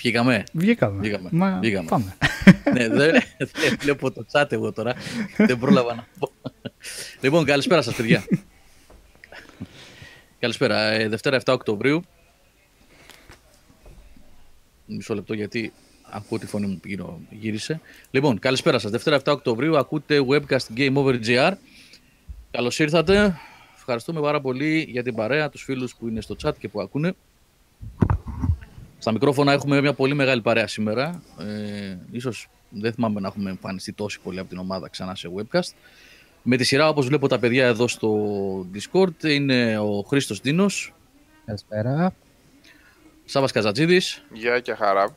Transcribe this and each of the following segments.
Βγήκαμε; Βγήκαμε. Βγήκαμε. Μα Βγήκαμε. πάμε. ναι, δεν, δεν βλέπω το chat εγώ τώρα. δεν πρόλαβα να πω. λοιπόν, καλησπέρα σας παιδιά. καλησπέρα. Ε, Δευτέρα 7 Οκτωβρίου. Μισό λεπτό γιατί ακούω τη φωνή μου γύρω, γύρισε. Λοιπόν, καλησπέρα σας. Δευτέρα 7 Οκτωβρίου ακούτε webcast Game Over GR. Καλώς ήρθατε. Ευχαριστούμε πάρα πολύ για την παρέα, τους φίλους που είναι στο chat και που ακούνε. Στα μικρόφωνα έχουμε μια πολύ μεγάλη παρέα σήμερα. Ε, ίσως δεν θυμάμαι να έχουμε εμφανιστεί τόσο πολύ από την ομάδα ξανά σε webcast. Με τη σειρά, όπως βλέπω τα παιδιά εδώ στο Discord, είναι ο Χρήστος Δίνος, Καλησπέρα. Σάβας Καζατζίδης, Γεια και χαρά.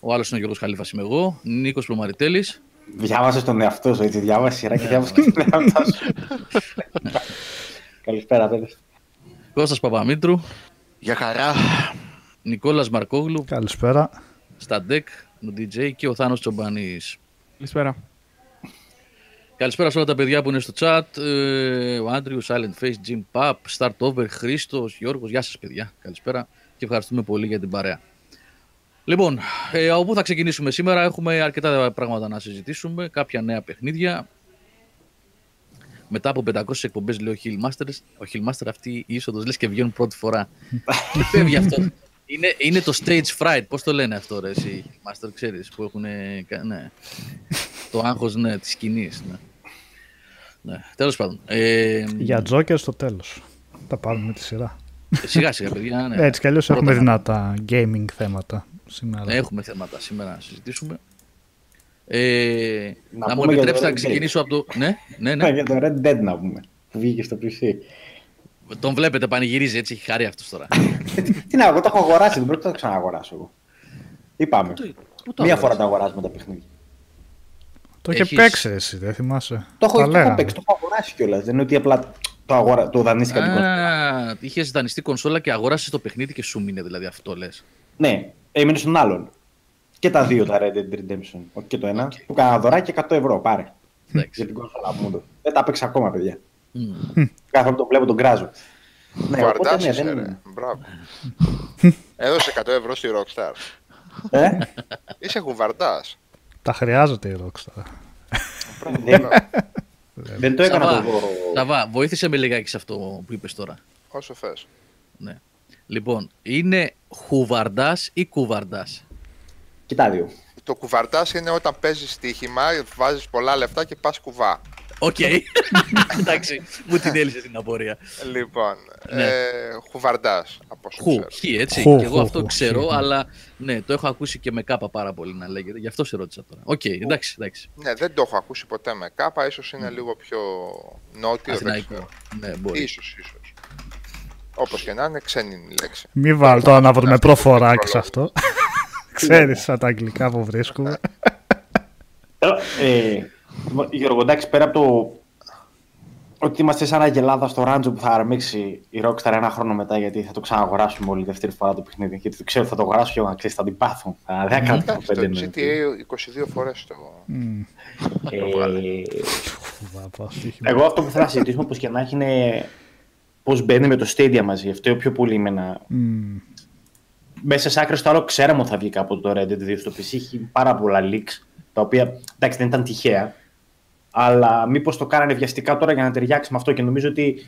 ο άλλος είναι ο Γιώργος Χαλίφας είμαι εγώ, Νίκος Πλωμαριτέλης. Διάβασες τον εαυτό σου, έτσι. Διάβασες σειρά και Ναι, διάβασες ναι. και τον εαυτό σου. Καλησπέρα, παιδε. Κώστας Παπαμήτρου, Για χαρά. Νικόλας Μαρκόγλου, Καλησπέρα. στα deck, ο DJ και ο Θάνος Τσομπανής. Καλησπέρα. Καλησπέρα σε όλα τα παιδιά που είναι στο chat. Ε, ο Άντριου, Silent Face, Jim Pap, Start Over, Χρήστος, Γιώργος. Γεια σας παιδιά. Καλησπέρα και ευχαριστούμε πολύ για την παρέα. Λοιπόν, ε, από πού θα ξεκινήσουμε σήμερα; Έχουμε αρκετά πράγματα να συζητήσουμε. Κάποια νέα παιχνίδια. Μετά από 500 εκπομπές λέει ο Hillmasters. Ο Hillmaster αυτή η είσοδος λες και βγαίνουν πρώτη φορά. και φεύγει αυτό. Είναι, είναι το stage fright. Πώς το λένε αυτό ρε εσύ Hillmaster, ξέρεις, που έχουν... Ναι. το άγχος ναι, της σκηνής. Ναι. Ναι, τέλος πάντων. Ε, Για Τζόκερ στο τέλος. Τα πάρουμε με τη σειρά. Σιγά σιγά, παιδιά. Ναι. Έτσι κι αλλιώς Πρώτα έχουμε να- δυνατά gaming θέματα σήμερα. Έχουμε θέματα σήμερα να συζητήσουμε. Ε, Να να, μου πούμε για επιτρέψετε το να Red Dead. ξεκινήσω από το. Ναι, ναι, Ναι, ναι. για το Red Dead να πούμε. Που βγήκε στο PC. Τον βλέπετε, πανηγυρίζει έτσι, έχει χαρεί αυτός τώρα. Ε, τι- Τι να, εγώ το έχω αγοράσει, δεν πρέπει να το ξαναγοράσω εγώ. Είπαμε. Πού το Μία αγοράσες; φορά τα αγοράζουμε τα παιχνίδια. Το είχε Έχεις- παίξει εσύ, δεν θυμάσαι. Το έχω, Τα το έχω λέγαμε. παίξει, το έχω αγοράσει κιόλας. Δεν είναι ότι απλά το, αγορα... το δανείστηκα την κονσόλα. Α, είχες δανειστεί κονσόλα και αγόρασες το παιχνίδι και σου μείνε, δηλαδή αυτό λες. Ναι, έμεινε στον άλλον. Και τα δύο τα Red Dead Redemption. Όχι και το ένα. Οκ. Του έκανα δωράκι 100 ευρώ. Πάρε. Για Εντάξει. την κονσόλα μου. το. Δεν τα παίξα ακόμα, παιδιά. Μμ. Κάθε φορά το βλέπω τον κράζω. Ναι, οπότε χουβαρντάς ναι, είσαι, δεν ρε. είναι. Μπράβο. Έδωσε 100 ευρώ στη Rockstar. Ε; Είσαι χουβαρντάς. Τα χρειάζεται η Rockstar. δεν, δεν το έκανα Σάββα, το δώρο. Σάββα, βοήθησε με λιγάκι σε αυτό που είπες τώρα. Όσο θες. Ναι. Λοιπόν, είναι χουβαρντάς ή κουβαρντάς; Κοιτά δύο. Το κουβαρντάς είναι όταν παίζεις στοίχημα, βάζεις πολλά λεφτά και πας κουβά. Οκ. Εντάξει, μου την έλυσες την απορία. Λοιπόν, Ναι. ε, χουβαρντάς, από όσο Χου, ξέρω. χι, έτσι. Χου, και εγώ χου, αυτό χου, ξέρω, χι. αλλά ναι, το έχω ακούσει και με κάπα πάρα πολύ να λέγεται. Γι' αυτό σε ρώτησα τώρα. Οκ, εντάξει, εντάξει. Ναι, δεν το έχω ακούσει ποτέ με κάπα, ίσως είναι λίγο πιο νότιο, δεν Αθηναϊκό. ξέρω. Ναι, μπορεί. Ίσως, ίσως. Όπως και να είναι, ξένη είναι η λέξη. Μη βάλω τώρα να βρούμε Αυτό προφοράκι σε το αυτό. Ξέρεις σαν τα αγγλικά που βρίσκουμε. Ε, Γιώργο, εντάξει, πέρα από το ότι είμαστε σαν αγελάδα στο ράντζο που θα αρμίξει η Rockstar ένα χρόνο μετά γιατί θα το ξαναγοράσουμε όλη δεύτερη φορά το παιχνίδι. Γιατί το ξέρω, θα το αγοράσω και εγώ να ξέρεις, θα την πάθω. Θα δεν θα κρατήσω Εντάξει, το πέντε ναι. GTA 22 φορές το... Μμμ. Ε, Βάπα, στοίχημα. Εγώ αυτό που θέλω να συζητήσουμε πως και να έχει είναι πώς μπαίνει με το Stadia μαζί. Αυτό πιο πολύ με ένα. Μμμ. Μέσα σε άκρη στο άλλο ξέραμε ότι θα βγει κάποτε το Reddit 2 στο PC. Έχει πάρα πολλά leaks τα οποία εντάξει δεν ήταν τυχαία. Αλλά μήπως το κάνανε βιαστικά τώρα για να ταιριάξει με αυτό και νομίζω ότι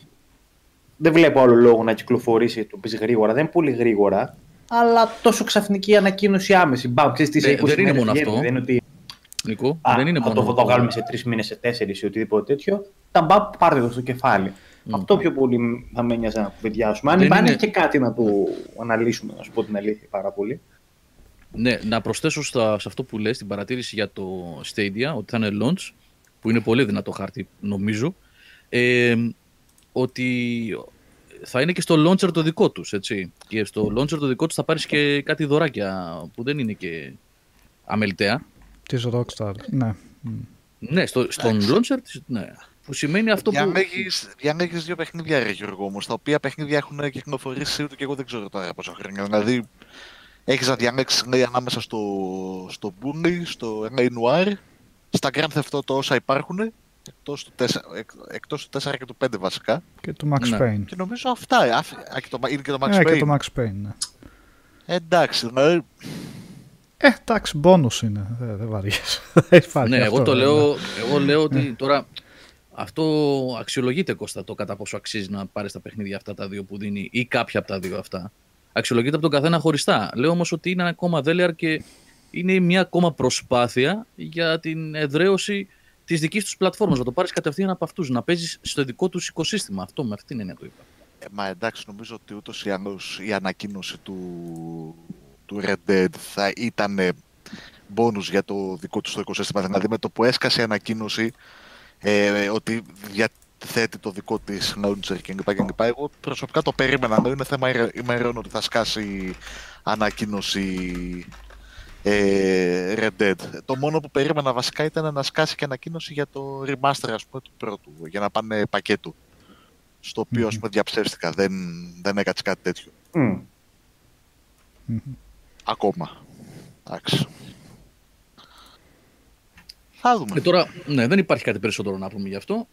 δεν βλέπω άλλο λόγο να κυκλοφορήσει το PC γρήγορα. Δεν είναι πολύ γρήγορα. Αλλά τόσο ξαφνική ανακοίνωση άμεση. Μπαμ, ξέρεις τι σε Δεν- 20 δεν είναι μέρες μόνο βγαίνει. αυτό. Δεν είναι ότι Νικό, Α, δεν είναι θα μόνο. το, θα το βγάλουμε σε τρεις μήνες, σε τέσσερις ή οτιδήποτε τέτοιο. Τα μπαμ, πάρτε το στο κεφάλι. Αυτό πιο πολύ θα με νοιάζει να κουβεντιάσουμε. Αν Δεν υπάρχει είναι- και κάτι να το αναλύσουμε, να σου πω την αλήθεια πάρα πολύ. Ναι, να προσθέσω στα, σε αυτό που λες, την παρατήρηση για το Stadia, ότι θα είναι launch, που είναι πολύ δυνατό χάρτη, νομίζω, ε, ότι θα είναι και στο launcher το δικό τους, έτσι. Και στο launcher το δικό τους θα πάρεις και κάτι δωράκια που δεν είναι και αμεληταία. Της Rockstar. Ναι. Μμ. Ναι, στο, στον launcher, της- ναι. Που σημαίνει αυτό που... Διαλέγεις, διαλέγεις δύο παιχνίδια, ρε Γιώργο όμως, τα οποία παιχνίδια έχουν κυκλοφορήσει ούτε και εγώ δεν ξέρω τώρα πόσα χρόνια. Δηλαδή, έχεις να διαλέξεις λέει, ανάμεσα στο, στο Bully, στο LA Noir, στα Grand Theft Auto όσα υπάρχουν, εκτός του, 4, εκ, εκτός του 4 και του 5 βασικά. Και το Max Ναι. Payne. Και νομίζω αυτά, ε, αφ- α, και το, είναι και το Max Ε, Payne. και το Max Payne, ναι. Εντάξει, δηλαδή, Ε, εντάξει, μπόνους είναι. Δεν, δεν βαριέσαι. Δεν υπάρχει Ναι, αυτό, εγώ το ναι. λέω, εγώ λέω ότι τώρα αυτό αξιολογείται Κώστα το κατά πόσο αξίζει να πάρεις τα παιχνίδια αυτά τα δύο που δίνει ή κάποια από τα δύο αυτά. Αξιολογείται από τον καθένα χωριστά. Λέω όμως ότι είναι ένα ακόμα δέλεαρ και είναι μια ακόμα προσπάθεια για την εδραίωση της δικής τους πλατφόρμας. Να το πάρεις κατευθείαν από αυτούς, να παίζεις στο δικό τους οικοσύστημα. Αυτό με αυτήν την έννοια το είπα. Ε, μα εντάξει, νομίζω ότι ούτως ή άλλως η ανακοίνωση του, του Red Dead θα ήταν μπόνους για το δικό τους το οικοσύστημα. Δηλαδή με το που έσκασε η ανακοίνωση ε, ότι διαθέτει το δικό της launcher και λοιπά και λοιπά, εγώ προσωπικά το περίμενα. ενώ Είναι θέμα ημε- ημερών ότι θα σκάσει ανακοίνωση ε, Red Dead. Το μόνο που περίμενα βασικά ήταν να σκάσει και ανακοίνωση για το remaster ας πούμε, του πρώτου, για να πάνε πακέτο. Στο οποίο ας πούμε διαψεύστηκα, δεν, δεν έκατσε κάτι τέτοιο. Μμ. Ακόμα. Εντάξει. Θα δούμε. Και τώρα, ναι, δεν υπάρχει κάτι περισσότερο να πούμε γι' αυτό.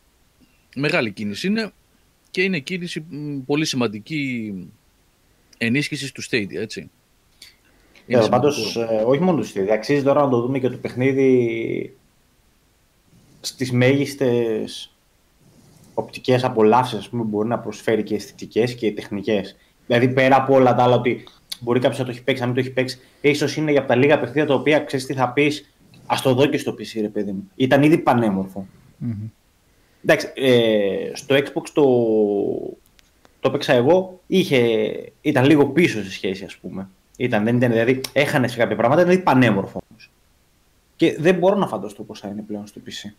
Μεγάλη κίνηση είναι και είναι κίνηση μ, πολύ σημαντική ενίσχυσης του Stadia, έτσι. Είναι Ε, πάντως, σημαντικό. ε, όχι μόνο το στήριο. Αξίζει τώρα να το δούμε και το παιχνίδι στις μέγιστες οπτικές απολαύσεις ας πούμε, που μπορεί να προσφέρει και αισθητικές και τεχνικές. Δηλαδή πέρα από όλα τα άλλα ότι μπορεί κάποιος να το έχει παίξει, να μην το έχει παίξει, ίσως είναι για από τα λίγα παιχνίδια τα οποία ξέρεις τι θα πεις, ας το δω και στο PC ρε παιδί μου. Ήταν ήδη πανέμορφο. Μμμ. Εντάξει, ε, στο Xbox το, το έπαιξα εγώ, είχε, ήταν λίγο πίσω σε σχέση ας πούμε. Ήταν, δεν ήταν, δηλαδή έχανε σε κάποια πράγματα, ήταν πανέμορφο όμως. Και δεν μπορώ να φανταστώ πόσα είναι πλέον στο PC.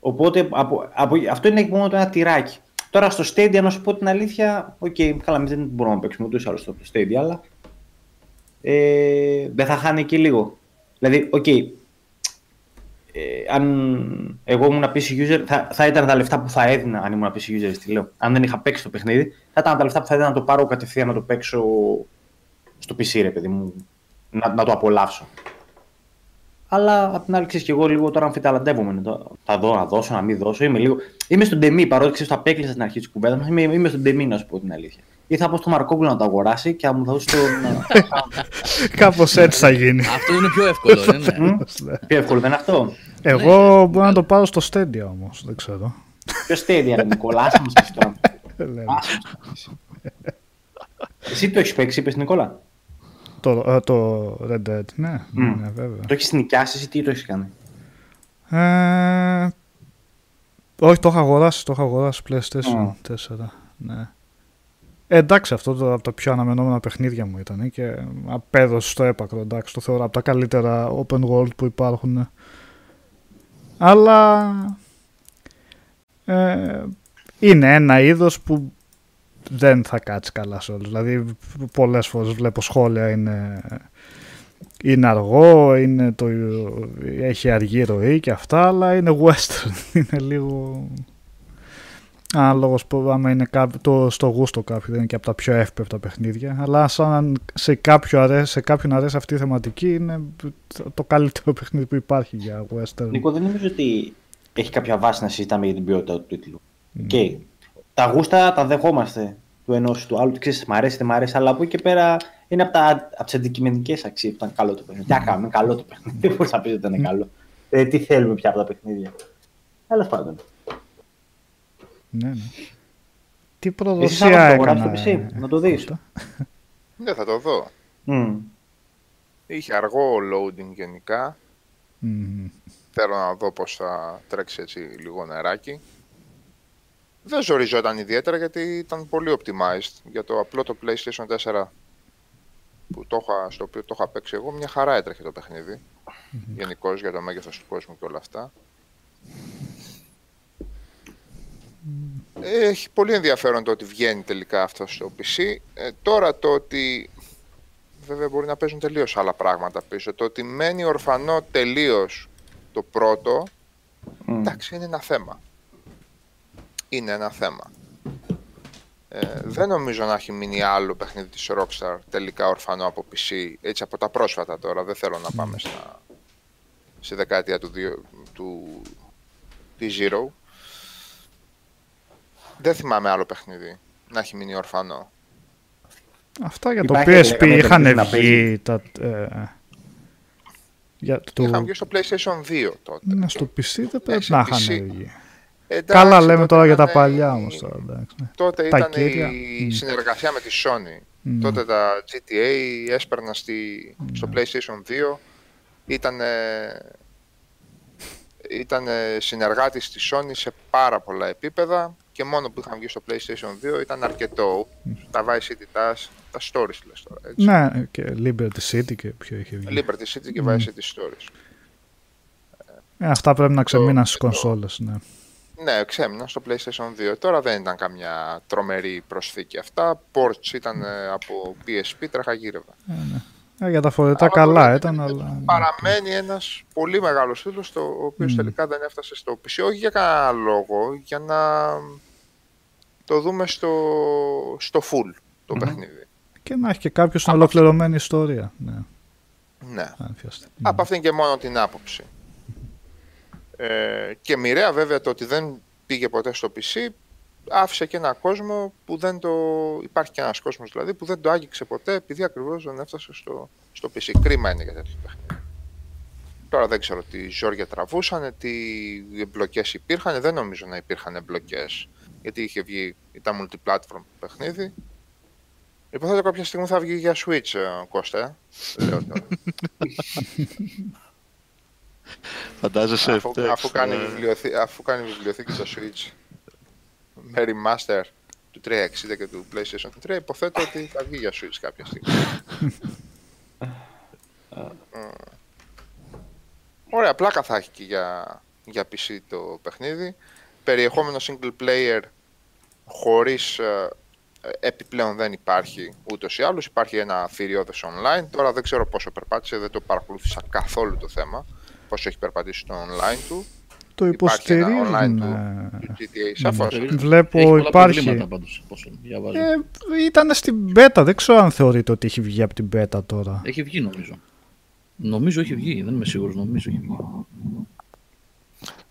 Οπότε από, από, αυτό είναι μόνο το ένα τυράκι. Τώρα στο Stadia, να σου πω την αλήθεια, οκ, καλά, εμείς δεν μπορούμε να παίξουμε ούτως ή άλλως στο Stadia, αλλά ε, δεν θα χάνει και λίγο. Δηλαδή, οκ, ε, αν εγώ ήμουν PC user, θα, θα ήταν τα λεφτά που θα έδινα αν ήμουν PC user, τι λέω. Αν δεν είχα παίξει το παιχνίδι, θα ήταν τα λεφτά που θα έδινα να το πάρω κατευθείαν να το παίξω στο PC, ρε παιδί μου, να, να το απολαύσω. Αλλά απ' την άλλη, ξέρεις και εγώ λίγο τώρα αμφιταλαντεύομαι. να το- Θα δω, να δώσω, να μην δώσω. Είμαι, λίγο... είμαι στο ντεμί, παρότι ξέρεις, το απέκλεισα στην αρχή της κουβέντας μας. Είμαι, είμαι στο ντεμί, να σου πω την αλήθεια. Ή θα πω στο Μαρκόπουλο να το αγοράσει και θα μου δώσει το. Κάπως έτσι θα γίνει. Αυτό είναι πιο εύκολο, δεν είναι; Ναι. Πιο εύκολο δεν είναι αυτό; Εγώ μπορώ να το πάρω στο Stadia όμως, δεν ξέρω. Ποιο Stadia, ρε Νικόλα, άσε μας πεις τώρα. Δεν λέω. Άσε μας πεις. Εσύ το έχεις παίξει, είπες Νικόλα; Το, ε, το Red Dead, ναι, Μμ. ναι βέβαια. Το έχεις νοικιάσει ή τι το έχεις κάνει; Ε, όχι, το είχα αγοράσει, το είχα αγοράσει PlayStation Α. 4. Ναι. Ε, εντάξει, αυτό το, από τα πιο αναμενόμενα παιχνίδια μου ήταν και απέδωσε στο έπακρο. Εντάξει, το θεωρώ από τα καλύτερα open world που υπάρχουν. Αλλά ε, είναι ένα είδος που δεν θα κάτσει καλά σε όλους. Δηλαδή, πολλές φορές βλέπω σχόλια είναι είναι αργό, είναι το, έχει αργή ροή και αυτά, αλλά είναι western. Είναι λίγο... Ανάλογος που άμα είναι κάποιο, το, στο γούστο κάποιου, δεν είναι και από τα πιο εύπεπτα παιχνίδια. Αλλά σαν σε, κάποιο αρέσει, σε κάποιον αρέσει αυτή η θεματική, είναι το καλύτερο παιχνίδι που υπάρχει για western. Νίκο, δεν νομίζω ότι έχει κάποια βάση να συζητάμε για την ποιότητα του τίτλου. Οκ. Τα γούστα τα δεχόμαστε του ενός ή του άλλου. Ξέρεις, μ' αρέσει, δεν μ' αρέσει, αλλά από εκεί και πέρα είναι από, τα, από τις αντικειμενικές αξίες που ήταν καλό το παιχνίδι. Τι να κάνουμε, καλό το παιχνίδι. Δεν μπορεί να πεις ότι ήταν καλό. Ε, τι θέλουμε πια από τα παιχνίδια. Τέλος πάντων. Ναι, ναι. Τι Εσύ προδοσία θα το αγοράσει έκανε. το PC, να το δεις. Κώστα. Ναι, θα το δω. Είχε αργό loading γενικά. Μμμ. Θέλω να δω πώς θα τρέξει έτσι λίγο νεράκι. Δεν ζοριζόταν ιδιαίτερα γιατί ήταν πολύ optimized για το απλό το PlayStation 4 που το είχα, στο οποίο το είχα παίξει εγώ. Μια χαρά έτρεχε το παιχνίδι. Γενικώς για το μέγεθος του κόσμου και όλα αυτά. Έχει πολύ ενδιαφέρον το ότι βγαίνει τελικά αυτό στο PC. Ε, τώρα το ότι βέβαια μπορεί να παίζουν τελείως άλλα πράγματα πίσω. Το ότι μένει ορφανό τελείως το πρώτο, εντάξει, είναι ένα θέμα. Είναι ένα θέμα. Ε, δεν νομίζω να έχει μείνει άλλο παιχνίδι της Rockstar τελικά ορφανό από PC, έτσι από τα πρόσφατα τώρα, δεν θέλω να πάμε στα, στη δεκαετία του, δύο- του, της Zero. Δεν θυμάμαι άλλο παιχνίδι να έχει μείνει ορφανό. Αυτά για το Υπάρχει, PSP λέγαμε, είχαν ελπίζει να βγει τα, ε, Για Είχαν βγει στο PlayStation 2 τότε. Ναι, στο PC δεν Ναι, πρέπει σε να PC. είχαν βγει. Εντάξει, Καλά λέμε τότε τώρα για τα ήταν παλιά η- όμως τώρα, εντάξει. ναι. Τότε Τα ήταν κύρια. η Μμ. συνεργασία με τη Sony. Μμ. Τότε τα GTA έσπερναν στη, στο Ναι. PlayStation 2. Ήταν, ήταν συνεργάτης της Sony σε πάρα πολλά επίπεδα και μόνο που είχαν βγει στο PlayStation 2 ήταν αρκετό. Τα Vice City, τα, τα stories λες τώρα, έτσι. Ναι, και Liberty City και ποιο είχε βγει. Liberty City και Μμ. Vice City Stories. Ε, αυτά πρέπει να ξεμείναν στις το- κονσόλες, ναι. Ναι, ξέμειναν στο PlayStation 2. Τώρα δεν ήταν καμιά τρομερή προσθήκη αυτά. Ports ήταν ε, από PSP, τραχαγύρευα. Ε, ναι. Ε, για τα φορητά Αλλά καλά το ήταν, Resident αλλά... ναι. Παραμένει ένας πολύ μεγάλος τίτλος, το ο οποίος Μμ. τελικά δεν έφτασε στο PC. Όχι για κανένα λόγο, για να το δούμε στο, στο full το Μμμ. παιχνίδι. Και να έχει και κάποιο την Από ολοκληρωμένη ιστορία. Ναι, Ναι. αν χρειαστεί. Από αυτήν και μόνο την άποψη. Ε, και μοιραία βέβαια το ότι δεν πήγε ποτέ στο PC άφησε και ένα κόσμο που δεν το... Υπάρχει και ένας κόσμος δηλαδή που δεν το άγγιξε ποτέ επειδή ακριβώς δεν έφτασε στο, στο PC. Κρίμα είναι για τέτοιο παιχνίδι. Τώρα δεν ξέρω τι ζόρια τραβούσαν, τι εμπλοκές υπήρχαν. Δεν νομίζω να υπήρχαν εμπλοκές γιατί είχε βγει, ήταν multiplatform παιχνίδι. Υποθέτω κάποια στιγμή θα βγει για Switch, ε, Κώστα. ε. Λέω τώρα. Φαντάζεσαι. αφού, εντάξει, αφού, κάνει ε, βιβλιοθή, αφού κάνει βιβλιοθήκη στο Switch με remaster του 360 και του PlayStation 3, υποθέτω ότι θα βγει για Switch κάποια στιγμή. Μμ. Ωραία, πλάκα θα έχει και για, για PC το παιχνίδι. Περιεχόμενο single player χωρίς ε, επιπλέον δεν υπάρχει ούτως ή άλλως. Υπάρχει ένα θηριώδες online. Τώρα δεν ξέρω πόσο περπάτησε, δεν το παρακολούθησα καθόλου το θέμα. Πόσο έχει περπατήσει το online του. Το Υπάρχει ένα υποστηρίζουν. online ε, του GTA, σαφώς. Βλέπω Έχει πολλά υπάρχει. προβλήματα πάντως, πόσο διαβάζω. Ε, ήταν στην beta, δεν ξέρω αν θεωρείτε ότι έχει βγει από την beta τώρα. Έχει βγει νομίζω. Νομίζω έχει βγει, δεν είμαι σίγουρος, νομίζω έχει βγει.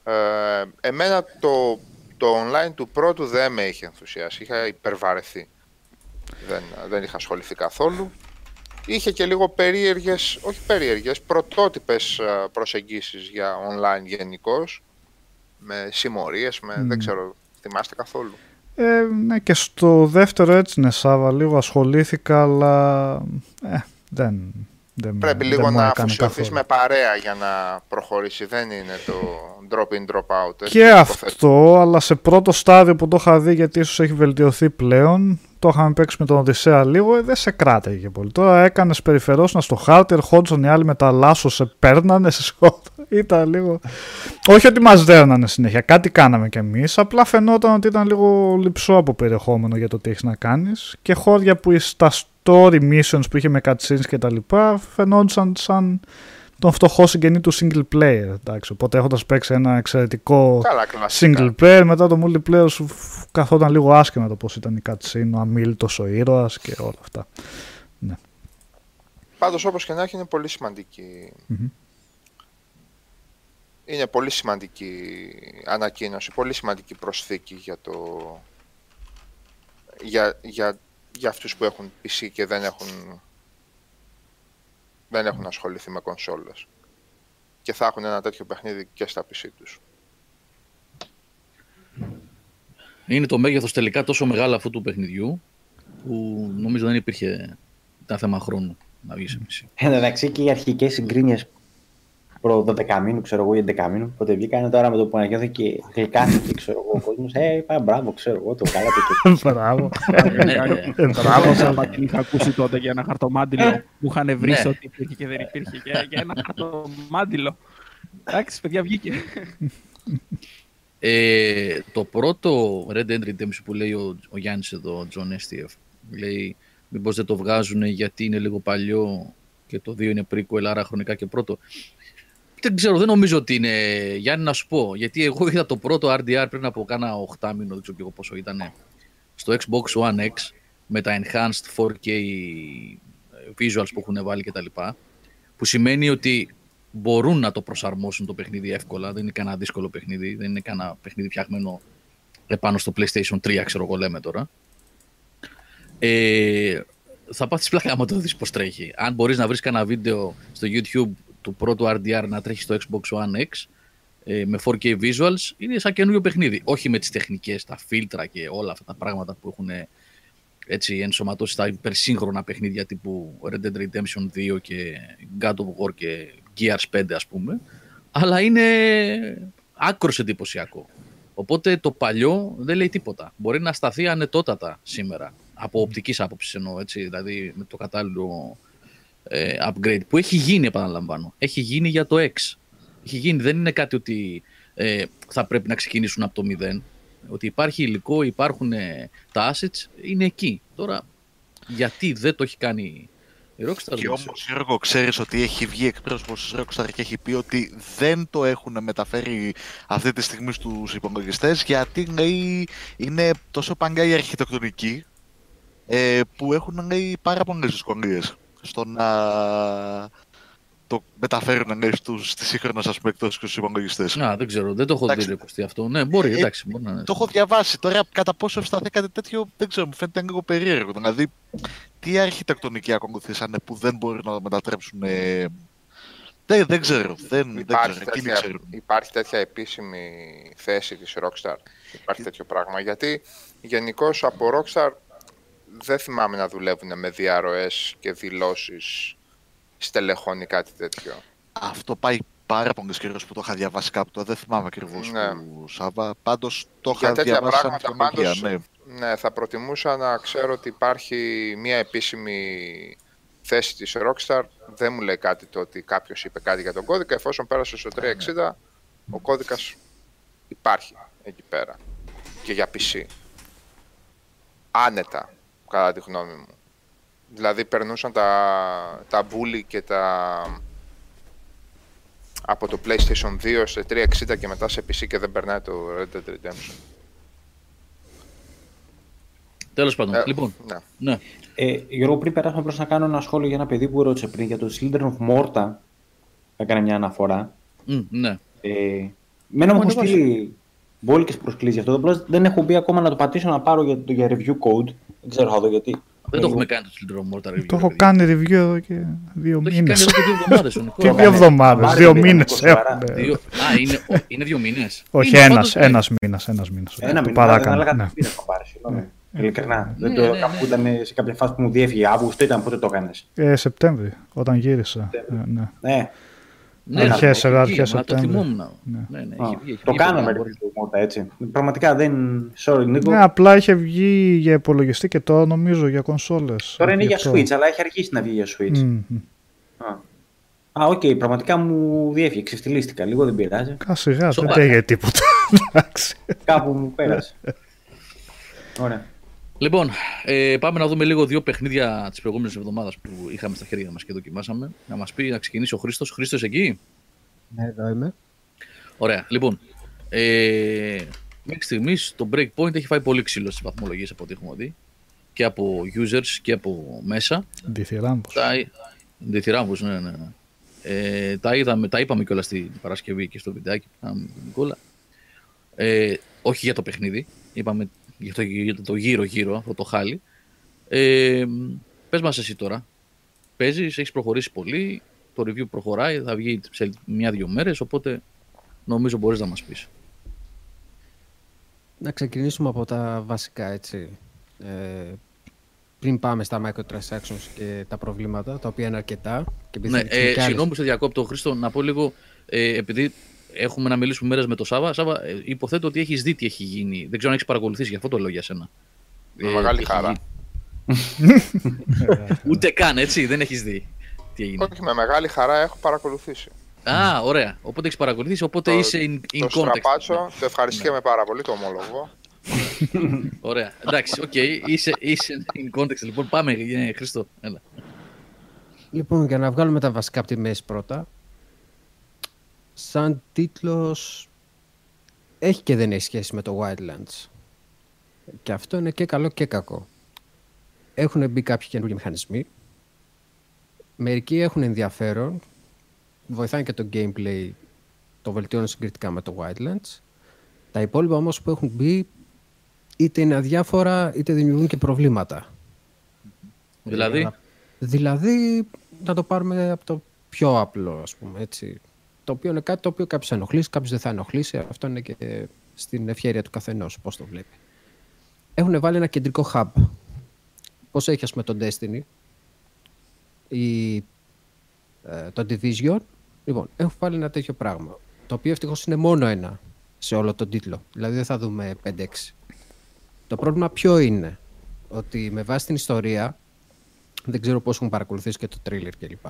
Ε, εμένα το, το online του πρώτου δεν με είχε ενθουσιάσει. Είχα υπερβαρεθεί. Δεν, δεν είχα ασχοληθεί καθόλου. Είχε και λίγο περίεργες, όχι περίεργες, πρωτότυπες ε, προσεγγίσεις για online γενικώ. Με συμμορίες, με, Μμ. δεν ξέρω, θυμάστε καθόλου; Ε, ναι, και στο δεύτερο έτσι είναι Σάβα, λίγο ασχολήθηκα, αλλά ε, δεν, δεν, Πρέπει δεν λίγο μου να έκανε αφοσιωθείς καθόλου. με παρέα για να προχωρήσει. Δεν είναι το drop in, drop out. έτσι, Και υποθέτω. αυτό, αλλά σε πρώτο στάδιο που το είχα δει, γιατί ίσως έχει βελτιωθεί πλέον, το είχαμε παίξει με τον Οδυσσέα λίγο, ε, δεν σε κράταγε πολύ. Τώρα έκανες περιφερόσνα στο χάρτη, ερχόντουσαν οι άλλοι με τα λάσο, σε παίρνανε, σε σκότω. Ήταν λίγο... Όχι ότι μας δέρνανε συνέχεια, κάτι κάναμε κι εμείς, απλά φαινόταν ότι ήταν λίγο λυψό από περιεχόμενο για το τι έχεις να κάνεις και χώρια που στα story missions που είχε με cutscenes και τα λοιπά φαινόντουσαν σαν τον φτωχό συγγενή του single player. Εντάξει. Οπότε έχοντας παίξει ένα εξαιρετικό Καλά, κλασικά. single player, μετά το multiplayer σου φ- καθόταν λίγο άσχημα το πώς ήταν η cutscene, ο αμήλυτο ο ήρωας και όλα αυτά. Πάντως όπως και να έχει είναι πολύ σημαντική. Μμμ. Είναι πολύ σημαντική ανακοίνωση, πολύ σημαντική προσθήκη για το... Για, για, για αυτούς που έχουν PC και δεν έχουν δεν έχουν ασχοληθεί με κονσόλες. Και θα έχουν ένα τέτοιο παιχνίδι και στα PC τους. Είναι το μέγεθος τελικά τόσο μεγάλο αυτού του παιχνιδιού που νομίζω δεν υπήρχε ήταν θέμα χρόνου να βγει σε PC. Εν τω μεταξύ και οι αρχικές συγκρίνειες προ 12 μήνου, ξέρω εγώ, ή 11 μήνου, πότε βγήκαν τώρα με το που ανακοινώθηκε και γλυκάθηκε, ξέρω εγώ, ο κόσμος. Ε, είπα μπράβο, ξέρω εγώ, το κάνατε και Μπράβο. Ναι, Μπράβο, άμα την είχα ακούσει τότε για ένα χαρτομάτιλο που είχαν βρει Ναι. ότι υπήρχε και δεν υπήρχε. Και για ένα χαρτομάτιλο. Εντάξει, παιδιά, βγήκε. Ε, το πρώτο Red Dead Redemption που λέει ο, ο Γιάννης εδώ, ο John STF, λέει μήπως δεν το βγάζουν γιατί είναι λίγο παλιό και το 2 είναι prequel, άρα χρονικά και πρώτο. Δεν ξέρω, δεν νομίζω ότι είναι. Γιάννη, να σου πω. Γιατί εγώ είδα το πρώτο RDR πριν από κάνα 8 μήνο, δεν ξέρω και εγώ πόσο ήταν. Στο Xbox One X με τα enhanced 4K visuals που έχουν βάλει κτλ. Που σημαίνει ότι μπορούν να το προσαρμόσουν το παιχνίδι εύκολα. Δεν είναι κανένα δύσκολο παιχνίδι. Δεν είναι κανένα παιχνίδι φτιαγμένο επάνω στο PlayStation 3, ξέρω εγώ λέμε τώρα. Ε, θα πάθεις πλάκα άμα το δεις πώς τρέχει. Αν μπορείς να βρεις κανένα βίντεο στο YouTube του πρώτου RDR να τρέχει στο Xbox One X ε, με 4K visuals είναι σαν καινούριο παιχνίδι. Όχι με τις τεχνικές, τα φίλτρα και όλα αυτά τα πράγματα που έχουν ε, έτσι, ενσωματώσει στα υπερσύγχρονα παιχνίδια τύπου Red Dead Redemption 2 και God of War και Gears 5 ας πούμε. Αλλά είναι άκρος εντυπωσιακό. Οπότε το παλιό δεν λέει τίποτα. Μπορεί να σταθεί ανετότατα σήμερα. Από οπτικής άποψης εννοώ, έτσι, δηλαδή με το κατάλληλο ε, upgrade που έχει γίνει, επαναλαμβάνω. Έχει γίνει για το X. Έχει γίνει. Δεν είναι κάτι ότι ε, θα πρέπει να ξεκινήσουν από το 0. Ότι υπάρχει υλικό, υπάρχουν ε, τα assets, είναι εκεί. Τώρα, γιατί δεν το έχει κάνει η Rockstar. Και όμως, Γιώργο, ξέρεις ότι έχει βγει εκπρόσωπος της Rockstar και έχει πει ότι δεν το έχουν μεταφέρει αυτή τη στιγμή στους υπολογιστές γιατί λέει, είναι τόσο παγκιά η αρχιτεκτονική ε, που έχουν λέει, πάρα πολλές δυσκολίες στο να το μεταφέρουν λέει, στους, στις σύγχρονες ας πούμε εκτός και στους υπολογιστές. Να, δεν ξέρω, δεν το έχω Εντάξει. δει αυτό. Ναι, μπορεί, Ε, εντάξει. Μπορεί να είναι. Το έχω διαβάσει. Τώρα κατά πόσο ευσταθεί κάτι τέτοιο δεν ξέρω, μου φαίνεται λίγο περίεργο. Δηλαδή, τι αρχιτεκτονική ακολουθήσανε που δεν μπορούν να το μετατρέψουν. ε, Δεν, δεν ξέρω. Δεν, δεν Υπάρχει ξέρω. Εκείνοι τέτοια, ξέρουν. υπάρχει τέτοια επίσημη θέση της Rockstar. Υπάρχει τέτοιο πράγμα. Γιατί γενικώς από Rockstar δεν θυμάμαι να δουλεύουν με διαρροές και δηλώσεις στελεχών ή κάτι τέτοιο. Αυτό πάει πάρα πολύ καιρό που το είχα διαβάσει κάπου. Τώρα δεν θυμάμαι ακριβώς Ναι. που Σάβα. Πάντως το Για είχα τέτοια διαβάσει σαν πράγματα τεχνολογία. πάντως Ναι. ναι, θα προτιμούσα να ξέρω ότι υπάρχει μια επίσημη θέση της Rockstar. Δεν μου λέει κάτι το ότι κάποιος είπε κάτι για τον κώδικα. Εφόσον πέρασε στο 360, ο κώδικας υπάρχει εκεί πέρα. Και για PC. Άνετα, κατά τη γνώμη μου. Δηλαδή περνούσαν τα, τα bully και τα από το PlayStation 2 σε 360 και μετά σε PC και δεν περνάει το Red Dead Redemption. Τέλος πάντων. Ε, λοιπόν, Ναι. ναι. Ε, Γιώργο, πριν περάσουμε προς να κάνω ένα σχόλιο για ένα παιδί που ρώτησε πριν για το Children of Morta. Έκανε μια αναφορά. Μ, ναι. Ε, μένα μου έχουν ανεβάσει. στείλει μπόλικες προσκλήσεις για αυτό. Απλώς δεν έχω μπει ακόμα να το πατήσω να πάρω για, το, για review code. Δεν ξέρω θα δω γιατί. Δεν το έχουμε κάνει το Children of Mortar review. Το έχω ρε παιδί. κάνει review εδώ και δύο Το έχει κάνει μήνες. εδώ και δύο εβδομάδες ο Και Νικόλας. δύο εβδομάδες, Πάρε δύο την μήνες Νίκο, σοβαρά. έχουμε. Δύο... Α, είναι, ο- είναι δύο μήνες. Όχι, Είναι ένας, πάντως- ένας μήνας, ένας μήνας. Ένα Το μήνα, δεν παράκανα, έλεγα ναι. τι πήρα να πάρει. συγγνώμη. Ειλικρινά. Ναι, Δεν το, ναι, ναι. κάπου ήταν σε κάποια φάση που μου διέφυγε Αύγουστο, ήταν πότε το έκανες; Ε, Σεπτέμβρη, όταν γύρισα. Ε, ναι. Ναι, Ναι, Αρχές, έχει βγει, αρχές μα Το Σεπτέμβρη. θυμόμουν. Ναι. Ναι, ναι, Α, έχει βγει, έχει το βγει κάναμε πολύ, review του Mortal έτσι. Πραγματικά δεν. Sorry, Νίκο. Ναι, απλά είχε βγει για υπολογιστή και τώρα νομίζω για κονσόλες. Τώρα είναι Γι' για αυτό. Switch, αλλά έχει αρχίσει να βγει για Switch. Μμ, μμ. Α. Α, οκ, πραγματικά μου διέφυγε. Ξεφτυλίστηκα λίγο, δεν πειράζει. Κα σιγά, δεν Σοβαρά. λέγε τίποτα. Εντάξει. Κάπου μου πέρασε. Ωραία. Λοιπόν, ε, πάμε να δούμε λίγο δύο παιχνίδια της προηγούμενης εβδομάδας που είχαμε στα χέρια μας και δοκιμάσαμε. Να μας πει να ξεκινήσει ο Χρήστος. Χρήστος εκεί; Ναι, εδώ είμαι. Ωραία. Λοιπόν, ε, μέχρι στιγμής το Breakpoint έχει φάει πολύ ξύλο στις βαθμολογίες από ό,τι έχουμε δει. Και από users και από μέσα. Διθυράμπος. Τα, διθυράμβους, ναι, ναι. ναι. Ε, τα, είδαμε, τα είπαμε κιόλας στην Παρασκευή και στο βιντεάκι που κάναμε με τον Νικόλα. Ε, όχι για το παιχνίδι, είπαμε για το, για το γύρω-γύρω, αυτό το χάλι. Ε, πες μας εσύ τώρα, παίζεις, έχεις προχωρήσει πολύ, το review προχωράει, θα βγει σε μια-δυο μέρες, οπότε νομίζω μπορείς να μας πεις. Να ξεκινήσουμε από τα βασικά, έτσι. Ε, πριν πάμε στα microtransactions και τα προβλήματα, τα οποία είναι αρκετά. Και επειδή Ναι, θα δείξουμε ε, κι άλλες- συγγνώμη που σε διακόπτω, Χρήστο, να πω λίγο, ε, επειδή έχουμε να μιλήσουμε μέρες με το Σάββα. Σάββα, ε, υποθέτω ότι έχεις δει τι έχει γίνει. Δεν ξέρω αν έχεις παρακολουθήσει, γι' αυτό το λέω για σένα. Με Ε, μεγάλη τι έχει χαρά. γίνει. Ούτε καν, έτσι, δεν έχεις δει τι έγινε. Όχι, με μεγάλη χαρά έχω παρακολουθήσει. Α, ωραία. Οπότε έχεις παρακολουθήσει, οπότε Το- είσαι in, in το context. στραπάτσο, το ευχαριστιέμαι πάρα πολύ, το ομολογώ. Ωραία. Εντάξει, οκ. Είσαι, είσαι in context. Λοιπόν, πάμε, ε, Χρήστο. Έλα. Λοιπόν, για να βγάλουμε τα βασικά από τη μέση πρώτα. Σαν τίτλος έχει και δεν έχει σχέση με το Wildlands. Και αυτό είναι και καλό και κακό. Έχουν μπει κάποιοι καινούργιοι μηχανισμοί. Μερικοί έχουν ενδιαφέρον. Βοηθάνε και το gameplay. Το βελτιώνουν συγκριτικά με το Wildlands. Τα υπόλοιπα όμως που έχουν μπει είτε είναι αδιάφορα είτε δημιουργούν και προβλήματα. Δηλαδή, Δηλαδή, να το πάρουμε από το πιο απλό, ας πούμε, έτσι. Το οποίο είναι κάτι το οποίο κάποιος θα ενοχλήσει, κάποιος δεν θα ενοχλήσει. Αυτό είναι και στην ευχαίρεια του καθενός, πώς το βλέπει. Έχουν βάλει ένα κεντρικό hub. Πώς έχει, ας πούμε, το Destiny; Ή ε, το Division. Λοιπόν, έχουν βάλει ένα τέτοιο πράγμα. Το οποίο ευτυχώς είναι μόνο ένα σε όλο τον τίτλο. Δηλαδή δεν θα δούμε 5-6. Το πρόβλημα ποιο είναι; Ότι με βάση την ιστορία, δεν ξέρω πώς έχουν παρακολουθήσει και το τρίλερ κλπ.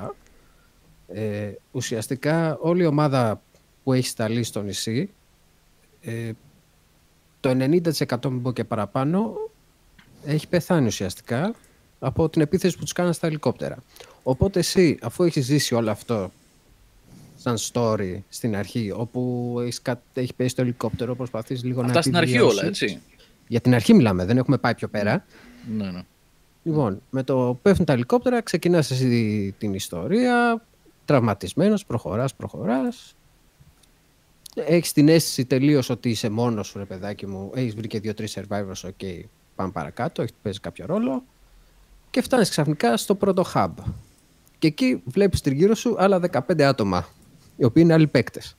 Ε, ουσιαστικά όλη η ομάδα που έχει σταλεί στο νησί, ε, το 90% μην πω και παραπάνω, έχει πεθάνει ουσιαστικά από την επίθεση που τους κάνανε στα ελικόπτερα. Οπότε εσύ, αφού έχεις ζήσει όλο αυτό σαν story στην αρχή, όπου έχεις, κα- έχει πέσει το ελικόπτερο, προσπαθείς λίγο Αυτά να στην αρχή επιβιώσεις. όλα, έτσι. Για την αρχή μιλάμε, δεν έχουμε πάει πιο πέρα. Ναι, ναι. Λοιπόν, με το που πέφτουν τα ελικόπτερα, ξεκινάς εσύ την ιστορία, τραυματισμένος, προχωράς, προχωράς. Έχεις την αίσθηση τελείως ότι είσαι μόνος σου, ρε παιδάκι μου. Έχεις βρει και δύο-τρεις survivors, οκ, πάμε παρακάτω, έχεις παίζει κάποιο ρόλο. Και φτάνεις ξαφνικά στο πρώτο hub. Και εκεί βλέπεις τριγύρω σου άλλα 15 άτομα, οι οποίοι είναι άλλοι παίκτες.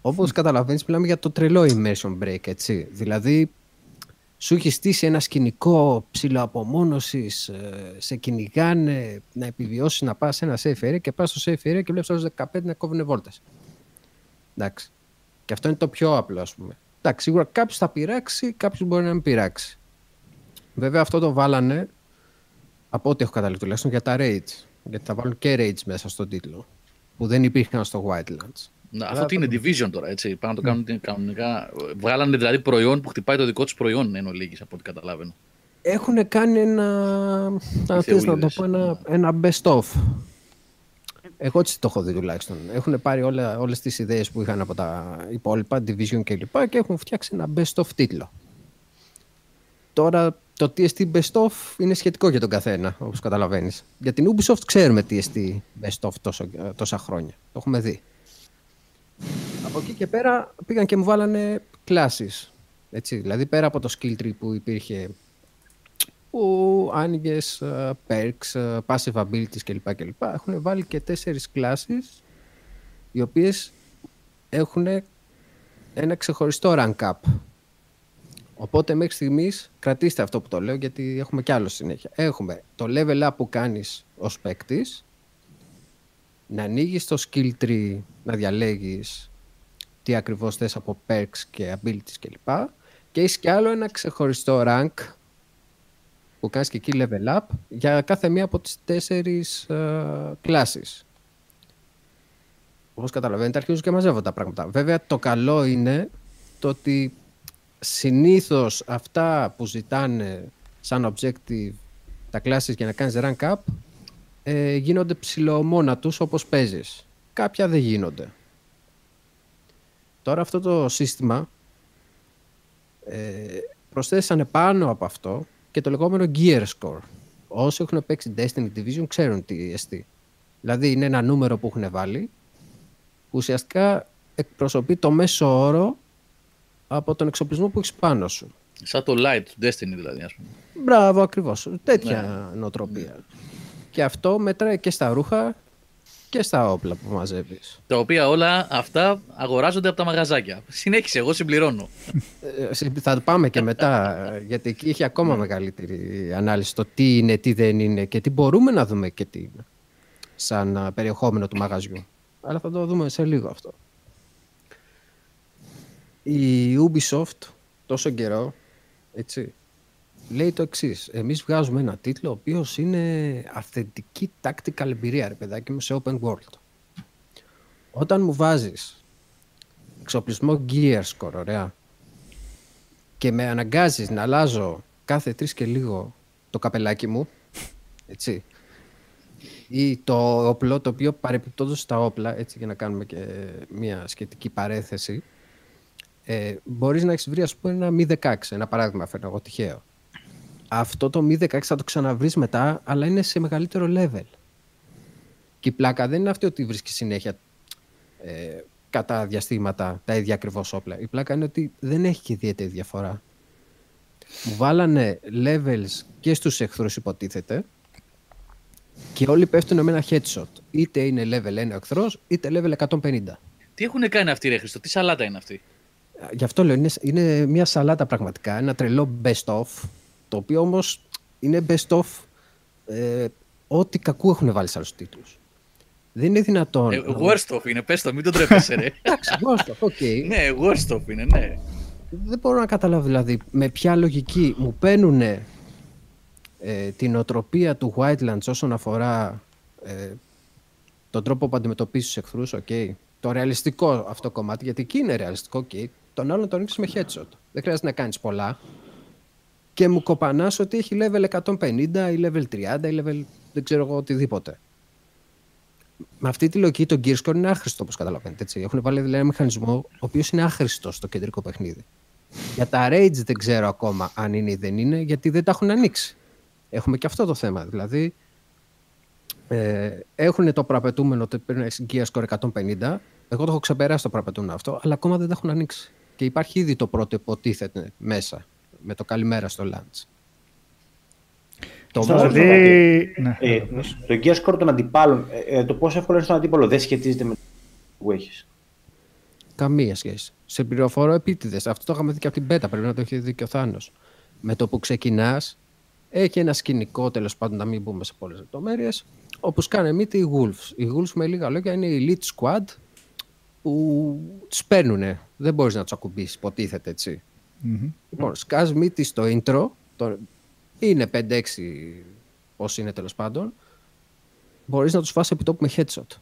Όπως καταλαβαίνεις, μιλάμε για το τρελό immersion break, έτσι. Δηλαδή, σου έχει στήσει ένα σκηνικό ψηλοαπομόνωσης, ε, σε κυνηγάνε να επιβιώσεις να πας σε ένα safe area και πας στο safe area και βλέπεις όλους 15 να κόβουν βόλτες. Εντάξει. Και αυτό είναι το πιο απλό, ας πούμε. Εντάξει, σίγουρα κάποιος θα πειράξει, κάποιος μπορεί να μην πειράξει. Βέβαια αυτό το βάλανε, από ό,τι έχω καταλάβει τουλάχιστον, για τα raids. Γιατί θα βάλουν και raids μέσα στον τίτλο, που δεν υπήρχαν στο Wildlands. Να, Αλλά αυτό τι είναι το- division τώρα, έτσι. Πάνε να το κάνουν κανονικά. Βγάλανε δηλαδή προϊόν που χτυπάει το δικό τους προϊόν, εν ολίγης, από ό,τι καταλαβαίνω. Έχουν κάνει ένα, αν θες να το θεούλιδες. πω, ένα, ένα best of. Εγώ έτσι το έχω δει τουλάχιστον. Έχουν πάρει όλα, όλες τις ιδέες που είχαν από τα υπόλοιπα, Division και λοιπά και έχουν φτιάξει ένα best of τίτλο. Τώρα το TST best of είναι σχετικό για τον καθένα, όπως καταλαβαίνεις. Για την Ubisoft ξέρουμε TST best of τόσο, τόσα χρόνια. Το έχουμε δει. Από εκεί και πέρα πήγαν και μου βάλανε classes. Έτσι, δηλαδή πέρα από το skill tree που υπήρχε που άνοιγες perks, ε, passive abilities κλπ. κλπ. Έχουν βάλει και τέσσερις classes οι οποίες έχουν ένα ξεχωριστό rank up. Οπότε μέχρι στιγμής κρατήστε αυτό που το λέω γιατί έχουμε κι άλλο συνέχεια. Έχουμε το level up που κάνεις ως παίκτης, να ανοίγεις το skill tree, να διαλέγεις τι ακριβώς θες από perks και abilities κλπ. Και έχεις κι άλλο ένα ξεχωριστό rank που κάνεις και εκεί level up για κάθε μία από τις τέσσερις ε, κλάσεις. Όπως καταλαβαίνετε αρχίζουν και μαζεύω τα πράγματα. Βέβαια το καλό είναι το ότι συνήθως αυτά που ζητάνε σαν objective τα classes για να κάνεις rank up ε, γίνονται ψηλομόνα τους όπως παίζεις. Κάποια δεν γίνονται. Τώρα αυτό το σύστημα ε, προσθέσανε πάνω από αυτό και το λεγόμενο gear score. Όσοι έχουν παίξει Destiny Division ξέρουν τι εστί. Δηλαδή είναι ένα νούμερο που έχουν βάλει που ουσιαστικά εκπροσωπεί το μέσο όρο από τον εξοπλισμό που έχεις πάνω σου. Σαν το light του Destiny δηλαδή, ας πούμε. Μπράβο, ακριβώς. Τέτοια νοοτροπία. Και αυτό μετράει και στα ρούχα και στα όπλα που μαζεύεις. Τα οποία όλα αυτά αγοράζονται από τα μαγαζάκια. Συνέχισε, εγώ συμπληρώνω. Ε, συ- Θα το πάμε και μετά, ε, γιατί εκεί έχει ακόμα μεγαλύτερη ανάλυση το τι είναι, τι δεν είναι και τι μπορούμε να δούμε και τι είναι σαν α, περιεχόμενο του μαγαζιού. Αλλά θα το δούμε σε λίγο αυτό. Η Ubisoft τόσο καιρό, έτσι, λέει το εξής. Εμείς βγάζουμε ένα τίτλο ο οποίος είναι αυθεντική tactical εμπειρία, ρε παιδάκι μου, σε open world. Όταν μου βάζεις εξοπλισμό gear score, ωραία, και με αναγκάζεις να αλλάζω κάθε τρεις και λίγο το καπελάκι μου, έτσι, ή το όπλο, το οποίο παρεπιπτόντως στα όπλα, έτσι για να κάνουμε και μια σχετική παρέθεση, ε, μπορείς να έχεις βρει ας πούμε ένα Mi 16, ένα παράδειγμα φέρνω εγώ τυχαίο. Αυτό το Mi 16 θα το ξαναβρεις μετά, αλλά είναι σε μεγαλύτερο level. Και η πλάκα δεν είναι αυτή ότι βρίσκεις συνέχεια ε, κατά διαστήματα τα ίδια ακριβώς όπλα. Η πλάκα είναι ότι δεν έχει και ιδιαίτερη διαφορά. Μου βάλανε levels και στους εχθρούς υποτίθεται Και όλοι πέφτουν με ένα headshot. Είτε είναι level 1 εχθρός, είτε level 150. Τι έχουν κάνει αυτοί, Ρε Χριστό, τι σαλάτα είναι αυτή; Γι' αυτό λέω, είναι, είναι μια σαλάτα πραγματικά, ένα τρελό best of, το οποίο όμως είναι best of ε, ό,τι κακού έχουν βάλει σε άλλους τίτλους. Δεν είναι δυνατόν. Ε, worst of είναι, πες το, μην τον ντρέπεσαι, ρε. Εντάξει, worst of, οκ. ναι, worst of είναι, ναι. Δεν μπορώ να καταλάβω δηλαδή με ποια λογική μου παίρνουν ε, τη νοοτροπία του Wildlands όσον αφορά ε, τον τρόπο που αντιμετωπίζεις τους εχθρούς, οκ. Το ρεαλιστικό αυτό κομμάτι, γιατί εκεί είναι ρεαλιστικό, οκ. Τον άλλον τον ρίξει με headshot. Δεν χρειάζεται να κάνεις πολλά. Και μου κοπανάς ότι έχει level 150 ή level 30 ή level δεν ξέρω εγώ οτιδήποτε. Με αυτή τη λογική το Gearscore είναι άχρηστο όπως καταλαβαίνετε. Έτσι. Έχουν βάλει δηλαδή ένα μηχανισμό ο οποίος είναι άχρηστο στο κεντρικό παιχνίδι. Για τα Rage δεν ξέρω ακόμα αν είναι ή δεν είναι, γιατί δεν τα έχουν ανοίξει. Έχουμε και αυτό το θέμα. Δηλαδή, ε, έχουν το προαπαιτούμενο ότι πρέπει να έχει Gear Score 150. Εγώ το έχω ξεπεράσει το προαπαιτούμενο αυτό, αλλά ακόμα δεν τα έχουν ανοίξει. Και υπάρχει ήδη το πρώτο υποτίθεται μέσα, με το καλημέρα στο launch. Το Δηλαδή, δηλαδή, ναι, ε, βεβαίως. το gear score των αντιπάλων, ε, ε, το πόσο εύκολο είναι στον αντίπαλο δεν σχετίζεται με το που έχεις. Καμία σχέση. Σε πληροφορώ επίτηδες. Αυτό το είχαμε δει και από την Πέτα. Πρέπει να το έχει δει και ο Θάνος. Με το που ξεκινάς, έχει ένα σκηνικό τέλος πάντων, να μην μπούμε σε πολλές λεπτομέρειες, όπου σκάνε μύτη οι Wolves. Οι Wolves με λίγα λόγια είναι η elite squad που τους παίρνουν. Δεν μπορείς να τους ακουμπήσεις, υποτίθεται έτσι. Μμμ. Λοιπόν, σκάς μύτη στο intro, το, είναι 5-6 όσοι είναι τέλος πάντων, μπορείς να τους φας επί τόπου με headshot.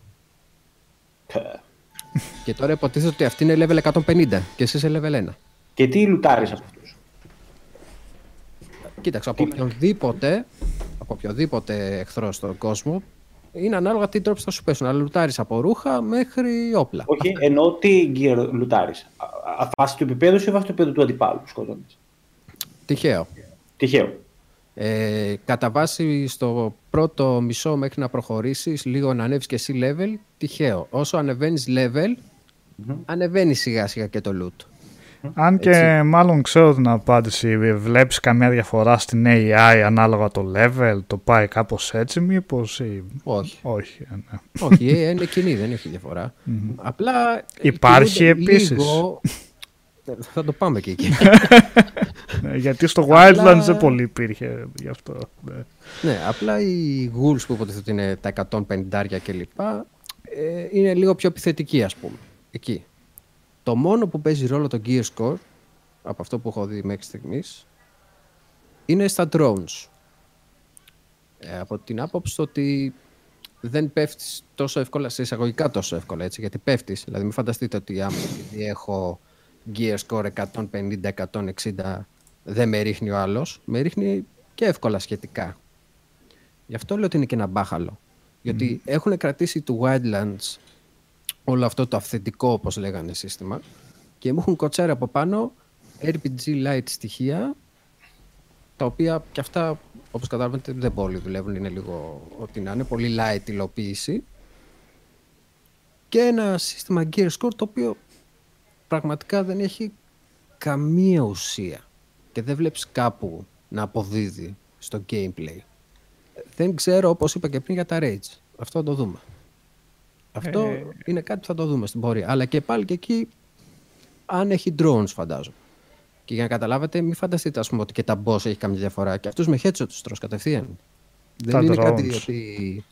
Και τώρα υποτίθεται ότι αυτή είναι level 150 και εσύ είσαι level 1. Και τι λουτάρεις από αυτούς; Κοίταξε, από οποιονδήποτε, από οποιοδήποτε εχθρό στον κόσμο, είναι ανάλογα τι τρόπους θα σου πέσουν. Αλλά λουτάρεις από ρούχα μέχρι όπλα. Όχι, εννοώ τι gear λουτάρεις. Βάσει του επίπεδου σου ή βάσει του επίπεδου του αντιπάλου που σκοτώνεις. Τυχαίο. Τυχαίο. Ε, κατά βάση στο πρώτο μισό μέχρι να προχωρήσεις, λίγο να ανέβεις και εσύ level, τυχαίο. Όσο ανεβαίνεις level, ανεβαίνεις σιγά σιγά και το loot. Αν και Έτσι. μάλλον ξέρω την απάντηση, βλέπεις καμία διαφορά στην AI ανάλογα το level, το πάει κάπως έτσι μήπως ή... Όχι. Όχι, ε, ναι. Όχι, ε, είναι κοινή, δεν έχει διαφορά. Απλά. Υπάρχει κινούνται επίσης. λίγο- Ε, Θα το πάμε και εκεί. Ναι, Γιατί στο Απλά- Wildlands δεν πολύ υπήρχε γι' αυτό. ναι. ναι, απλά οι ghouls που υποτίθεται ότι είναι τα 150 κλπ. Ε, είναι λίγο πιο επιθετικοί, ας πούμε. Εκεί. Το μόνο που παίζει ρόλο το gear score, από αυτό που έχω δει μέχρι στιγμής, είναι στα drones. Ε, από την άποψη ότι δεν πέφτεις τόσο εύκολα, σε εισαγωγικά τόσο εύκολα, έτσι, γιατί πέφτεις. Δηλαδή μην φανταστείτε ότι άμα επειδή έχω gear score 150-160 δεν με ρίχνει ο άλλος, με ρίχνει και εύκολα σχετικά. Γι' αυτό λέω ότι είναι και ένα μπάχαλο. Γιατί έχουν κρατήσει του Wildlands όλο αυτό το αυθεντικό, όπως λέγανε, σύστημα και μου έχουν κοτσάρει από πάνω RPG light στοιχεία τα οποία και αυτά, όπως καταλαβαίνετε, δεν πολύ δουλεύουν, είναι λίγο ό,τι να είναι, πολύ light υλοποίηση και ένα σύστημα gear score το οποίο πραγματικά δεν έχει καμία ουσία και δεν βλέπεις κάπου να αποδίδει στο gameplay. Δεν ξέρω, όπως είπα και πριν, για τα raids. Αυτό θα το δούμε. Αυτό Ε. είναι κάτι που θα το δούμε στην πορεία. Αλλά και πάλι και εκεί, αν έχει drones, φαντάζομαι. Και για να καταλάβετε, μην φανταστείτε ας πούμε, ότι και τα boss έχει καμία διαφορά. Και αυτούς με headshot τους τρως κατευθείαν. Τα Δεν είναι drones. κάτι ότι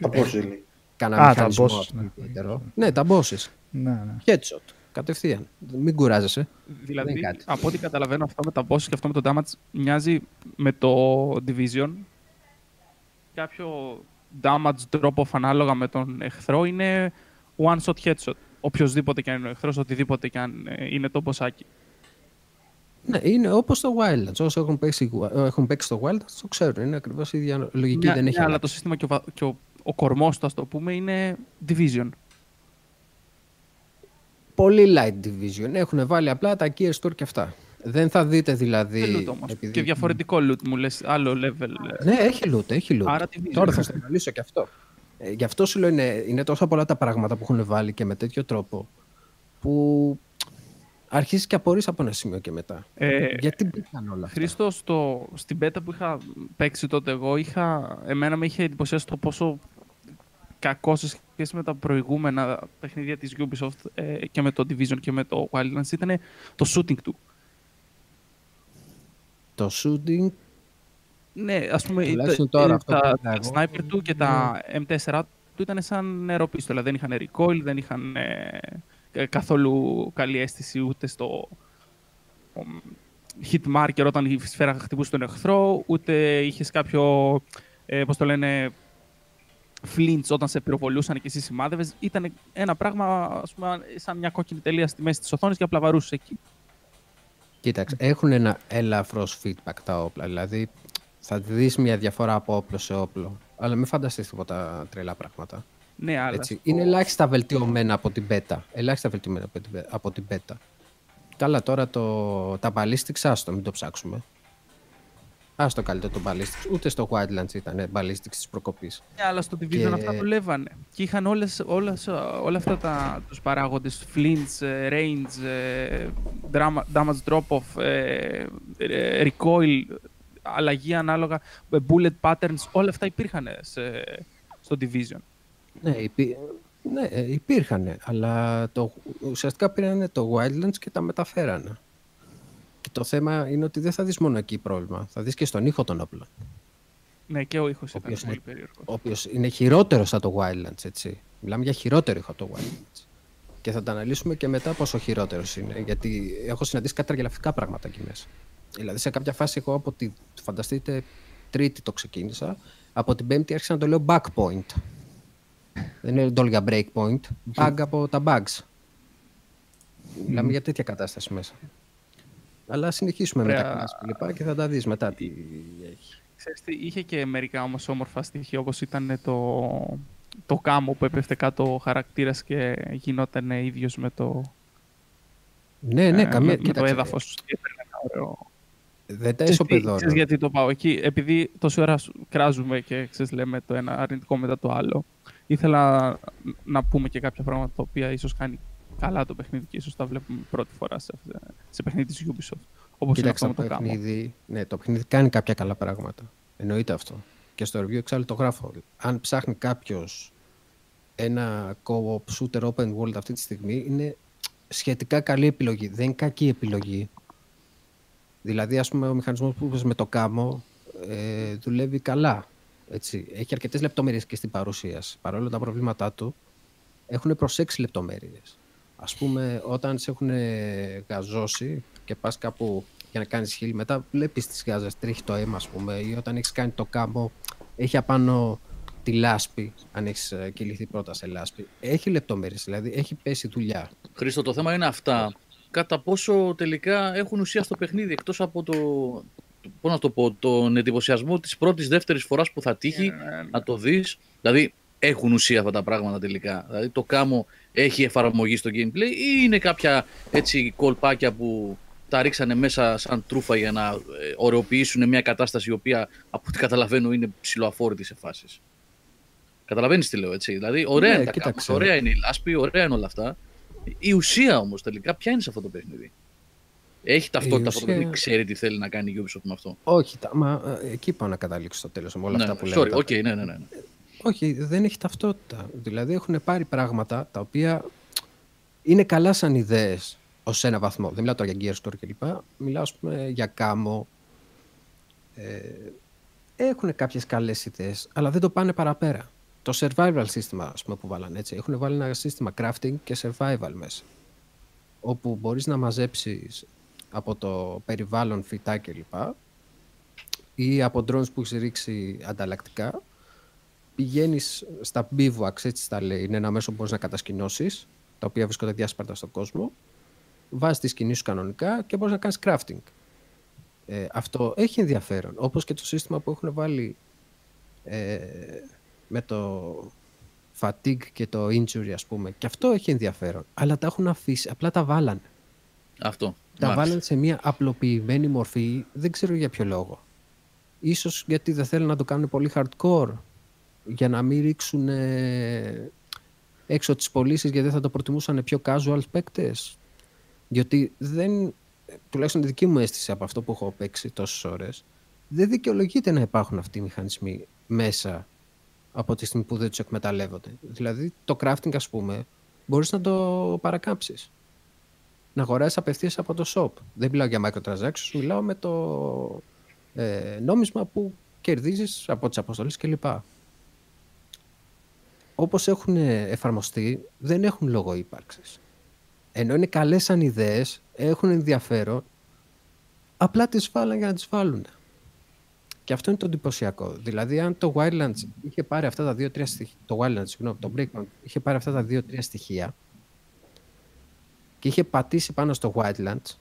Τα πόσο λέει. κάνα Α, τα μηχανισμό bosses, ας πούμε, ναι. ιδιαίτερο. Ναι, τα bosses. Ναι, ναι. Headshot. Κατευθείαν. Μην κουράζεσαι. Δηλαδή, Δεν είναι κάτι. από ό,τι καταλαβαίνω αυτό με τα bosses και αυτό με το damage μοιάζει με το Division. Κάποιο damage drop-off ανάλογα με τον εχθρό είναι one-shot headshot. Οποιοδήποτε και αν είναι ο εχθρός, οτιδήποτε και αν ε, είναι το μποσάκι. Ναι, είναι όπως το Wildlands. Όσοι έχουν παίξει, έχουν παίξει το Wildlands το ξέρουν. Είναι ακριβώς η ίδια λογική. Ναι, δεν έχει ναι, αλλά αλλάξει. το σύστημα και ο, βα- και ο, ο κορμός του, ας το πούμε, είναι Division. Πολύ light division. Έχουν βάλει απλά τα gear store και αυτά. Δεν θα δείτε δηλαδή. Και loot όμως. επειδή- Και διαφορετικό loot μου λες, άλλο level. ε. Ναι, έχει loot, έχει loot. Άρα division. Τώρα θα στο αναλύσω και αυτό. Ε, γι' αυτό σου λέω είναι, είναι τόσα πολλά τα πράγματα που έχουν βάλει και με τέτοιο τρόπο που αρχίζεις και απορείς από ένα σημείο και μετά. Ε, Γιατί μπήκαν όλα αυτά; Χρήστο, στο, στην πέτα που είχα παίξει τότε εγώ, είχα, εμένα με είχε εντυπωσιάσει το πόσο κακό σε σχέση με τα προηγούμενα παιχνίδια της Ubisoft ε, και με το Division και με το Wildlands ήταν το shooting του. Το shooting Ναι, ας πούμε, Τουλάχιστον τα, τώρα ε, αυτό τα, που τα είδα εγώ, sniper του και τα M4 του ήταν σαν νεροπίστολα. Δεν είχαν recoil, δεν είχαν ε, ε, καθόλου καλή αίσθηση ούτε στο ο, hit marker όταν η σφαίρα χτυπούσε τον εχθρό, ούτε είχες κάποιο, ε, πώς το λένε, flinch όταν σε πυροβολούσαν και εσύ σημάδευες. Ήταν ένα πράγμα, ας πούμε, σαν μια κόκκινη τελεία στη μέση της οθόνης και απλά βαρούσες εκεί. Κοίταξε, έχουν ένα ελαφρώς feedback τα όπλα. Δηλαδή θα δεις μια διαφορά από όπλο σε όπλο. Αλλά μην φανταστείς τίποτα τρελά πράγματα. Ναι, αλλά Έτσι. στο- Είναι ελάχιστα βελτιωμένα από την beta. Ελάχιστα βελτιωμένα από την, από την beta. Καλά, τώρα το, τα ballistics, άστο, μην το ψάξουμε. Άστο καλύτερο το ballistics. Ούτε στο Wildlands ήταν ballistics της προκοπής. Ναι, αλλά στο Division Και- αυτά δουλεύανε. Και είχαν όλες, όλες, όλα αυτά τα, τους παράγοντες, flinch, ε, range, ε, drama- damage drop-off, ε, ε, recoil, αλλαγή ανάλογα, ε, bullet patterns, όλα αυτά υπήρχαν σε, στο Division. Ναι, υπή... ναι ε, υπήρχαν, αλλά το... ουσιαστικά πήραν το Wildlands και τα μεταφέρανε. Και το θέμα είναι ότι δεν θα δεις μόνο εκεί πρόβλημα. Θα δεις και στον ήχο των όπλων. Ναι, και ο ήχος Ο ήταν οποίος πολύ είναι- περίεργος. Ο οποίος είναι χειρότερος σαν το Wildlands, έτσι. Μιλάμε για χειρότερο ήχο από το Wildlands. Και θα τα αναλύσουμε και μετά πόσο χειρότερος είναι. Γιατί έχω συναντήσει κάτι τραγελαφικά πράγματα εκεί μέσα. Δηλαδή, σε κάποια φάση, εγώ από τη. Φανταστείτε, Τρίτη το ξεκίνησα. Από την Πέμπτη άρχισα να το λέω back point. Δεν είναι ντόλ για break point. Bug από τα bugs. Μιλάμε για τέτοια κατάσταση μέσα. Αλλά συνεχίσουμε με τα Ωραία. κλάσ και λοιπά και θα τα δεις μετά τι έχει. Ξέρεις τι, είχε και μερικά όμως όμορφα στοιχεία, όπως ήταν το, το κάμο που έπεφτε κάτω ο χαρακτήρας και γινόταν ίδιος με το, Ναι, ναι, ε, καμία. με, με το κοίταξε, έδαφος. Και έπαιρνε ένα ωραίο Δεν τα Ξέρεις τι- ισοπεδώνω. ξέρεις γιατί το πάω εκεί. Επειδή τόση ώρα σου- κράζουμε και ξέρεις, λέμε το ένα αρνητικό μετά το άλλο, ήθελα να πούμε και κάποια πράγματα τα οποία ίσως κάνει καλά το παιχνίδι και ίσως τα βλέπουμε πρώτη φορά σε, αυτή- σε παιχνίδι της Ubisoft. Όπως είναι Κοίταξε αυτό το με το κάμω. παιχνίδι. Ναι, το παιχνίδι κάνει κάποια καλά πράγματα. Εννοείται αυτό. Και στο review εξάλλου το γράφω. Αν ψάχνει κάποιος ένα co-op shooter open world αυτή τη στιγμή, είναι σχετικά καλή επιλογή. Δεν είναι κακή επιλογή. Δηλαδή, ας πούμε, ο μηχανισμός που είπες με το κάμο ε, δουλεύει καλά. Έτσι. Έχει αρκετές λεπτομέρειες και στην παρουσίαση. Παρόλο τα προβλήματά του, έχουν προσέξει λεπτομέρειες. Ας πούμε, όταν σε έχουν γαζώσει και πας κάπου για να κάνεις χείλη, μετά βλέπεις τις γάζες, τρίχει το αίμα, ας πούμε, ή όταν έχεις κάνει το κάμπο, έχει απάνω τη λάσπη, αν έχεις ε, κυληθεί πρώτα σε λάσπη. Έχει λεπτομέρειες, δηλαδή έχει πέσει δουλειά. Χρήστο, το θέμα είναι αυτά. Κατά πόσο τελικά έχουν ουσία στο παιχνίδι, εκτός από το, το- πώς να το πω, τον εντυπωσιασμό της πρώτης, δεύτερης φοράς που θα τύχει να το δεις. Δηλαδή, έχουν ουσία αυτά τα πράγματα τελικά. Δηλαδή, το κάμο έχει εφαρμογή στο gameplay ή είναι κάποια έτσι κολπάκια που τα ρίξανε μέσα σαν τρούφα για να ε, ωραιοποιήσουν μια κατάσταση η οποία, από ό,τι καταλαβαίνω, είναι ψιλοαφόρητη σε φάσεις. Καταλαβαίνεις τι λέω, έτσι. Δηλαδή, ωραία Ναι, είναι τα κοίταξε. κάμω, ωραία είναι η λάσπη, ωραία είναι όλα αυτά. Η ουσία όμως τελικά ποια είναι σε αυτό το παιχνίδι; Έχει ταυτότητα αυτό το ουσία- παιχνίδι, ξέρει τι θέλει να κάνει η Ubisoft με αυτό; Όχι, τα, μα ε, εκεί πάω να καταλήξω στο τέλος με όλα ναι, αυτά που sorry, λέμε. οκ, ναι, ναι, ναι. Όχι, δεν έχει ταυτότητα. Δηλαδή έχουν πάρει πράγματα τα οποία είναι καλά σαν ιδέες ως ένα βαθμό. Δεν μιλάω τώρα για Gears Store κλπ. Μιλάω ας πούμε, για κάμο. Ε, έχουν κάποιες καλές ιδέες, αλλά δεν το πάνε παραπέρα. Το survival σύστημα ας πούμε, που βάλανε έτσι. Έχουν βάλει ένα σύστημα crafting και survival μέσα. Όπου μπορείς να μαζέψεις από το περιβάλλον φυτά κλπ. Ή από drones που έχεις ρίξει ανταλλακτικά πηγαίνεις στα bivouacs, έτσι τα λέει. Είναι ένα μέσο που μπορείς να κατασκηνώσεις, τα οποία βρίσκονται διάσπαρτα στον κόσμο. Βάζεις τη σκηνή σου κανονικά και μπορείς να κάνεις crafting. Ε, αυτό έχει ενδιαφέρον. Όπως και το σύστημα που έχουν βάλει ε, με το fatigue και το injury, ας πούμε. Και αυτό έχει ενδιαφέρον. Αλλά τα έχουν αφήσει, απλά τα βάλανε. Αυτό. Τα Μάλιστα. βάλανε σε μια απλοποιημένη μορφή, δεν ξέρω για ποιο λόγο. Ίσως γιατί δεν θέλουν να το κάνουν πολύ hardcore, για να μην ρίξουν ε, έξω τις πωλήσεις γιατί θα το προτιμούσαν πιο casual παίκτες. Διότι δεν, τουλάχιστον τη δική μου αίσθηση από αυτό που έχω παίξει τόσες ώρες, δεν δικαιολογείται να υπάρχουν αυτοί οι μηχανισμοί μέσα από τη στιγμή που δεν τους εκμεταλλεύονται. Δηλαδή το crafting ας πούμε μπορείς να το παρακάμψεις. Να αγοράσεις απευθείας από το shop. Δεν μιλάω για microtransactions, μιλάω με το ε, νόμισμα που κερδίζεις από τις αποστολές κλπ. Όπως έχουν εφαρμοστεί, δεν έχουν λόγο ύπαρξης. Ενώ είναι καλές σαν ιδέες, έχουν ενδιαφέρον, απλά τις βάλαν για να τις βάλουν. Και αυτό είναι το εντυπωσιακό. Δηλαδή, αν το Wildlands είχε πάρει αυτά τα δύο-τρία στοιχεία. Το Wildlands, συγγνώμη, το Breakman είχε πάρει αυτά τα δύο-τρία στοιχεία και είχε πατήσει πάνω στο Wildlands,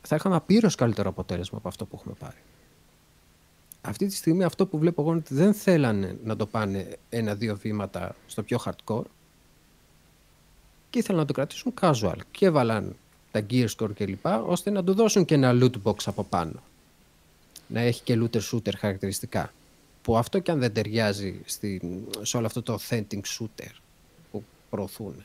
θα είχαμε απείρως καλύτερο αποτέλεσμα από αυτό που έχουμε πάρει. Αυτή τη στιγμή αυτό που βλέπω εγώ είναι ότι δεν θέλανε να το πάνε ένα-δύο βήματα στο πιο hardcore και ήθελαν να το κρατήσουν casual και έβαλαν τα gear score κλπ. ώστε να του δώσουν και ένα loot box από πάνω να έχει και looter shooter χαρακτηριστικά. Που αυτό και αν δεν ταιριάζει στη, σε όλο αυτό το authentic shooter που προωθούν.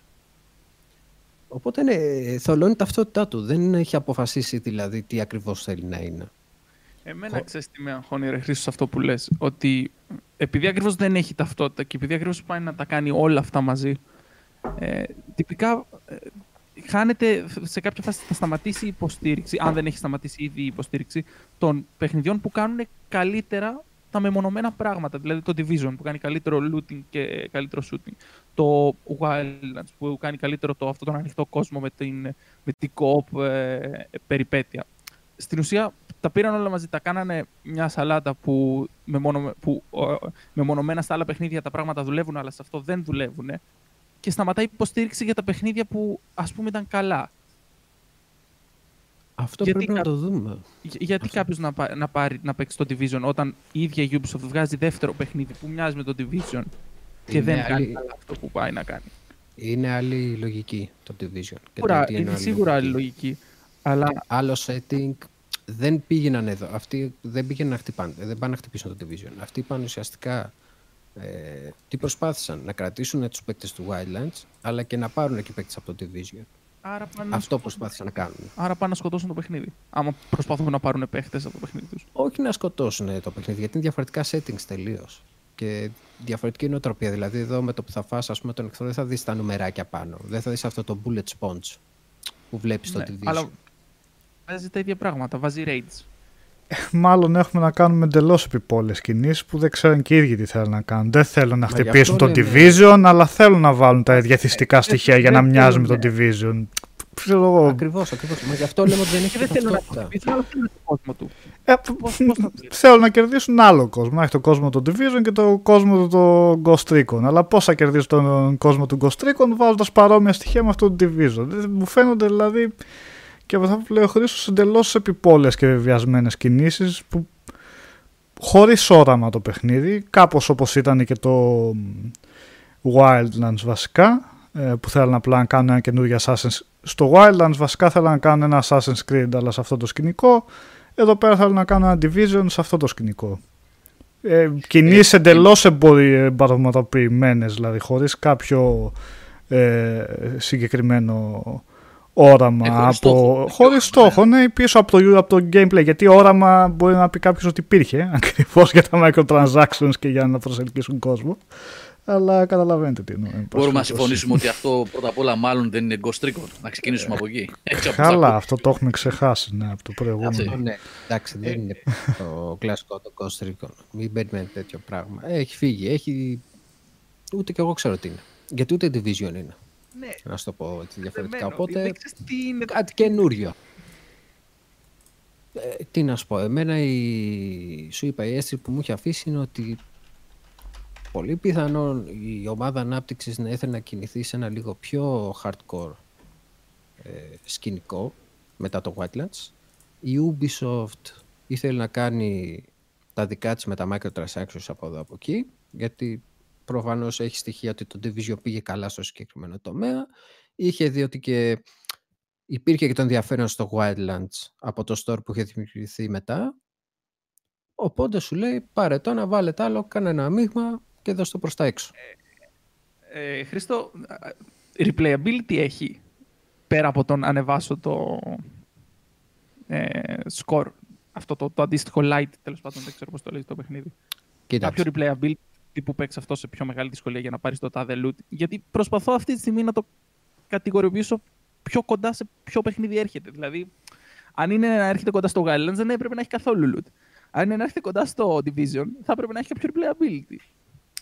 Οπότε ναι, θολώνει ταυτότητά του. Δεν έχει αποφασίσει δηλαδή τι ακριβώς θέλει να είναι. Εμένα ξέρεις τι με αγχώνει ρε Χρήστος αυτό που λες. Ότι επειδή ακριβώς δεν έχει ταυτότητα και επειδή ακριβώς πάει να τα κάνει όλα αυτά μαζί, ε, τυπικά ε, χάνεται σε κάποια φάση θα σταματήσει η υποστήριξη, αν δεν έχει σταματήσει ήδη η υποστήριξη, των παιχνιδιών που κάνουν καλύτερα τα μεμονωμένα πράγματα. Δηλαδή το Division που κάνει καλύτερο looting και καλύτερο shooting. Το Wildlands που κάνει καλύτερο το, αυτό τον ανοιχτό κόσμο με την, με την co-op ε, περιπέτεια. Στην ουσία τα πήραν όλα μαζί, τα κάνανε μια σαλάτα που, μεμονω, που ε, μεμονωμένα στα άλλα παιχνίδια τα πράγματα δουλεύουν, αλλά σε αυτό δεν δουλεύουν και σταματάει η υποστήριξη για τα παιχνίδια που ας πούμε ήταν καλά. Αυτό γιατί πρέπει να το δούμε. γιατί κάποιος να, να, πάρει, να παίξει το Division όταν η ίδια η Ubisoft βγάζει δεύτερο παιχνίδι που μοιάζει με το Division και δεν κάνει καλά αυτό που πάει να κάνει. Είναι άλλη λογική το Division. Σίγουρα, είναι, είναι σίγουρα άλλη λογική. Αλλά... Άλλο setting δεν πήγαιναν εδώ. Αυτοί δεν πήγαιναν να χτυπάνε. Δεν πάνε να χτυπήσουν το Division. Αυτοί πάνε ουσιαστικά ε, τι προσπάθησαν να κρατήσουν τους παίκτες του Wildlands αλλά και να πάρουν και παίκτες από το Division. Άρα Αυτό προσπάθησαν να κάνουν. Άρα πάνε να σκοτώσουν το παιχνίδι. Άμα προσπαθούν να πάρουν παίχτες από το παιχνίδι τους. Όχι να σκοτώσουν το παιχνίδι, γιατί είναι διαφορετικά settings τελείως. Και διαφορετική νοοτροπία. Δηλαδή, εδώ με το που θα φας, ας πούμε, τον εχθρό δεν θα δεις τα νουμεράκια πάνω. Δεν θα δεις αυτό το bullet sponge που βλέπεις στο ναι, Division. Αλλά βάζει τα ίδια πράγματα. Βάζει raids μάλλον έχουμε να κάνουμε εντελώς επιπόλαιες κινήσεις που δεν ξέρουν και οι ίδιοι τι θέλουν να κάνουν. Δεν θέλουν να χτυπήσουν το Division, αλλά θέλουν να βάλουν τα διαθυστικά ε, στοιχεία για να μοιάζουν με το Division. Ακριβώς, ακριβώς. Μα γι' αυτό λέμε ότι δεν έχει δεν θέλουν να χτυπήσουν, αλλά θέλουν τον κόσμο του. Ε, θέλουν να κερδίσουν άλλο κόσμο. Έχει το κόσμο του Division και το κόσμο του Ghost Recon. Αλλά πώς θα κερδίσουν τον κόσμο του Ghost Recon βάζοντας παρόμοια στοιχεία με αυτό το Division. Μου φαίνονται δηλαδή και από αυτά που λέει ο Χρήστος εντελώς επιπόλαιες και βιασμένες κινήσεις που χωρίς όραμα το παιχνίδι, κάπως όπως ήταν και το Wildlands βασικά, ε, που θέλουν απλά να κάνουν ένα καινούργιο Assassin's Στο Wildlands βασικά θέλουν να κάνουν ένα Assassin's Creed αλλά σε αυτό το σκηνικό, εδώ πέρα θέλουν να κάνουν ένα Division σε αυτό το σκηνικό. Ε, κινήσεις ε, εντελώς εμπορευματοποιημένες, δηλαδή χωρίς κάποιο ε, συγκεκριμένο όραμα. από... Στόχο. Χωρίς στόχο, ναι, πίσω από το, από το gameplay. Γιατί όραμα μπορεί να πει κάποιος ότι υπήρχε ακριβώς για τα microtransactions και για να προσελκύσουν κόσμο. Αλλά καταλαβαίνετε τι εννοώ. Μπορούμε να συμφωνήσουμε ότι αυτό πρώτα απ' όλα μάλλον δεν είναι Ghost Recon. Να ξεκινήσουμε από εκεί. Καλά, αυτό το έχουμε ξεχάσει ναι, από το προηγούμενο. ναι, εντάξει, δεν είναι το κλασικό το Ghost Recon. Μην με τέτοιο πράγμα. Έχει φύγει, έχει. Ούτε κι εγώ ξέρω τι είναι. Γιατί ούτε Division είναι. Ναι. Να σου το πω έτσι διαφορετικά. Οπότε τι είναι... κάτι καινούριο. Ε, τι να σου πω, εμένα η... σου είπα η αίσθηση που μου έχει αφήσει είναι ότι πολύ πιθανόν η ομάδα ανάπτυξης να ήθελε να κινηθεί σε ένα λίγο πιο hardcore ε, σκηνικό μετά το Wildlands. Η Ubisoft ήθελε να κάνει τα δικά της με τα microtransactions από εδώ από εκεί γιατί Προφανώς έχει στοιχεία ότι το Division πήγε καλά στο συγκεκριμένο τομέα. Είχε δει ότι και υπήρχε και το ενδιαφέρον στο Wildlands από το store που είχε δημιουργηθεί μετά. Οπότε σου λέει πάρε το να βάλετε άλλο, κάνε ένα μείγμα και δώσ' το προς τα έξω. Ε, ε, Χρήστο, replayability έχει. πέρα από τον ανεβάσω το ε, score, αυτό το, το αντίστοιχο light, τέλος πάντων, δεν ξέρω πώς το λέει το παιχνίδι. Κοίταξε. Κάποιο replayability που παίξει αυτό σε πιο μεγάλη δυσκολία για να πάρεις το τάδε loot. Γιατί προσπαθώ αυτή τη στιγμή να το κατηγοριοποιήσω πιο κοντά σε ποιο παιχνίδι έρχεται. Δηλαδή, αν είναι να έρχεται κοντά στο Wildlands, δεν έπρεπε να έχει καθόλου loot. Αν είναι να έρχεται κοντά στο Division, θα έπρεπε να έχει κάποιο replayability.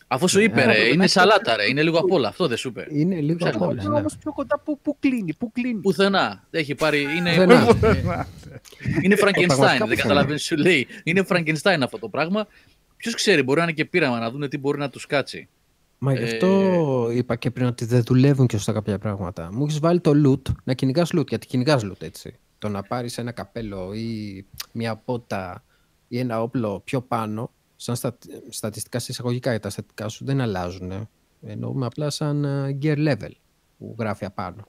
Αφού σου είπε, Ε, ρε, πρέπει να είναι έχει σαλάτα, ρε, είναι λίγο απ' όλα. Αυτό δεν σου είπε. Είναι λίγο Ξέρω, απ' όλα. Είναι ναι. όμως πιο κοντά που, που κλείνει, που κλείνει. Πουθενά. Έχει πάρει. Είναι, Πουθενά. είναι Frankenstein. Πραγματικά δεν πουθενά. καταλαβαίνει, σου λέει. Είναι Frankenstein αυτό το πράγμα. Ποιος ξέρει, μπορεί να είναι και πείραμα να δουν τι μπορεί να τους κάτσει. Μα γι' Ε, αυτό είπα και πριν ότι δεν δουλεύουν και σωστά κάποια πράγματα. Μου έχεις βάλει το loot, να κυνηγάς loot, γιατί κυνηγάς loot έτσι. Το να πάρεις ένα καπέλο ή μια πότα ή ένα όπλο πιο πάνω, σαν στα, στατιστικά σε εισαγωγικά για τα στατικά σου δεν αλλάζουν. Εννοούμε απλά σαν ε, gear level που γράφει απάνω.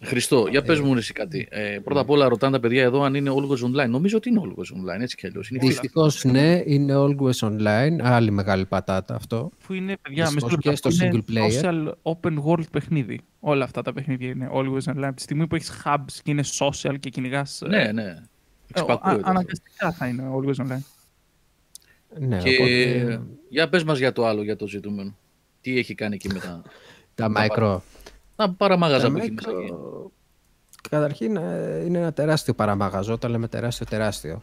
Χριστό, για πες μου εσύ κάτι. Ε, πρώτα απ' όλα ρωτάνε τα παιδιά εδώ αν είναι Always Online. Νομίζω ότι είναι Always Online, έτσι κι αλλιώς. Είναι φίλοι. Δυστυχώς ναι, είναι always online. Άλλη μεγάλη πατάτα αυτό. Που είναι, παιδιά, Δυστυχώς μισό και λεπτό, στο είναι single player. social open world παιχνίδι. Όλα αυτά τα παιχνίδια είναι always online. Από τη στιγμή που έχεις hubs και είναι social και κυνηγάς. Ναι, ναι. Εξυπακούεται αυτό. αναγκαστικά θα είναι always online. Ναι, Και οπότε, για πες μας για το άλλο, για το ζητούμενο. Τι έχει κάνει εκεί με τα, τα τα micro. Τα παραμάγαζα Τα που έχει μέσα micro, εκεί. Καταρχήν ε, είναι ένα τεράστιο παραμαγαζό, όταν λέμε τεράστιο, τεράστιο.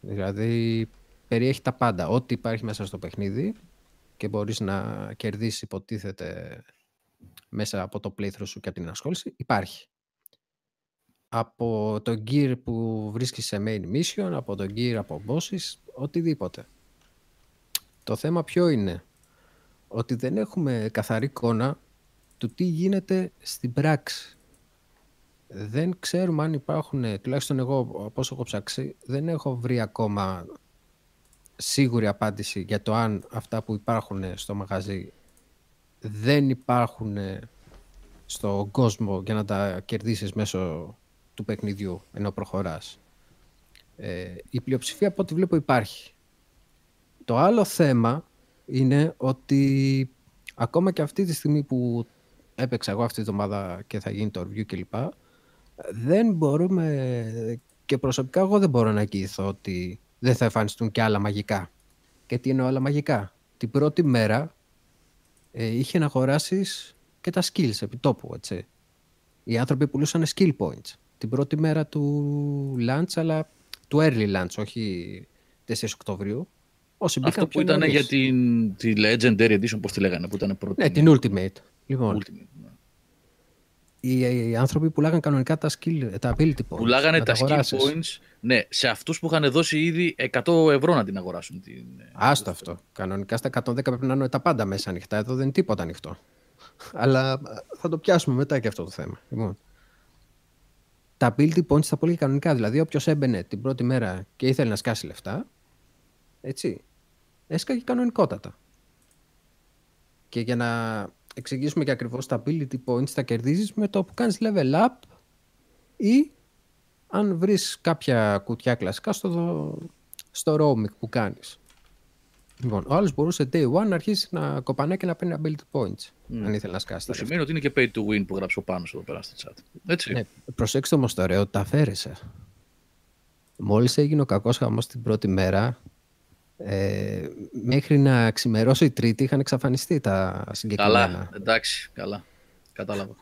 Δηλαδή περιέχει τα πάντα, ό,τι υπάρχει μέσα στο παιχνίδι και μπορείς να κερδίσεις υποτίθεται μέσα από το playthrough σου και από την ασχόληση, υπάρχει. Από το gear που βρίσκεις σε main mission, από το gear από bosses, οτιδήποτε. Το θέμα ποιο είναι, ότι δεν έχουμε καθαρή εικόνα του τι γίνεται στην πράξη δεν ξέρουμε αν υπάρχουν, τουλάχιστον εγώ από όσο έχω ψάξει, δεν έχω βρει ακόμα σίγουρη απάντηση για το αν αυτά που υπάρχουν στο μαγαζί δεν υπάρχουν στον κόσμο για να τα κερδίσεις μέσω του παιχνιδιού ενώ προχωράς. Ε, η πλειοψηφία από ό,τι βλέπω υπάρχει. Το άλλο θέμα είναι ότι ακόμα και αυτή τη στιγμή που έπαιξα εγώ αυτή τη εβδομάδα και θα γίνει το review κλπ δεν μπορούμε και προσωπικά εγώ δεν μπορώ να εγγυηθώ ότι δεν θα εμφανιστούν και άλλα μαγικά. Και τι εννοώ άλλα μαγικά; Την πρώτη μέρα ε, είχε να αγοράσεις και τα skills επί τόπου, έτσι. Οι άνθρωποι πουλούσαν skill points. Την πρώτη μέρα του launch, αλλά του early launch, όχι 4 Οκτωβρίου. Όσοι μπήκαν Αυτό που πιο ήταν νωρίς. για την, τη Legendary Edition, πώς τη λέγανε, που ήταν πρώτη. Ναι, την Ultimate. Λοιπόν, Ultimate, ναι. οι, οι άνθρωποι πουλάγαν κανονικά τα skill, τα ability points. Πουλάγανε να τα skill αγοράσεις. points ναι, σε αυτούς που είχαν δώσει ήδη 100 ευρώ να την αγοράσουν. Την, ε, Άστο αυτό. Κανονικά στα 110 πρέπει να είναι τα πάντα μέσα ανοιχτά. Εδώ δεν είναι τίποτα ανοιχτό. Αλλά α, θα το πιάσουμε μετά και αυτό το θέμα. Λοιπόν, τα ability points θα πολύ κανονικά. Δηλαδή, όποιος έμπαινε την πρώτη μέρα και ήθελε να σκάσει λεφτά, έτσι, έσκαγε κανονικότατα. Και για να εξηγήσουμε και ακριβώς τα ability points τα κερδίζεις με το που κάνεις level up ή αν βρεις κάποια κουτιά κλασικά στο, στο roaming που κάνεις. Λοιπόν, ο άλλος μπορούσε day one να αρχίσει να κοπανάει και να παίρνει ability points, αν ήθελε να σκάσει που τα λεφτά. σημαίνει ότι είναι και pay to win που γράψω πάνω στο εδώ πέρα στο chat. Έτσι. Ναι, προσέξτε όμως το ωραίο, τα αφαίρεσε. Μόλις έγινε ο κακός χαμός την πρώτη μέρα, ε, μέχρι να ξημερώσει η τρίτη είχαν εξαφανιστεί τα συγκεκριμένα. καλά, εντάξει, καλά. Κατάλαβα.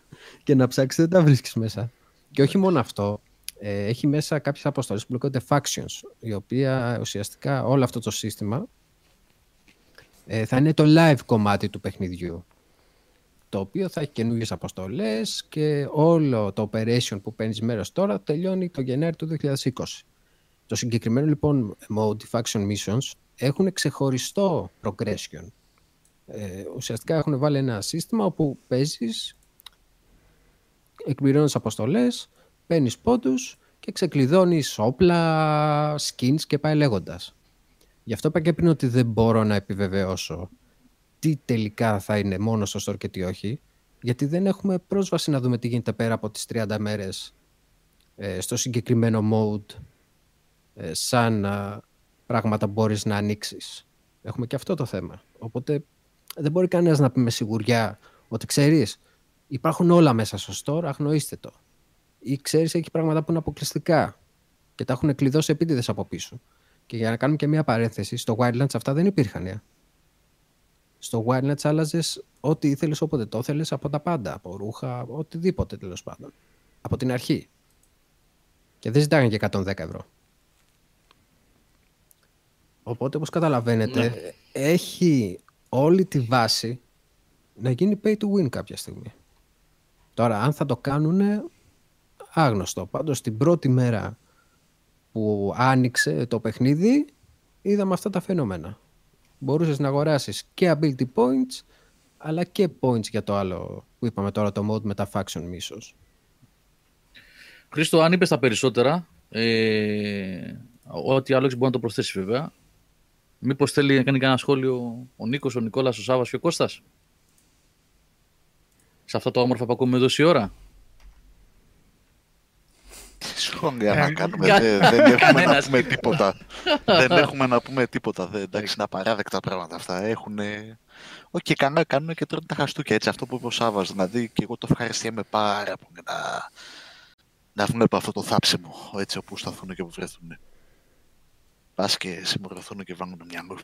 και να ψάξει δεν τα βρίσκεις μέσα. Και όχι μόνο αυτό, ε, έχει μέσα κάποιες αποστολές που λέγονται factions, η οποία ουσιαστικά όλο αυτό το σύστημα ε, θα είναι το live κομμάτι του παιχνιδιού. Το οποίο θα έχει καινούργιες αποστολές και όλο το operation που παίρνεις μέρος τώρα τελειώνει το Γενάρη του 2020. Το συγκεκριμένο λοιπόν mode, οι faction missions, έχουν ξεχωριστό progression. Ε, ουσιαστικά έχουν βάλει ένα σύστημα όπου παίζεις εκπληρώνεις αποστολές, παίρνεις πόντους και ξεκλειδώνεις όπλα, skins και πάει λέγοντας. Γι' αυτό είπα και πριν ότι δεν μπορώ να επιβεβαιώσω τι τελικά θα είναι μόνο στο store και τι όχι, γιατί δεν έχουμε πρόσβαση να δούμε τι γίνεται πέρα από τις 30 μέρες ε, στο συγκεκριμένο mode ε, σαν α, πράγματα που μπορείς να ανοίξεις. Έχουμε και αυτό το θέμα. Οπότε δεν μπορεί κανένας να πει με σιγουριά ότι ξέρεις υπάρχουν όλα μέσα στο store, αγνοήστε το. ή ξέρεις έχει πράγματα που είναι αποκλειστικά και τα έχουν κλειδώσει επίτηδες από πίσω. Και για να κάνουμε και μια παρένθεση, στο Wildlands αυτά δεν υπήρχαν. Ε. Στο Wildlands άλλαζες ό,τι ήθελες όποτε το ήθελε από τα πάντα. Από ρούχα, οτιδήποτε τέλος πάντων. Από την αρχή. Και δεν ζητάγανε και 110 ευρώ. Οπότε, όπως καταλαβαίνετε, Ναι. έχει όλη τη βάση να γίνει pay to win κάποια στιγμή. Τώρα, αν θα το κάνουν, άγνωστο. Πάντως, την πρώτη μέρα που άνοιξε το παιχνίδι, είδαμε αυτά τα φαινόμενα. Μπορούσες να αγοράσεις και ability points, αλλά και points για το άλλο που είπαμε τώρα, το mode με τα faction missions. Χρήστο, αν είπες τα περισσότερα, ε, ό,τι άλλο έχεις μπορεί να το προσθέσεις βέβαια. Μήπως θέλει να κάνει κανένα σχόλιο ο Νίκος, ο Νικόλας, ο Σάββας και ο Κώστας; Σε αυτά τα όμορφα που ακούμε εδώ η ώρα. Σχόλια Ε, να κάνουμε. κα- δεν, δεν έχουμε να κανένας. πούμε τίποτα. δεν έχουμε να πούμε τίποτα. Δεν, εντάξει, είναι απαράδεκτα πράγματα αυτά. Έχουν. Όχι, κάνουν, κάνουν και τρώνε τα χαστούκια έτσι. Αυτό που είπε ο Σάβα. Δηλαδή, και εγώ το ευχαριστιέμαι πάρα πολύ να, να βλέπω αυτό το θάψιμο έτσι όπου σταθούν και όπου βρεθούν. Πας και συμμορφωθούν και βάλουν μυαλό.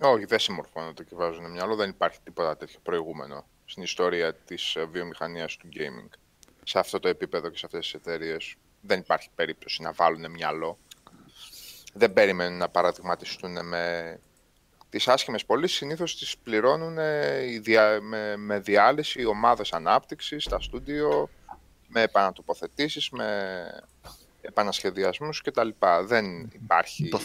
Όχι, δεν συμμορφώνονται και βάζουν μυαλό. Δεν υπάρχει τίποτα τέτοιο προηγούμενο στην ιστορία της ε, βιομηχανίας του gaming. Σε αυτό το επίπεδο και σε αυτές τις εταιρείες δεν υπάρχει περίπτωση να βάλουν μυαλό. Δεν περιμένουν να παραδειγματιστούν με τις άσχημες πωλήσεις. Συνήθως τις πληρώνουν ε, οι δια- με, με διάλυση, ομάδες ανάπτυξης στα στούντιο, με επανατοποθετήσεις, με επανασχεδιασμούς κτλ. Δεν υπάρχει Το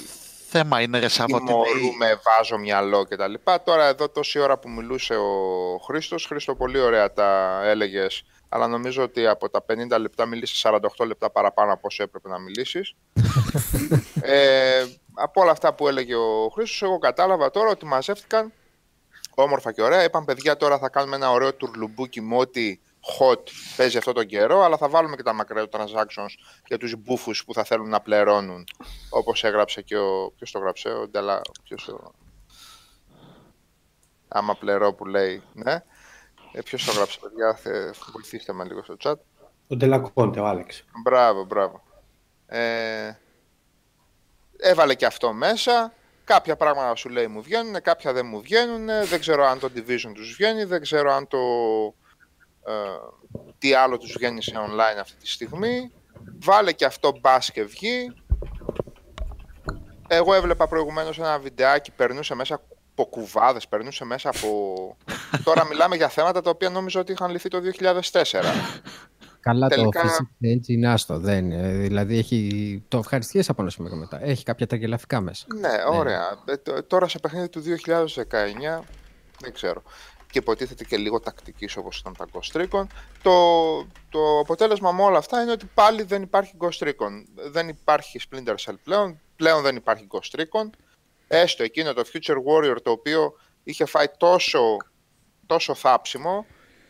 θέμα είναι ρε Σάβα ότι είναι- τιμωρούμε, βάζω μυαλό κτλ. Τώρα εδώ τόση ώρα που μιλούσε ο Χρήστος, Χρήστο πολύ ωραία τα έλεγες, αλλά νομίζω ότι από τα 50 λεπτά μίλησες 48 λεπτά παραπάνω από όσο έπρεπε να μιλήσεις. ε, από όλα αυτά που έλεγε ο Χρήστος, εγώ κατάλαβα τώρα ότι μαζεύτηκαν όμορφα και ωραία. Είπαν παιδιά τώρα θα κάνουμε ένα ωραίο τουρλουμπούκι με ό,τι hot παίζει αυτό τον καιρό, αλλά θα βάλουμε και τα transactions για τους μπούφους που θα θέλουν να πληρώνουν. Όπως έγραψε και ο... Ποιος το γράψε, ο Ντελα... Ποιος το... Άμα πληρώ που λέει, ναι. Ε, ποιος το γράψε, παιδιά, θε... βοηθήστε με λίγο στο chat. Ο Ντελακόντε, ο Άλεξ. Μπράβο, μπράβο. Ε, έβαλε και αυτό μέσα. Κάποια πράγματα σου λέει μου βγαίνουν, κάποια δεν μου βγαίνουν. Δεν ξέρω αν το Division τους βγαίνει, δεν ξέρω αν το... Ε, τι άλλο τους βγαίνει σε online αυτή τη στιγμή. Βάλε και αυτό μπας και βγει. Εγώ έβλεπα προηγουμένως ένα βιντεάκι, περνούσε μέσα από κουβάδες, περνούσε μέσα από... Τώρα μιλάμε για θέματα τα οποία νόμιζα ότι είχαν λυθεί το 2004. Καλά Τελικά- το Physics Edge είναι άστο. Δεν, είναι. δηλαδή έχει, το ευχαριστιέσαι από ένα σημείο και μετά. Έχει κάποια ταγγελαφικά μέσα. Ναι, ωραία. Ε, τ- τώρα σε παιχνίδι του 2019, δεν ξέρω. Και υποτίθεται και λίγο τακτικής όπως ήταν τα Ghost Recon. Το, το αποτέλεσμα με όλα αυτά είναι ότι πάλι δεν υπάρχει Ghost Recon. Δεν υπάρχει Splinter Cell πλέον. Πλέον δεν υπάρχει Ghost Recon. Έστω εκείνο το Future Warrior το οποίο είχε φάει τόσο, τόσο θάψιμο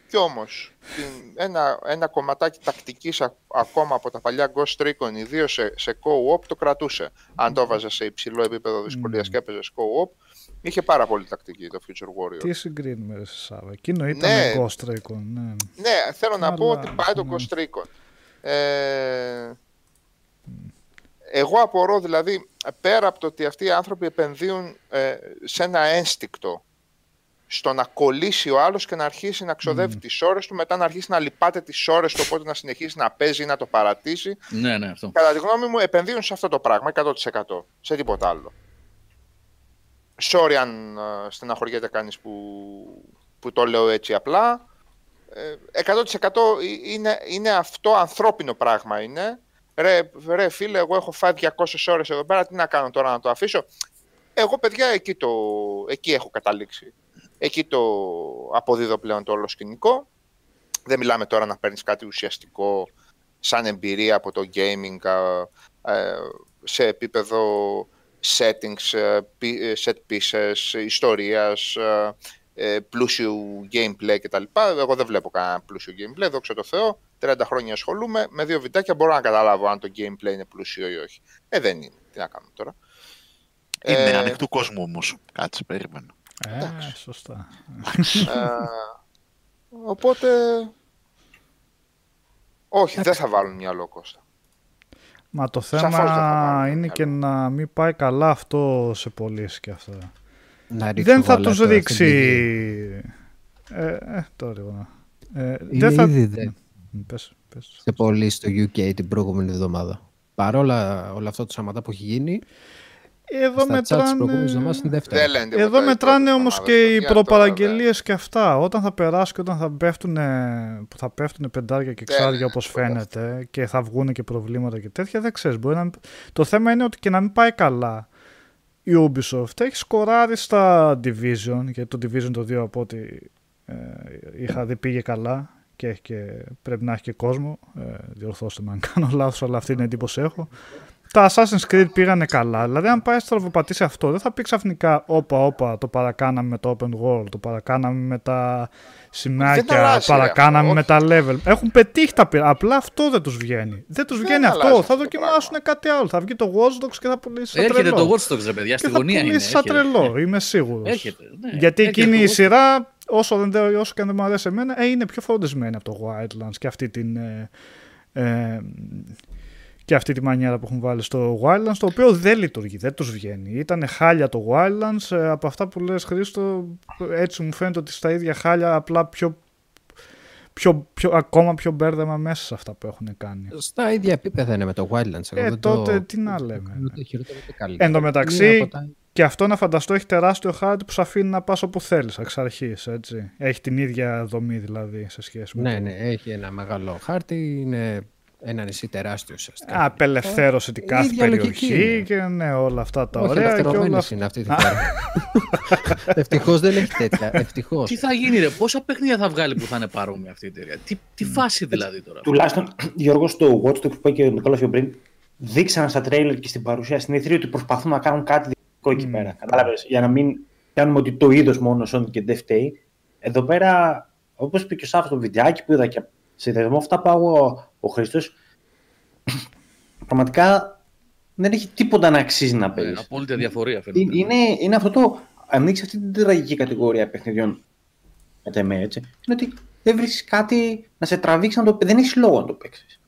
κι όμως την- ένα, ένα κομματάκι τακτικής α- ακόμα από τα παλιά Ghost Recon, ιδίως σε, σε co-op, το κρατούσε. Αν το έβαζε σε υψηλό επίπεδο δυσκολίας και έπαιζες co-op, είχε πάρα πολύ τακτική το Future Warrior. Τι συγκρίνουμε, ρε Σάβα. Εκείνο ήταν Ναι. Ghost Recon. Ναι. Ναι, θέλω να πω Αλλά, ότι πάει το ναι. Ghost Recon. Ε, εγώ απορώ δηλαδή, πέρα από το ότι αυτοί οι άνθρωποι επενδύουν ε, σε ένα ένστικτο στο να κολλήσει ο άλλος και να αρχίσει να ξοδεύει τις ώρες του, μετά να αρχίσει να λυπάται τις ώρες του, οπότε να συνεχίσει να παίζει ή να το παρατήσει. Ναι, ναι, αυτό. Κατά τη γνώμη μου, επενδύουν σε αυτό το πράγμα 100%. Σε τίποτα άλλο. Sorry αν ε, στεναχωριέται κανείς που, που το λέω έτσι απλά. Ε, 100% είναι, είναι αυτό ανθρώπινο πράγμα είναι. Ρε, ρε φίλε, εγώ έχω φάει 200 ώρες εδώ πέρα, τι να κάνω τώρα να το αφήσω. Εγώ παιδιά εκεί, το, εκεί έχω καταλήξει. Εκεί το αποδίδω πλέον το όλο σκηνικό. Δεν μιλάμε τώρα να παίρνεις κάτι ουσιαστικό σαν εμπειρία από το gaming α, ε, σε επίπεδο settings, ε, πι- ε, set pieces, ιστορίας, ε, ε, πλούσιου gameplay κτλ. Εγώ δεν βλέπω κανένα πλούσιο gameplay, δόξα τω Θεώ. 30 χρόνια ασχολούμαι, με δύο βιντεάκια μπορώ να καταλάβω αν το gameplay είναι πλούσιο ή όχι. Ε, δεν είναι. Τι να κάνουμε τώρα. Είναι Ε, ανοιχτού κόσμου όμως. Κάτσε, περίμενα. Ε, σωστά. Ε, οπότε Όχι, δεν θα βάλουν μυαλό Κώστα. Μα το Σαφώς δεν θα θέμα βάλουν είναι μυαλό. και να μην πάει καλά αυτό σε πωλήσει και αυτά. Να ρίξω δεν θα γάλα τους τώρα ρίξει... στην πηγή. Ε, ε, τώρα λίγο. Ε, Είναι δεν θα... ήδη δε. Μ, Πες, πες. σε πολύ στο UK την προηγούμενη εβδομάδα. Παρόλα όλα αυτά το σαματά που έχει γίνει, Εδώ στα chat της προηγούμενης μετράνε... εβδομάδας είναι δεύτερη. Δεν λένε τίποτα Εδώ οι μετράνε πρώτες όμως ομάδες, και οι παιδιά, τώρα, προπαραγγελίες και αυτά. Όταν θα περάσει και όταν θα πέφτουν, που θα πέφτουν πεντάρια και Δεν εξάρια είναι όπως τίποτα φαίνεται και θα βγουν και προβλήματα και τέτοια, δεν ξέρεις. Μπορεί να... μην- Το θέμα είναι ότι και να μην πάει καλά η Ubisoft έχει σκοράρει στα Division, γιατί το Division το 2 από ό,τι ε, είχα δει πήγε καλά και, έχει και πρέπει να έχει και κόσμο. Ε, διορθώστε με αν κάνω λάθος, αλλά αυτή είναι η εντύπωση έχω. Τα Assassin's Creed πήγανε καλά. Δηλαδή, αν πάει στραβοπατήσει αυτό, δεν θα πει ξαφνικά όπα, όπα, το παρακάναμε με το open world, το παρακάναμε με τα σημάδια, αλλάζει, ρε, παρακάναμε αυτό, με τα level. Έχουν πετύχει τα πειρα. Απλά αυτό δεν τους βγαίνει. Δεν τους Δεν βγαίνει αυτό. αλλάζει Θα αυτό το δοκιμάσουν κάτι άλλο. Θα βγει το Watch Dogs και θα πουλήσει σαν Έρχεται τρελό. το Watch Dogs, ρε παιδιά, και στη θα γωνία είναι. πουλήσει σαν έρχεται. τρελό. Είμαι σίγουρος. Έρχεται, ναι. Γιατί Έρχεται εκείνη το η Watch σειρά, όσο, δεν, δε- όσο και αν δεν μου αρέσει εμένα, ε, είναι πιο φροντισμένη από το Wildlands και αυτή την. Ε, ε, και αυτή τη μανιέρα που έχουν βάλει στο Wildlands, το οποίο δεν λειτουργεί, δεν τους βγαίνει. Ήταν χάλια το Wildlands, ε, από αυτά που λες Χρήστο, έτσι μου φαίνεται ότι στα ίδια χάλια, απλά πιο, πιο, πιο, ακόμα πιο μπέρδεμα μέσα σε αυτά που έχουν κάνει. Στα ίδια επίπεδα είναι με το Wildlands. Εγώ Ε, δεν τότε το... τι να λέμε. Ούτε χειρότερο ούτε καλύτερο. Εν τω μεταξύ, Μία από τα- Και αυτό να φανταστώ έχει τεράστιο χάρτη που σε αφήνει να πας όπου θέλεις εξ αρχής, έτσι. Έχει την ίδια δομή δηλαδή σε σχέση με Ναι, το- ναι, έχει ένα μεγάλο χάρτη, είναι ένα νησί τεράστιο ουσιαστικά. Απελευθέρωσε την Η κάθε ίδια λογική περιοχή είναι. και ναι, όλα αυτά τα Όχι, ωραία και όλα ελευθερωμένος αυτά. είναι αυτή τη φορά. Ευτυχώς δεν έχει τέτοια. Ευτυχώς. Τι θα γίνει, ρε, πόσα παιχνίδια θα βγάλει που θα είναι παρόμοια αυτή η εταιρεία; Τι, τι φάση δηλαδή τώρα; Τουλάχιστον, Γιώργος, στο Watch Dogs που είπε και ο Νικόλας πιο πριν, δείξανε στα τρέιλερ και στην παρουσία στην E3 ότι προσπαθούν να κάνουν κάτι δικό εκεί πέρα. Κατάλαβες. Για να μην κάνουμε ότι το είδος μόνο Sonic και δεν φταίει. Εδώ πέρα, όπως είπε και ο Σάφο στο βιντεάκι που είδα και σε δεσμό αυτά που άγω ο Χρήστο, πραγματικά δεν έχει τίποτα να αξίζει να Ε, παίζεις. απόλυτη διαφορία φαίνεται. Είναι, είναι, είναι αυτό το. Ανοίξεις αυτή την τραγική κατηγορία παιχνιδιών. Κατά εμέ, έτσι. Είναι ότι δεν βρίσκεις κάτι να σε τραβήξει να το Δεν έχεις λόγο να το παίξεις.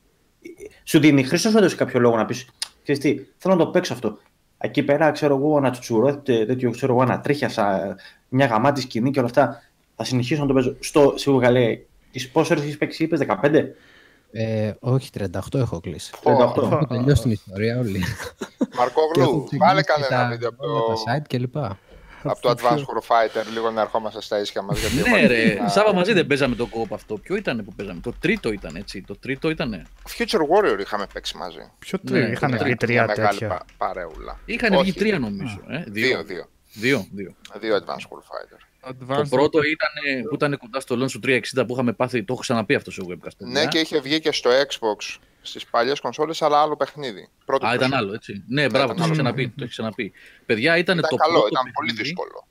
Σου δίνει χρήσιμο σου έδωσε κάποιο λόγο να πεις: Ξέρεις τι, θέλω να το παίξω αυτό. Εκεί πέρα, ξέρω εγώ, ένα τσουτσουρό, τε- τέτοιο, ξέρω εγώ, ένα τρίχια, σα- μια γαμάτη σκηνή και όλα αυτά. Θα συνεχίσω να το παίζω. Στο σίγουρα λέει, τι πόσε ώρες έχεις παίξει, είπες 15. Ε, όχι, 38 έχω κλείσει. 38. Έχω τελειώσει την ιστορία όλη. Και έχω Μαρκόγλου, ξεκινήσει βάλε και κανένα τα- βίντεο από όλα το, τα site και λοιπά. από το Advanced War Fighter, λίγο να ερχόμαστε στα ίσια μας. γιατί Ναι, εγώ- ρε. Α, Σάβα μαζί δεν παίζαμε το κόπ αυτό. Ποιο ήταν που παίζαμε. Το τρίτο ήταν έτσι. Το τρίτο ήταν. Future Warrior είχαμε παίξει μαζί. Ποιο Ναι, τρία, το είχαν τρίτο, βγει Μια τρία μεγάλη τέτοια; πα- παρέουλα. Είχαν Όχι, βγει τρία νομίζω. Ε, Δύο, δύο. Δύο, δύο. Δύο Advanced War Fighter. Το Advanced πρώτο ήταν που ήταν κοντά στο launch του 360 που είχαμε πάθει. Το έχω ξαναπεί αυτό σε webcast. παιδιά. Ναι, και είχε βγει και στο Xbox στις παλιές κονσόλες, αλλά άλλο παιχνίδι. Πρώτο Α, ήταν person. άλλο, έτσι. Ναι, μπράβο, ήταν το έχεις άλλο. ξαναπεί. Το έχεις ξαναπεί. Παιδιά, ήταν, Ήταν το καλό, πρώτο ήταν πολύ παιχνίδι. δύσκολο.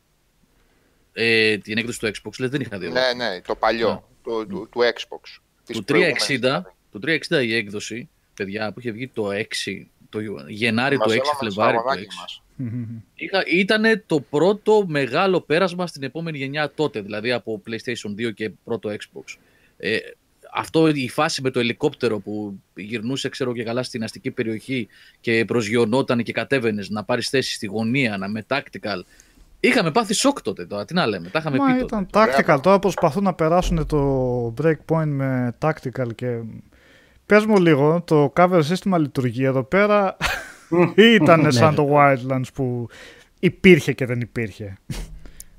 Ε, την έκδοση του Xbox, λες, δεν είχα δει. εγώ. Ναι, ναι, το παλιό, το, του, του Xbox. της του προηγούμενης 360, δηλαδή. το 360 η έκδοση, παιδιά, που είχε βγει το 6, το Γενάρη του 6, Μαζεύαμε το Φλεβάρι του 6. στραβαδάκι μας. Είχα, ήτανε το πρώτο μεγάλο πέρασμα στην επόμενη γενιά τότε, δηλαδή από PlayStation 2 και πρώτο Xbox. Ε, αυτό η φάση με το ελικόπτερο που γυρνούσε ξέρω και καλά στην αστική περιοχή και προσγειωνόταν και κατέβαινες να πάρεις θέση στη γωνία, να με tactical. Είχαμε πάθει σοκ τότε τώρα, τι να λέμε, τα είχαμε Μα πει τότε. ήταν tactical. Τώρα προσπαθούν να περάσουν το breakpoint με tactical και. Πες μου λίγο, το cover σύστημα λειτουργεί εδώ πέρα; ή ήταν σαν το Wildlands που υπήρχε και δεν υπήρχε.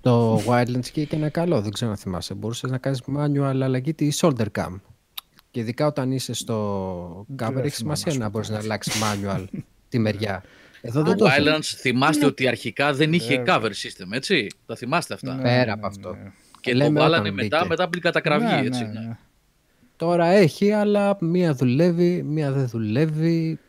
Το Wildlands και είχε ένα καλό, δεν ξέρω αν θυμάσαι. Μπορούσες να κάνεις manual αλλαγή τη shoulder cam. Και ειδικά όταν είσαι στο cover, θυμάμαι, έχεις σημασία σου να πω. μπορείς να αλλάξεις manual τη μεριά. Εδώ Το δεν το έχει. Wildlands θυμάστε ότι αρχικά δεν είχε cover system, έτσι; Τα θυμάστε αυτά; Ναι, Πέρα ναι, από ναι, αυτό. ναι. Και το Λέμε βάλανε όταν μετά, μπήκε. μετά από την κατακραυγή, Ναι, έτσι. ναι, ναι. ναι. Τώρα έχει, αλλά μία δουλεύει, μία δεν δουλεύει.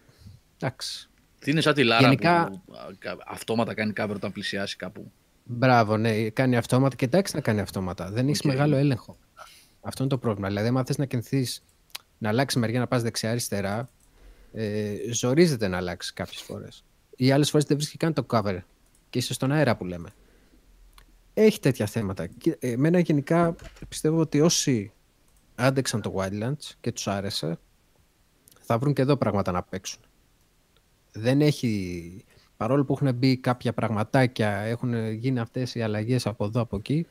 Εντάξει. Τι είναι σαν τη Λάρα Γενικά- που α, κα- αυτόματα κάνει cover όταν πλησιάσει κάπου; Μπράβο, ναι, κάνει αυτόματα και εντάξει να κάνει αυτόματα. Δεν έχεις Οκ. μεγάλο έλεγχο. Αυτό είναι το πρόβλημα. Δηλαδή, άμα θες να κινηθείς, να αλλάξει μεριά, να πας δεξιά-αριστερά, ε, ζορίζεται να αλλάξεις κάποιες φορές. Ή άλλες φορές δεν βρίσκει καν το cover και είσαι στον αέρα που λέμε. Έχει τέτοια θέματα. Και Εμένα γενικά πιστεύω ότι όσοι άντεξαν το Wildlands και τους άρεσε, θα βρουν και εδώ πράγματα να παίξουν. Δεν έχει, παρόλο που έχουν μπει κάποια πραγματάκια, έχουν γίνει αυτές οι αλλαγές από εδώ από εκεί,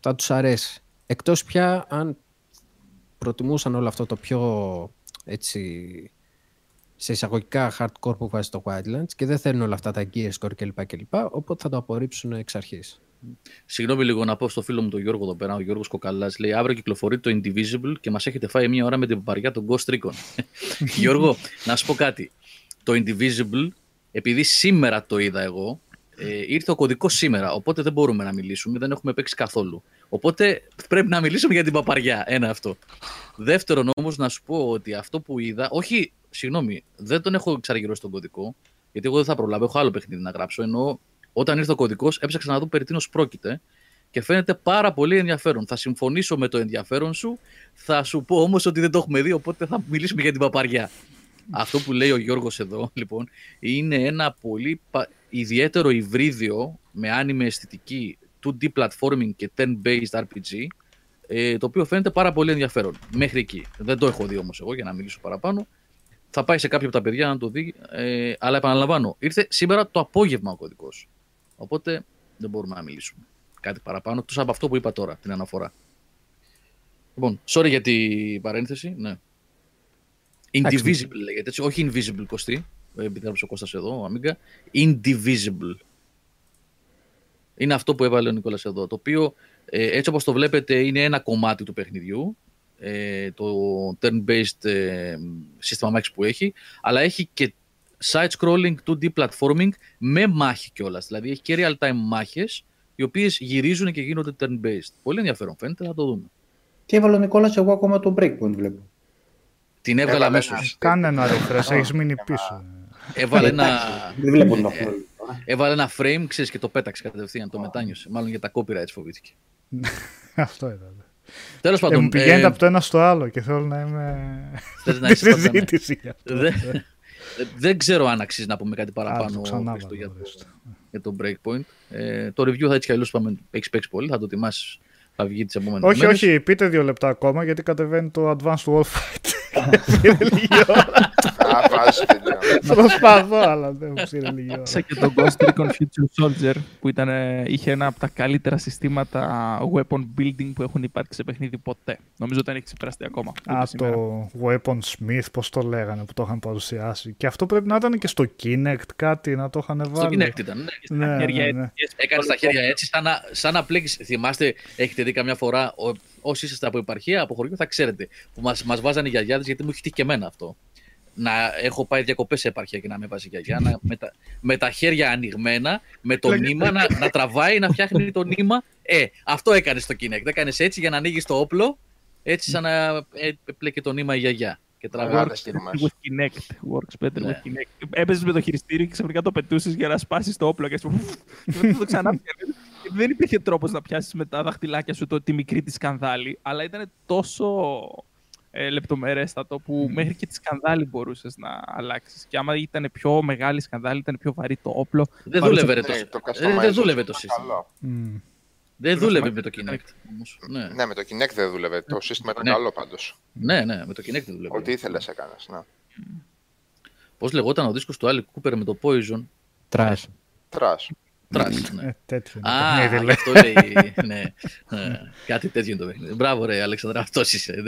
θα τους αρέσει. Εκτός πια αν προτιμούσαν όλο αυτό το πιο έτσι σε εισαγωγικά hardcore που βάζει το Wildlands και δεν θέλουν όλα αυτά τα gear score κλπ. κλπ οπότε θα το απορρίψουν εξ αρχής. Συγγνώμη λίγο να πω στο φίλο μου τον Γιώργο εδώ πέρα, ο Γιώργος Κοκαλάς, λέει αύριο κυκλοφορεί το Indivisible και μας έχετε φάει μία ώρα με την παπαριά των Ghost Recon. Γιώργο, να σου πω κάτι. Το Indivisible, επειδή σήμερα το είδα εγώ, ε, ήρθε ο κωδικός σήμερα, οπότε δεν μπορούμε να μιλήσουμε, δεν έχουμε παίξει καθόλου. Οπότε πρέπει να μιλήσουμε για την παπαριά, ένα αυτό. Δεύτερον όμως να σου πω ότι αυτό που είδα, όχι, συγγνώμη, δεν τον έχω ξαναγυρώσει τον κωδικό, γιατί εγώ δεν θα προλάβω, έχω άλλο παιχνίδι να γράψω, ενώ όταν ήρθε ο κωδικός, έψαξα να δω περί τίνος πρόκειται και φαίνεται πάρα πολύ ενδιαφέρον. Θα συμφωνήσω με το ενδιαφέρον σου, θα σου πω όμως ότι δεν το έχουμε δει, οπότε θα μιλήσουμε για την παπαριά. Αυτό που λέει ο Γιώργος εδώ, λοιπόν, είναι ένα πολύ πα- ιδιαίτερο υβρίδιο με άνιμη αισθητική 2D platforming και 10-based RPG, ε, το οποίο φαίνεται πάρα πολύ ενδιαφέρον. Μέχρι εκεί. Δεν το έχω δει όμως εγώ για να μιλήσω παραπάνω. Θα πάει σε κάποιο από τα παιδιά να το δει, ε, αλλά επαναλαμβάνω, ήρθε σήμερα το απόγευμα ο κωδικός. Οπότε δεν μπορούμε να μιλήσουμε κάτι παραπάνω, εκτός από αυτό που είπα τώρα, την αναφορά. Λοιπόν, sorry για την παρένθεση, ναι. Indivisible λέγεται έτσι, όχι invisible κοστί, επιτρέψε ο Κώστας εδώ, ο Αμίγκα, indivisible. Είναι αυτό που έβαλε ο Νικόλας εδώ, το οποίο ε, έτσι όπως το βλέπετε είναι ένα κομμάτι του παιχνιδιού, ε, το turn-based ε, σύστημα μάχης που έχει, αλλά έχει και side-scrolling 2D platforming με μάχη κιόλας. Δηλαδή έχει και real-time μάχες, οι οποίες γυρίζουν και γίνονται turn-based. Πολύ ενδιαφέρον φαίνεται, θα το δούμε. Τι έβαλε ο Νικόλας, εγώ ακόμα το breakpoint βλέπω. Την έβγαλα Έβαλε αμέσως. ένα. Κάνε ένα refresh, έχεις μείνει πίσω. Έβαλε ένα, Δεν βλέπω το Ε, έβαλε ένα frame, ξέρεις, και το πέταξε κατευθείαν, το μετάνιωσε. Μάλλον για τα copyrights φοβήθηκε. Αυτό ήταν. Τέλος Ε, πάντων, μου πηγαίνετε ε, από το ένα στο άλλο και θέλω να είμαι θες να στη είσαι πάντα, ναι. συζήτηση γι' αυτό. Δεν- Δεν ξέρω αν αξίζει να πούμε κάτι Άλο, παραπάνω ξανά Χρήστο, για, βάλω, το, ορίστε. για το breakpoint. Ε, το review θα έτσι κι αλλιώς πάμε, έχεις παίξει πολύ, θα το ετοιμάσεις. Θα βγει τις επόμενες Όχι, μέρες. όχι, πείτε δύο λεπτά ακόμα γιατί κατεβαίνει το Advanced Warfight. Πήρε λίγη ώρα. Α, βάζει τελείω. Προσπαθώ, αλλά δεν μου πήρε λίγη ώρα. Σαν και τον Ghost Recon Future Soldier που ήταν, ε, είχε ένα από τα καλύτερα συστήματα weapon building που έχουν υπάρξει σε παιχνίδι ποτέ. Νομίζω δεν έχει ξεπεραστεί ακόμα. ούτε Α, σήμερα. το Weapon Smith, πώς το λέγανε που το είχαν παρουσιάσει. Και αυτό πρέπει να ήταν και στο Kinect κάτι, να το είχαν Στο βάλει. Kinect ήταν, ναι. Ναι, χέρια ναι, ναι. έτσι. Έκανε τα χέρια έτσι, σαν να, σαν να πλέγεις. Θυμάστε, έχετε δει καμιά φορά, ο, όσοι είσαστε από επαρχία, από χωριό, θα ξέρετε. Που μας μας βάζανε οι γιαγιάδες, γιατί μου έχει τύχει και εμένα αυτό. Να έχω πάει διακοπές σε επαρχία και να με βάζει η γιαγιά, να, με, τα, με τα χέρια ανοιγμένα, με το νήμα, να, να τραβάει, να φτιάχνει το νήμα. Ε, αυτό έκανε στο Kinect. Έκανε έτσι για να ανοίγεις το όπλο, έτσι σαν να ε, πλέκει το νήμα η γιαγιά. Και τραβάει. Μεγάλες τα στιγμές. With Kinect. Works better Ναι. with Kinect. Έπαιζες με το χειριστήριο και ξαφνικά το πετούσες για να σπάσεις το όπλο. Και έτσι, ουφ, και μετά το ξανά πιάνεις. Και Δεν υπήρχε τρόπος να πιάσεις με τα δαχτυλάκια σου το, τη μικρή τη σκανδάλη, αλλά ήταν τόσο ε, λεπτομερέστατο που μέχρι και τη σκανδάλη μπορούσες να αλλάξεις. Και άμα ήταν πιο μεγάλη σκανδάλη, ήταν πιο βαρύ το όπλο. Δεν Παρούσε- δούλευε ρε, Ναι, το, το ε, δεν customizer δούλευε είναι το σύστημα. καλό. Μμ. Δεν δούλευε με το Kinect. Όμως. Ναι. Ναι, με το Kinect δεν δούλευε. Το σύστημα ήταν Ναι. καλό πάντως. ναι, ναι, με το Kinect δεν δούλευε. Ό,τι ήθελες έκανες. Ναι. Πώς λεγόταν ο δίσκος του Άλλη Κούπερ με το Poison; Trash. Τρας. Trash, ναι. Ε, τέτοιο είναι το Α, παιχνίδι, γι' λέει. αυτό λέει. ναι, ναι, κάτι τέτοιο είναι το παιχνίδι. Μπράβο, ρε Αλέξανδρα, αυτός είσαι.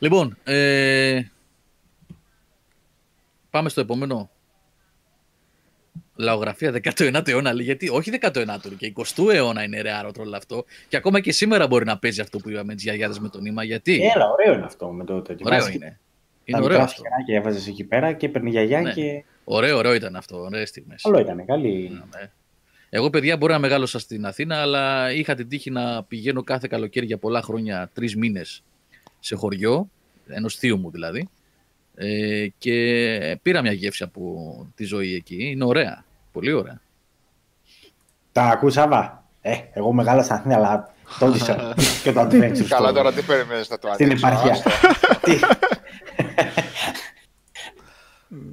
Έτσι. λοιπόν, ε, πάμε στο επόμενο. Λαογραφία 19ου αιώνα, λέει, γιατί όχι 19ου και 20ου αιώνα είναι ρε άρωτρο όλο αυτό. Και ακόμα και σήμερα μπορεί να παίζει αυτό που είπαμε τι γιαγιάδε με το νήμα. Γιατί; Έλα, ωραίο είναι αυτό με το τέτοιο. ωραίο Βάζεις είναι. Τα Είναι ωραίο μικρά αυτό. σκεράκια έβαζες εκεί πέρα και παίρνει η γιαγιά Ναι. και. Ωραίο, ωραίο ήταν αυτό. Ωραίες στιγμές. Καλό ήταν, καλή. Ναι. Εγώ, παιδιά, μπορεί να μεγάλωσα στην Αθήνα, αλλά είχα την τύχη να πηγαίνω κάθε καλοκαίρι για πολλά χρόνια, τρεις μήνες σε χωριό, ενός θείου μου δηλαδή. Ε, και πήρα μια γεύση από τη ζωή εκεί. Είναι ωραία. Πολύ ωραία. Τα ακούς, Σάβα. Ε, εγώ μεγάλωσα στην Αθήνα, αλλά το έζησα και το adventure. Καλά, στο- τώρα τι περιμένεις να το Στην ανοίξω. επαρχία. άστο. Τι,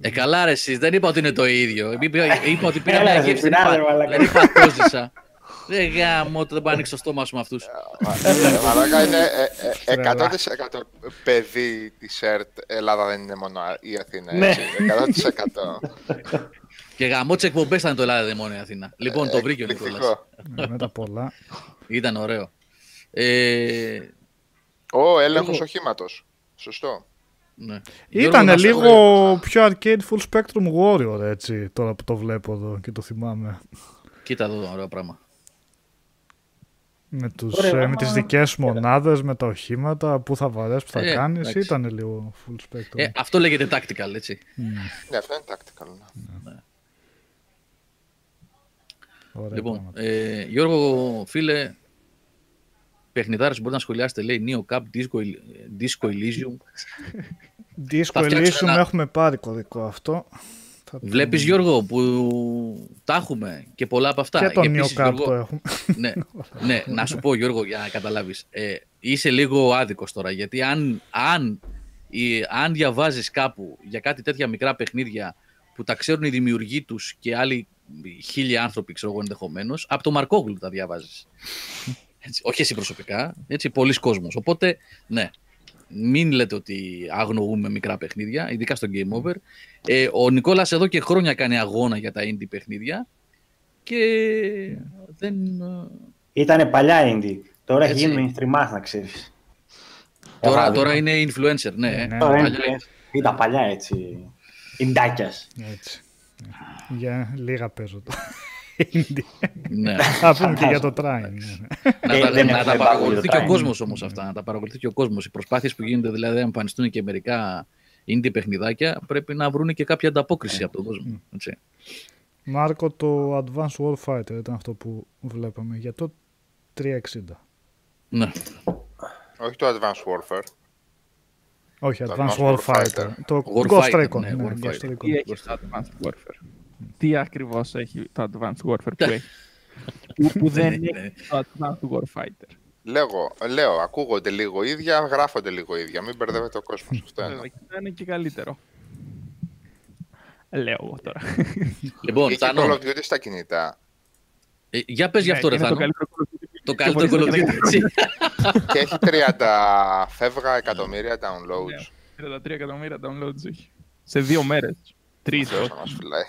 Ε, καλά, ρε, εσείς, δεν είπα ότι είναι το ίδιο. Είπα, είπα ότι πήρα Έλα, μια ρε, γεύση. Δεν πειράζει, είπα, ρε, μαλάκα. δεν είπα το ζήσα. Δεν γάμο, δεν πάει να ανοίξει το στόμα σου με αυτούς. Ε, Μαλάκα είναι ε, ε, Τρελά. 100% παιδί της ΕΡΤ. Ελλάδα δεν είναι μόνο η Αθήνα. Ναι. Έτσι. 100%. Και γάμο τι εκπομπέ ήταν το Ελλάδα δεν μόνο η Αθήνα. Λοιπόν, το βρήκε ο Νικόλας. Εκπληκτικό. Ναι, με τα πολλά. Ήταν ωραίο. Ε, Ο έλεγχος Εγώ- οχήματος. Σωστό. ναι. Ήταν Γιώργο, να σε- λίγο πιο arcade full spectrum warrior έτσι, τώρα που το βλέπω εδώ και το θυμάμαι. Κοίτα εδώ, ωραίο πράγμα. Με, τους, Ωραία, ε, με άμα- τις δικές σου μονάδες, με τα οχήματα, που θα βαρές, που θα Ε, κάνεις, εντάξει. ήταν λίγο full spectrum. Ε, αυτό λέγεται tactical, έτσι. Ναι, αυτό είναι tactical. ναι. Ωραία Λοιπόν, πράγματα. ε, Γιώργο, φίλε, παιχνιδάρες μπορεί να σχολιάσετε, λέει Neo Cup, Disco, Disco Elysium. Disco θα φτιάξουμε Elysium ένα- έχουμε πάρει κωδικό αυτό. Θα το- Βλέπεις Γιώργο που τα έχουμε και πολλά από αυτά. Και το Και Neo επίσης, Cup Γιώργο, το έχουμε. ναι, ναι, να σου πω Γιώργο για να καταλάβεις. Ε, είσαι λίγο άδικος τώρα γιατί αν, αν, η- αν διαβάζεις κάπου για κάτι τέτοια μικρά παιχνίδια που τα ξέρουν οι δημιουργοί τους και άλλοι χίλιοι άνθρωποι ξέρω εγώ ενδεχομένως, από το Μαρκόγλου τα διαβάζεις. Έτσι, όχι εσύ προσωπικά, έτσι, πολλοί κόσμος. Οπότε, ναι, μην λέτε ότι αγνοούμε μικρά παιχνίδια, ειδικά στο Game Over. Ε, ο Νικόλας εδώ και χρόνια κάνει αγώνα για τα indie παιχνίδια και δεν... ε, Ήτανε παλιά indie. Τώρα έχει Έτσι. γίνει mainstream, να ξέρεις. Τώρα, Έχω τώρα δει. είναι influencer, ναι. Ναι, Τώρα Παλιά- είναι Ήταν παλιά έτσι. Ιντάκιας. Έτσι. Για λίγα παίζω το. Indie. ναι. Α πούμε και για το Trine. ναι, ναι. να Ε, τα, δεν να έχουμε τα πάρει παρακολουθεί το και ο time. κόσμος όμως αυτά. Να τα παρακολουθεί και ο κόσμος. Οι προσπάθειες που γίνονται δηλαδή να εμφανιστούν και μερικά indie παιχνιδάκια πρέπει να βρουν και κάποια ανταπόκριση από τον κόσμο. Έτσι. Μάρκο, το Advanced Warfighter ήταν αυτό που βλέπαμε για το 360. Ναι. Όχι το Advanced Warfare. Όχι, Το Advanced Advanced Warfighter. Warfighter. Το Warfighter, Ghost Recon. ναι, ναι, Warfighter. Ghost Recon. Τι έχει το Advanced Warfare. Τι ακριβώς έχει το Advanced Warfare που έχει. που, που δεν Ναι, ναι. έχει το Advanced Warfighter. Λέγω, λέω, ακούγονται λίγο ίδια, γράφονται λίγο ίδια. Μην μπερδεύετε ο κόσμο. Αυτό Βέβαια, είναι. και θα είναι και καλύτερο. Λέω εγώ τώρα. Λοιπόν, Είχε Θάνο, Call of Duty στα κινητά. ε, για πες γι' αυτό ρε Ναι, είναι Θάνο. Το καλύτερο Call of Duty. Το Και καλύτερο μπορείς Call of να Duty, έτσι. και έχει 30 φεύγα εκατομμύρια downloads. 33 εκατομμύρια downloads έχει. Σε δύο μέρες. Τρεις, Θεός όχι. να μας φυλάει.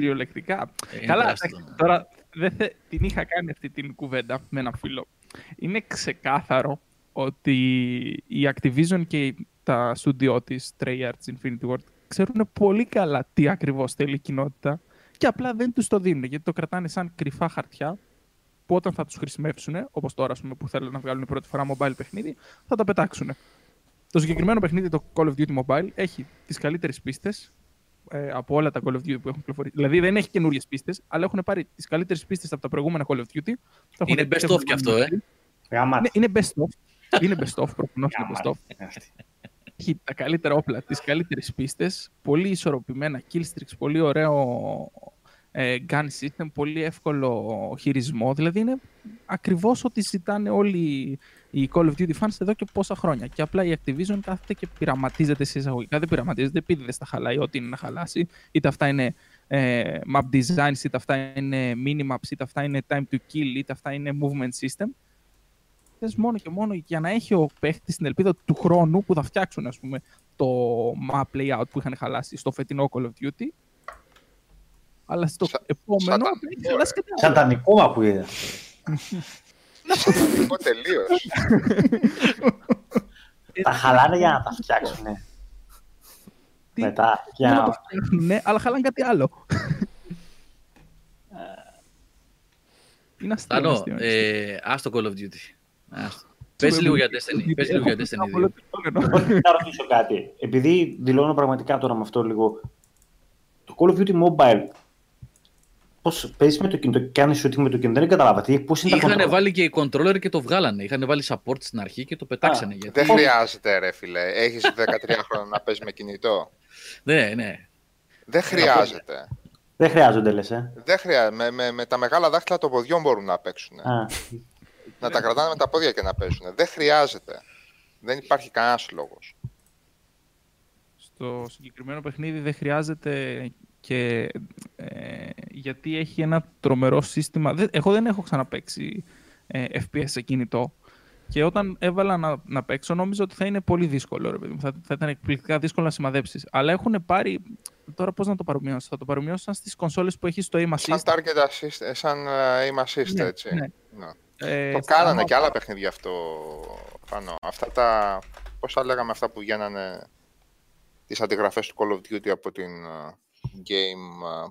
Κυριολεκτικά. Είναι Καλά, τεράστιο. εντάξει, τώρα δεν θε, την είχα κάνει αυτή την κουβέντα με ένα φίλο. Είναι ξεκάθαρο ότι η Activision και τα studio της Treyarch Infinity Ward ξέρουν πολύ καλά τι ακριβώς θέλει η κοινότητα και απλά δεν τους το δίνουν γιατί το κρατάνε σαν κρυφά χαρτιά που όταν θα τους χρησιμεύσουν, όπως τώρα ας πούμε, που θέλουν να βγάλουν πρώτη φορά mobile παιχνίδι, θα τα πετάξουν. Το συγκεκριμένο παιχνίδι, το Call of Duty Mobile, έχει τις καλύτερες πίστες ε, από όλα τα Call of Duty που έχουν κυκλοφορήσει. Δηλαδή δεν έχει καινούριες πίστες, αλλά έχουν πάρει τις καλύτερες πίστες από τα προηγούμενα Call of Duty. Το έχουν Είναι έτσι, best έχουν of κι αυτό, ε. βάλει. Γάμα. Ναι, είναι best of. είναι best of, προφανώς είναι best of. Έχει τα καλύτερα όπλα, τις καλύτερες πίστες, πολύ ισορροπημένα kill streaks, πολύ ωραίο ε, gun system, πολύ εύκολο χειρισμό. Δηλαδή είναι ακριβώς ό,τι ζητάνε όλοι οι Call of Duty fans εδώ και πόσα χρόνια. Και απλά η Activision κάθεται και πειραματίζεται σε εισαγωγικά. Δεν πειραματίζεται επειδή δεν στα χαλάει ό,τι είναι να χαλάσει. Είτε αυτά είναι ε, map designs, είτε αυτά είναι minimaps, είτε αυτά είναι time to kill, είτε αυτά είναι movement system. Θες μόνο και μόνο για να έχει ο παίχτης την ελπίδα του χρόνου που θα φτιάξουν ας πούμε, το map layout που είχαν χαλάσει στο φετινό Call of Duty. Αλλά στο Σα- επόμενο σατανικό, θα έχει χαλάσει και τα άλλα. Σατανικό μα που είδα. Εγώ τελείως. Τα χαλάνε για να τα φτιάξουν. Τι- Μετά. Για Για να το να... φτιάχνουν, ναι, αλλά χαλάνε κάτι άλλο. είναι αστείο. είναι Θάνο, αστείο, είναι αστείο. ε, ας το Call of Duty. Άστο. Πες λίγο για Destiny. Πες λίγο για Έχω Destiny 2. πολύ περιεχόμενο. να ρωτήσω κάτι. Επειδή δηλώνω πραγματικά τώρα με αυτό λίγο. Το Call of Duty Mobile. Πώς παίζεις με το κινητό και κάνεις shooting με το κινητό, δεν καταλάβα. Τι, πώς είναι τα Είχαν controller. βάλει και οι controller και το βγάλανε. Είχαν βάλει support στην αρχή και το πετάξανε. γιατί... Δεν χρειάζεται, ρε φίλε. Έχεις 13 χρόνια να παίζεις με κινητό. Ναι, ναι. Δεν χρειάζεται. Δεν χρειάζονται, λες. Ε. Δεν χρειάζεται. Με, με, με τα μεγάλα δάχτυλα των ποδιών μπορούν να παίξουν. Α, Να τα κρατάνε με τα πόδια και να παίζουν. Δεν χρειάζεται. Δεν υπάρχει κανένας λόγος. στο συγκεκριμένο παιχνίδι δεν χρειάζεται και ε, γιατί έχει ένα τρομερό σύστημα. Δεν- Εγώ δεν έχω ξαναπαίξει ε, FPS σε κινητό. Και όταν έβαλα να, να παίξω, νόμιζα ότι θα είναι πολύ δύσκολο. Ρε, παιδί μου. θα, θα ήταν εκπληκτικά δύσκολο να σημαδέψεις. Αλλά έχουν πάρει. Τώρα πώς να το παρομοιώσω. Θα το παρομοιώσω σαν στις κονσόλες που έχεις το aim Σαν assist. target assist, ε, σαν ε, aim assist, Ναι, έτσι. ναι. Ναι. Ε, Το στα- κάνανε άμα- και άλλα παιχνίδια αυτό πάνω. Αυτά τα. Πώς τα λέγαμε αυτά που βγαίνανε τις αντιγραφές του Call of Duty από την ε, game.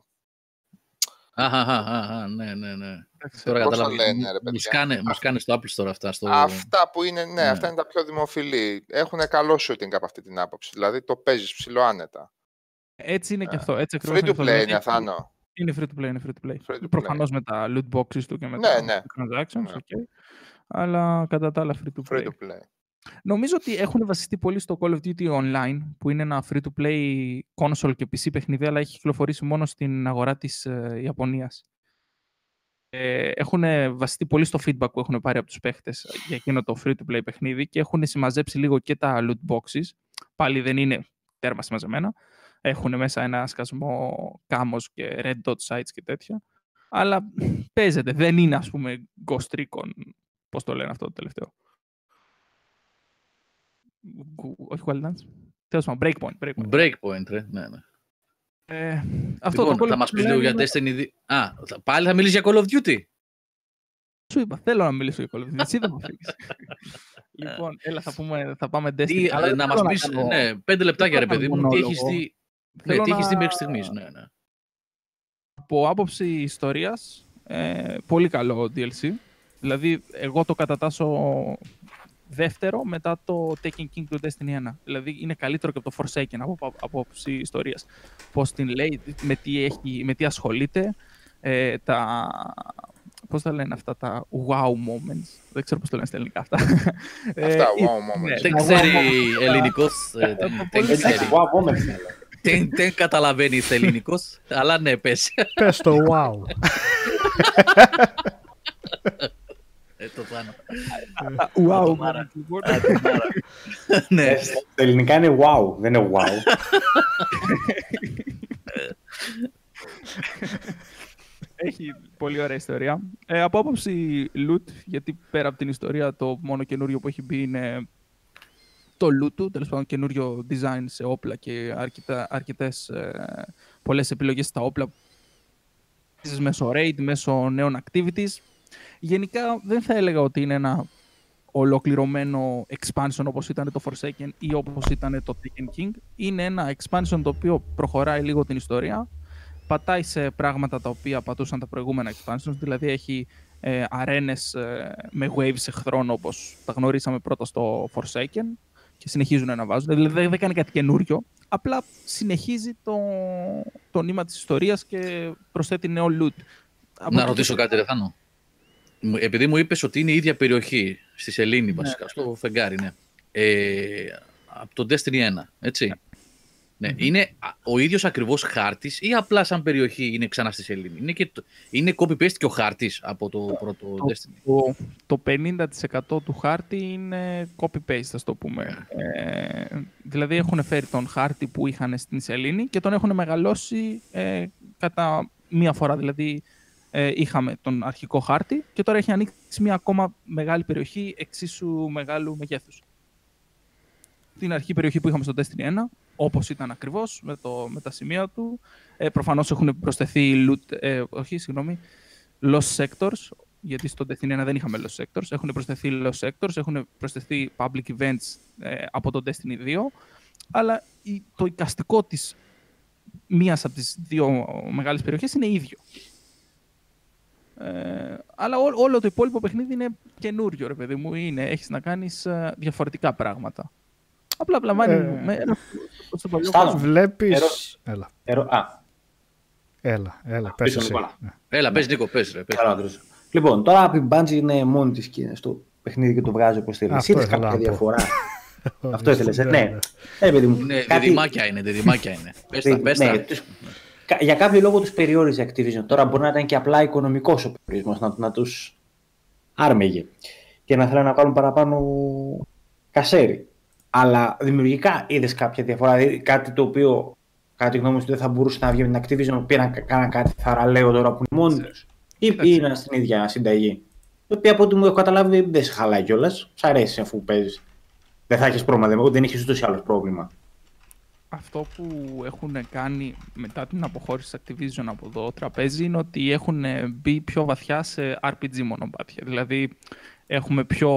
ε, Αχ, ναι, ναι, ναι. εντάξει, Τώρα Πώς τα κατάλαβα. λένε, ρε Μου παιδιά; σκάνε, μου σκάνε στο Apple Store αυτά. Στο... Αυτά που είναι, ναι, Ναι. αυτά είναι τα πιο δημοφιλή. Έχουν καλό shooting από αυτή την άποψη. Δηλαδή το παίζεις ψηλό άνετα. Έτσι είναι και αυτό. Έτσι ακριβώς Free είναι to και αυτό. play Δηλαδή, είναι, Θάνο. Είναι free to play, είναι free to play. Free to play. Προφανώς με τα loot boxes του και με Ναι, τα ναι. transactions, Ναι. okay. αλλά κατά τα άλλα free to play. Free to play. Νομίζω ότι έχουν βασιστεί πολύ στο Call of Duty Online, που είναι ένα free-to-play console και PC παιχνίδι, αλλά έχει κυκλοφορήσει μόνο στην αγορά της ε, Ιαπωνίας. Ε, έχουν βασιστεί πολύ στο feedback που έχουν πάρει από τους παίχτες για εκείνο το free-to-play παιχνίδι και έχουν συμμαζέψει λίγο και τα loot boxes. Πάλι δεν είναι τέρμα συμμαζεμένα. Έχουν μέσα ένα σκασμό κάμος και red dot sites και τέτοια. Αλλά παίζεται. Δεν είναι, ας πούμε, Ghost Recon, πώς το λένε αυτό το τελευταίο. Γκου- όχι Wildlands. Τέλος πάντων, Breakpoint. Breakpoint. Breakpoint, ρε. Ναι, ναι. Ε, αυτό Λοιπόν, το θα Call of μας Duty πεις λίγο για είναι- Destiny 2. Α, θα- πάλι θα μιλήσεις για Call of Duty; Σου είπα, θέλω να μιλήσω για Call of Duty. Εσύ δεν μου αφήνεις. λοιπόν, έλα, θα, πούμε, θα πάμε Destiny. Τι, αλλά δεν να θέλω μας πεις, κάνω- ναι, πέντε λεπτάκια ρε θέλω να παιδί κάνω μου, τι μονόλογο. έχεις δει, ναι, Θέλω τι έχεις δει να- μέχρι στιγμής, ναι, ναι. από άποψη ιστορίας, ε, πολύ καλό DLC. Δηλαδή, εγώ το κατατάσω δεύτερο μετά το Taken King του Destiny 1. Δηλαδή, είναι καλύτερο και από το Forsaken από, από, από άποψη ιστορίας. Πώς την λέει, με τι, έχει, με τι ασχολείται, ε, τα... Πώς τα λένε αυτά τα wow moments. Δεν ξέρω πώς το λένε στα ελληνικά αυτά. Ε, Αυτά, ε, wow moments. ναι, Δεν τα wow ξέρει moments. ελληνικός, ε, δεν- δεν πολύ ξέρει. Εντάξει, wow, moment, θέλω. Δεν- Δεν καταλαβαίνει ελληνικός, αλλά ναι, πες. Πες το wow. Ε, το πάνω. Τα wow το μάρα. moments, λοιπόν. Ναι, Ε, Στα ελληνικά είναι wow, δεν είναι wow. Έχει πολύ ωραία ιστορία. Ε, από άποψη loot, γιατί πέρα από την ιστορία το μόνο καινούριο που έχει μπει είναι το loot του, τέλος πάντων καινούριο design σε όπλα και αρκετά, αρκετές ε, πολλές επιλογές στα όπλα μέσω raid, μέσω νέων activities. Γενικά δεν θα έλεγα ότι είναι ένα ολοκληρωμένο expansion όπως ήταν το Forsaken ή όπως ήταν το Taken King. Είναι ένα expansion το οποίο προχωράει λίγο την ιστορία, πατάει σε πράγματα τα οποία πατούσαν τα προηγούμενα expansions, δηλαδή έχει ε, αρένες ε, με waves εχθρών όπως τα γνωρίσαμε πρώτα στο Forsaken και συνεχίζουν να βάζουν. Δηλαδή δεν, δεν κάνει κάτι καινούριο, απλά συνεχίζει το, το νήμα της ιστορίας και προσθέτει νέο loot. Από Να εκεί ρωτήσω και- κάτι, ρε Θάνο. Μου- Επειδή μου είπες ότι είναι η ίδια περιοχή, στη Σελήνη βασικά, στο φεγγάρι, ναι. Ε, από το Destiny 1, έτσι. Ναι. Είναι α- ο ίδιος ακριβώς χάρτης ή απλά σαν περιοχή είναι ξανά στη Σελήνη; Είναι, και το, είναι copy-paste και ο χάρτης από το πρώτο Destiny; Το, το 50% του χάρτη είναι copy-paste, θα το πούμε. Ε, δηλαδή έχουν φέρει τον χάρτη που είχαν στην Σελήνη και τον έχουν μεγαλώσει ε, κατά μία φορά. Δηλαδή ε, είχαμε τον αρχικό χάρτη και τώρα έχει ανοίξει μια ακόμα μεγάλη περιοχή εξίσου μεγάλου μεγέθους. Την αρχική περιοχή που είχαμε στο Destiny 1, όπως ήταν ακριβώς, με, το, με τα σημεία του. Ε, προφανώς έχουν προσθεθεί loot, ε, όχι, συγγνώμη, lost sectors, γιατί στο Destiny 1 δεν είχαμε lost sectors. Έχουν προσθεθεί lost sectors, έχουν προσθεθεί public events ε, από το Destiny 2, αλλά η- το εικαστικό της μίας από τις δύο μεγάλες περιοχές είναι ίδιο. Ε, αλλά ό, όλο το υπόλοιπο παιχνίδι είναι καινούριο, ρε παιδί μου. Είναι, έχεις να κάνεις ε, διαφορετικά πράγματα. Απλά απλαμβάνει Ε, με ένα στο παλιό Στάνο. κόσμο. Βλέπεις... Ερώ- Έλα, Ερω... Α, έλα, έλα, πες πίσω εσύ. Νικόλα. Ναι. Έλα, πες Νίκο, πες ρε. Πες. Καλά, Αντρούς. Λοιπόν, τώρα η Bungie είναι μόνη της και στο παιχνίδι και το βγάζει όπως θέλεις. Αυτό Εσύ είδες ήθελα κάποια να πω. διαφορά; Αυτό Ορίστε, ήθελε. ναι, Ναι. ναι. Ε, παιδί μου. Ναι, κάτι- διδυμάκια είναι, διδυμάκια είναι. Πες τα, δι- πες ναι, τα. Τους- κα- Για κάποιο λόγο τους περιόριζε η Activision. Τώρα μπορεί να ήταν και απλά οικονομικός ο περιορισμός, να, να τους άρμεγε και να θέλουν να κάνουν παραπάνω κασέρι. Αλλά δημιουργικά είδες κάποια διαφορά, δηλαδή κάτι το οποίο Κάτι γνώμη σου δεν θα μπορούσε να βγει με την Activision που να κάνουν κάτι θαραλέο τώρα που είναι μόνοι τους. Ή, ή είναι στην ίδια συνταγή. Η οποία από ό,τι μου έχω καταλάβει δεν σε χαλάει κιόλας. Σ' αρέσει αφού παίζεις. Δεν θα έχεις πρόβλημα, δεν έχεις ούτως ή άλλως πρόβλημα. Αυτό που έχουν κάνει μετά την αποχώρηση της Activision από το τραπέζι είναι ότι έχουν μπει πιο βαθιά σε RPG μονοπάτια. Δηλαδή έχουμε πιο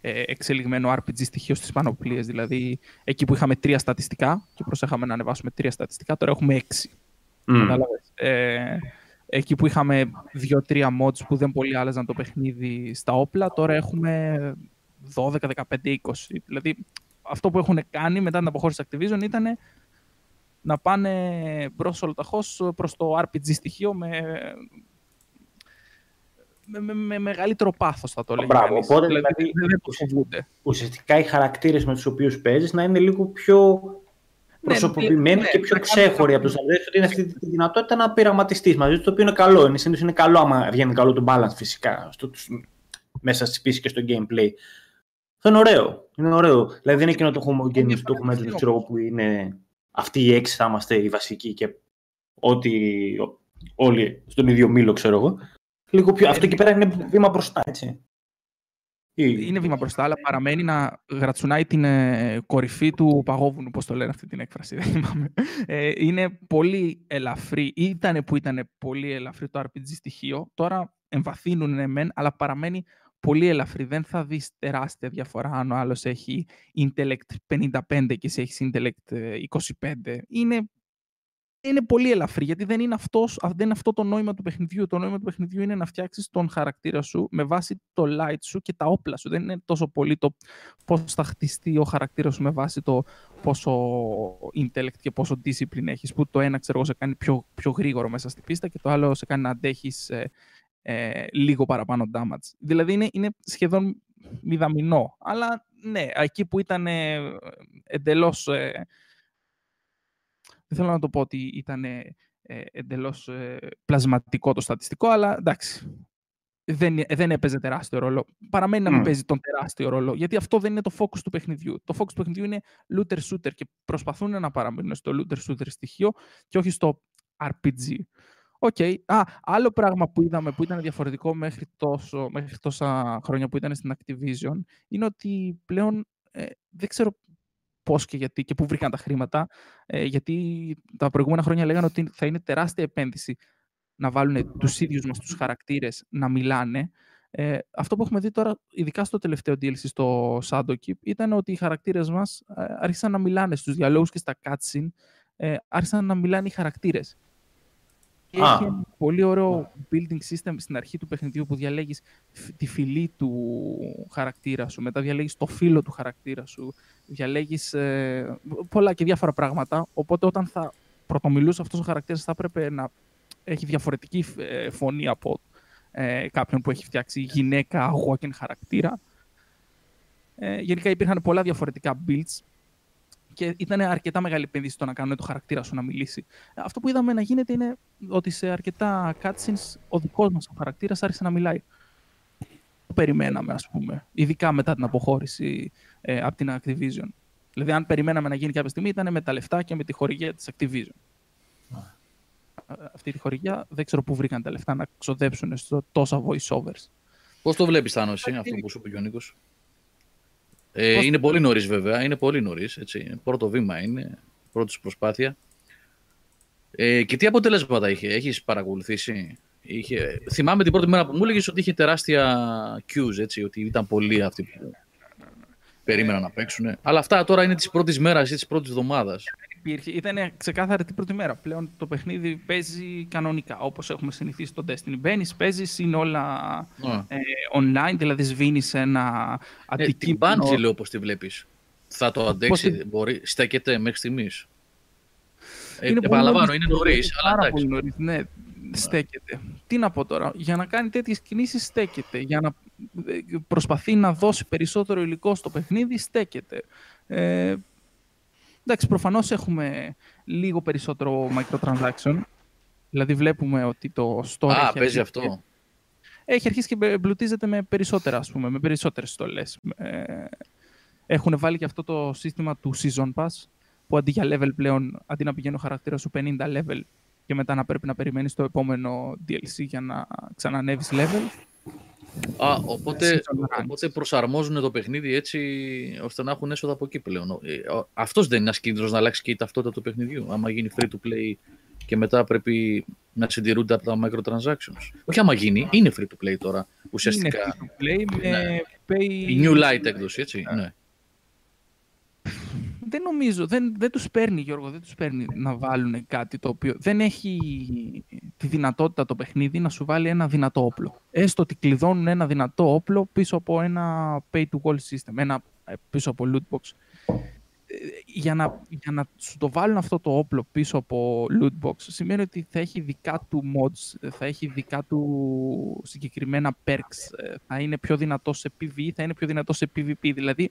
ε, εξελιγμένο RPG στοιχείο στις πανοπλίες. Δηλαδή εκεί που είχαμε τρία στατιστικά και προσέχαμε να ανεβάσουμε τρία στατιστικά, τώρα έχουμε έξι. Mm. Ε, εκεί που είχαμε δύο-τρία mods που δεν πολύ άλλαζαν το παιχνίδι στα όπλα, τώρα έχουμε 12, 15, 20. Δηλαδή αυτό που έχουν κάνει μετά την αποχώρηση Activision ήταν να πάνε μπρος ολοταχώς προς το RPG στοιχείο με, με, με, μεγαλύτερο πάθος θα το λέγαμε. Μπράβο, οπότε δηλαδή, δηλαδή ουσιαστικά οι χαρακτήρες με τους οποίους παίζεις να είναι λίγο πιο ναι, προσωποποιημένοι ναι, και πιο ξέχωροι από τους άλλους. Ότι είναι αυτή τη δυνατότητα να πειραματιστείς μαζί τους, το οποίο είναι καλό. Είναι, είναι καλό άμα βγαίνει καλό το balance φυσικά στο, μέσα στις πίσεις και στο gameplay. Αυτό είναι ωραίο. Είναι ωραίο. Δηλαδή δεν είναι εκείνο το homogeneous που το έχουμε έτσι, ξέρω που είναι αυτοί οι έξι θα είμαστε οι βασικοί και ότι όλοι στον ίδιο μήλο, ξέρω εγώ. Λίγο πιο... Αυτό εκεί πέρα είναι βήμα μπροστά, έτσι. Είναι βήμα μπροστά, αλλά παραμένει να γρατσουνάει την ε, κορυφή του παγόβουνου, πώς το λένε αυτή την έκφραση, δεν θυμάμαι. Ε, είναι πολύ ελαφρύ, ήταν που ήταν πολύ ελαφρύ το RPG στοιχείο, τώρα εμβαθύνουν μεν, αλλά παραμένει πολύ ελαφρύ. Δεν θα δεις τεράστια διαφορά αν ο άλλος έχει intellect 55 και εσύ έχεις intellect 25. Ε, είναι, είναι πολύ ελαφρύ, γιατί δεν είναι, αυτός, δεν είναι αυτό το νόημα του παιχνιδιού. Το νόημα του παιχνιδιού είναι να φτιάξεις τον χαρακτήρα σου με βάση το light σου και τα όπλα σου. Δεν είναι τόσο πολύ το πώς θα χτιστεί ο χαρακτήρας σου με βάση το πόσο intellect και πόσο discipline έχεις. Που το ένα, ξέρω σε κάνει πιο, πιο γρήγορο μέσα στη πίστα και το άλλο σε κάνει να αντέχεις ε, ε, λίγο παραπάνω damage. Δηλαδή είναι, είναι σχεδόν μηδαμινό. Αλλά ναι, εκεί που ήταν ε, εντελώς... Ε, δεν θέλω να το πω ότι ήταν ε, εντελώς ε, πλασματικό το στατιστικό, αλλά εντάξει, δεν, δεν έπαιζε τεράστιο ρόλο. Παραμένει να μην παίζει τον τεράστιο ρόλο, γιατί αυτό δεν είναι το focus του παιχνιδιού. Το focus του παιχνιδιού είναι looter shooter και προσπαθούν να παραμείνουν στο looter shooter στοιχείο και όχι στο RPG. Οκ. Okay. Α, άλλο πράγμα που είδαμε που ήταν διαφορετικό μέχρι, τόσο, μέχρι τόσα χρόνια που ήταν στην Activision είναι ότι πλέον ε, δεν ξέρω πώς και γιατί και πού βρήκαν τα χρήματα ε, γιατί τα προηγούμενα χρόνια λέγανε ότι θα είναι τεράστια επένδυση να βάλουν τους ίδιους μας τους χαρακτήρες να μιλάνε. Ε, αυτό που έχουμε δει τώρα, ειδικά στο τελευταίο DLC στο Shadowkeep, ήταν ότι οι χαρακτήρες μας ε, άρχισαν να μιλάνε στους διαλόγους και στα cutscene, ε, άρχισαν να μιλάνε οι χαρακτήρες. Και έχει ένα πολύ ωραίο building system στην αρχή του παιχνιδιού που διαλέγεις τη φυλή του χαρακτήρα σου, μετά διαλέγεις το φύλλο του χαρακτήρα σου, διαλέγεις ε, πολλά και διάφορα πράγματα, οπότε όταν θα πρωτομιλούσε αυτός ο χαρακτήρας θα έπρεπε να έχει διαφορετική ε, φωνή από ε, κάποιον που έχει φτιάξει γυναίκα, walking χαρακτήρα. Ε, γενικά υπήρχαν πολλά διαφορετικά builds και ήταν αρκετά μεγάλη επένδυση το να κάνουν το χαρακτήρα σου να μιλήσει. Αυτό που είδαμε να γίνεται είναι ότι σε αρκετά cutscenes ο δικός μας ο χαρακτήρας άρχισε να μιλάει. Το περιμέναμε, ας πούμε. Ειδικά μετά την αποχώρηση ε, από την Activision. Δηλαδή, αν περιμέναμε να γίνει κάποια στιγμή, ήταν με τα λεφτά και με τη χορηγία της Activision. Αυτή τη χορηγία δεν ξέρω πού βρήκαν τα λεφτά να ξοδέψουν στο τόσα voiceovers. Πώς το βλέπεις, Θάνος, εσύ, αυτό που σου είπε ο Νίκος; Ε, Είναι πολύ νωρίς βέβαια, είναι πολύ νωρίς. Πρώτο βήμα είναι, πρώτη προσπάθεια. Ε, και τι αποτελέσματα είχε, έχεις παρακολουθήσει; Είχε... Θυμάμαι την πρώτη μέρα που μου έλεγες ότι είχε τεράστια queues, έτσι, ότι ήταν πολλοί αυτοί που περίμεναν να παίξουν. Αλλά αυτά τώρα είναι της πρώτης μέρας ή της πρώτης εβδομάδας υπήρχε. Ήταν ξεκάθαρη την πρώτη μέρα. Πλέον το παιχνίδι παίζει κανονικά, όπως έχουμε συνηθίσει στο Destiny. Μπαίνεις, παίζεις, είναι όλα ε, online, δηλαδή σβήνεις ένα ε, αντικείμενο. την Bungie, λέω, όπως τη βλέπεις. Θα το αντέξει, Πώς... μπορεί, στέκεται μέχρι στιγμής. Ε, επαναλαμβάνω, είναι νωρίς. Πάρα πολύ νωρίς, ναι, στέκεται. Τι να πω τώρα, για να κάνει τέτοιες κινήσεις στέκεται. Για να ε, προσπαθεί να δώσει περισσότερο υλικό στο παιχνίδι, στέκεται. Ε, Εντάξει, προφανώς έχουμε λίγο περισσότερο microtransaction. Δηλαδή βλέπουμε ότι το store. Α, παίζει αυτό. Έχει αρχίσει και εμπλουτίζεται με περισσότερα, ας πούμε, με περισσότερες στολές. Ε, έχουν βάλει και αυτό το σύστημα του Season Pass, που αντί για level πλέον, αντί να πηγαίνει ο χαρακτήρας σου 50 level και μετά να πρέπει να περιμένεις το επόμενο DLC για να ξανανεύεις level. Α, οπότε, Season ranks. οπότε προσαρμόζουν το παιχνίδι έτσι ώστε να έχουν έσοδα από εκεί πλέον. Αυτός δεν είναι ένας κίνδυνος να αλλάξει και η ταυτότητα του παιχνιδιού. Άμα γίνει free to play και μετά πρέπει να συντηρούνται από τα microtransactions. Όχι άμα γίνει, είναι free to play τώρα. Ουσιαστικά. Είναι free to play με Ναι. pay... Η New Light έκδοση, έτσι. Ναι. Δεν νομίζω, δεν, δεν τους παίρνει Γιώργο, δεν τους παίρνει να βάλουν κάτι το οποίο δεν έχει τη δυνατότητα το παιχνίδι να σου βάλει ένα δυνατό όπλο. Έστω ότι κλειδώνουν ένα δυνατό όπλο πίσω από ένα pay to wall system, ένα ε, πίσω από loot box. Ε, Για να, για να σου το βάλουν αυτό το όπλο πίσω από loot box σημαίνει ότι θα έχει δικά του mods, θα έχει δικά του συγκεκριμένα perks, ε, θα είναι πιο δυνατός σε PvE, θα είναι πιο δυνατός σε PvP. Δηλαδή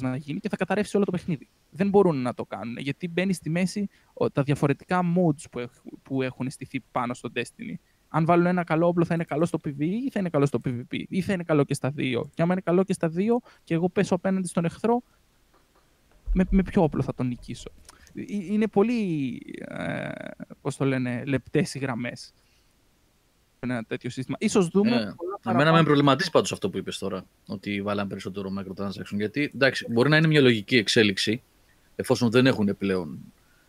να γίνει και θα καταρρεύσει όλο το παιχνίδι. Δεν μπορούν να το κάνουν γιατί μπαίνει στη μέση ο- τα διαφορετικά modes που, έχ- που έχουν στηθεί πάνω στο Destiny. Αν βάλουν ένα καλό όπλο θα είναι καλό στο PvE ή θα είναι καλό στο PvP ή θα είναι καλό και στα δύο. Και άμα είναι καλό και στα δύο και εγώ πέσω απέναντι στον εχθρό, με, με ποιο όπλο θα τον νικήσω. Ε, Είναι πολύ, ε, πώς το λένε, λεπτές οι γραμμές. Ένα τέτοιο σύστημα. Ίσως δούμε Ε, πολλά Εμένα παραπάνω. με προβληματίζει πάντως αυτό που είπες τώρα. Ότι βάλαν περισσότερο microtransaction. Γιατί εντάξει, μπορεί να είναι μια λογική εξέλιξη εφόσον δεν έχουν πλέον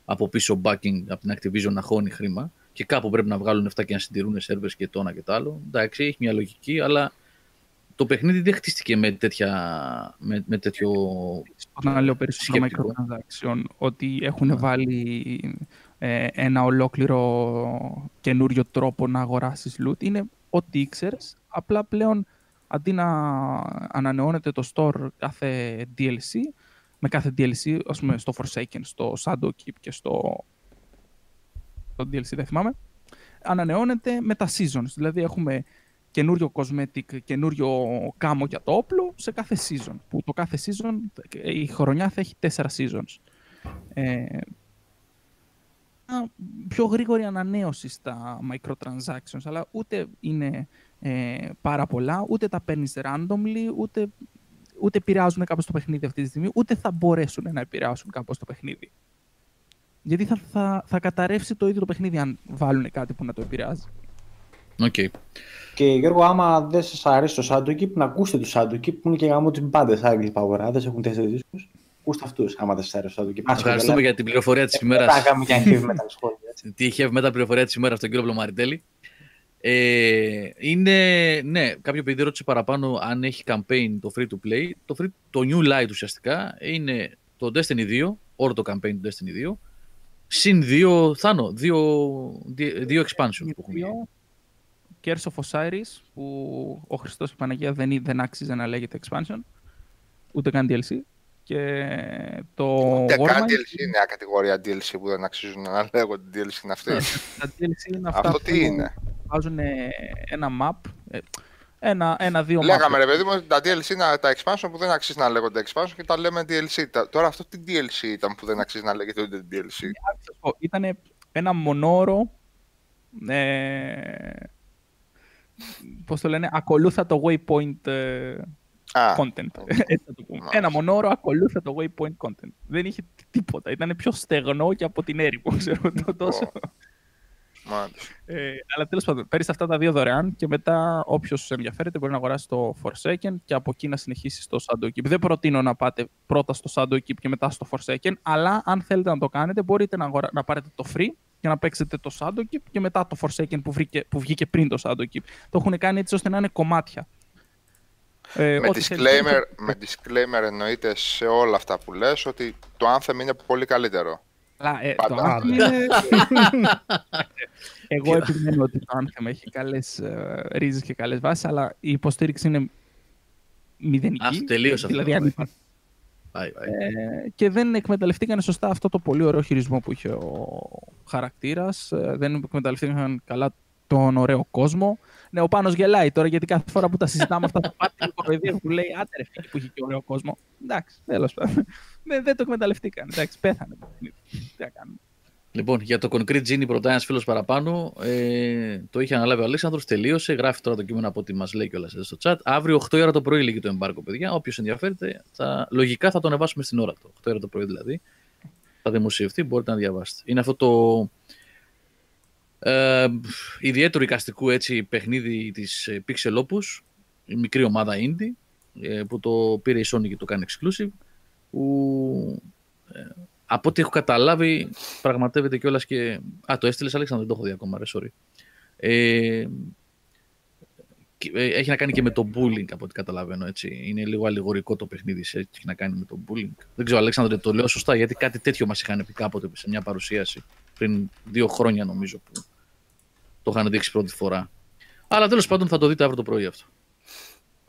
από πίσω backing από την Activision να χώνει χρήμα και κάπου πρέπει να βγάλουν αυτά και να συντηρούν σερβέρ και το ένα και το άλλο. Εντάξει, έχει μια λογική, αλλά το παιχνίδι δεν χτίστηκε με, τέτοια, με, με τέτοιο. να λέω περισσότερο σκεπτικό. microtransaction, ότι έχουν βάλει ε, ένα ολόκληρο καινούριο τρόπο να αγοράσεις loot. Είναι ό,τι ήξερες, απλά πλέον αντί να ανανεώνεται το store κάθε DLC, με κάθε DLC, ας πούμε στο Forsaken, στο Shadowkeep και στο, στο DLC δεν θυμάμαι, ανανεώνεται με τα seasons. Δηλαδή έχουμε καινούριο cosmetic, καινούριο κάμο για το όπλο σε κάθε season. Που το κάθε season, η χρονιά θα έχει τέσσερα seasons. Ε, μια πιο γρήγορη ανανέωση στα microtransactions, αλλά ούτε είναι ε, πάρα πολλά, ούτε τα παίρνεις randomly, ούτε, ούτε επηρεάζουν κάπως το παιχνίδι αυτή τη στιγμή, ούτε θα μπορέσουν να επηρεάσουν κάπως το παιχνίδι. Γιατί θα, θα, θα καταρρεύσει το ίδιο το παιχνίδι αν βάλουν κάτι που να το επηρεάζει. Οκ. Και Γιώργο, άμα δεν σας αρέσει το Shadowkeep, να ακούσετε το Shadowkeep που είναι και γάμο τι μπάντε Άγγλοι παγοράδε, έχουν τέσσερις δίσκους. Ακούστε αυτούς, άμα δεν σα αρέσει το Shadowkeep. Ευχαριστούμε για την πληροφορία της ημέρας. Θα κάνουμε και heavy metal σχόλια. έτσι. Τι έχει μετά πληροφορία της ημέρας στον κύριο Πλωμαριτέλη. Ε, είναι, ναι, κάποιο παιδί ρώτησε παραπάνω αν έχει campaign το free to play. Το, free, το new light ουσιαστικά είναι το Destiny 2, όλο το campaign του Destiny 2, συν δύο, Θάνο, δύο, δι- δύο expansions που έχουν γίνει. Curse of Osiris, που ο Χριστός και η Παναγία δεν, ή- δεν άξιζε να λέγεται expansion, ούτε καν DLC. Και το Ούτε καν Warmind, DLC είναι μια κατηγορία DLC που δεν αξίζουν να λέγονται DLC είναι αυτή. τα DLC είναι αυτά Αυτό που τι είναι; βάζουν ένα map, ε, ένα, ένα-δύο Λέγαμε map. ρε παιδί μου ότι τα DLC είναι τα expansion που δεν αξίζει να λέγονται expansion και τα λέμε DLC. Τα- Τώρα αυτό τι DLC ήταν που δεν αξίζει να λέγεται ούτε DLC; Ήταν ένα μονόρο, ε, πώς το λένε, ακολούθα το waypoint ε, Α, content. Έτσι θα το πούμε. Μάλιστα. Ένα μονόρο ακολούθα το waypoint content. Δεν είχε τί- τίποτα. Ήταν πιο στεγνό και από την έρημο, ξέρω το τόσο. μάλιστα. Ε, αλλά τέλος πάντων, παίρνεις αυτά τα δύο δωρεάν και μετά όποιος ενδιαφέρεται μπορεί να αγοράσει το Forsaken και από εκεί να συνεχίσεις στο Shadowkeep. Δεν προτείνω να πάτε πρώτα στο Shadowkeep και μετά στο Forsaken, αλλά αν θέλετε να το κάνετε, μπορείτε να, αγορα... να πάρετε το free και να παίξετε το Shadowkeep και μετά το Forsaken που, βρήκε... που βγήκε πριν το Shadowkeep. Το έχουν κάνει έτσι ώστε να είναι κομμάτια. Ε, Με ό,τι θέλετε. disclaimer, με disclaimer εννοείται σε όλα αυτά που λες ότι το Anthem είναι πολύ καλύτερο. Αλλά, ε, το Πάντα. Anthem είναι... Εγώ επιμένω ότι το Anthem έχει καλές ε, ρίζες και καλές βάσεις, αλλά η υποστήριξη είναι μηδενική. Αυτό τελείωσε αυτό. Δηλαδή, αν υπάρχει. Πάει, πάει. Ε, και δεν εκμεταλλευτήκαν σωστά αυτό το πολύ ωραίο χειρισμό που είχε ο χαρακτήρας. Ε, δεν εκμεταλλευτήκαν καλά τον ωραίο κόσμο. Ναι, ο Πάνος γελάει τώρα γιατί κάθε φορά που τα συζητάμε αυτά τα πάτη του κοροϊδία που λέει άντε ρε φίλε που είχε και ωραίο κόσμο. Εντάξει, τέλος πάντων. δεν, δεν το εκμεταλλευτήκαν. Εντάξει, πέθανε. το παιχνίδι. Τι να κάνουμε. Λοιπόν, για το Concrete Genie ρωτάει ένας φίλος παραπάνω. Ε, το είχε αναλάβει ο Αλέξανδρος, τελείωσε. Γράφει τώρα το κείμενο από ό,τι μας λέει κιόλας εδώ στο chat. Αύριο 8 η ώρα το πρωί λύγει το εμπάρκο, παιδιά. Όποιος ενδιαφέρεται, θα, λογικά θα το ανεβάσουμε στην ώρα του. 8 η ώρα το πρωί δηλαδή. Θα δημοσιευτεί, μπορείτε να διαβάσετε. Είναι αυτό το ε, ιδιαίτερο οικαστικού έτσι, παιχνίδι της Pixel Opus, η μικρή ομάδα indie, ε, που το πήρε η Sony και το κάνει exclusive. Που, ε, από ό,τι έχω καταλάβει, πραγματεύεται κιόλας και. Α, το έστειλες, Αλέξανδρο, δεν το έχω δει ακόμα, ρε, sorry. Ε, έχει να κάνει και με το bullying, από ό,τι καταλαβαίνω. Έτσι. Είναι λίγο αλληγορικό το παιχνίδι, έχει να κάνει με το bullying. Δεν ξέρω, Αλέξανδρο, το λέω σωστά, γιατί κάτι τέτοιο μας είχαν πει κάποτε σε μια παρουσίαση πριν δύο χρόνια, νομίζω, που το είχαν δείξει πρώτη φορά. Αλλά τέλος πάντων θα το δείτε αύριο το πρωί αυτό.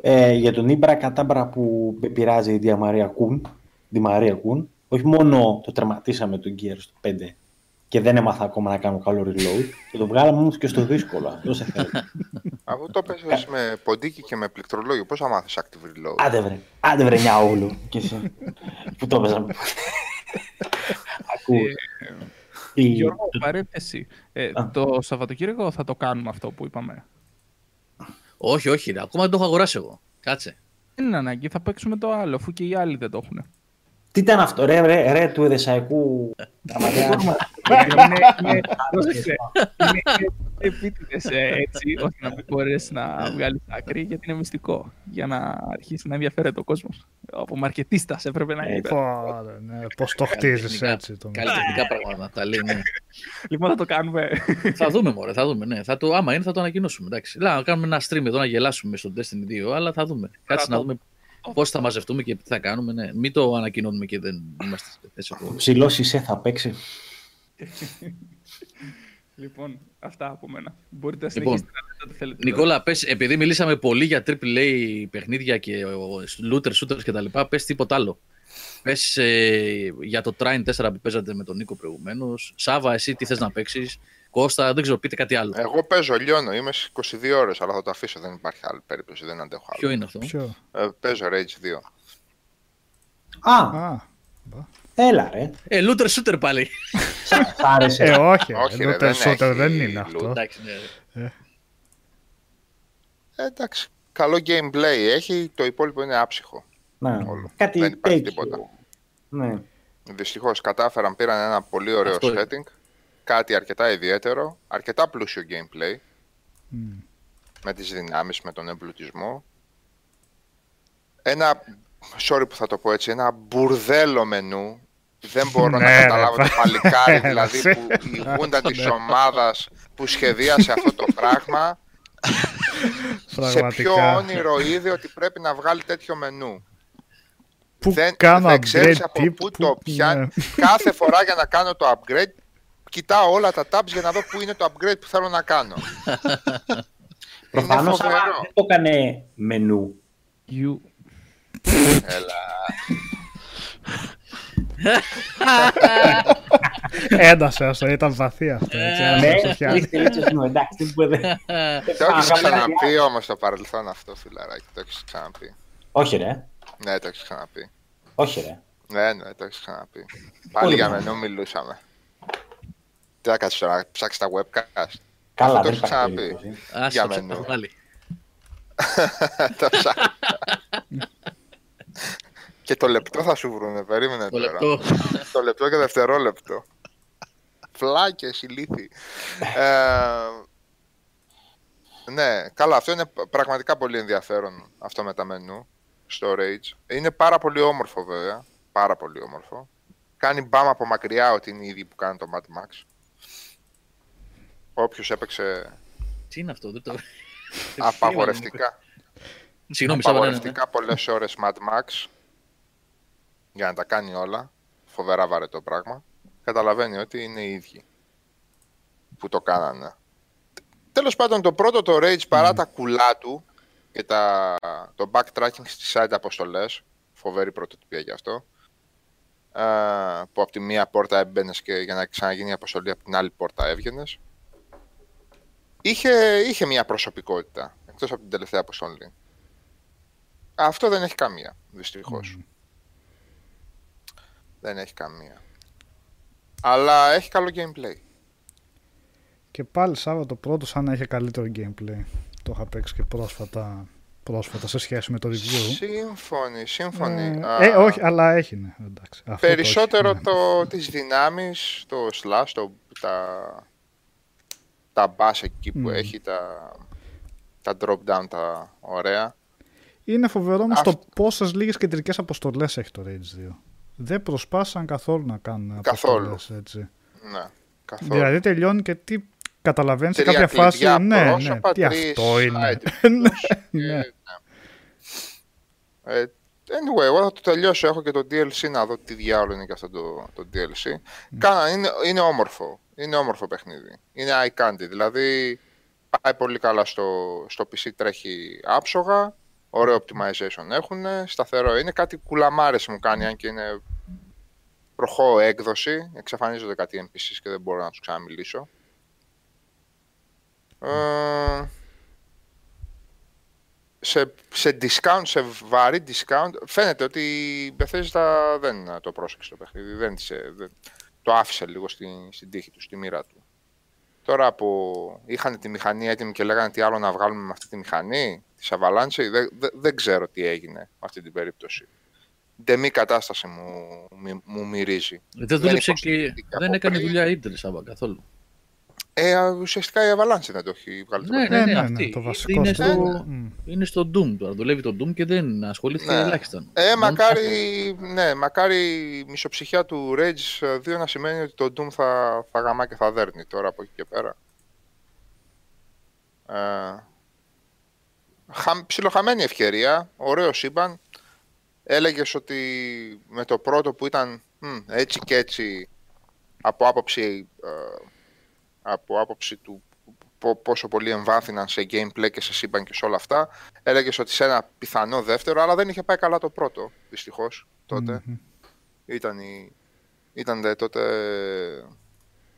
Ε, για τον Ήμπρα Κατάμπρα που πειράζει η Διαμαρία Κούν, Τη Μαρία Κούν, όχι μόνο το τερματίσαμε τον Gears στο 5 και δεν έμαθα ακόμα να κάνω καλό reload, και το βγάλαμε όμως και στο δύσκολο. Αυτό σε θέλω. Αφού το παίζεις με ποντίκι και με πληκτρολόγιο, πώς θα μάθεις active reload; Άντε βρε, άντε βρε όλο. και εσύ. Που το έπαιζα. Ακούς. Γιώργο, παρένθεση. Ε, το Σαββατοκύριακο θα το κάνουμε αυτό που είπαμε. Όχι, όχι, ακόμα δεν το έχω αγοράσει εγώ. Κάτσε. Δεν είναι ανάγκη, θα παίξουμε το άλλο, αφού και οι άλλοι δεν το έχουν. Τι ήταν αυτό, ρε, ρε, ρε του Εδεσαϊκού. Είναι επίτηδες έτσι, ώστε να μην μπορέσει να βγάλεις άκρη, γιατί είναι μυστικό. Για να αρχίσει να ενδιαφέρεται ο κόσμος. Από μαρκετίστας έπρεπε να είναι. Πώς το χτίζεις έτσι. Καλλιτεχνικά πράγματα. Τα λέει, ναι. Λοιπόν, θα το κάνουμε. Θα δούμε, μωρέ, θα δούμε. Ναι. Θα το, άμα είναι, θα το ανακοινώσουμε. Εντάξει. Λά, να κάνουμε ένα stream εδώ να γελάσουμε στο Destiny 2, αλλά θα δούμε. Κάτσε να δούμε Πώς θα μαζευτούμε και τι θα κάνουμε. Ναι. Μην το ανακοινώνουμε και δεν είμαστε σε θέση. Ο ψηλό είσαι θα παίξει. λοιπόν, αυτά από μένα. Μπορείτε να λοιπόν, συνεχίσετε να λέτε ό,τι θέλετε. Νικόλα, πες, επειδή μιλήσαμε πολύ για AAA παιχνίδια και looters, shooters κτλ., πες τίποτα άλλο. Πες ε, για το Trine 4 που παίζατε με τον Νίκο προηγουμένως. Σάβα, εσύ τι θες να παίξεις; Κώστα, δεν ξέρω, πείτε κάτι άλλο. Εγώ παίζω, λιώνω. Είμαι στις 22 ώρες, αλλά θα το αφήσω. Δεν υπάρχει άλλη περίπτωση. Δεν αντέχω άλλο. Ποιο είναι αυτό; Ποιο; Ε, παίζω Rage 2. Α, Α. Έλα, ρε. Ε, looter shooter πάλι. Σ' άρεσε. Ε, όχι. όχι ρε, looter shooter δεν είναι αυτό. Εντάξει, ναι. ε. εντάξει. Καλό gameplay έχει, το υπόλοιπο είναι άψυχο. Ναι. Όλο. Κάτι δεν υπάρχει τίποτα. Ναι. Δυστυχώς κατάφεραν, πήραν ένα πολύ ωραίο Αυτό setting κάτι αρκετά ιδιαίτερο, αρκετά πλούσιο gameplay, με τις δυνάμεις, με τον εμπλουτισμό. Ένα, sorry που θα το πω έτσι, ένα μπουρδέλο μενού, δεν μπορώ να ναι, καταλάβω το παλικάρι, δηλαδή που η γούντα της ομάδας που σχεδίασε αυτό το πράγμα, σε ποιο όνειρο είδε ότι πρέπει να βγάλει τέτοιο μενού. Που δεν, δεν ξέρεις από πού το πιάνει. Ναι. Κάθε φορά για να κάνω το upgrade κοιτάω όλα τα tabs για να δω πού είναι το upgrade που θέλω να κάνω. Προφανώς δεν το έκανε μενού. You. Έλα. Έντασε αυτό, ήταν βαθύ αυτό. Ναι, εντάξει, Το έχεις ξαναπεί όμως στο παρελθόν αυτό, φιλαράκι, το έχεις ξαναπεί. Όχι ρε. Ναι, το έχεις ξαναπεί. Όχι ρε. Ναι, ναι, το έχεις ξαναπεί. Πάλι για μενού μιλούσαμε. Τι θα κάτσεις τώρα, να ψάξεις τα webcast; Καλά, δεν το ξαναπεί. Για μενού. Και το λεπτό θα σου βρούνε, περίμενε το τώρα. Λεπτό. το λεπτό και δευτερόλεπτο. Φλάκες, ηλίθι. ε, ναι, καλά, αυτό είναι πραγματικά πολύ ενδιαφέρον αυτό με τα μενού στο Rage. Είναι πάρα πολύ όμορφο βέβαια, πάρα πολύ όμορφο. Κάνει μπαμ από μακριά ότι είναι ήδη που κάνει το Mad Max. Όποιος έπαιξε. Τι είναι αυτό, δεν το. Απαγορευτικά. Συγγνώμη, Απαγορευτικά πολλές ώρες Mad Max για να τα κάνει όλα. Φοβερά βαρετό πράγμα. Καταλαβαίνει ότι είναι οι ίδιοι που το κάνανε. Τέλος πάντων, το πρώτο το Rage παρά τα κουλά του και τα, το backtracking στις side αποστολές, φοβερή πρωτοτυπία γι' αυτό, που από τη μία πόρτα έμπαινες και για να ξαναγίνει η αποστολή από την άλλη πόρτα έβγαινες είχε, είχε μια προσωπικότητα, εκτός από την τελευταία αποστολή. Αυτό δεν έχει καμία, δυστυχώς. Δεν έχει καμία. Αλλά έχει καλό gameplay. Και πάλι Σάββατο πρώτο σαν να είχε καλύτερο gameplay. Το είχα παίξει και πρόσφατα, πρόσφατα σε σχέση με το review. Σύμφωνοι, σύμφωνοι. Ε, Α, ε, όχι, αλλά έχει, ναι. Εντάξει. Αυτό το Περισσότερο έχει, ναι. το, τις δυνάμεις, το slash, το, τα, τα bass εκεί που Μμμ. έχει, τα, τα drop down, τα ωραία. Είναι φοβερό όμως Αυτό- το πόσες λίγες κεντρικές αποστολές έχει το Rage 2. Δεν προσπάσαν καθόλου να κάνουν Καθόλου. αποστολές έτσι. Ναι, καθόλου. Δηλαδή τελειώνει και τι καταλαβαίνεις σε Τρία κάποια φάση. κλειδιά Ναι, ναι, πρόσωπα, τι τρεις αυτό είναι. side ναι, ναι. ναι. Ε, anyway, εγώ θα το τελειώσω. Έχω και το DLC να δω τι διάολο είναι και αυτό το, το DLC. Κάνα, είναι, είναι όμορφο. Είναι όμορφο παιχνίδι. Είναι eye candy. Δηλαδή πάει πολύ καλά στο, στο PC, τρέχει άψογα. Ωραίο optimization έχουν. Σταθερό. Είναι κάτι κουλαμάρες μου κάνει, αν και είναι προχώ έκδοση. Εξαφανίζονται κάτι NPCs και δεν μπορώ να τους ξαναμιλήσω. Ε, σε, σε discount, σε βαρύ discount, φαίνεται ότι η Bethesda δεν το πρόσεξε το παιχνίδι, δεν, της, ε, δεν- το άφησε λίγο στην, στην τύχη του, στη μοίρα του. Τώρα που είχαν τη μηχανή έτοιμη και λέγανε τι άλλο να βγάλουμε με αυτή τη μηχανή, της Avalanche, δεν, δεν, δεν ξέρω τι έγινε με αυτή την περίπτωση. Ντεμή κατάσταση μου, μου, μου μυρίζει. Δεν δούλεψε και υποστηρίζει δεν από έκανε πριν. δουλειά η Intel Σάβα καθόλου. Ε, ουσιαστικά η Avalanche δεν το έχει βγάλει το Ναι, παιχνίδι. ναι, ναι, αυτή. ναι, το βασικό είναι, αυτό. στο, Μμ. είναι στο Doom τώρα. Δουλεύει το Doom και δεν ασχολήθηκε Ναι. ελάχιστα. Ε, Μόνο μακάρι, ναι, μακάρι η μισοψυχιά του Rage 2 να σημαίνει ότι το Doom θα, θα γαμά και θα δέρνει τώρα από εκεί και πέρα. Ε, χα, ψιλοχαμένη ευκαιρία, ωραίο σύμπαν. Έλεγες ότι με το πρώτο που ήταν μ, έτσι και έτσι από άποψη, ε, από άποψη του πο- πόσο πολύ εμβάθυναν σε gameplay και σε σύμπαν και σε όλα αυτά, έλεγες ότι σε ένα πιθανό δεύτερο, αλλά δεν είχε πάει καλά το πρώτο, δυστυχώς, τότε. Μμμ. Ήταν, η, ήταν δε τότε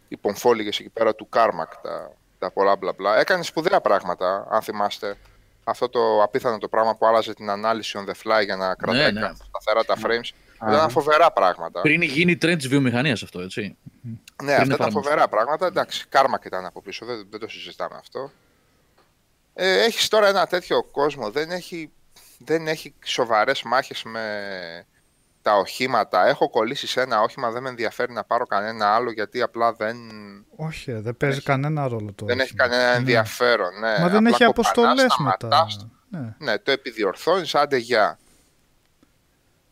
οι πομφόλυγες εκεί πέρα του Κάρμακ, τα, τα πολλά μπλα μπλα. Έκανες σπουδαία πράγματα, αν θυμάστε. Αυτό το απίθανο το πράγμα που άλλαζε την ανάλυση on the fly για να κρατάει ναι. σταθερά τα frames. Α, Ήταν φοβερά πράγματα. Πριν γίνει trend τη βιομηχανίας αυτό, έτσι. Ναι, πριν αυτά ήταν εφαρμοστεί. φοβερά πράγματα. Εντάξει, κάρμα και ήταν από πίσω, δεν, δεν το συζητάμε αυτό. Ε, έχεις τώρα ένα τέτοιο κόσμο, δεν έχει, δεν έχει σοβαρές μάχες με τα οχήματα. Έχω κολλήσει σε ένα όχημα, δεν με ενδιαφέρει να πάρω κανένα άλλο γιατί απλά δεν, Όχι, ε, δεν παίζει έχει- κανένα ρόλο το. δεν έχει όχημα. κανένα Ναι. ενδιαφέρον. Ναι. Μα δεν Απλά έχει κοπανάς, αποστολές μετά. σταματάς, Ναι. Ναι, το επιδιορθώνεις, άντε γεια.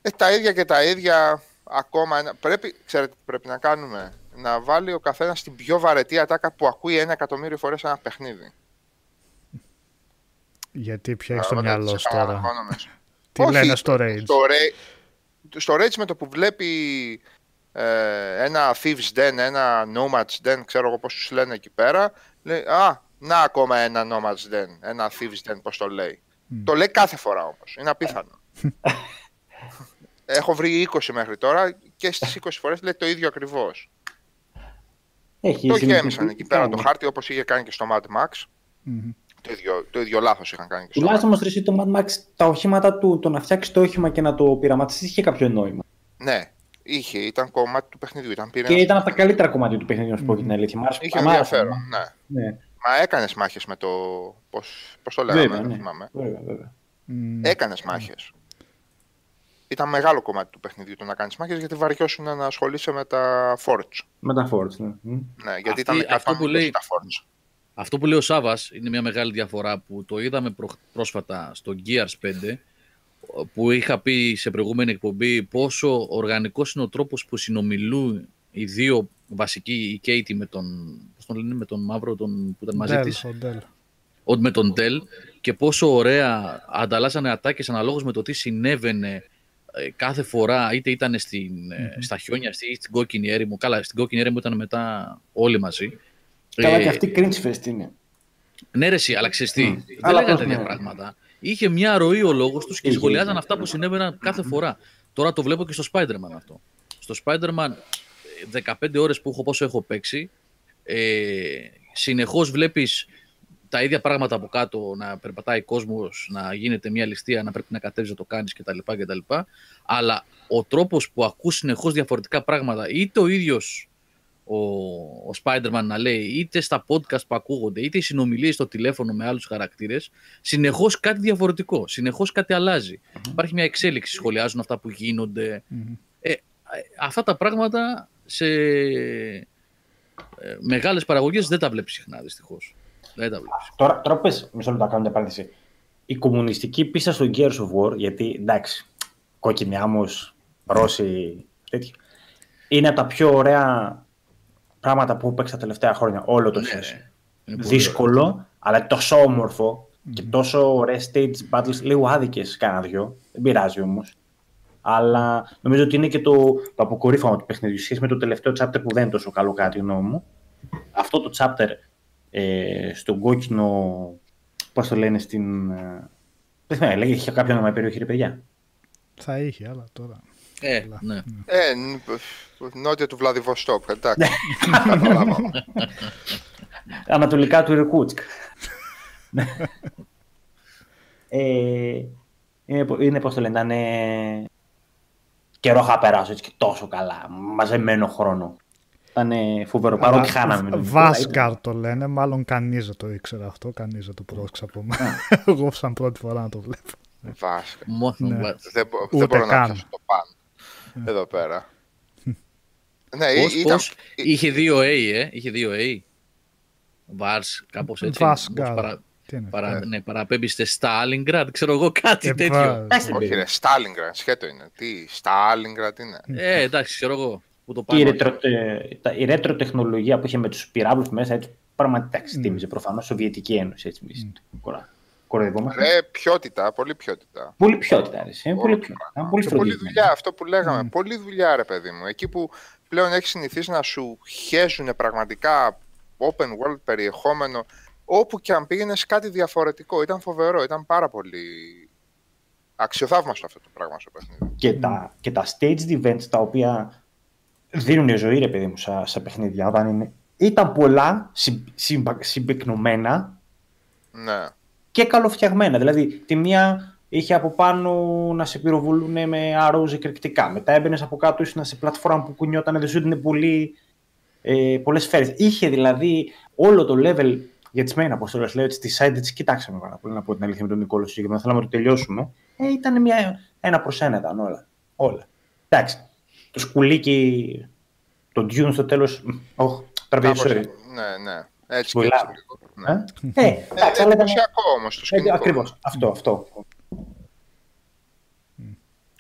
Ε, τα ίδια και τα ίδια ακόμα. Ένα... Πρέπει, ξέρετε τι πρέπει να κάνουμε; Να βάλει ο καθένας την πιο βαρετή ατάκα που ακούει ένα εκατομμύριο φορές ένα παιχνίδι. Γιατί πια έχεις στο Ωραία, μυαλό τις σου τώρα; επαναλαμβάνομες. Τι Όχι, λένε στο Rage; Στο, Ra- στο Rage με το που βλέπει ε, ένα Thieves Den, ένα Nomads Den, ξέρω εγώ πώς τους λένε εκεί πέρα, λέει, α, να ακόμα ένα Nomads Den, ένα Thieves Den, πώς το λέει. Μμ. Το λέει κάθε φορά όμως, είναι απίθανο. Έχω βρει 20 μέχρι τώρα και στις 20 φορές λέει το ίδιο ακριβώς. Έχει Το συνηθίσει γέμισαν εκεί τι πέρα κάνει. το χάρτη όπως είχε κάνει και στο Mad Max. Μμμ. Το ίδιο, το ίδιο λάθος είχαν κάνει και στο Mad Τουλάχιστον όμως εσύ το Mad Max, τα οχήματα του, το να φτιάξει το όχημα και να το πειραματίσει είχε κάποιο νόημα. Ναι, είχε, ήταν κομμάτι του παιχνιδιού. Ήταν Και πυρήνας ήταν από τα καλύτερα κομμάτια του παιχνιδιού, να σου πω και την αλήθεια. Μ' άρεσε- Είχε μ' άρεσε. ενδιαφέρον, ναι. Ναι, Μα έκανες μάχες με το. Πώς πώς το λέγαμε, βέβαια, δεν ναι. θυμάμαι. βέβαια, βέβαια. Μμ. Έκανες μάχες. Ήταν μεγάλο κομμάτι του παιχνιδιού το να κάνεις μάχες γιατί βαριώσουν να ασχολείσαι με τα Forge. Με τα Forge, ναι. Μμ. Ναι, γιατί Αυτή- ήταν αυτό που 120 λέει- τα Forge. Αυτό που λέει ο Σάβα είναι μια μεγάλη διαφορά που το είδαμε προ- πρόσφατα στο Gears 5 που είχα πει σε προηγούμενη εκπομπή πόσο οργανικός είναι ο τρόπος που συνομιλούν οι δύο βασικοί, η Katie με τον, πώς τον λένε, με τον μαύρο τον, που ήταν μαζί Dell, της, ο Dell. ο- με τον Dell και πόσο ωραία ανταλλάσσανε ατάκες αναλόγως με το τι συνέβαινε ε, κάθε φορά, είτε ήταν στην, ε, στα χιόνια είτε στην κόκκινη έρημο. Καλά, στην κόκκινη έρημο ήταν μετά όλοι μαζί. Καλά, Ε, και αυτή cringe fest είναι. ναι, ρε, εσύ, αλλά ξέρεις τι, δεν Αλλά λέγανε πώς, τέτοια ναι. πράγματα. Είχε μια ροή ο λόγος τους και Είχε, σχολιάζαν είχε. αυτά που συνέβαιναν κάθε φορά. Τώρα το βλέπω και στο Spider-Man αυτό. Στο Spider-Man, ε, 15 ώρες που έχω, πόσο έχω παίξει, ε, συνεχώς βλέπεις τα ίδια πράγματα από κάτω, να περπατάει κόσμος, να γίνεται μια ληστεία, να πρέπει να κατέβεις να το κάνεις κτλ. κτλ. Αλλά ο τρόπος που ακούς συνεχώς διαφορετικά πράγματα, είτε ο ίδιος ο, ο Spider-Man να λέει είτε στα podcast που ακούγονται, είτε οι συνομιλίες στο τηλέφωνο με άλλους χαρακτήρες, συνεχώς κάτι διαφορετικό, συνεχώς κάτι αλλάζει. Υπάρχει μια εξέλιξη, σχολιάζουν αυτά που γίνονται. Μμμ. Ε, αυτά τα πράγματα σε ε, μεγάλες παραγωγές δεν τα βλέπεις συχνά, δυστυχώς. Δεν τα βλέπεις. Τώρα, τώρα πες, μισό λεπτό να κάνω μια παρένθεση. Η κομμουνιστική πίστα στο Gears of War, γιατί εντάξει, κόκκινη άμμος, Ρώσοι, τέτοιο, είναι από τα πιο ωραία πράγματα που έχω παίξει τα τελευταία χρόνια, όλο το Ναι, σες. ρε. Είναι πολύ Δύσκολο, αλλά τόσο όμορφο και τόσο ωραίες stage battles, λίγο άδικες κάνα δυο, δεν πειράζει όμως. Αλλά νομίζω ότι είναι και το, το αποκορύφωμα του παιχνιδιού σε σχέση με το τελευταίο chapter που δεν είναι τόσο καλό κάτι γνώμη μου. Αυτό το chapter ε, στον κόκκινο, πώς το λένε στην... ε, Δεν θυμάμαι, λέγεται, είχε κάποιο όνομα η περιοχή, ρε παιδιά. Θα είχε, αλλά τώρα. Ε, ναι. Ε, ν- νότια του Βλαδιβοστόκ, εντάξει. Καταλάβαμε. Ανατολικά του Ιρκούτσκ. ε, είναι, πο- είναι πώς το λένε, να είναι... Καιρό είχα περάσει έτσι και τόσο καλά, μαζεμένο χρόνο. Ήταν φοβερό, παρότι χάναμε. με τον Νικόλα, ήταν- Βάσκαρ το λένε, μάλλον κανεί δεν το ήξερε αυτό, κανεί δεν το πρόσεξε από μένα. Εγώ σαν πρώτη φορά να το βλέπω. Βάσκα. Μόνο Ναι. βάζει. Δεν, μπο- Ούτε δεν μπορώ να καν. πιάσω το παν. Εδώ πέρα. ναι, Πώς, ήταν, πώς, είχε δύο A, ε, είχε δύο A. Vars, κάπως έτσι. Βάσκαρ. Πώς παρα, Τι είναι. παρα, ναι, παραπέμπιστε Stalingrad, ξέρω εγώ κάτι Ε, τέτοιο. βα- Εντάξει, όχι ρε, Στάλιγκραντ, σχέτο είναι. Τι, Στάλιγκραντ είναι. Ε, εντάξει, ξέρω εγώ. Που το Και η, πάμε. ρετρο, ε, τα- η ρέτρο τεχνολογία που είχε με τους πυράβλους μέσα, έτσι, πραγματικά εντάξει, Mm. τίμιζε προφανώς Σοβιετική Ένωση, έτσι, εμείς κορα- κοροϊδευόμαστε. Ρε, ποιότητα, πολύ ποιότητα. Πολύ ποιότητα, ρε, ε, πολύ Όχι, ποιότητα. πράγμα. Πολύ Και πολλή φροντισμένο. δουλειά, αυτό που λέγαμε. Πολλή δουλειά, ρε παιδί μου. Εκεί που πλέον έχεις συνηθίσει να σου χέζουν πραγματικά open world περιεχόμενο, όπου και αν πήγαινες κάτι διαφορετικό. Ήταν φοβερό, ήταν πάρα πολύ αξιοθαύμαστο αυτό το πράγμα στο παιχνίδι. και, τα, και τα staged events τα οποία δίνουν ζωή, ρε παιδί μου, στα, στα παιχνίδια, όταν είναι, ήταν πολλά συμ, συμπα- συμπυκνωμένα Ναι. και καλοφτιαγμένα. Δηλαδή, τη μία είχε από πάνω να σε πυροβολούν με arrows εκρηκτικά. Μετά έμπαινες από κάτω, ήσουν σε πλατφόρμα που κουνιόταν, δεν σου έδινε πολύ, ε, πολλές σφαίρες. Είχε δηλαδή όλο το level για τις main αποστολές. Λέω έτσι, τη side τις κοιτάξαμε πάρα πολύ, να πω την αλήθεια με τον Νικόλο συγκεκριμένα. Θέλαμε να το τελειώσουμε. Ε, ήταν μια, ένα προς ένα ήταν όλα. όλα. Εντάξει. Το σκουλίκι, το Dune στο τέλος, όχι, πρέπει να Κάπως- sorry. ναι, ναι. Έτσι και Σπουλά. έτσι λίγο. Ναι. Ε, Ε, εντάξει, αλλά ήταν- εντυπωσιακό όμως το ε, σκηνικό. Ακριβώς. Αυτό, αυτό.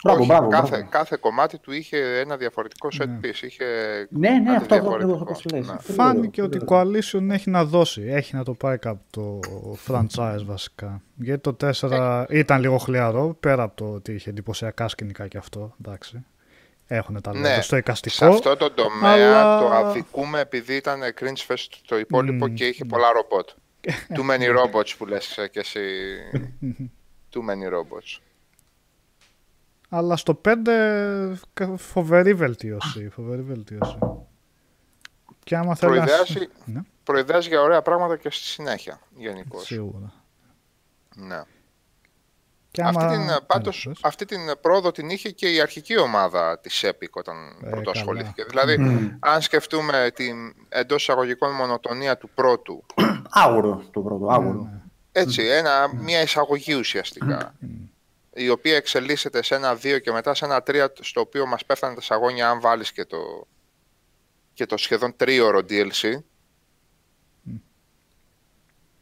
Μπράβο, Όχι, μπράβο. κάθε, μπράβο. κάθε κομμάτι του είχε ένα διαφορετικό set Ναι. piece. Είχε Ναι, ναι, κάτι αυτό ακριβώς διαφορετικό. όπως το λες. Ναι. Αυτό Φάνηκε λέω, ότι η αυτό Coalition έχει να δώσει. Έχει να το πάει κάπου το franchise βασικά. Γιατί το 4 ήταν λίγο χλιαρό, πέρα από το ότι είχε εντυπωσιακά σκηνικά και αυτό. Εντάξει. Έχουν τα Ναι, λόγια στο Σε εικαστικό. αυτό το τομέα αλλά- το αδικούμε επειδή ήταν cringe fest το υπόλοιπο Μμμ. και είχε πολλά ρομπότ. Too many robots που λες ε, και εσύ. Too many robots. Αλλά στο 5 κα- φοβερή βελτίωση. Φοβερή βελτίωση. Και άμα θέλει να... Προειδεάζει, Ναι, προειδεάζει για ωραία πράγματα και στη συνέχεια γενικώς. σίγουρα. Ναι. Και Αυτή, άμα... την, Ναι, πάντως, πες. αυτή την πρόοδο την είχε και η αρχική ομάδα της Epic όταν Ε, πρώτο καλά. ασχολήθηκε. Δηλαδή, Μμμ. αν σκεφτούμε την εντός εισαγωγικών μονοτονία του πρώτου, Άγουρο το πρώτο, Ναι, άγουρο. έτσι, ένα, μια εισαγωγή ουσιαστικά, η οποία εξελίσσεται σε ένα 2 και μετά σε ένα 3, στο οποίο μας πέφτανε τα σαγόνια αν βάλεις και το, και το σχεδόν τρίωρο DLC,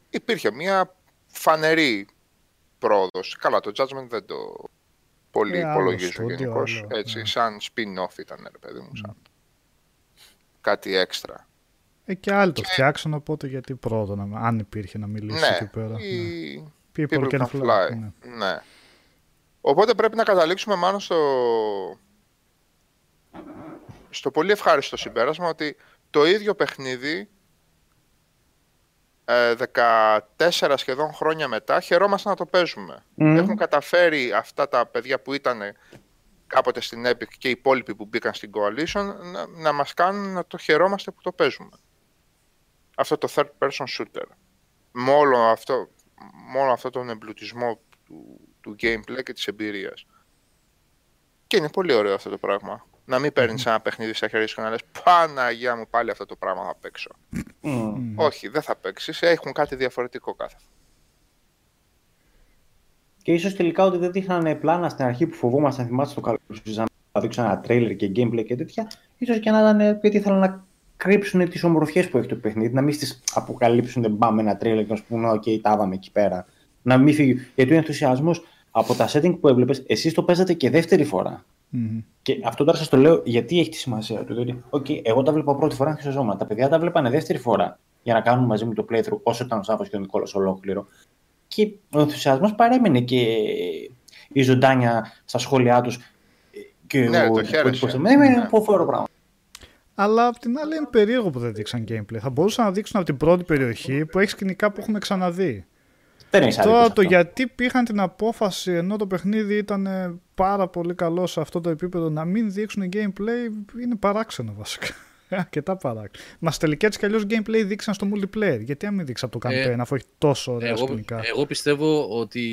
υπήρχε μια φανερή πρόοδος. Καλά, το Judgment δεν το πολύ Ε, άλλο υπολογίζω στούντιο, γενικώς. άλλο, Έτσι, ναι. σαν spin-off ήταν, ρε παιδί μου, σαν κάτι έξτρα. Ε, και άλλοι το φτιάξαν, οπότε γιατί πρώτο, να, αν υπήρχε να μιλήσει εκεί Ναι, πέρα. ναι. η People, People can, fly. ναι. Ναι. Οπότε πρέπει να καταλήξουμε μάλλον στο... στο πολύ ευχάριστο συμπέρασμα ότι το ίδιο παιχνίδι ε, 14 σχεδόν χρόνια μετά χαιρόμαστε να το παίζουμε. Μμμ. Έχουν καταφέρει αυτά τα παιδιά που ήταν κάποτε στην Epic και οι υπόλοιποι που μπήκαν στην Coalition να, να μας κάνουν να το χαιρόμαστε που το παίζουμε. Αυτό το third person shooter. Με όλο αυτό, με όλο αυτό τον εμπλουτισμό του, του gameplay και της εμπειρίας. Και είναι πολύ ωραίο αυτό το πράγμα. Να μην παίρνεις ένα παιχνίδι στα χέρια σου και να λες Παναγία μου, πάλι αυτό το πράγμα θα παίξω. Μμ. Όχι, δεν θα παίξεις. Έχουν κάτι διαφορετικό κάθε. Και ίσως τελικά ότι δεν δείχνανε πλάνα στην αρχή που φοβόμασταν, θυμάστε το καλό που συζητάμε, να δείξουν ένα τρέιλερ και gameplay και τέτοια. ίσως και να ήταν γιατί ήθελαν να κρύψουν τις ομορφιές που έχει το παιχνίδι, να μην τι αποκαλύψουν, δεν πάμε ένα τρέιλερ και να σου πούνε: OK, τα είδαμε εκεί πέρα. Να μην φύγει. Γιατί ο ενθουσιασμός από τα setting που έβλεπες, εσείς το παίζατε και δεύτερη φορά. Μμμ. Και αυτό τώρα σας το λέω γιατί έχει τη σημασία του. Δηλαδή, okay, εγώ τα βλέπα πρώτη φορά ενθουσιαζόμουν. Τα παιδιά τα βλέπανε δεύτερη φορά για να κάνουν μαζί μου το playthrough όσο ήταν ο Σάββα και ο Νικόλας ολόκληρο. Και ο ενθουσιασμός παρέμεινε και η ζωντάνια στα σχόλιά τους. Και Ναι, ο το χαίρεσαι. υπότιτλος. Ναι, ναι, Ναι. φοβερό πράγμα. Αλλά απ' την άλλη είναι περίεργο που δεν δείξαν gameplay. Θα μπορούσαν να δείξουν από την πρώτη περιοχή που έχει σκηνικά που έχουμε ξαναδεί. Δεν έχει άδικο. Τώρα σε το αυτό. γιατί πήγαν την απόφαση ενώ το παιχνίδι ήταν ε, πάρα πολύ καλό σε αυτό το επίπεδο να μην δείξουν gameplay είναι παράξενο βασικά. Αρκετά παράξενο. Μας τελικά έτσι κι αλλιώς gameplay δείξαν στο multiplayer. Γιατί αν μην δείξει από το Ε, campaign αφού έχει τόσο ωραία Εγώ, σκηνικά. εγώ πιστεύω ότι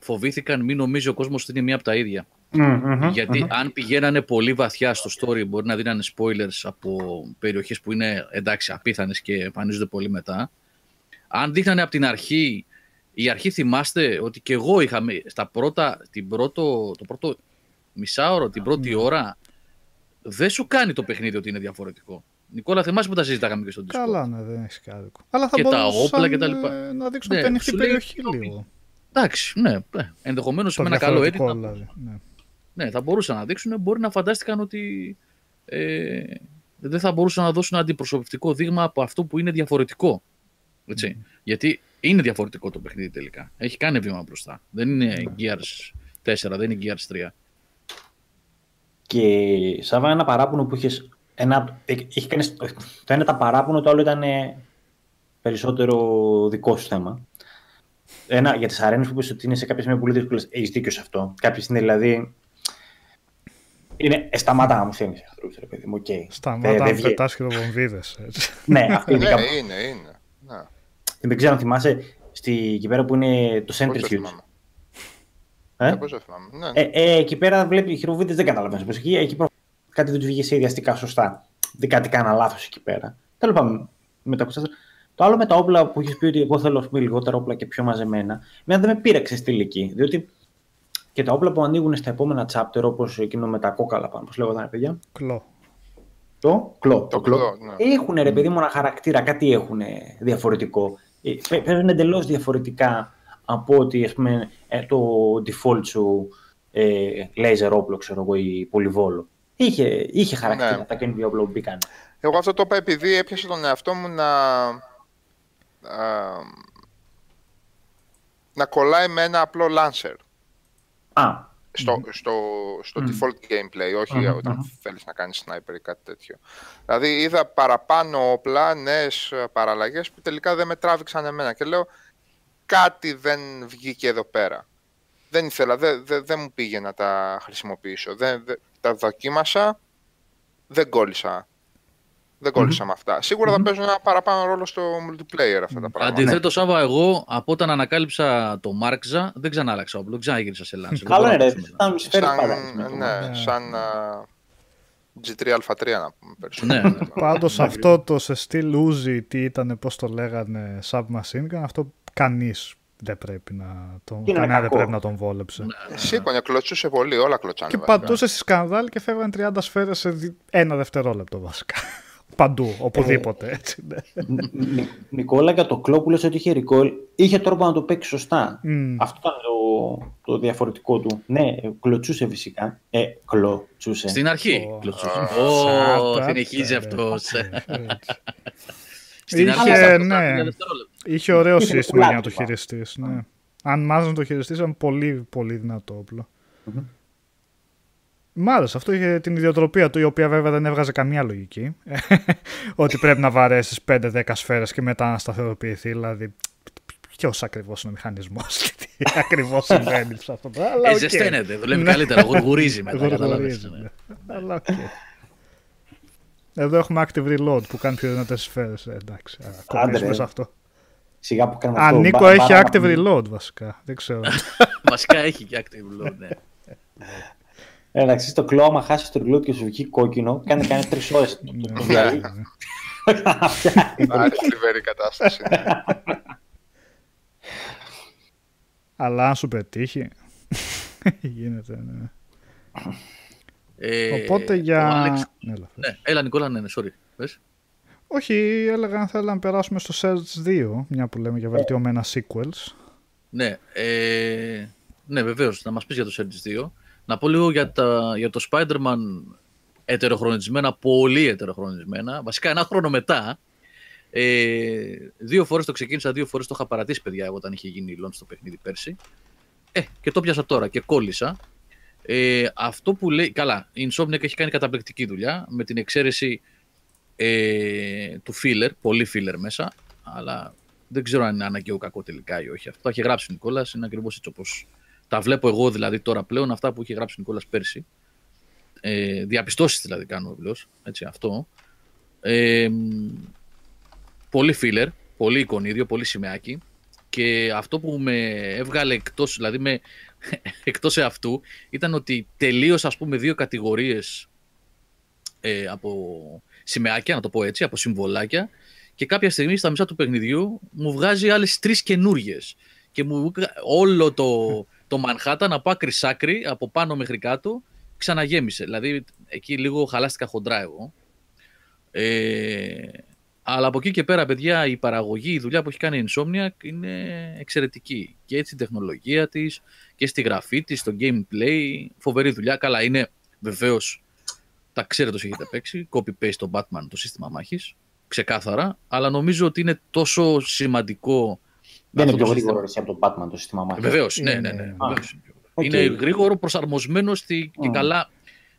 φοβήθηκαν μην νομίζει ο κόσμος ότι είναι μία από τα ίδια. Μμμ, μμμ, Γιατί μμμ. αν πηγαίνανε πολύ βαθιά στο story, μπορεί να δίνανε spoilers από περιοχές που είναι εντάξει απίθανες και εμφανίζονται πολύ μετά. Αν δείχνανε από την αρχή, η αρχή θυμάστε ότι και εγώ είχαμε στα πρώτα, την πρώτο, το πρώτο μισάωρο, την πρώτη ώρα, δεν σου κάνει το παιχνίδι ότι είναι διαφορετικό. Νικόλα, θυμάσαι που τα συζητάγαμε και στον Discord; Καλά, ναι, δεν έχεις άδικο. Αλλά θα Και τα μπορούσαν όπλα και τα λοιπά. ε, να δείξουν Ναι, την ανοιχτή σου λέει περιοχή το- λίγο. Εντάξει, ναι, ναι. ενδεχομένως Το με ένα καλό διαφορετικό, edit. να- δηλαδή. Ναι. Ναι, θα μπορούσαν να δείξουν, μπορεί να φαντάστηκαν ότι ε, δεν θα μπορούσαν να δώσουν αντιπροσωπευτικό δείγμα από αυτό που είναι διαφορετικό. Έτσι. Γιατί είναι διαφορετικό το παιχνίδι τελικά. Έχει κάνει βήμα μπροστά. Δεν είναι Gears 4, δεν είναι Gears 3. Και Σάβα, ένα παράπονο που είχες. Ένα, είχε κάνει, το ένα ήταν παράπονο, το άλλο ήταν ε, περισσότερο δικό σου θέμα. Ένα, για τις αρένες που είπες ότι είναι σε κάποια σημεία πολύ δύσκολες. Έχεις δίκιο σε αυτό. Κάποιε είναι δηλαδή. Είναι, ε, σταμάτα να μου θέλει εχθρού, ρε παιδί μου. Okay. Σταμάτα να πετάς χειροβομβίδε. ναι, αυτή είναι Ναι, κάπου. είναι, είναι. Ναι. Δεν ξέρω αν θυμάσαι στη, εκεί πέρα που είναι το Πώς δεν Centrifuge. θυμάμαι. Ε; Ναι, πώς δεν θυμάμαι. Ναι. Ε, ε, εκεί πέρα βλέπει οι χειροβίδε δεν καταλαβαίνει. Εκεί, εκεί προ... κάτι δεν του βγήκε σε ιδιαστικά σωστά. Δεν κάτι κάνα λάθος εκεί πέρα. Τέλος πάντων, με τα κουστάσια. Το άλλο με τα όπλα που έχεις πει ότι εγώ θέλω ας πούμε, λιγότερα όπλα και πιο μαζεμένα, εμένα δεν με πείραξε στη τελική. Διότι και τα όπλα που ανοίγουν στα επόμενα chapter, όπως εκείνο με τα κόκαλα πάνω, πώς λέγονταν, παιδιά; Κλό. Το κλό. Το, Το κλό. κλό, ναι. Έχουν ρε παιδί μου ένα χαρακτήρα, κάτι έχουν διαφορετικό. Ε, παι- Παίζουν εντελώς διαφορετικά από ότι ας πούμε, ε, το default σου ε, laser όπλο, ξέρω εγώ, ή πολυβόλο. Είχε, είχε χαρακτήρα Ναι. τα καινούργια όπλα που μπήκαν. Εγώ αυτό το είπα επειδή έπιασε τον εαυτό μου να, α, να κολλάει με ένα απλό Lancer Α, στο, στο, στο Μμμ. default gameplay, όχι Μμμ, όταν μμμ. θέλεις να κάνεις sniper ή κάτι τέτοιο. Δηλαδή είδα παραπάνω όπλα, νέες ε, παραλλαγές που τελικά δεν με τράβηξαν εμένα και λέω κάτι δεν βγήκε εδώ πέρα. Δεν ήθελα, δεν, δεν, δεν μου πήγε να τα χρησιμοποιήσω. Δεν, δεν- τα δοκίμασα, δεν κόλλησα. Δεν κόλλησα με αυτά. Σίγουρα θα παίζουν ένα παραπάνω ρόλο στο multiplayer αυτά τα πράγματα. Αντιθέτως, Σάβα, εγώ από όταν ανακάλυψα το Μάρκζα δεν ξανά άλλαξα όπλο, δεν ξαναγύρισα σε Lance. καλό είναι, ρε. Δεν Θα σου φέρει Σαν, πάντα. ναι, Ναι. σαν α, G3α3 να πούμε περισσότερο. Ναι, ναι. Πάντως αυτό το σε στυλ Uzi, τι ήταν, πώς το λέγανε, Submachine Gun, αυτό κανείς δεν πρέπει να τον, Είναι κανένα δεν κακό. πρέπει να τον βόλεψε. Σήκωνε, κλωτσούσε πολύ, όλα κλωτσάνε. Και βασικά. παντούσε στη σκανδάλη και φεύγαν 30 σφαίρες σε δι- ένα δευτερόλεπτο βασικά. Παντού, οπουδήποτε. Έτσι, ναι. Νι- Νι- Νικόλα, για το κλό που λες ότι είχε recoil, είχε τρόπο να το παίξει σωστά. Μμ. Αυτό ήταν το, το διαφορετικό του. Ναι, κλωτσούσε φυσικά. Ε, κλωτσούσε. Στην αρχή. Ω. κλωτσούσε. Α, Ω, Σάτα, συνεχίζει ρε. αυτός. Έτσι. Στην Είχε, αρχή. αυτό ήταν ναι. ένα δευτερόλεπτο. Είχε ωραίο Είχε σύστημα για να το κουλάκι, χειριστείς. Ναι. Αν μάζαν το χειριστή, ήταν πολύ, πολύ δυνατό όπλο. Μμμ. Μ' άρεσε. Αυτό είχε την ιδιοτροπία του, η οποία βέβαια δεν έβγαζε καμία λογική. Ότι πρέπει να βαρέσεις 5-10 σφαίρες και μετά να σταθεροποιηθεί. Δηλαδή, ποιος ακριβώς είναι ο μηχανισμός και τι ακριβώς συμβαίνει σε αυτό. το- Αλλά Ε, οκ. ζεσταίνεται, δουλεύει Ναι. καλύτερα, γουργουρίζει μετά. Γουργουρίζει, καταλάβες, ναι. ναι. Αλλά οκ. Εδώ έχουμε active reload που κάνει πιο δυνατές σφαίρες. Εντάξει, α, κολλήσουμε ρε. σε αυτό. Σιγά που κάνουμε Α, αυτό. Νίκο Μπα- έχει μπάρα- active reload βασικά. Δεν ξέρω. Βασικά έχει και active load, ναι. Εντάξει, το κλώμα χάσεις το γλούτ και σου βγει κόκκινο, κάνει κάνει τρεις ώρες. Υπάρχει θλιβερή κατάσταση. Αλλά αν σου πετύχει. Γίνεται, ναι. Ε, Οπότε για. ο Άλεξ- Ναι, έλα. Ναι, έλα Νικόλα, ναι, ναι, sorry. Πες. Όχι, έλεγα αν θέλαμε να περάσουμε στο Search 2, μια που λέμε για βελτιωμένα sequels. Ναι, ε, ναι βεβαίως, να μας πεις για το Surge 2. Να πω λίγο για, τα, για το Spider-Man ετεροχρονισμένα, πολύ ετεροχρονισμένα. Βασικά ένα χρόνο μετά. Ε, δύο φορές το ξεκίνησα, δύο φορές το είχα παρατήσει παιδιά εγώ όταν είχε γίνει η launch στο παιχνίδι πέρσι. Ε, και το πιάσα τώρα και κόλλησα. Ε, αυτό που λέει, καλά, η Insomniac έχει κάνει καταπληκτική δουλειά με την εξαίρεση ε, του filler, πολύ filler μέσα, αλλά δεν ξέρω αν είναι αναγκαίο κακό τελικά ή όχι. Αυτό το έχει γράψει ο Νικόλας, είναι ακριβώς έτσι όπως τα βλέπω εγώ δηλαδή τώρα πλέον, αυτά που είχε γράψει ο Νικόλας πέρσι. Ε, Διαπιστώσεις δηλαδή κάνω βεβαίω. Έτσι, αυτό. Ε, πολύ filler, πολύ εικονίδιο, πολύ σημαίακι. Και αυτό που με έβγαλε εκτός, δηλαδή με, εκτός αυτού, ήταν ότι τελείωσα ας πούμε δύο κατηγορίες ε, από σημαίακια, να το πω έτσι, από συμβολάκια και κάποια στιγμή στα μισά του παιχνιδιού μου βγάζει άλλες τρεις καινούριες. Και μου βγα- όλο το, το Manhattan από άκρη σ' άκρη, από πάνω μέχρι κάτω, ξαναγέμισε. Δηλαδή εκεί λίγο χαλάστηκα χοντρά εγώ. Ε, αλλά από εκεί και πέρα, παιδιά, η παραγωγή, η δουλειά που έχει κάνει η Insomniac είναι εξαιρετική. Και έτσι η τεχνολογία της και στη γραφή της, στο gameplay, φοβερή δουλειά. Καλά, είναι βεβαίως, τα ξέρετε όσοι έχετε παίξει, copy-paste το Batman, το σύστημα μάχης, ξεκάθαρα, αλλά νομίζω ότι είναι τόσο σημαντικό Δεν είναι αυτό πιο το γρήγορο σύστημα. εσύ από τον Batman το σύστημα μάχης. Βεβαίως, ναι, Είναι- ναι, ναι. Α, βεβαίως είναι πιο γρήγορο. οκ. Είναι γρήγορο, προσαρμοσμένο στη, και Μμ. καλά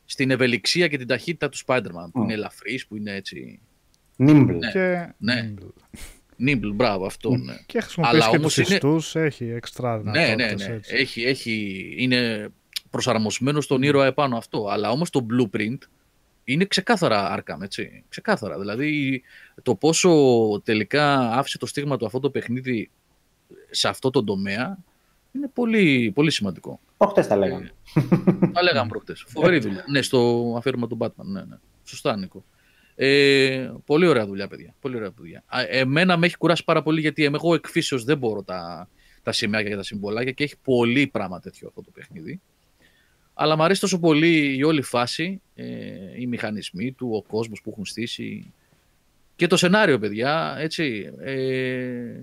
στην ευελιξία και την ταχύτητα του Spider-Man, που Μμ. είναι ελαφρύς, που είναι έτσι... Nimble. Ναι. Και, Ναι. Nimble, μπράβο, αυτό, ναι. και χρησιμοποιήσει Αλλά και όμως τους είναι- ιστούς, έχει εξτρά Ναι, ναι, δυνατότητες, ναι. έτσι. Έχει, έχει, είναι προσαρμοσμένο στον ήρωα επάνω αυτό. Αλλά όμως το blueprint είναι ξεκάθαρα Arkham, έτσι. Ξεκάθαρα. Δηλαδή το πόσο τελικά άφησε το στίγμα του αυτό το παιχνίδι σε αυτό το τομέα είναι πολύ, πολύ σημαντικό. Προχτές τα λέγαμε. Τα λέγαμε προχτές. Φοβερή δουλειά. ναι, στο αφαίρεμα του Batman. Ναι, ναι. Σωστά, Νίκο. Ε, πολύ ωραία δουλειά, παιδιά. Πολύ ωραία δουλειά. Α, εμένα με έχει κουράσει πάρα πολύ γιατί εγώ εκφύσεως δεν μπορώ τα, τα σημαίακια και τα συμβολάκια και έχει πολύ πράγμα τέτοιο αυτό το παιχνίδι. Αλλά μου αρέσει τόσο πολύ η όλη φάση, ε, οι μηχανισμοί του, ο κόσμος που έχουν στήσει και το σενάριο, παιδιά, έτσι. Ε,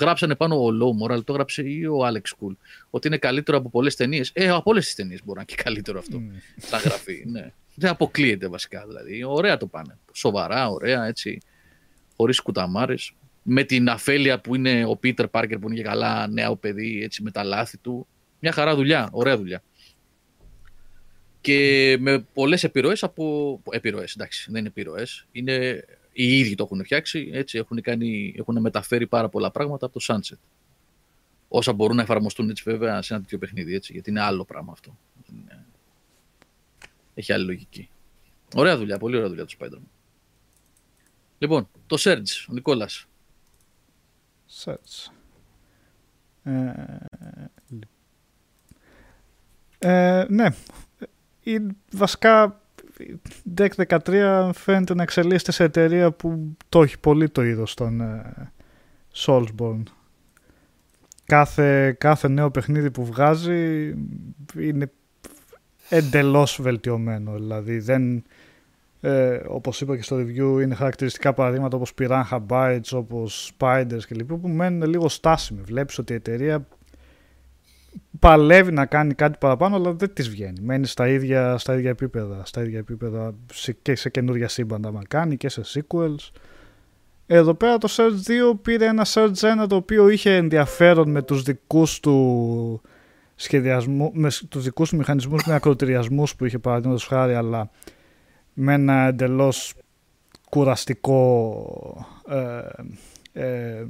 γράψανε πάνω ο Low Moral, το έγραψε ή ο Alex Cool, ότι είναι καλύτερο από πολλές ταινίες. Ε, από όλες τις ταινίες μπορεί να είναι και καλύτερο αυτό Μμ. θα γραφεί. Ναι. Δεν αποκλείεται βασικά δηλαδή. Ωραία το πάνε. Σοβαρά, ωραία έτσι. Χωρίς κουταμάρες. Με την αφέλεια που είναι ο Πίτερ Πάρκερ που είναι και καλά νέο παιδί έτσι με τα λάθη του. Μια χαρά δουλειά. Ωραία δουλειά. Και με πολλές επιρροές από. Επιρροές, εντάξει, δεν είναι επιρροές. Είναι οι ίδιοι το έχουν φτιάξει. Έτσι, έχουν, κάνει, έχουν μεταφέρει πάρα πολλά πράγματα από το Sunset. Όσα μπορούν να εφαρμοστούν έτσι βέβαια σε ένα τέτοιο παιχνίδι. Έτσι, γιατί είναι άλλο πράγμα αυτό. Είναι- έχει άλλη λογική. Ωραία δουλειά, πολύ ωραία δουλειά του Spider-Man. Λοιπόν, το Surge, ο Νικόλας. Search. Ε, λι- ε, ναι. Η, βασικά η Deck 13 φαίνεται να εξελίσσεται σε εταιρεία που το έχει πολύ το είδος των ε, Soulsborne. Κάθε, κάθε νέο παιχνίδι που βγάζει είναι εντελώς βελτιωμένο. Δηλαδή δεν, ε, όπως είπα και στο review, είναι χαρακτηριστικά παραδείγματα όπως Piranha Bytes, όπως Spiders κλπ. που μένουν λίγο στάσιμοι. Βλέπεις ότι η εταιρεία παλεύει να κάνει κάτι παραπάνω, αλλά δεν της βγαίνει. Μένει στα ίδια, στα ίδια επίπεδα, στα ίδια επίπεδα σε- και σε καινούργια σύμπαντα μα κάνει και σε sequels. Εδώ πέρα το Surge 2 πήρε ένα Surge 1 το οποίο είχε ενδιαφέρον με τους δικούς του σχεδιασμού, με σ- τους δικούς του μηχανισμούς με ακροτηριασμούς που είχε παραδείγματος χάρη, αλλά με ένα εντελώς κουραστικό ε, ε,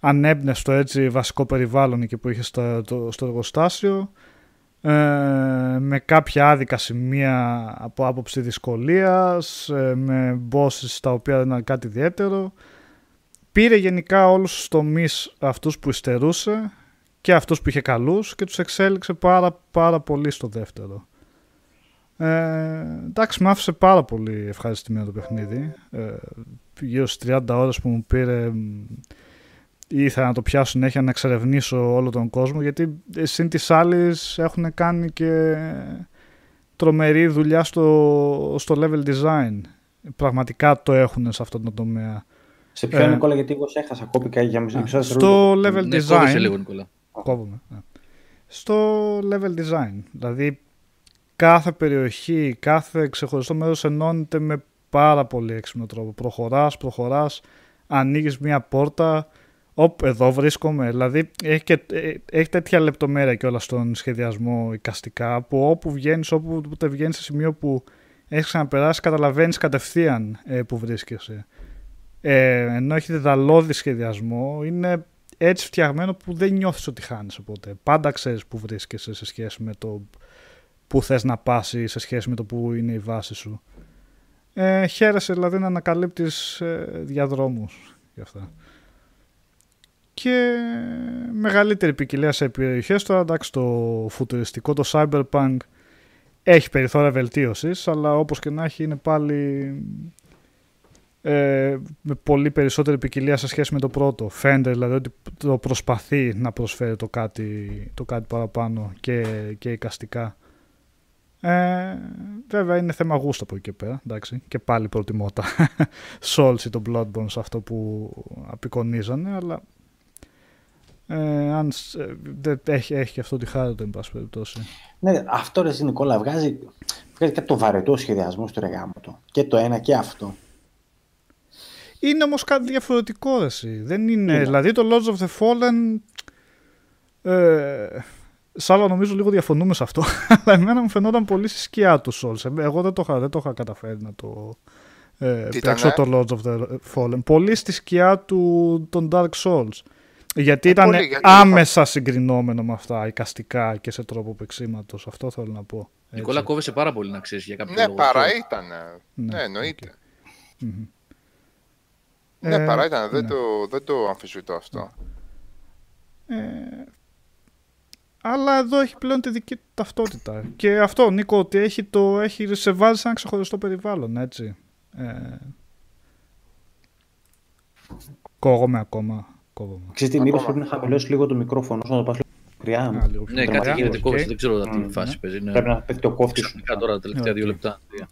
ανέμπνευστο έτσι βασικό περιβάλλον εκεί που είχες στο, το, στο εργοστάσιο ε, με κάποια άδικα σημεία από άποψη δυσκολίας ε, με bosses τα οποία δεν ήταν κάτι ιδιαίτερο πήρε γενικά όλους τους τομείς αυτούς που υστερούσε και αυτούς που είχε καλούς και τους εξέλιξε πάρα πάρα πολύ στο δεύτερο. Ε, εντάξει, με άφησε πάρα πολύ ευχαριστημένο το παιχνίδι. Ε, γύρω στις 30 ώρες που μου πήρε ήθελα να το πιάσω συνέχεια να εξερευνήσω όλο τον κόσμο γιατί συν τις άλλες έχουν κάνει και τρομερή δουλειά στο, στο level design. Πραγματικά το έχουν σε αυτόν τον τομέα. Σε ποιο, ε, Νικόλα, γιατί εγώ σε έχασα, κόπηκα για μισή μισό Στο level Ναι, design. κόβεσαι λίγο, Νικόλα. Κόβουμε. ναι. Στο level design. Δηλαδή κάθε περιοχή, κάθε ξεχωριστό μέρος ενώνεται με πάρα πολύ έξυπνο τρόπο. Προχωράς, προχωράς, ανοίγεις μια πόρτα, Οπ, εδώ βρίσκομαι. Δηλαδή έχει, και, ε, έχει τέτοια λεπτομέρεια και όλα στον σχεδιασμό οικαστικά που όπου βγαίνεις, όπου βγαίνεις σε σημείο που έχεις ξαναπεράσει, καταλαβαίνεις κατευθείαν ε, που βρίσκεσαι. Ε, ενώ έχει διδαλώδη σχεδιασμό, είναι έτσι φτιαγμένο που δεν νιώθεις ότι χάνεις οπότε. Πάντα ξέρεις που βρίσκεσαι σε σχέση με το που θες να πας ή σε σχέση με το που είναι η βάση σου. Ε, χαίρεσαι δηλαδή να ανακαλύπτεις ε, διαδρόμους γι' αυτά. Και μεγαλύτερη ποικιλία σε περιοχές τώρα, εντάξει το φουτουριστικό, το cyberpunk έχει περιθώρια βελτίωσης, αλλά όπως και να έχει είναι πάλι ε, με πολύ περισσότερη ποικιλία σε σχέση με το πρώτο. Φαίνεται δηλαδή ότι το προσπαθεί να προσφέρει το κάτι, το κάτι παραπάνω και, και εικαστικά. Ε, βέβαια είναι θέμα γούστα από εκεί και πέρα. Εντάξει. Και πάλι προτιμώ τα Souls ή το Bloodborne σε αυτό που απεικονίζανε, αλλά ε, αν σ- ε, δεν έχει, έχει και αυτό τη χάρη του, εν πάση περιπτώσει. Ναι, αυτό ρε Νικόλα βγάζει, βγάζει και το βαρετό σχεδιασμό στο ρεγάμο του. Και το ένα και αυτό. Είναι όμως κάτι διαφορετικό ρε, εσύ. Δεν είναι, Είναι. δηλαδή το Lords of the Fallen ε, Σάλα νομίζω λίγο διαφωνούμε σε αυτό αλλά εμένα μου φαινόταν πολύ στη σκιά του Souls. Ε, Εγώ δεν το είχα, δεν το είχα καταφέρει να το ε, Τι παίξω ήτανε; το Lords of the Fallen. Πολύ στη σκιά του των Dark Souls. Γιατί Ε, ήταν πολύ, γιατί άμεσα συγκρινόμενο με αυτά, εικαστικά και σε τρόπο παίξήματος. Αυτό θέλω να πω. Έτσι. Νικόλα, κόβεσαι πάρα πολύ να ξέρεις για κάποιο Ναι, λόγο. παρά Αυτό. ήταν. Ναι, Ναι, εννοείται. Μμμ. Ναι, Ε, παρά ήταν. Δεν, ναι. το, δεν το αμφισβητώ αυτό. Ε, αλλά εδώ έχει πλέον τη δική του ταυτότητα. Και αυτό, Νίκο, ότι έχει το, έχει, σε βάζει σε ένα ξεχωριστό περιβάλλον, έτσι. Ε, κόβομαι ακόμα. Κόβομαι. Ξέρεις τι, μήπως Ακόμα. πρέπει να χαμηλώσεις λίγο το μικρόφωνο σου, να το πας λίγο μακριά. Α, λίγο πιο Ναι, κάτι μακριά. γίνεται Οκ. κόβεσαι, δεν ξέρω τι Μμμ, φάση ναι. παίζει. Είναι Πρέπει να πέφτει ο κόφτης σου. ξαφνικά τώρα τα τελευταία δύο Οκ. λεπτά. τρία.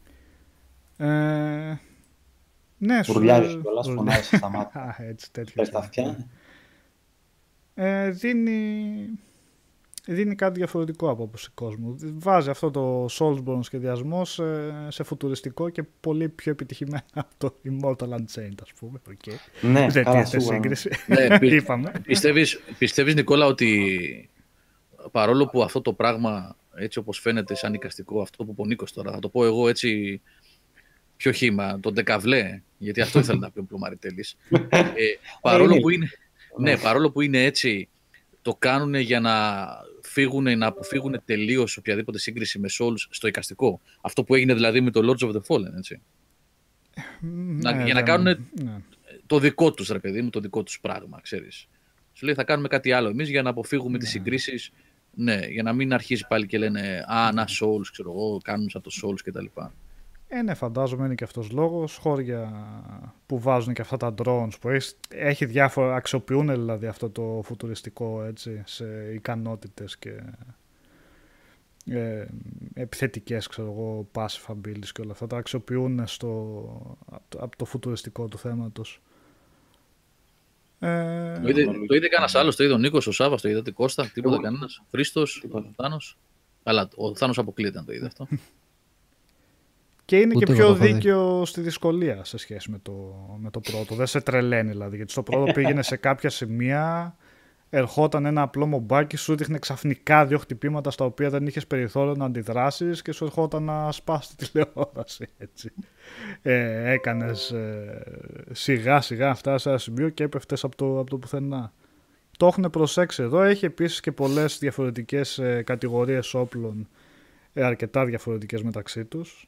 Ε, ναι, σου Ουρλιάζεις λέω- κιόλας, ουρλιά- φωνάζεις στα μάτια. Α, έτσι, τέτοιο. Πες τα αυτιά. Ε, δίνει, δίνει κάτι διαφορετικό από άποψη κόσμου. Βάζει αυτό το Soulsborne σχεδιασμός σε, σε φουτουριστικό και πολύ πιο επιτυχημένο από το Immortal Unchained, ας πούμε. Okay. Ναι, Δεν καλά, τίθεται σίγουρα. σύγκριση. Ναι, πι- Είπαμε. Πιστεύεις, πιστεύεις, Νικόλα, ότι παρόλο που αυτό το πράγμα, έτσι όπως φαίνεται σαν εικαστικό, αυτό που είπε ο Νίκος τώρα, θα το πω εγώ έτσι πιο χήμα, τον Ντεκαβλέ, γιατί αυτό ήθελε να πει ο Πλωμαριτέλης. Ε, παρόλο, είναι. που είναι, ναι, παρόλο που είναι έτσι, το κάνουν για να φύγουν, να αποφύγουν τελείως οποιαδήποτε σύγκριση με Souls στο εικαστικό. Αυτό που έγινε δηλαδή με το Lords of the Fallen, έτσι. Να- Ναι, για να δεν- κάνουνε- ναι. το δικό τους, ρε παιδί μου, το δικό τους πράγμα, ξέρεις. Σου λέει θα κάνουμε κάτι άλλο εμείς για να αποφύγουμε τις τι συγκρίσεις. Ναι, για να μην αρχίζει πάλι και λένε Α, να Souls, ξέρω εγώ, κάνουν σαν το Souls κτλ. Ε, ναι, φαντάζομαι είναι και αυτός λόγος. Χώρια που βάζουν και αυτά τα drones που έχεις, έχει διάφορα, αξιοποιούν δηλαδή αυτό το φουτουριστικό έτσι, σε ικανότητες και ε, επιθετικές, ξέρω εγώ, passive abilities και όλα αυτά. Τα αξιοποιούν στο, από, το, από το φουτουριστικό του θέματος. Ε, Το είδε, το είδε κανένας άλλος, το είδε ο Νίκος, ο Σάβα, το είδατε Κώστα, τίποτα Εγώ. κανένας. Χρήστος, Τίποτα. Θάνος. Αλλά ο Θάνος αποκλείεται αν το είδε αυτό. Και είναι Ούτε και εγώ πιο το έχω δει. δίκαιο στη δυσκολία σε σχέση με το, με το πρώτο. Δεν σε τρελαίνει δηλαδή. Γιατί στο πρώτο πήγαινε σε κάποια σημεία, ερχόταν ένα απλό μομπάκι, σου δείχνε ξαφνικά δύο χτυπήματα στα οποία δεν είχες περιθώριο να αντιδράσεις και σου ερχόταν να σπάσει τη τηλεόραση. Έτσι. Ε, Έκανες σιγά σιγά φτάσει σε ένα σημείο και έπεφτες από το, από το πουθενά. Το έχουν προσέξει εδώ. Έχει επίσης και πολλές διαφορετικές ε, κατηγορίες όπλων, ε, αρκετά διαφορετικές μεταξύ τους.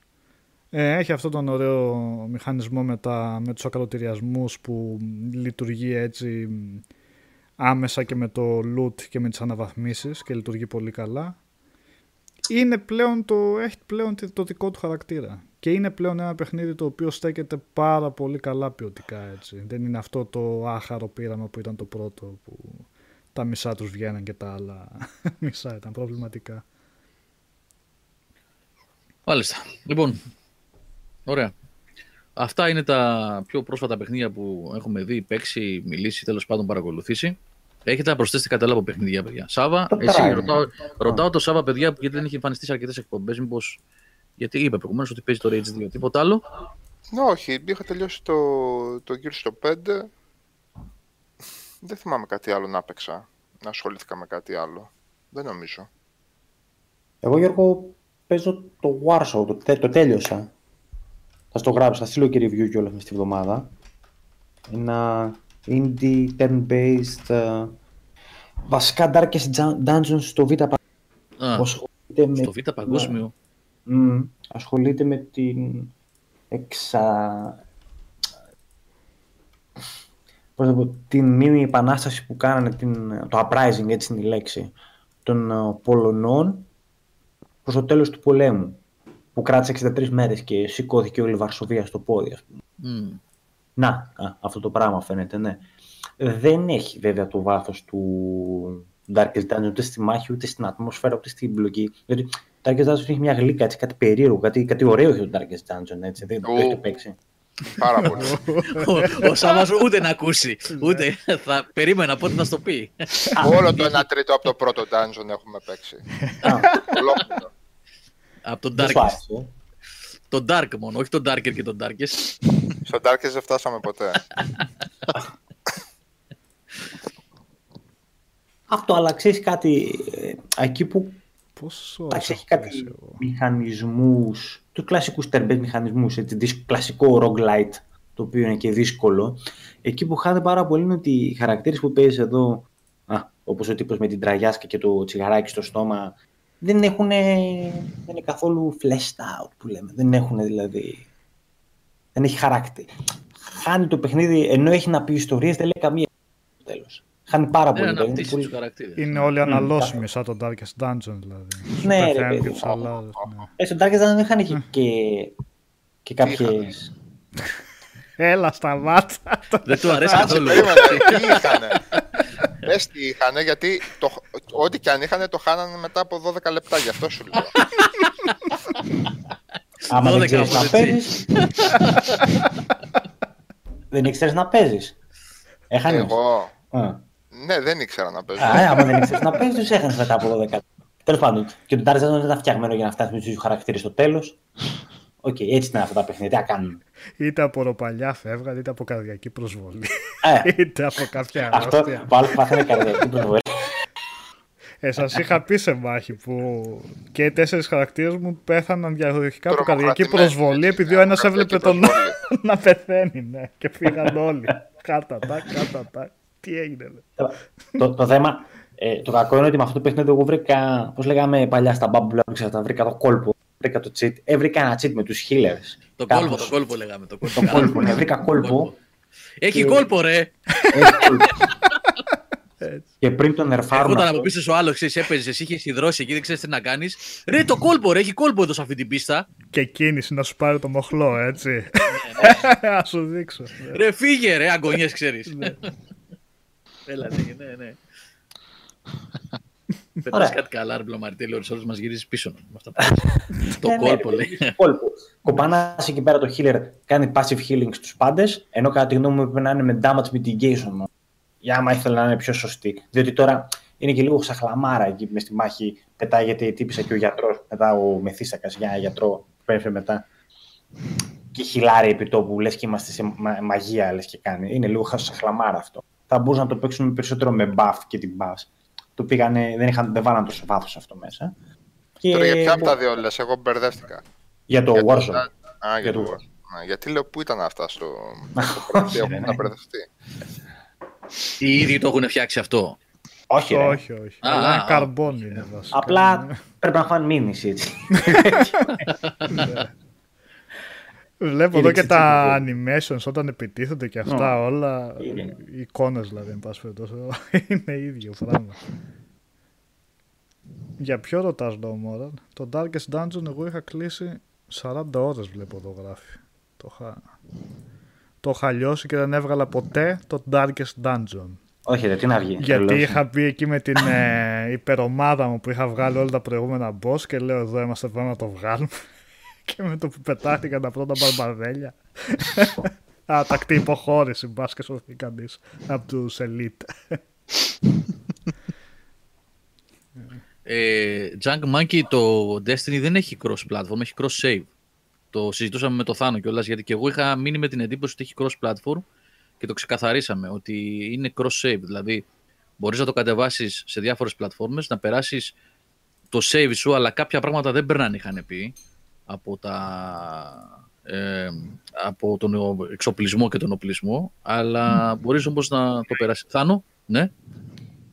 Ε, έχει αυτόν τον ωραίο μηχανισμό με, τα, με τους ακροτηριασμούς που λειτουργεί έτσι μ, άμεσα και με το loot και με τις αναβαθμίσεις και λειτουργεί πολύ καλά. Είναι πλέον το, έχει πλέον το δικό του χαρακτήρα. Και είναι πλέον ένα παιχνίδι το οποίο στέκεται πάρα πολύ καλά ποιοτικά έτσι. Δεν είναι αυτό το άχαρο πείραμα που ήταν το πρώτο που τα μισά τους βγαίναν και τα άλλα μισά ήταν προβληματικά. Μάλιστα. Λοιπόν, ωραία. Αυτά είναι τα πιο πρόσφατα παιχνίδια που έχουμε δει, παίξει, μιλήσει, τέλος πάντων παρακολουθήσει. Έχετε να προσθέσετε κάτι άλλο από παιχνίδια, παιδιά. Σάβα, Το εσύ Prime. ρωτάω, ρωτάω το Σάβα, παιδιά, γιατί δεν έχει εμφανιστεί σε αρκετές εκπομπές. Μήπω. Γιατί είπε προηγουμένως ότι παίζει το Rage 2. Τίποτα άλλο. Ναι, όχι, είχα τελειώσει το, το γύρο στο 5. Δεν θυμάμαι κάτι άλλο να έπαιξα. Να ασχολήθηκα με κάτι άλλο. Δεν νομίζω. Εγώ Γιώργο παίζω το Warsaw, το, τε- το τέλειωσα. Θα στο γράψω, θα στείλω και review κιόλας μες τη βδομάδα. Ένα indie, turn-based, ε, βασικά Darkest Dun- Dungeons στο Β' πα- Α, που ασχολείται με, στο Β' Παγκόσμιο. Μμμ, ασχολείται με την εξα... Πώς να πω, την μήνυ επανάσταση που κάνανε, την, το uprising, έτσι είναι η λέξη, των ε, Πολωνών προς το τέλος του πολέμου, που κράτησε 63 μέρες και σηκώθηκε όλη η Βαρσοβία στο πόδι, ας πούμε. Μμ. Να, α, αυτό το πράγμα φαίνεται, ναι. Δεν έχει βέβαια το βάθος του Darkest Dungeon ούτε στη μάχη, ούτε στην ατμόσφαιρα, ούτε στην μπλοκή. Γιατί το Darkest Dungeon έχει μια γλύκα, έτσι, κάτι περίεργο, κάτι, κάτι ωραίο έχει το Darkest Dungeon, έτσι. Δεν το Ου. έχετε παίξει. Πάρα πολύ. ο ο Σάβα ούτε να ακούσει. Ούτε θα περίμενα πότε θα στο πει. Όλο το 1 τρίτο από το πρώτο dungeon έχουμε παίξει. Α, Ολόκληρο. Από τον δεν σου Darkest. άρεσε. ε. Τον Dark μόνο, όχι τον Darker και τον Darkest. Στο Darkest δεν φτάσαμε ποτέ. Αυτό, αλλά ξέρεις κάτι, ε, εκεί που Πόσο εντάξει, ώρες έχει έχω παίξει κάτι εγώ. μηχανισμούς, τους κλασικούς turn-based μηχανισμούς, έτσι, δυσ- κλασικό roguelite, το οποίο είναι και δύσκολο. Εκεί που χάνει πάρα πολύ είναι ότι οι χαρακτήρες που παίζεις εδώ, α, όπως ο τύπος με την τραγιάσκα και το τσιγαράκι στο στόμα, δεν έχουν, δεν είναι καθόλου fleshed out που λέμε. Δεν έχουν δηλαδή, δεν έχει χαράκτη. Χάνει το παιχνίδι, ενώ έχει να πει ιστορίες, δεν λέει καμία στο τέλος. Χάνει πάρα Δεν πολύ. δηλαδή, είναι αναπτύσσει πολύ- του χαρακτήρες. Είναι όλοι αναλώσιμοι σαν το Darkest Dungeon δηλαδή. Σου Ναι, ρε πεθαίνουν παιδί και μου. τους αλλάζεις, ναι. Ε, στον Darkest Dungeon δεν είχαν και, και, και κάποιες... Έλα στα μάτσα. Δεν του αρέσει Κάτσε, καθόλου. περίμενε. Τι είχανε; Πες τι είχανε, γιατί το, ό,τι και αν είχανε το χάνανε μετά από 12 λεπτά, γι' αυτό σου λέω. Άμα δεν 12 ξέρεις να έτσι. παίζεις... δεν ήξερες να παίζεις. Έχανες. Εγώ, Α. ναι, δεν ήξερα να παίζω. Α, άμα δεν ήξερες να παίζεις, τους έχανες μετά από 12. Τέλος πάντων, και το Darkest Dungeon δεν ήταν φτιαγμένο για να φτάσει με τους ίδιους χαρακτήρες στο τέλος. Οκ, έτσι ήταν αυτά τα παιχνίδια. Τι να κάνουμε. Είτε από ροπαλιά φεύγαν, είτε από καρδιακή προσβολή. Ε, είτε από κάποια αυτό αρρώστια. πάλι πάθανε καρδιακή προσβολή. Ε, σας είχα πει σε μάχη που και οι τέσσερις χαρακτήρες μου πέθαναν διαδοχικά από καρδιακή Τρομοκρατημένοι, προσβολή έτσι, επειδή ναι, ο ένας από έβλεπε καρδιακή τον προσβολή. να πεθαίνει, ναι. Και φύγαν όλοι. Κάτα τα, κάτα τα. Τι έγινε, ρε. το, το θέμα, ε, το κακό είναι ότι με αυτό το παιχνίδι εγώ βρήκα, πώς λέγαμε παλιά στα Bubble Blocks, τα βρήκα το κόλπο, βρήκα το cheat, ε, βρήκα ένα cheat με τους healers. Το Κάπως. κόλπο, το κόλπο λέγαμε. Το κόλπο, Το κόλπο, ναι, βρήκα κόλπο. Έχει Και- κόλπο, ρε. Έχει κόλπο. και πριν τον νερφάρουν Έρχονταν αυτό, από πίσω ο άλλος, ξέρεις, έπαιζες, εσύ είχες υδρώσει εκεί, δεν ξέρεις τι να κάνεις. Ρε, το κόλπο, ρε, έχει κόλπο εδώ σε αυτή την πίστα. Και κίνηση να σου πάρει το μοχλό, έτσι. Να σου δείξω. Ρε, φύγε, ρε, αγωνιές, ξέρεις. Ναι. Έλα, ναι, ναι, ναι. Πετάς Ωραία. κάτι καλά, ρε Μπλομαρτέλη, ώρες ώρες μας γυρίζεις πίσω. με αυτά που λες. Το Ναι, ναι, κόλπο, ρε, λέει. το κόλπο. Κοπανάς εκεί πέρα το healer κάνει passive healing στους πάντες, ενώ κατά τη γνώμη μου έπρεπε να είναι με damage mitigation. μόνο. Για άμα ήθελα να είναι πιο σωστή. Διότι τώρα είναι και λίγο σαχλαμάρα εκεί μες στη μάχη. Πετάγεται η τύπησα και ο γιατρός, μετά ο Μεθύσακας για ένα γιατρό που έφερε μετά. Και χιλάρει επί τόπου, λες και είμαστε σε μα- μαγεία, λες και κάνει. Είναι λίγο σαχλαμάρα αυτό. Θα μπορούσαν να το παίξουν περισσότερο με buff και την buff. Το πήγανε, δεν, είχαν, δεν βάλαν τόσο βάθος αυτό μέσα. Και... Τώρα για ποια από τα δύο λες, εγώ μπερδεύτηκα. Για το Για το- Warzone. Α, για Για το το- Warzone. Α, Γιατί λέω πού ήταν αυτά στο, στο πρώτο, ρε, έχουν ναι. να μπερδευτεί. Οι ίδιοι το έχουν φτιάξει αυτό; Όχι, ρε. όχι, όχι. Α, Αλλά α, είναι α. καρμπόνι είναι βασικά. Απλά πρέπει να φάνε μήνυση έτσι. Βλέπω Είναι εδώ και τα εξαιρετικό. animations όταν επιτίθενται και αυτά όλα. Είναι. Οι εικόνες δηλαδή, εν πάση περιπτώσει. Είναι ίδιο πράγμα. Για ποιο ρωτάς Νόμορα. Το Darkest Dungeon εγώ είχα κλείσει 40 ώρες βλέπω εδώ γράφει. Το είχα, το είχα λιώσει και δεν έβγαλα ποτέ το Darkest Dungeon. Όχι, ρε, τι να βγει. Γιατί Τρελός. είχα μπει εκεί με την ε, υπερομάδα μου που είχα βγάλει όλα τα προηγούμενα boss και λέω εδώ είμαστε πρέπει να το βγάλουμε. Και με το που πετάχτηκαν τα πρώτα μπαρμπαδέλια. Άτακτη υποχώρηση, μπας και σωθεί κανείς από τους Elite. Ε, Junk Monkey το Destiny δεν έχει cross-platform, έχει cross-save. Το συζητούσαμε με το Θάνο κιόλας, γιατί και εγώ είχα μείνει με την εντύπωση ότι έχει cross-platform και το ξεκαθαρίσαμε ότι είναι cross-save. Δηλαδή, μπορείς να το κατεβάσεις σε διάφορες πλατφόρμες, να περάσεις το save σου, αλλά κάποια πράγματα δεν περνάνε, είχαν πει, από, τα, ε, από τον εξοπλισμό και τον οπλισμό, αλλά μπορείς όμως να το περάσεις. Θάνο, ναι.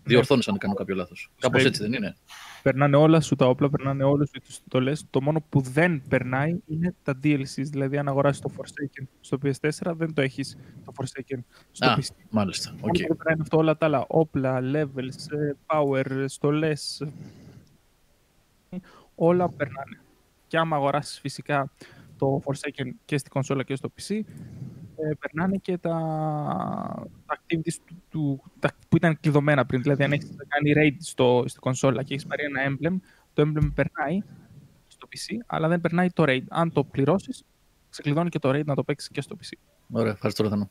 Διορθώνεις αν κάνω κάποιο λάθος. Κάπως έτσι δεν είναι. Περνάνε όλα σου τα όπλα, περνάνε όλες σου τις στολές. Το μόνο που δεν περνάει είναι τα DLCs. Δηλαδή, αν αγοράσεις το Forsaken στο PS4, δεν το έχεις το Forsaken στο Α, PC. μάλιστα. Οκ. Μόνο που δεν περνάει είναι αυτό όλα τα άλλα. Όπλα, levels, ε, power, στολές. Όλα περνάνε. Και άμα αγοράσεις φυσικά το Forsaken και στη κονσόλα και στο PC, ε, περνάνε και τα, τα activities του, του, τα, που ήταν κλειδωμένα πριν. Δηλαδή, αν έχεις κάνει raid στο, στη κονσόλα και έχεις πάρει ένα emblem, το emblem περνάει στο PC, αλλά δεν περνάει το raid. Αν το πληρώσεις, ξεκλειδώνει και το raid να το παίξεις και στο PC. Ωραία, ευχαριστώ Ρεθανό.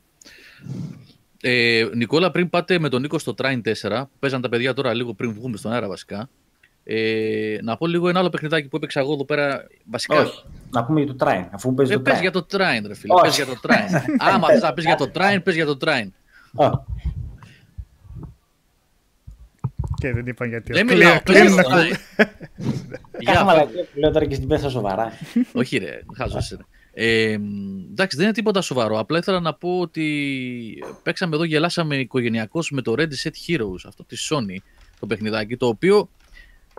Ε, Νικόλα, πριν πάτε με τον Νίκο στο Train 4, παίζαν τα παιδιά τώρα λίγο πριν βγούμε στον αέρα βασικά. Ε, να πω λίγο ένα άλλο παιχνιδάκι που έπαιξα εγώ εδώ πέρα βασικά. Όχι. Να πούμε για το Train, αφού παίζει Ε, το πες Train. για το Train, ρε φίλε. Όχι. Πες για το Train. Άμα θες να πεις για το Train, πες για το Train. Α, και δεν είπαν γιατί. Δεν Κλείνουν- μιλάω, πες για κλείνουν το να- Train. Κάθε Για, μαλακία που λέω τώρα και στην πέσα σοβαρά. Όχι ρε, χάζος είναι. Ε, μ, εντάξει, δεν είναι τίποτα σοβαρό. Απλά ήθελα να πω ότι παίξαμε εδώ, γελάσαμε οικογενειακώς με το Red Set Heroes, αυτό τη Sony, το παιχνιδάκι, το οποίο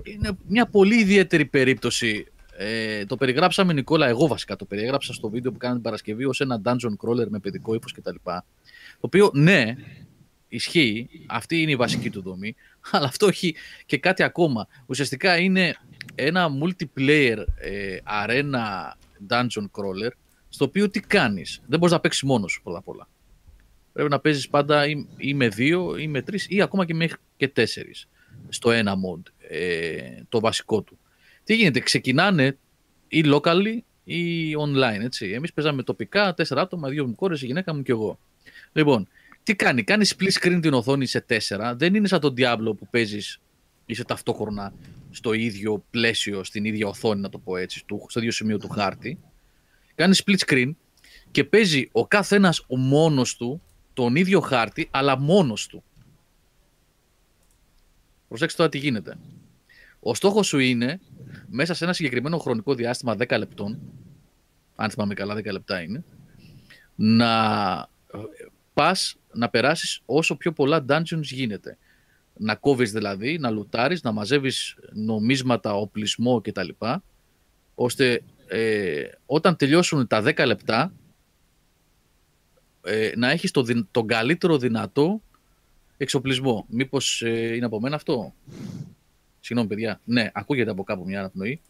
είναι μια πολύ ιδιαίτερη περίπτωση. Ε, το περιγράψαμε, Νικόλα, εγώ βασικά το περιέγραψα στο βίντεο που κάναμε την Παρασκευή ως ένα dungeon crawler με παιδικό ύφος κτλ. Το οποίο, ναι, ισχύει, αυτή είναι η βασική του δομή, αλλά αυτό έχει και κάτι ακόμα. Ουσιαστικά είναι ένα multiplayer ε, arena dungeon crawler, στο οποίο τι κάνεις; Δεν μπορείς να παίξεις μόνος σου πρώτα απ' όλα. Πρέπει να παίζεις πάντα ή, ή με δύο ή με τρεις ή ακόμα και μέχρι και τέσσερις στο ένα mod, ε, το βασικό του. Τι γίνεται, ξεκινάνε ή locally ή online, έτσι. Εμείς παίζαμε τοπικά, τέσσερα άτομα, δύο μου κόρες, η γυναίκα μου και εγώ. Λοιπόν, τι κάνει, κάνει split screen την οθόνη σε τέσσερα, δεν είναι σαν τον Diablo που παίζεις είσαι ταυτόχρονα στο ίδιο πλαίσιο, στην ίδια οθόνη, να το πω έτσι, του- στο ίδιο σημείο του χάρτη. Κάνει split screen και παίζει ο κάθε ένας ο μόνος του τον ίδιο χάρτη, αλλά μόνος του. Προσέξτε τώρα τι γίνεται. Ο στόχος σου είναι μέσα σε ένα συγκεκριμένο χρονικό διάστημα 10 λεπτών, αν θυμάμαι καλά 10 λεπτά είναι, να ε, πας να περάσεις όσο πιο πολλά dungeons γίνεται. Να κόβεις δηλαδή, να λουτάρεις, να μαζεύεις νομίσματα, οπλισμό κτλ. ώστε ε, όταν τελειώσουν τα 10 λεπτά ε, να έχεις το, δυ- τον καλύτερο δυνατό εξοπλισμό. Μήπως ε, είναι από μένα αυτό; Συγγνώμη παιδιά. Ναι, ακούγεται από κάπου μια αναπνοή.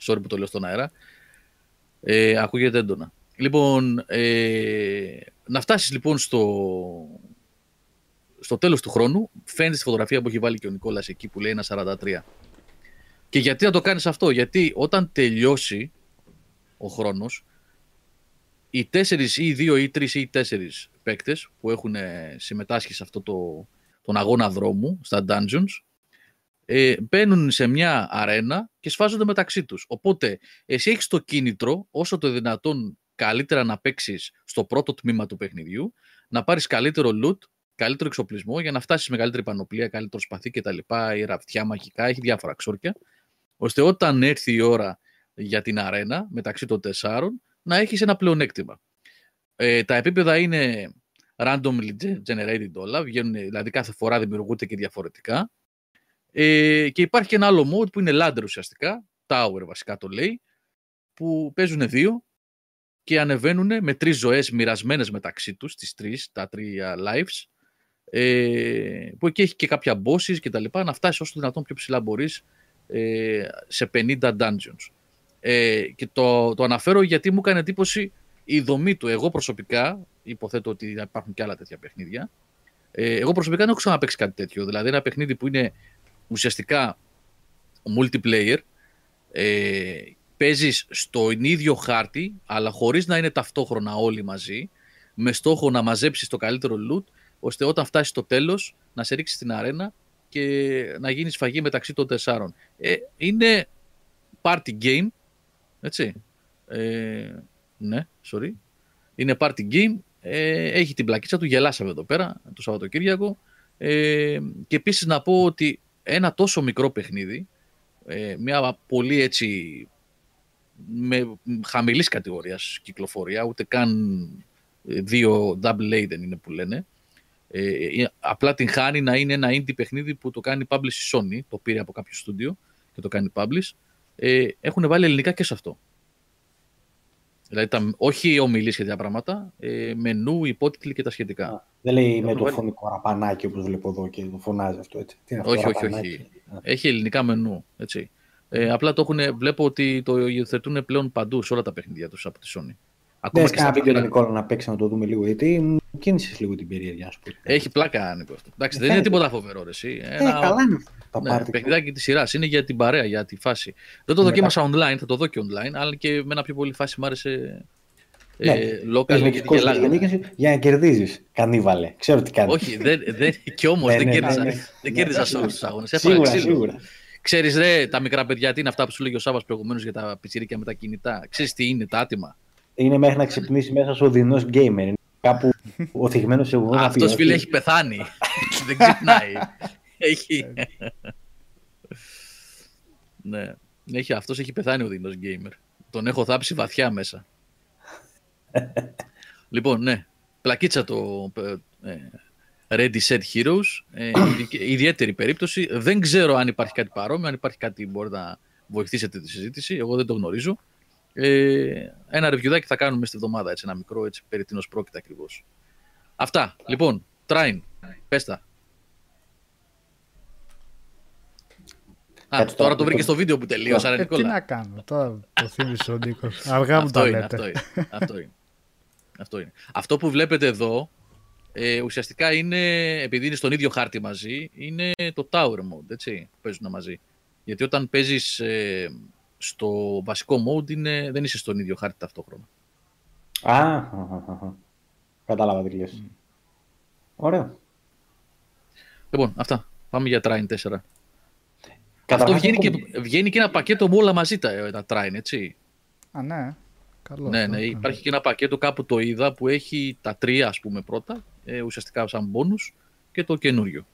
Sorry που το λέω στον αέρα. Ε, ακούγεται έντονα. Λοιπόν, ε, να φτάσεις λοιπόν στο, στο τέλος του χρόνου, φαίνεται στη φωτογραφία που έχει βάλει και ο Νικόλας εκεί που λέει ένα 43. Και γιατί να το κάνεις αυτό, γιατί όταν τελειώσει ο χρόνος, οι τέσσερις ή οι δύο ή οι τρεις ή οι τέσσερις παίκτες που έχουν ε, συμμετάσχει σε αυτό το, τον αγώνα δρόμου, στα dungeons, ε, μπαίνουν σε μια αρένα και σφάζονται μεταξύ τους. Οπότε, εσύ έχεις το κίνητρο, όσο το δυνατόν καλύτερα να παίξεις στο πρώτο τμήμα του παιχνιδιού, να πάρεις καλύτερο loot, καλύτερο εξοπλισμό για να φτάσεις με καλύτερη πανοπλία, καλύτερο σπαθί κτλ. ή ραφτιά μαγικά, έχει διάφορα ξόρκια, ώστε όταν έρθει η ώρα για την αρένα μεταξύ των τεσσάρων, να έχεις ένα πλεονέκτημα. Ε, τα επίπεδα είναι randomly generated όλα, βγαίνουν, δηλαδή κάθε φορά δημιουργούνται και διαφορετικά. Ε, και υπάρχει και ένα άλλο mode που είναι ladder ουσιαστικά, tower βασικά το λέει, που παίζουν δύο και ανεβαίνουν με τρεις ζωές μοιρασμένες μεταξύ τους, τις τρεις, τα τρία lives, ε, που εκεί έχει και κάποια bosses και τα λοιπά, να φτάσεις όσο δυνατόν πιο ψηλά μπορείς ε, σε 50 dungeons. Ε, και το, το αναφέρω γιατί μου έκανε εντύπωση η δομή του. Εγώ προσωπικά, υποθέτω ότι υπάρχουν και άλλα τέτοια παιχνίδια, ε, εγώ προσωπικά δεν έχω ξαναπέξει κάτι τέτοιο. Δηλαδή ένα παιχνίδι που είναι ουσιαστικά multiplayer, ε, παίζεις στον ίδιο χάρτη, αλλά χωρίς να είναι ταυτόχρονα όλοι μαζί, με στόχο να μαζέψεις το καλύτερο loot, ώστε όταν φτάσεις στο τέλος να σε ρίξεις στην αρένα και να γίνεις σφαγή μεταξύ των τεσσάρων. Ε, είναι party game, έτσι. Ε, ναι, sorry. Είναι party game, ε, έχει την πλακίτσα του, γελάσαμε εδώ πέρα το Σαββατοκύριακο. Ε, και επίσης να πω ότι ένα τόσο μικρό παιχνίδι, ε, μια πολύ έτσι με χαμηλής κατηγορίας κυκλοφορία, ούτε καν ε, δύο double A δεν είναι που λένε, ε, απλά την χάνει να είναι ένα indie παιχνίδι που το κάνει publish η Sony, το πήρε από κάποιο στούντιο και το κάνει publish. Ε, έχουν βάλει ελληνικά και σε αυτό. Δηλαδή, τα, όχι ομιλίες και τέτοια πράγματα, ε, μενού, υπότιτλοι και τα σχετικά. δεν λέει με το βάλει... φωνικό ραπανάκι όπως βλέπω εδώ και το φωνάζει αυτό έτσι. Τι είναι αυτό, όχι, όχι, όχι. Έχει ελληνικά μενού. Έτσι. Ε, απλά το έχουν, βλέπω ότι το υιοθετούν πλέον παντού σε όλα τα παιχνίδια τους από τη Sony. Ακόμα Δες και κανένα βίντεο Νικόλα να παίξει να το δούμε λίγο, γιατί μου κίνησες λίγο την περιέργεια, σου Έχει πλάκα, Νίκο. Αυτό. Εντάξει, ε, δεν είναι τίποτα φοβερό, εσύ. Ε, Ένα... καλά είναι αυτό. Ναι, παιχνιδάκι της σειράς είναι για την παρέα, για τη φάση. Δεν το δοκίμασα online, θα το δω και online, αλλά και με ένα πιο πολύ φάση μου άρεσε ναι, ε, local γιατί γελάγανε. Για να κερδίζεις. Κανίβαλε. Ξέρω τι κάνεις. Όχι, δεν, δεν, και όμως ναι, δεν ναι, κέρδιζα, ναι, δεν κέρδιζα σε όλους τους αγώνες. Σίγουρα, σίγουρα. Ξέρεις, ρε, τα μικρά παιδιά τι είναι αυτά που σου λέγει ο Σάβα προηγουμένως για τα πιτσιρίκια με τα κινητά. Ξέρεις τι είναι, τα άτομα είναι μέχρι να ξυπνήσει μέσα στο δεινός γκέιμερ. Κάπου ο θυγμένο σε εγώ. Αυτός φίλε έχει πεθάνει. Δεν ξυπνάει. έχει. ναι. Έχει, αυτός έχει πεθάνει ο δεινός γκέιμερ. Τον έχω θάψει βαθιά μέσα. λοιπόν, ναι. Πλακίτσα το ε, Ready Set Heroes. Ε, ιδιαίτερη περίπτωση. Δεν ξέρω αν υπάρχει κάτι παρόμοιο, αν υπάρχει κάτι που μπορεί να βοηθήσετε τη συζήτηση. Εγώ δεν το γνωρίζω. Ε, ένα review θα κάνουμε στη εβδομάδα, έτσι, ένα μικρό, έτσι, περί τίνος πρόκειται ακριβώς. Αυτά. Λοιπόν, Trine, πες τα. Α, τώρα το βρήκες στο βίντεο που τελείωσα, ε, Τι να κάνω, τώρα το θύμισε ο Νίκος. Αργά μου το λέτε. Αυτό είναι, αυτό είναι. αυτό είναι. Αυτό που βλέπετε εδώ, ε, ουσιαστικά είναι, επειδή είναι στον ίδιο χάρτη μαζί, είναι το Tower Mode, έτσι, που παίζουν μαζί. Γιατί όταν παίζεις ε, στο βασικό mode είναι, δεν είσαι στον ίδιο χάρτη ταυτόχρονα. Α, κατάλαβα τι λες. Mm. Ωραίο. Λοιπόν, αυτά. Πάμε για Trine 4. Αυτό βγαίνει, και, βγαίνει και ένα πακέτο με όλα μαζί τα, τα Trine, έτσι. Α, ναι. Καλό ναι, ναι, υπάρχει και ένα πακέτο κάπου το είδα που έχει τα τρία, ας πούμε, πρώτα, ε, ουσιαστικά σαν μπόνους και το καινούριο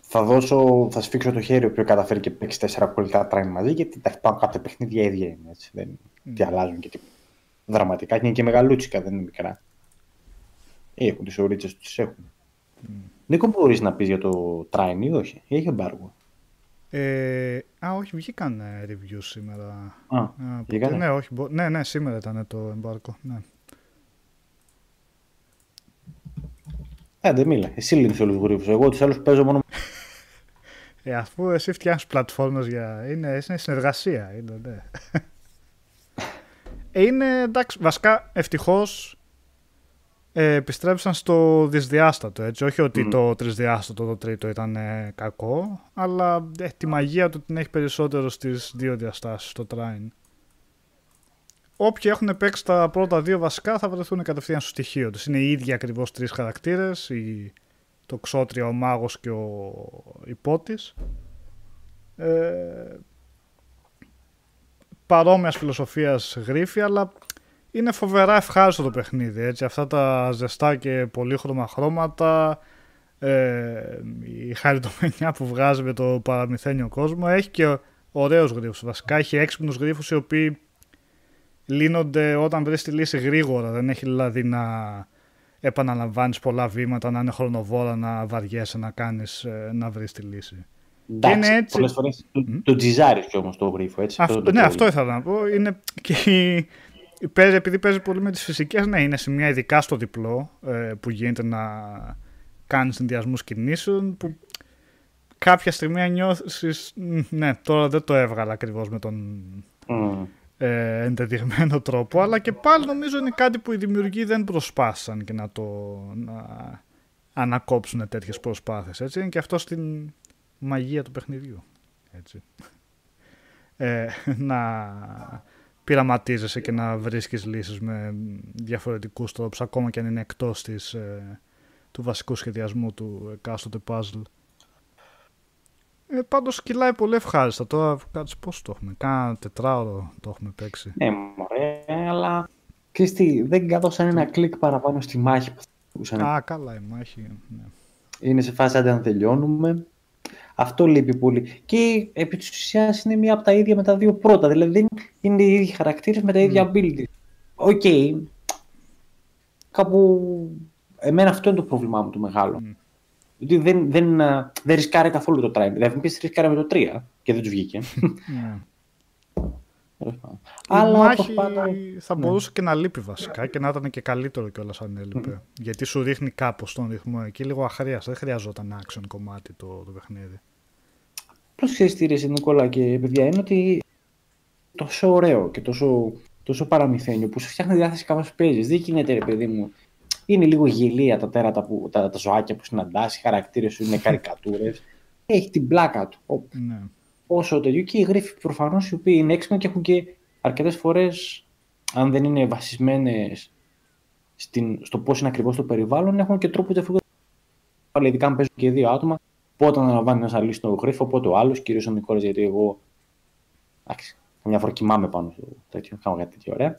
θα, δώσω, θα σφίξω το χέρι που καταφέρει και παίξει τέσσερα πολύ καλά μαζί, γιατί τα υπάρχουν κάποια παιχνίδια ίδια είναι. Έτσι. Δεν mm. τι αλλάζουν και τι δραματικά. Είναι και μεγαλούτσικα, δεν είναι μικρά. Ε, έχουν τις ωρίτσε τους, έχουν. Mm. Νίκο, μπορείς να πεις για το Trine ή όχι, ή έχει εμπάργο; Ε, α, όχι, βγήκαν review σήμερα. Α, ναι, ναι, ναι, σήμερα ήταν το εμπάρκο. Ναι. Ε, δεν μίλα. Εσύ λύνεις όλους τους γρήφους. Εγώ τους άλλους παίζω μόνο... Ε, αφού εσύ φτιάχνεις πλατφόρμες για... Είναι, είναι συνεργασία. Είναι, ναι. ε, είναι εντάξει, βασικά ευτυχώς ε, επιστρέψαν στο δυσδιάστατο, έτσι. Όχι ότι το τρισδιάστατο το τρίτο ήταν ε, κακό, αλλά ε, τη μαγεία του την έχει περισσότερο στις δύο διαστάσεις, το Trine όποιοι έχουν παίξει τα πρώτα δύο βασικά θα βρεθούν κατευθείαν στο στοιχείο τους. Είναι οι ίδιοι ακριβώς τρεις χαρακτήρες, το ξότρια, ο μάγος και ο υπότης. Ε, παρόμοιας φιλοσοφίας γρήφη, αλλά είναι φοβερά ευχάριστο το παιχνίδι. Έτσι. Αυτά τα ζεστά και πολύχρωμα χρώματα, ε, η χαριτομενιά που βγάζει με το παραμυθένιο κόσμο, έχει και ωραίους γρίφους. Βασικά έχει έξυπνους γρίφους οι οποίοι λύνονται όταν βρεις τη λύση γρήγορα. Δεν έχει δηλαδή να επαναλαμβάνεις πολλά βήματα, να είναι χρονοβόρα, να βαριέσαι να κάνεις, ε, να βρεις τη λύση. Εντάξει, είναι έτσι... πολλές φορές mm? το τζιζάρεις και όμως το γρίφο, έτσι. Αυτό, ναι, αυτό ήθελα να πω. Είναι και η, παίζει, επειδή παίζει πολύ με τις φυσικές, ναι, είναι σημεία ειδικά στο διπλό ε, που γίνεται να κάνεις συνδυασμούς κινήσεων που κάποια στιγμή νιώθεις, «Μ, ναι, τώρα δεν το έβγαλα ακριβώς με τον Μμ. Ε, ενδεδειγμένο τρόπο, αλλά και πάλι νομίζω είναι κάτι που οι δημιουργοί δεν προσπάθησαν και να το να ανακόψουν τέτοιες προσπάθειες. Έτσι. Είναι και αυτό στην μαγεία του παιχνιδιού. Έτσι. Ε, να πειραματίζεσαι και να βρίσκεις λύσεις με διαφορετικούς τρόπους, ακόμα και αν είναι εκτός της, ε, του βασικού σχεδιασμού του εκάστοτε puzzle. Ε, πάντως κυλάει πολύ ευχάριστα. Τώρα κάτσε πώς το έχουμε. Κάνα τετράωρο το έχουμε παίξει. Ναι, μωρέ, αλλά ξέρεις τι, δεν κάδωσαν ένα κλικ παραπάνω στη μάχη που θα μπορούσαν να Α, καλά η μάχη. Ναι. Είναι σε φάση άντε να τελειώνουμε. Αυτό λείπει πολύ. Και επί της ουσιάς είναι μία από τα ίδια με τα δύο πρώτα. Δηλαδή δεν είναι οι ίδιοι χαρακτήρες με τα ίδια abilities. Οκ. Κάπου... Εμένα αυτό είναι το πρόβλημά μου το μεγάλο. Μμ. Γιατί δεν, δεν, α, δεν ρισκάρει καθόλου το τρία. Δηλαδή, πεις ρισκάρει με το 3 και δεν τους βγήκε. ναι. Τέλος πάντων. Η Αλλά μάχη όπως πάντα... θα ναι. μπορούσε και να λείπει βασικά και να ήταν και καλύτερο κιόλας αν έλειπε. Γιατί σου ρίχνει κάπως τον ρυθμό εκεί λίγο αχρείαστα. Δεν χρειαζόταν action κομμάτι το, το παιχνίδι. Απλώς ξέρεις τι ρε εσύ, Νικόλα και παιδιά είναι ότι τόσο ωραίο και τόσο, τόσο παραμυθένιο που σου φτιάχνει διάθεση κάπως παίζεις. Δεν γίνεται ρε παιδί μου. Είναι λίγο γελία τα τέρατα, που, τα, τα ζωάκια που συναντάς, οι χαρακτήρες σου είναι καρικατούρες. Έχει την πλάκα του. Ο- Ναι. Όσο τέτοιο και οι γρίφοι προφανώς οι οποίοι είναι έξυπνοι και έχουν και αρκετές φορές, αν δεν είναι βασισμένες στο πώς είναι ακριβώς το περιβάλλον, έχουν και τρόπο διαφορετικό. Αλλά ειδικά αν παίζουν και δύο άτομα, πότε αναλαμβάνει ένας να λύσει τον γρίφο, πότε ο άλλος, κυρίως ο Νικόλας, γιατί εγώ. Εντάξει, καμιά φορά κοιμάμαι πάνω στο τέτοιο, κάνω κάτι τέτοιο ωραία.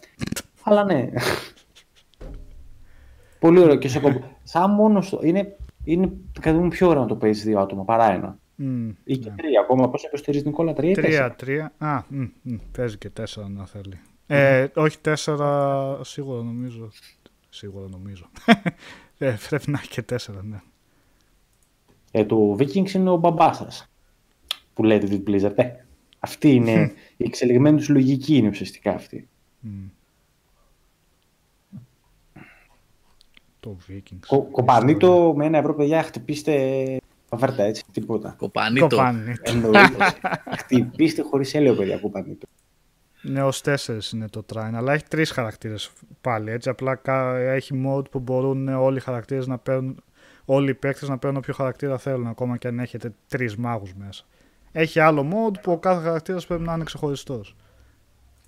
Αλλά ναι. Πολύ ωραίο και σε κόμπο. Σαν μόνο στο. Είναι, είναι κατά μου πιο ωραίο να το παίζεις δύο άτομα παρά ένα. Μμ, Ή και ναι. τρία ακόμα. Πώς υποστηρίζει Νικόλα, τρία ή Τρία, τέσσερα; τρία. Α, μ, μ, παίζει και τέσσερα να θέλει. Ε, όχι τέσσερα, σίγουρα νομίζω. Σίγουρα νομίζω. ε, πρέπει να έχει και τέσσερα, ναι. Ε, το Vikings είναι ο μπαμπάς σας. Που λέτε την Blizzard. Ε, αυτή είναι η εξελιγμένη τους λογική, είναι ουσιαστικά αυτή. Μ. Το Vikings. Κο, κομπανίτο με ένα ευρώ, παιδιά, χτυπήστε. Αβέρτα έτσι, τίποτα. Κοπανίτο. Κοπάνι. Εννοείται. χτυπήστε χωρίς έλαιο, παιδιά, κομπανίτο. Ναι, ως τέσσερις είναι το Trine, αλλά έχει τρεις χαρακτήρες πάλι. Έτσι, απλά κα- έχει mode που μπορούν όλοι οι χαρακτήρες να παίρνουν. Όλοι οι παίκτες να παίρνουν όποιο χαρακτήρα θέλουν, ακόμα και αν έχετε τρεις μάγους μέσα. Έχει άλλο mode που ο κάθε χαρακτήρας πρέπει να είναι ξεχωριστός.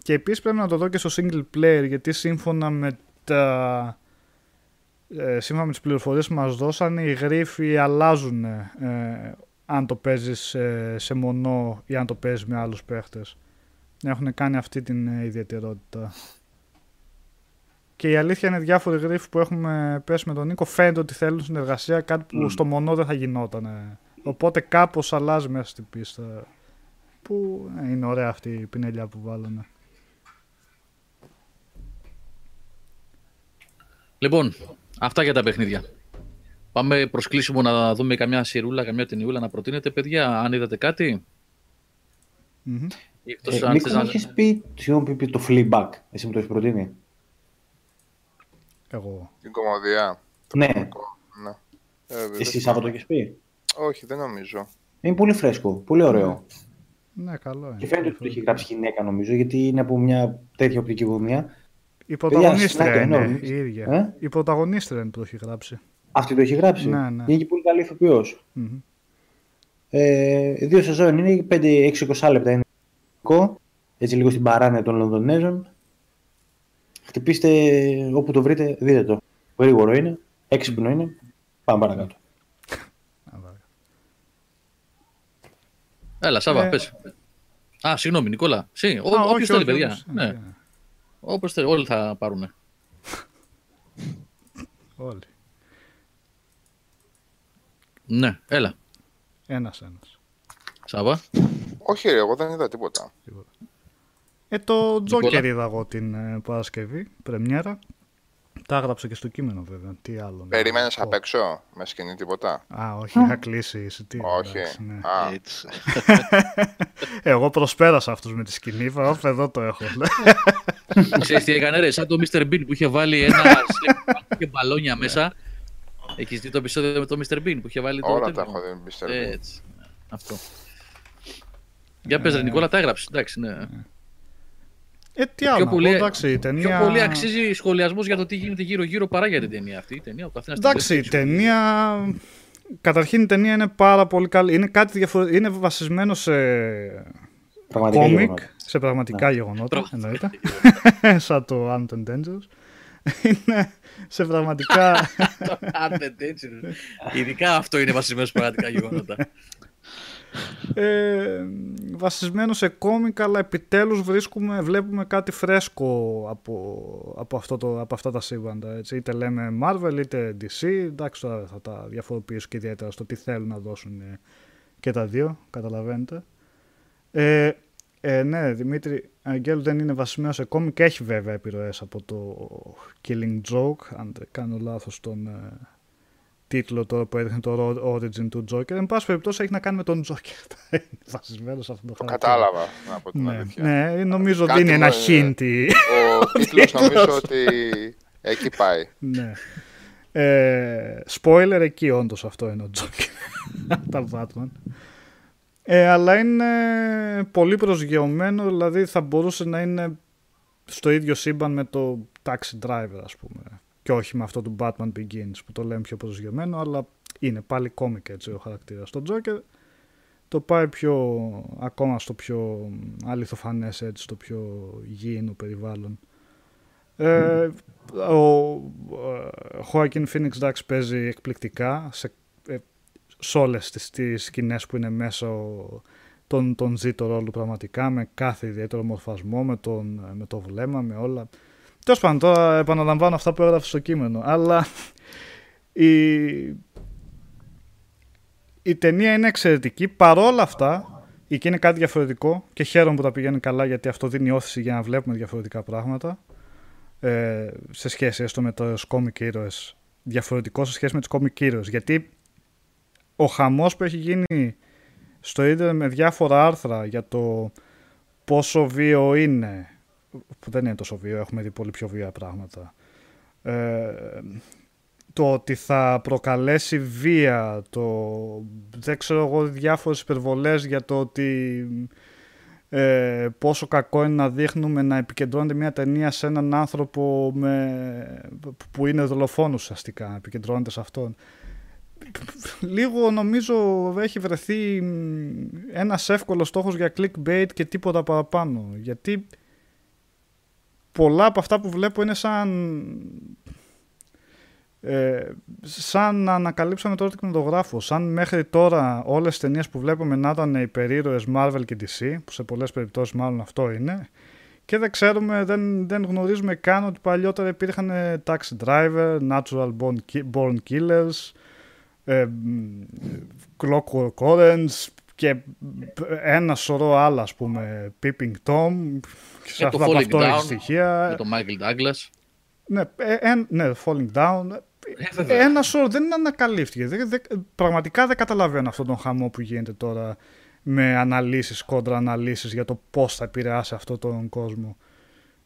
Και επίσης πρέπει να το δω και στο single player, γιατί σύμφωνα με τα. Ε, σύμφωνα με τις πληροφορίες που μας δώσανε, οι γρίφοι αλλάζουν ε, αν το παίζεις ε, σε μονό ή αν το παίζεις με άλλους παίχτες. Έχουν κάνει αυτή την ε, ιδιαιτερότητα. Και η αλήθεια είναι διάφοροι γρίφοι που έχουμε πέσει με τον Νίκο φαίνεται ότι θέλουν συνεργασία, κάτι που Μμ. στο μονό δεν θα γινόταν. ε. Οπότε κάπως αλλάζει μέσα στην πίστα. Που ε, είναι ωραία αυτή η πινελιά που βάλανε. Λοιπόν, αυτά για τα παιχνίδια. Πάμε προς κλείσιμο να δούμε καμιά σιρούλα, καμιά ταινιούλα να προτείνετε, παιδιά. Αν είδατε κάτι. Μμμ. Ή εκτός Ε, αν Νίκο, θες μου να- έχεις πει, συγγνώμη, πει το Fleabag. Εσύ μου το έχεις προτείνει. Εγώ. Την κομμωδία. Ναι. Ναι. Ε, δεν Εσύ θυμάμαι. Σάββατο έχεις πει; Όχι, δεν νομίζω. Είναι πολύ φρέσκο, πολύ ωραίο. Ναι, καλό είναι. Και φαίνεται ότι το έχει γράψει γυναίκα νομίζω, γιατί είναι από μια τέτοια οπτική γωνία. Η πρωταγωνίστρια Παιδιά, είναι συγγνώμη. η ίδια. Ε; Η πρωταγωνίστρια είναι που το έχει γράψει. Αυτή το έχει γράψει; Ναι, ναι. Είναι και πολύ καλή ηθοποιός. Μμμ. Ε, δύο σεζόν είναι, 5-6-20 λεπτά είναι. ελληνικό, Έτσι λίγο στην παράνοια των Λονδονέζων. Χτυπήστε όπου το βρείτε, δείτε το. Γρήγορο είναι, έξυπνο είναι. Πάμε παρακάτω. Α, βέβαια. Έλα, Σάβα, Ε, πες. Α, συγγνώμη, Νικόλα. Συ, Α, ο, όχι, όποιος θέλει, όχι, παιδιά. όποιος- Ναι. ναι. Όπως θέλει, όλοι θα πάρουν. Όλοι. Ναι, έλα. Ένας ένας. Σάβα. Όχι, ρε, εγώ δεν είδα τίποτα. Ε, το Τζόκερ Νικόλα. είδα εγώ την ε, Παρασκευή, πρεμιέρα. Τα έγραψα και στο κείμενο βέβαια. Τι άλλο. να Περίμενε πω. απ' έξω, με σκηνή τίποτα; Α, όχι, είχα κλείσει εισιτήριο. Όχι. εντάξει, ναι. Α, Έτσι. Εγώ προσπέρασα αυτούς με τη σκηνή, είπα, «Ωπ, εδώ το έχω. Ξέρεις τι έκανε ρε, σαν το Mr. Bean που είχε βάλει ένα slip και μπαλόνια μέσα. Έχεις δει το επεισόδιο με το Mr. Bean που είχε βάλει το Όλα τέτοιο; τα έχω δει, Mr. Ε, Bean. Έτσι. Αυτό. Για πες ρε Νικόλα, τα έγραψες. Εντάξει, ναι. Ε, τι άλλο, Πιο να πολύ, πω, εντάξει, η ταινία... πιο πολύ αξίζει σχολιασμός για το τι γίνεται γύρω-γύρω παρά για την ταινία αυτή. Η ταινία, ο καθένας την Εντάξει, η βλέπει. ταινία... Καταρχήν η ταινία είναι πάρα πολύ καλή. Είναι κάτι διαφορετικό. Είναι βασισμένο σε Πραγματικά κόμικ, γεγονότα. σε πραγματικά γεγονότα, εννοείται. Σαν το Ant and Dangerous. Είναι σε πραγματικά... Άντε, έτσι, ρε. Ειδικά αυτό είναι βασισμένο σε πραγματικά γεγονότα. ε, βασισμένο σε κόμικ, αλλά επιτέλους βρίσκουμε, βλέπουμε κάτι φρέσκο από, από, αυτό το, από αυτά τα σύμπαντα. Έτσι. Είτε λέμε Marvel είτε DC, εντάξει τώρα δεν θα τα διαφοροποιήσω και ιδιαίτερα στο τι θέλουν να δώσουν ε, και τα δύο, καταλαβαίνετε. Ε, ε, ναι, Δημήτρη, Αγγέλου δεν είναι βασισμένο σε κόμικ, έχει βέβαια επιρροές από το Killing Joke, αν δεν κάνω λάθος τον ε, τίτλο τώρα που έδειχνε το Origin του Joker. Εν πάση περιπτώσει έχει να κάνει με τον Joker. είναι βασισμένος σε αυτό το Το χαρακτήρα. κατάλαβα, να πω την Ναι, αλήθεια. ναι, νομίζω Κάτι δίνει ένα μου, ε, hint. η- Ο τίτλος νομίζω ότι εκεί πάει. ναι. Ε, spoiler εκεί όντως αυτό είναι ο Joker. Τα Batman. Ε, αλλά είναι πολύ προσγειωμένο, δηλαδή θα μπορούσε να είναι στο ίδιο σύμπαν με το Taxi Driver ας πούμε. Και όχι με αυτό του Batman Begins που το λέμε πιο προσγειωμένο, αλλά είναι πάλι κόμικ έτσι ο χαρακτήρας. Το Joker το πάει πιο, ακόμα στο πιο αληθοφανές έτσι, στο πιο γήινο περιβάλλον. Ε, ο ε, Joaquin Phoenix εντάξει παίζει εκπληκτικά σε, ε, σε όλες τις, τις σκηνές που είναι μέσα ο- τον, τον ζει το ρόλο πραγματικά με κάθε ιδιαίτερο μορφασμό, με, τον, με το βλέμμα, με όλα. Τέλος πάντων, τώρα επαναλαμβάνω αυτά που έγραφε στο κείμενο, αλλά η, η ταινία είναι εξαιρετική. Παρόλα αυτά, εκεί είναι κάτι διαφορετικό και χαίρομαι που τα πηγαίνει καλά γιατί αυτό δίνει όθηση για να βλέπουμε διαφορετικά πράγματα ε, σε σχέση έστω με τους comic heroes. Διαφορετικό σε σχέση με τους comic heroes. Γιατί ο χαμός που έχει γίνει στο ίντερνετ με διάφορα άρθρα για το πόσο βίο είναι, που δεν είναι τόσο βίο, έχουμε δει πολύ πιο βία πράγματα, ε, το ότι θα προκαλέσει βία, το δεν ξέρω εγώ διάφορες υπερβολές για το ότι ε, πόσο κακό είναι να δείχνουμε να επικεντρώνεται μια ταινία σε έναν άνθρωπο με, που είναι δολοφόνος ουσιαστικά, να επικεντρώνεται σε αυτόν. Λίγο νομίζω έχει βρεθεί μ, ένας εύκολος στόχος για clickbait και τίποτα παραπάνω. Γιατί πολλά από αυτά που βλέπω είναι σαν ε, σαν να ανακαλύψαμε τώρα την κινηματογράφο. Σαν μέχρι τώρα όλες τις ταινίες που βλέπουμε να ήταν υπερήρωες Marvel και DC, που σε πολλές περιπτώσεις μάλλον αυτό είναι, και δεν ξέρουμε, δεν, δεν γνωρίζουμε καν ότι παλιότερα υπήρχαν Taxi Driver, Natural Born, Ki- Born Killers, ε, μ, Clockwork Orange και ένα σωρό άλλα, ας πούμε, Peeping Tom, και σε Ε, το αυτό, από Falling αυτό έχει Down, στοιχεία. Με τον Michael Douglas. Ναι, ε, ε, ναι, Falling Down. Ε, βέβαια. Ένα σώρο δεν ανακαλύφθηκε. Δεν, δεν- πραγματικά δεν καταλαβαίνω αυτόν τον χαμό που γίνεται τώρα με αναλύσεις, κόντρα αναλύσεις για το πώς θα επηρεάσει αυτό τον κόσμο.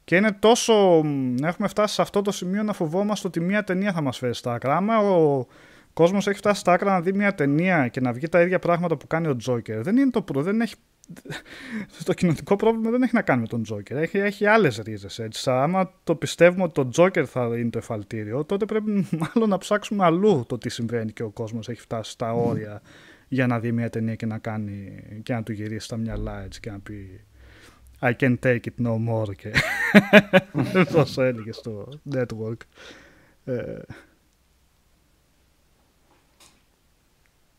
Και είναι τόσο... μ, Έχουμε φτάσει σε αυτό το σημείο να φοβόμαστε ότι μια ταινία θα μας φέρει στα άκρα. Άμα ο κόσμος έχει φτάσει στα άκρα να δει μια ταινία και να βγει τα ίδια πράγματα που κάνει ο Τζόκερ, δεν είναι το προ... Δεν έχει το κοινωνικό πρόβλημα δεν έχει να κάνει με τον Τζόκερ. Έχει, έχει άλλες ρίζες. Άμα το πιστεύουμε ότι το Τζόκερ θα είναι το εφαλτήριο, τότε πρέπει μάλλον να ψάξουμε αλλού το τι συμβαίνει και ο κόσμος έχει φτάσει στα όρια για να δει μια ταινία και να, κάνει, και να του γυρίσει τα μυαλά έτσι και να πει I can take it no more και τόσο έλεγε στο network.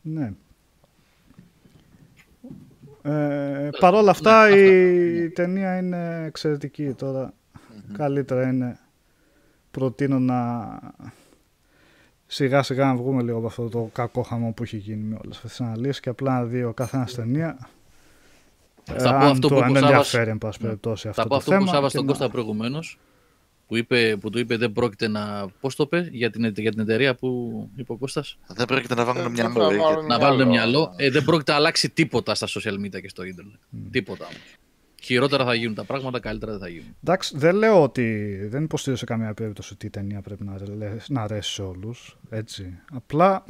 Ναι. Ε, Παρ' όλα αυτά Ναι, η ταινία είναι εξαιρετική τώρα. Καλύτερα είναι προτείνω να σιγά σιγά να βγούμε λίγο από αυτό το κακό χαμό που έχει γίνει με όλες αυτές τις αναλύσεις και απλά να δει ο καθένας ταινία. Θα Ε, πω αν αυτό το, που αν είπε ο τον Σάββας. ενδιαφέρει εν πάση Ναι. περιπτώσει αυτό Θα πω το αυτό που θέμα. Σάβα και στον να- Κώστα προηγουμένως. Που, είπε, που του είπε δεν πρόκειται να. Πώς το είπε για την, για την εταιρεία που είπε ο Κώστας; Δεν πρόκειται να βάλουν Ε, μια θα νόη. βάλουν Να Μυαλό. βάλουν μυαλό. Ε, δεν πρόκειται να αλλάξει τίποτα στα social media και στο ίντερνετ. Τίποτα όμως. Χειρότερα θα γίνουν τα πράγματα, καλύτερα δεν θα γίνουν. Εντάξει, δεν λέω ότι. Δεν υποστηρίζω σε καμία περίπτωση ότι η ταινία πρέπει να, αρε- να αρέσει σε όλους. Έτσι. Απλά.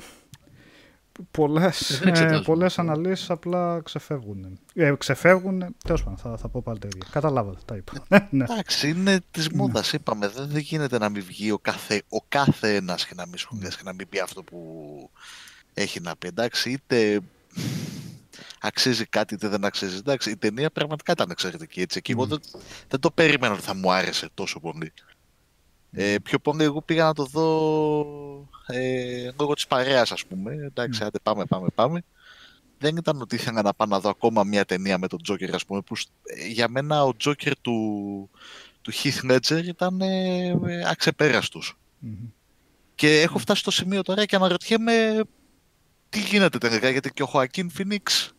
Πολλές, Ε, δεν εξετάζουμε. ε, πολλές αναλύσεις απλά ξεφεύγουν. Ε, ξεφεύγουν, τέλος πάντων, θα, θα πω πάλι τα ίδια. Καταλάβατε, τα είπα. ναι. Εντάξει, είναι της μόδας, είπαμε. Δεν, δεν γίνεται να μην βγει ο κάθε, ο κάθε ένας και να μην σχολιάσει και να μην πει αυτό που έχει να πει. Εντάξει, είτε αξίζει κάτι είτε δεν αξίζει. Εντάξει, η ταινία πραγματικά ήταν εξαιρετική. Έτσι. Και εγώ δεν, δεν το περίμενα ότι θα μου άρεσε τόσο πολύ. Ε, πιο πολύ εγώ πήγα να το δω ε, λόγω της παρέας ας πούμε. Εντάξει, άντε πάμε, πάμε, πάμε. Δεν ήταν ότι ήθελα να πάω να δω ακόμα μια ταινία με τον Τζόκερ ας πούμε. Που σ- ε, για μένα ο Τζόκερ του, του Heath Ledger ήταν ε, ε, αξεπέραστος. Μμμ. Και έχω φτάσει στο σημείο τώρα και αναρωτιέμαι τι γίνεται τελικά, γιατί και ο Χωακίν Φινίξ,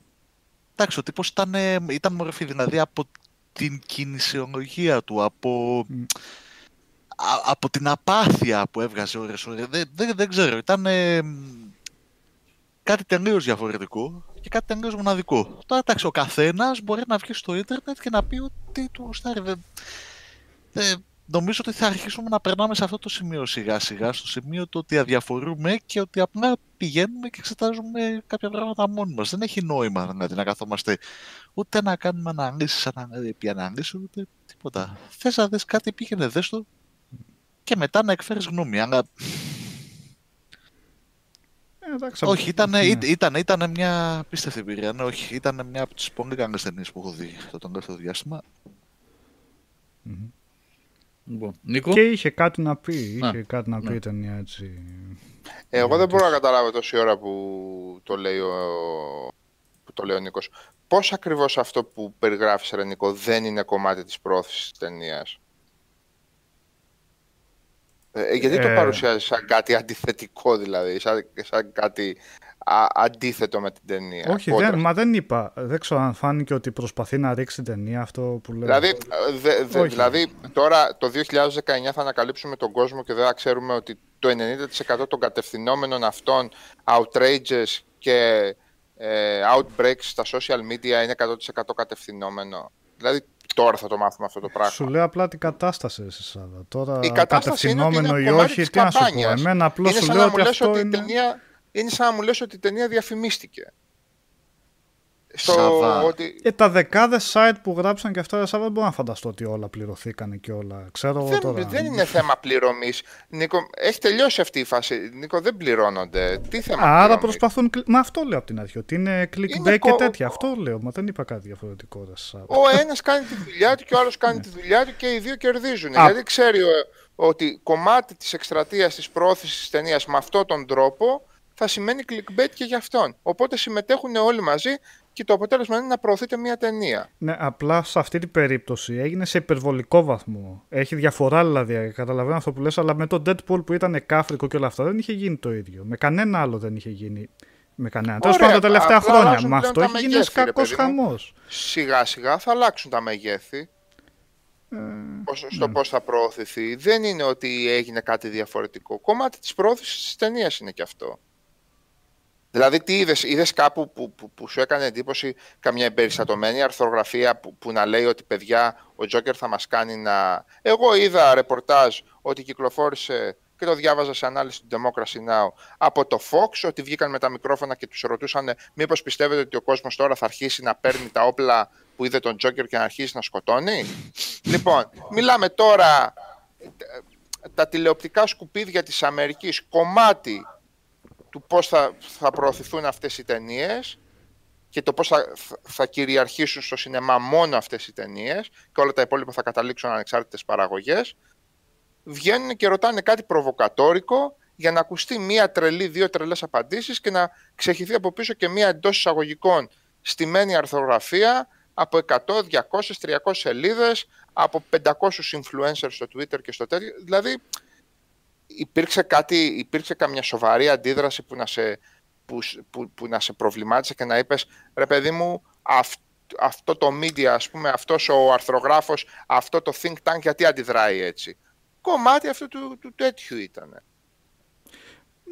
εντάξει, ο τύπος ήταν, ε, ήταν μορφή, δηλαδή από την κινησιολογία του, από, Μμ. Α- από την απάθεια που έβγαζε ώρες ώρες, δεν, δεν, δεν ξέρω, ήταν ε, κάτι τελείως διαφορετικό και κάτι τελείως μοναδικό. Τώρα εντάξει, ο καθένας μπορεί να βγει στο ίντερνετ και να πει ότι του γουστάρει. Δεν, δεν- νομίζω ότι θα αρχίσουμε να περνάμε σε αυτό το σημείο σιγά σιγά, στο σημείο το ότι αδιαφορούμε και ότι απλά πηγαίνουμε και εξετάζουμε κάποια πράγματα μόνοι μας. Δεν έχει νόημα δηλαδή, να καθόμαστε ούτε να κάνουμε αναλύσεις ανα- επί αναλύσεων, ούτε τίποτα. Θες να δεις κάτι, πήγαινε δες το και μετά να εκφέρεις γνώμη. Αλλά Ε, εντάξει, όχι, ήταν, ναι. ήταν, ήταν μια απίστευτη εμπειρία. Ναι, όχι, ήταν μια από τις πολύ καλές ταινίες που έχω δει το τελευταίο διάστημα. Μμμ. Λοιπόν, Νίκο; Και είχε κάτι να πει, είχε Α, κάτι να πει ναι. η ταινία έτσι. Εγώ δεν μπορώ να καταλάβω τόση ώρα που το λέει ο, που το λέει ο Νίκος. Πώς ακριβώς αυτό που περιγράφεις, ρε Νίκο, δεν είναι κομμάτι της πρόθεσης της ταινίας; Ε, γιατί το Ε. παρουσιάζεις σαν κάτι αντιθετικό δηλαδή, σαν, σαν κάτι α, αντίθετο με την ταινία. Όχι, κόντρα. δεν, μα δεν είπα. Δεν ξέρω αν φάνηκε ότι προσπαθεί να ρίξει την ταινία αυτό που λέω. Δηλαδή, ε, δε- δε- Όχι. δηλαδή, τώρα το 2019 θα ανακαλύψουμε τον κόσμο και δεν θα ξέρουμε ότι το 90% των κατευθυνόμενων αυτών outrages και ε, outbreaks στα social media είναι 100% κατευθυνόμενο. Δηλαδή, τώρα θα το μάθουμε αυτό το πράγμα. Σου λέω απλά την κατάσταση, εσύ, Σάβα. Τώρα, Η κατάσταση είναι ότι κατευθυνόμενο είναι ή κομμάτι όχι, της τι να σου πω. καμπάνιας. Εμένα απλώς είναι σου σαν λέω να μου ότι λες αυτό ότι η είναι. ταινία, είναι σαν να μου λες ότι η ταινία διαφημίστηκε. Στο Σάβα. ότι Ε, τα δεκάδες site που γράψαν και αυτά, Σάβα, δεν μπορώ να φανταστώ ότι όλα πληρωθήκανε και όλα. Ξέρω εγώ δεν, τώρα. δεν είναι θέμα πληρωμής. Νίκο, έχει τελειώσει αυτή η φάση. Νίκο, δεν πληρώνονται. Τι θέμα Άρα πληρωμής; προσπαθούν. Μα αυτό λέω από την αρχή. Ότι είναι clickbait Είναι και κο- τέτοια. Αυτό λέω. Μα δεν είπα κάτι διαφορετικό. Ρε, Σάβα. Ο ένας κάνει τη δουλειά του και ο άλλος κάνει τη δουλειά του και οι δύο κερδίζουν. Α. Γιατί ξέρει ο- ότι κομμάτι της εκστρατείας της πρόθεση της ταινίας με αυτόν τον τρόπο θα σημαίνει clickbait και για αυτόν. Οπότε συμμετέχουν όλοι μαζί και το αποτέλεσμα είναι να προωθείται μια ταινία. Ναι, απλά σε αυτή την περίπτωση έγινε σε υπερβολικό βαθμό. Έχει διαφορά δηλαδή, καταλαβαίνω αυτό που λες, αλλά με το Deadpool που ήταν κάφρικο και όλα αυτά δεν είχε γίνει το ίδιο. Με κανένα άλλο δεν είχε γίνει. Με κανένα. Τέλος Ωραία, πάντων τα τελευταία απλά χρόνια. αλλάζουν Με πλέον αυτό τα έχει γίνει μεγέθη, ένα ρε κακό παιδί μου. χαμός. Σιγά σιγά θα αλλάξουν τα μεγέθη. Ε, Πώς- ναι. στο πώς θα προωθηθεί. Δεν είναι ότι έγινε κάτι διαφορετικό. Κομμάτι της πρόθεσης της ταινίας είναι και αυτό. Δηλαδή, τι είδες, είδες κάπου που, που, που σου έκανε εντύπωση καμιά εμπεριστατωμένη αρθρογραφία που, που να λέει ότι παιδιά ο Τζόκερ θα μας κάνει να... Εγώ είδα ρεπορτάζ ότι κυκλοφόρησε και το διάβαζα σε ανάλυση του Democracy Now από το Fox ότι βγήκαν με τα μικρόφωνα και τους ρωτούσαν μήπως πιστεύετε ότι ο κόσμος τώρα θα αρχίσει να παίρνει τα όπλα που είδε τον Τζόκερ και να αρχίσει να σκοτώνει; λοιπόν, μιλάμε τώρα ε, τα τηλεοπτικά σκουπίδια της Αμερικής κομμάτι του πώς θα, θα προωθηθούν αυτές οι ταινίες και το πώς θα, θα κυριαρχήσουν στο σινεμά μόνο αυτές οι ταινίες και όλα τα υπόλοιπα θα καταλήξουν ανεξάρτητες παραγωγές βγαίνουν και ρωτάνε κάτι προβοκατόρικο για να ακουστεί μία τρελή, δύο τρελές απαντήσεις και να ξεχυθεί από πίσω και μία εντός εισαγωγικών στημένη αρθογραφία από 100, 200, 300 σελίδες, από 500 influencers στο Twitter και στο τέτοιο. Δηλαδή, υπήρξε, κάτι, υπήρξε καμιά σοβαρή αντίδραση που να, σε, που, που, που να σε προβλημάτισε και να είπες ρε παιδί μου αυ, αυτό το media ας πούμε αυτός ο αρθρογράφος αυτό το think tank γιατί αντιδράει έτσι; Κομμάτι αυτού του, του τέτοιου ήταν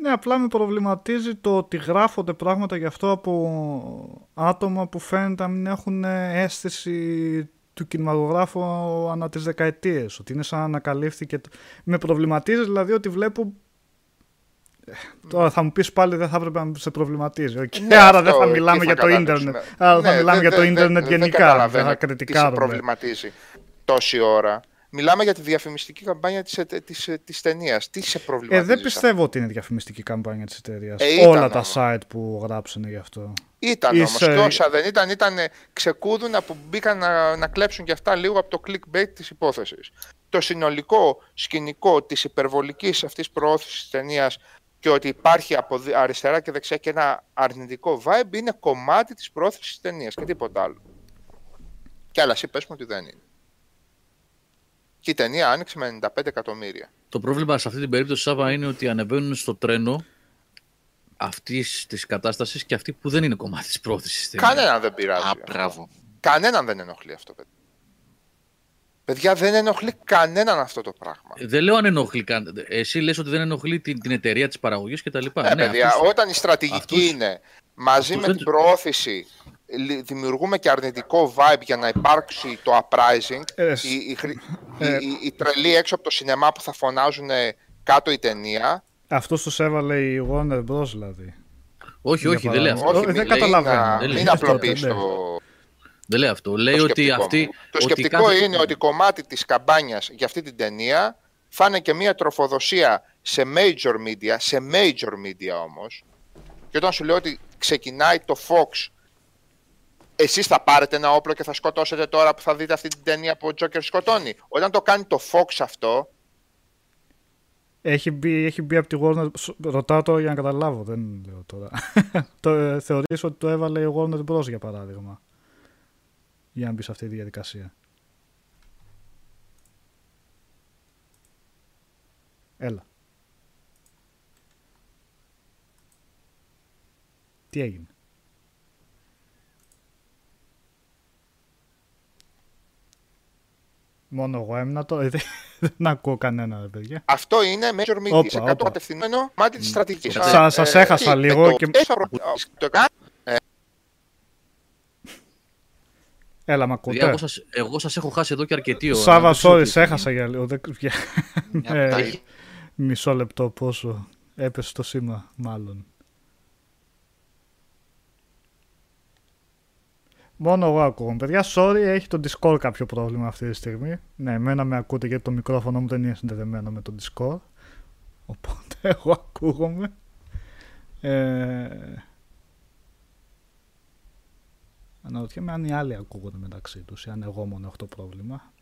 Ναι, απλά με προβληματίζει το ότι γράφονται πράγματα γι' αυτό από άτομα που φαίνεται να μην έχουν αίσθηση του κινηματογράφου ανά τις δεκαετίες. Ότι είναι σαν να ανακαλύφθηκε. το- Με προβληματίζεις δηλαδή ότι βλέπω... Ε, Τώρα θα μου πεις πάλι δεν θα έπρεπε να σε προβληματίζει. Οκ. Ναι, Άρα αυτό, δεν θα τι μιλάμε για το καταλάβεις, ίντερνετ. ναι. Άρα θα Ναι, μιλάμε δεν- για το δεν- ίντερνετ δεν- δεν γενικά. Δεν καταλαβαίνω θα Τι σε κριτικάρουμε. προβληματίζει τόση ώρα. Μιλάμε για τη διαφημιστική καμπάνια της, ε, της, ε, της ταινίας. Τι σε Ε, προβληματίζει. δεν πιστεύω ότι είναι διαφημιστική καμπάνια της εταιρείας. Ε, ήταν Όλα τα όμως. site που γράψανε γι' αυτό. Ήταν Είσαι- όμως, τόσα δεν ήταν, ήταν ξεκούδουνα που μπήκαν να, να κλέψουν και αυτά λίγο από το clickbait της υπόθεσης. Το συνολικό σκηνικό της υπερβολικής αυτής προώθησης της ταινίας και ότι υπάρχει από δι- αριστερά και δεξιά και ένα αρνητικό vibe είναι κομμάτι της προώθησης της ταινίας και τίποτα άλλο. Και άλλα, εσύ πες μου ότι δεν είναι. Και η ταινία άνοιξε με 95 εκατομμύρια. Το πρόβλημα σε αυτή την περίπτωση, Σάβα, είναι ότι ανεβαίνουν στο τρένο αυτής της κατάστασης και αυτοί που δεν είναι κομμάτι της πρόθεσης. Κανέναν δεν πειράζει. Α, αυτό. μπράβο. Κανέναν δεν ενοχλεί αυτό, παιδιά. Παιδιά, δεν ενοχλεί κανέναν αυτό το πράγμα. Δεν λέω αν ενοχλεί. καν- Εσύ λες ότι δεν ενοχλεί την, την εταιρεία της παραγωγής κτλ. Ναι, παιδιά, αυτούς- όταν η στρατηγική αυτούς- είναι μαζί αυτούς με δεν την τους- προώθηση λι- δημιουργούμε και αρνητικό vibe για να υπάρξει το uprising, Ε, οι, οι, χρη- ε. οι- οι- οι τρελοί έξω από το σινεμά που θα φωνάζουν κάτω η ταινία. Αυτό του έβαλε η Warner Bros. δηλαδή. Όχι, όχι, Για δεν λέει παράδειγμα. αυτό. Όχι, δεν μην λέει καταλαβαίνω. να- Δεν λέει Μην αυτό, απλοποιείς ναι. το, Δεν λέει αυτό. Λέει το ότι σκεπτικό αυτή. μου. Το ότι σκεπτικό κάθε- είναι ότι κομμάτι της καμπάνιας για αυτή την ταινία θα είναι και μια τροφοδοσία σε major media, σε major media όμως. Και όταν σου λέω ότι ξεκινάει το Fox, εσείς θα πάρετε ένα όπλο και θα σκοτώσετε τώρα που θα δείτε αυτή την ταινία που ο Τζόκερ σκοτώνει. Όταν το κάνει το Fox αυτό, Έχει μπει, έχει μπει από τη Warner. Σ- Ρωτάω τώρα για να καταλάβω, δεν λέω τώρα. το, ε, θεωρείς ότι το έβαλε η Warner Bros. για παράδειγμα. Για να μπει σε αυτή τη διαδικασία; Έλα. Τι έγινε; Μόνο εγώ έμεινα τώρα. Δεν, δεν ακούω κανένα, ρε παιδιά. αυτό είναι major media. Όπα, σε όπα. κάτω κατευθυνμένο κομμάτι της στρατηγικής. Σα- Α, σας ε, έχασα τι, λίγο το- και- το- το- το- Έλα, μ' Παιδιά, ακούτε. Εγώ σας, εγώ σας έχω χάσει εδώ και αρκετή ώρα. Σάβα, Δεν ξέρω sorry, τι σε έχει έχασα για λίγο. Δεν- για- Μια Ε, πτάχη. Μισό λεπτό πόσο έπεσε το σήμα, μάλλον. Μόνο εγώ ακούω. Παιδιά, sorry, έχει το Discord κάποιο πρόβλημα αυτή τη στιγμή. Ναι, εμένα με ακούτε γιατί το μικρόφωνο μου δεν είναι συνδεδεμένο με το Discord. Οπότε εγώ ακούγομαι. Ε... Αναρωτιέμαι αν οι άλλοι ακούγονται μεταξύ τους ή αν εγώ μόνο έχω το πρόβλημα.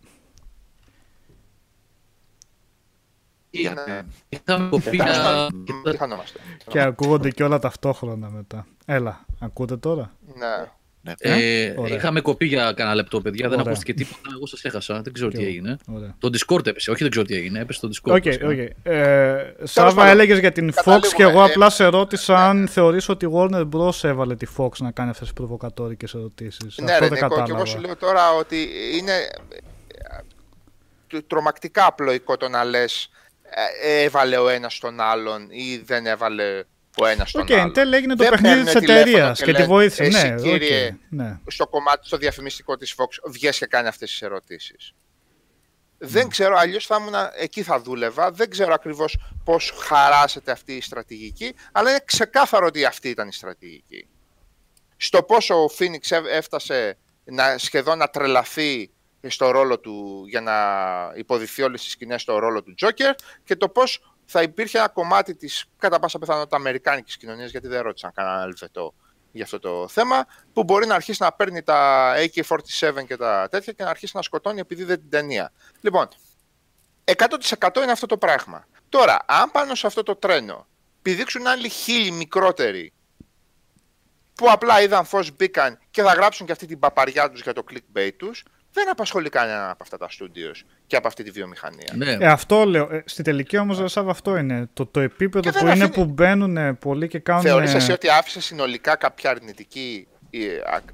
είναι- Είχαμε κοπεί για... Τι χανόμαστε. Και ακούγονται και όλα ταυτόχρονα μετά. Έλα, ακούτε τώρα; Ναι. Ναι. Ε, Ωραία. είχαμε κοπεί για κανένα λεπτό, παιδιά. Δεν Ωραία. ακούστηκε τίποτα. Εγώ σας έχασα. Δεν ξέρω Και τι εγώ. έγινε. Ωραία. Το Discord έπεσε. Όχι, δεν ξέρω τι έγινε. Έπεσε το Discord. Οκ, βασικά. οκ. Ε, Σάβα, πάντων, έλεγες για την Fox καταλήγουμε, και εγώ ε, απλά σε ρώτησα αν θεωρείς ότι η Warner Bros. έβαλε τη Fox να κάνει αυτές τις προβοκατόρικες ερωτήσεις. Ναι, Αυτό ρε δεν Νίκο, και κατάλαβα. εγώ σου λέω τώρα ότι είναι ε, τρομακτικά απλοϊκό το να λες ε, έβαλε ο ένας τον άλλον ή δεν έβαλε ο ένας τον Οκ, εν άλλον. τέλει έγινε το Δεν παιχνίδι παίρνουν της τηλέφωνο εταιρείας και και τη λένε, βοήθησε. «Εσύ, Ναι, οκ, κύριε, ναι. Στο κομμάτι, στο διαφημιστικό της Fox, βγες και κάνει αυτές τις ερωτήσεις. Δεν Ναι. ξέρω, αλλιώς θα ήμουν, εκεί θα δούλευα, δεν ξέρω ακριβώς πώς χαράσσεται αυτή η στρατηγική, αλλά είναι ξεκάθαρο ότι αυτή ήταν η στρατηγική. Στο πόσο ο Phoenix έ- έφτασε να, σχεδόν να τρελαθεί στο ρόλο του για να υποδηθεί όλες τις σκηνές στο ρόλο του Joker και το πώς θα υπήρχε ένα κομμάτι της κατά πάσα πιθανότητα αμερικάνικης κοινωνίας γιατί δεν ρώτησαν κανένα Ελβετό για αυτό το θέμα που μπορεί να αρχίσει να παίρνει τα AK-47 και τα τέτοια και να αρχίσει να σκοτώνει επειδή δεν την ταινία. Λοιπόν, 100% είναι αυτό το πράγμα. Τώρα, αν πάνω σε αυτό το τρένο πηδήξουν άλλοι χίλιοι μικρότεροι που απλά είδαν φως μπήκαν και θα γράψουν και αυτή την παπαριά τους για το clickbait τους, δεν απασχολεί κανένα από αυτά τα studios και από αυτή τη βιομηχανία. Ναι. Ε, αυτό λέω. Ε, στη τελική όμως, Σάβα, αυτό είναι. Το, το επίπεδο Και που δεν είναι αφήνει- που μπαίνουν πολλοί και κάνουν. Θεωρείς εσύ ότι άφησες συνολικά κάποια αρνητική ε, α-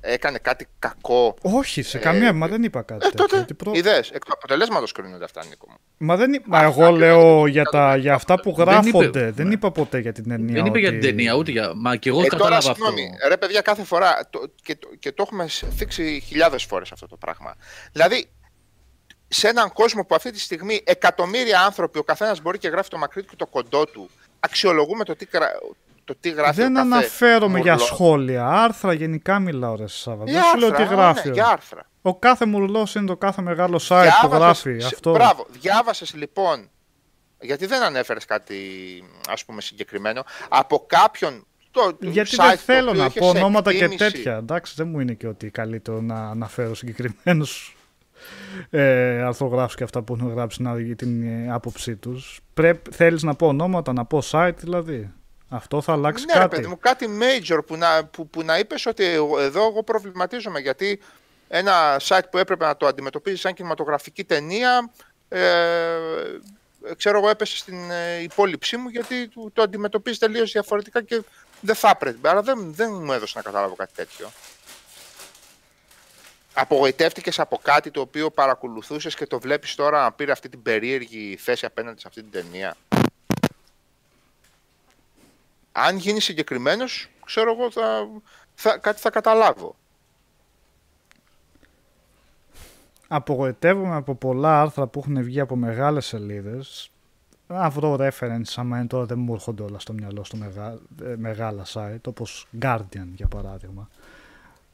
έκανε κάτι κακό. Όχι, σε Ε, καμία, μα δεν είπα κάτι Ε, τέτοιο. τότε Τι προ- ιδέες, εκ του αποτελέσματος κρίνονται αυτά, Νίκο μου. Μα, δεν, είπα- μα Α, εγώ άκρη, λέω δεν για, είπε- τα, για αυτά που δεν είπε- γράφονται. Δεν ναι. είπα ποτέ για την ταινία. Δεν είπε για την ότι- ταινία, ούτε για. Μα και εγώ Ε, τώρα, κατάλαβα αυτό. συγγνώμη, ρε παιδιά, κάθε φορά το, και, το, και το έχουμε θίξει χιλιάδες φορές αυτό το πράγμα. Δηλαδή, σε έναν κόσμο που αυτή τη στιγμή εκατομμύρια άνθρωποι, ο καθένας μπορεί και γράφει το μακρύ του και το κοντό του, αξιολογούμε το τι, γρα- το τι γράφει Δεν ο κάθε αναφέρομαι για μουρλό. σχόλια. Άρθρα γενικά μιλάω, ρε Σάββα. Για Δεν σου λέω τι άρθρα, γράφει. ναι, για άρθρα. Ο κάθε μουρλός είναι το κάθε μεγάλο site που Διάβασες- γράφει σε- αυτό. Μπράβο, διάβασες λοιπόν, γιατί δεν ανέφερες κάτι ας πούμε συγκεκριμένο, από κάποιον το, Γιατί site δεν το θέλω οποίο να είχε πω σε ονόματα και εκτίμηση. τέτοια. Εντάξει, δεν μου είναι και ότι καλύτερο να αναφέρω συγκεκριμένους ε, αρθρογράφους και αυτά που έχουν γράψει να για την ε, άποψή τους. Πρέπει, θέλεις να πω ονόματα, να πω site δηλαδή. Αυτό θα αλλάξει Ναι, ρε κάτι. παιδί μου, κάτι major που να, που, που να είπες ότι εγώ- εδώ εγώ προβληματίζομαι γιατί ένα site που έπρεπε να το αντιμετωπίζεις σαν κινηματογραφική ταινία ε, ξέρω εγώ έπεσε στην ε, υπόλοιψή μου γιατί το, το αντιμετωπίζεις τελείως διαφορετικά και δεν θα έπρεπε. Άρα δεν, δεν μου έδωσε να καταλάβω κάτι τέτοιο. Απογοητεύτηκες από κάτι το οποίο παρακολουθούσες και το βλέπεις τώρα να πήρε αυτή την περίεργη θέση απέναντι σε αυτή την ταινία; Αν γίνεις συγκεκριμένος, ξέρω εγώ, θα, θα, κάτι θα καταλάβω. Απογοητεύομαι από πολλά άρθρα που έχουν βγει από μεγάλες σελίδες. Να βρω reference, άμα είναι τώρα δεν μου έρχονται όλα στο μυαλό στο μεγά, ε, μεγάλα site, όπως Guardian για παράδειγμα.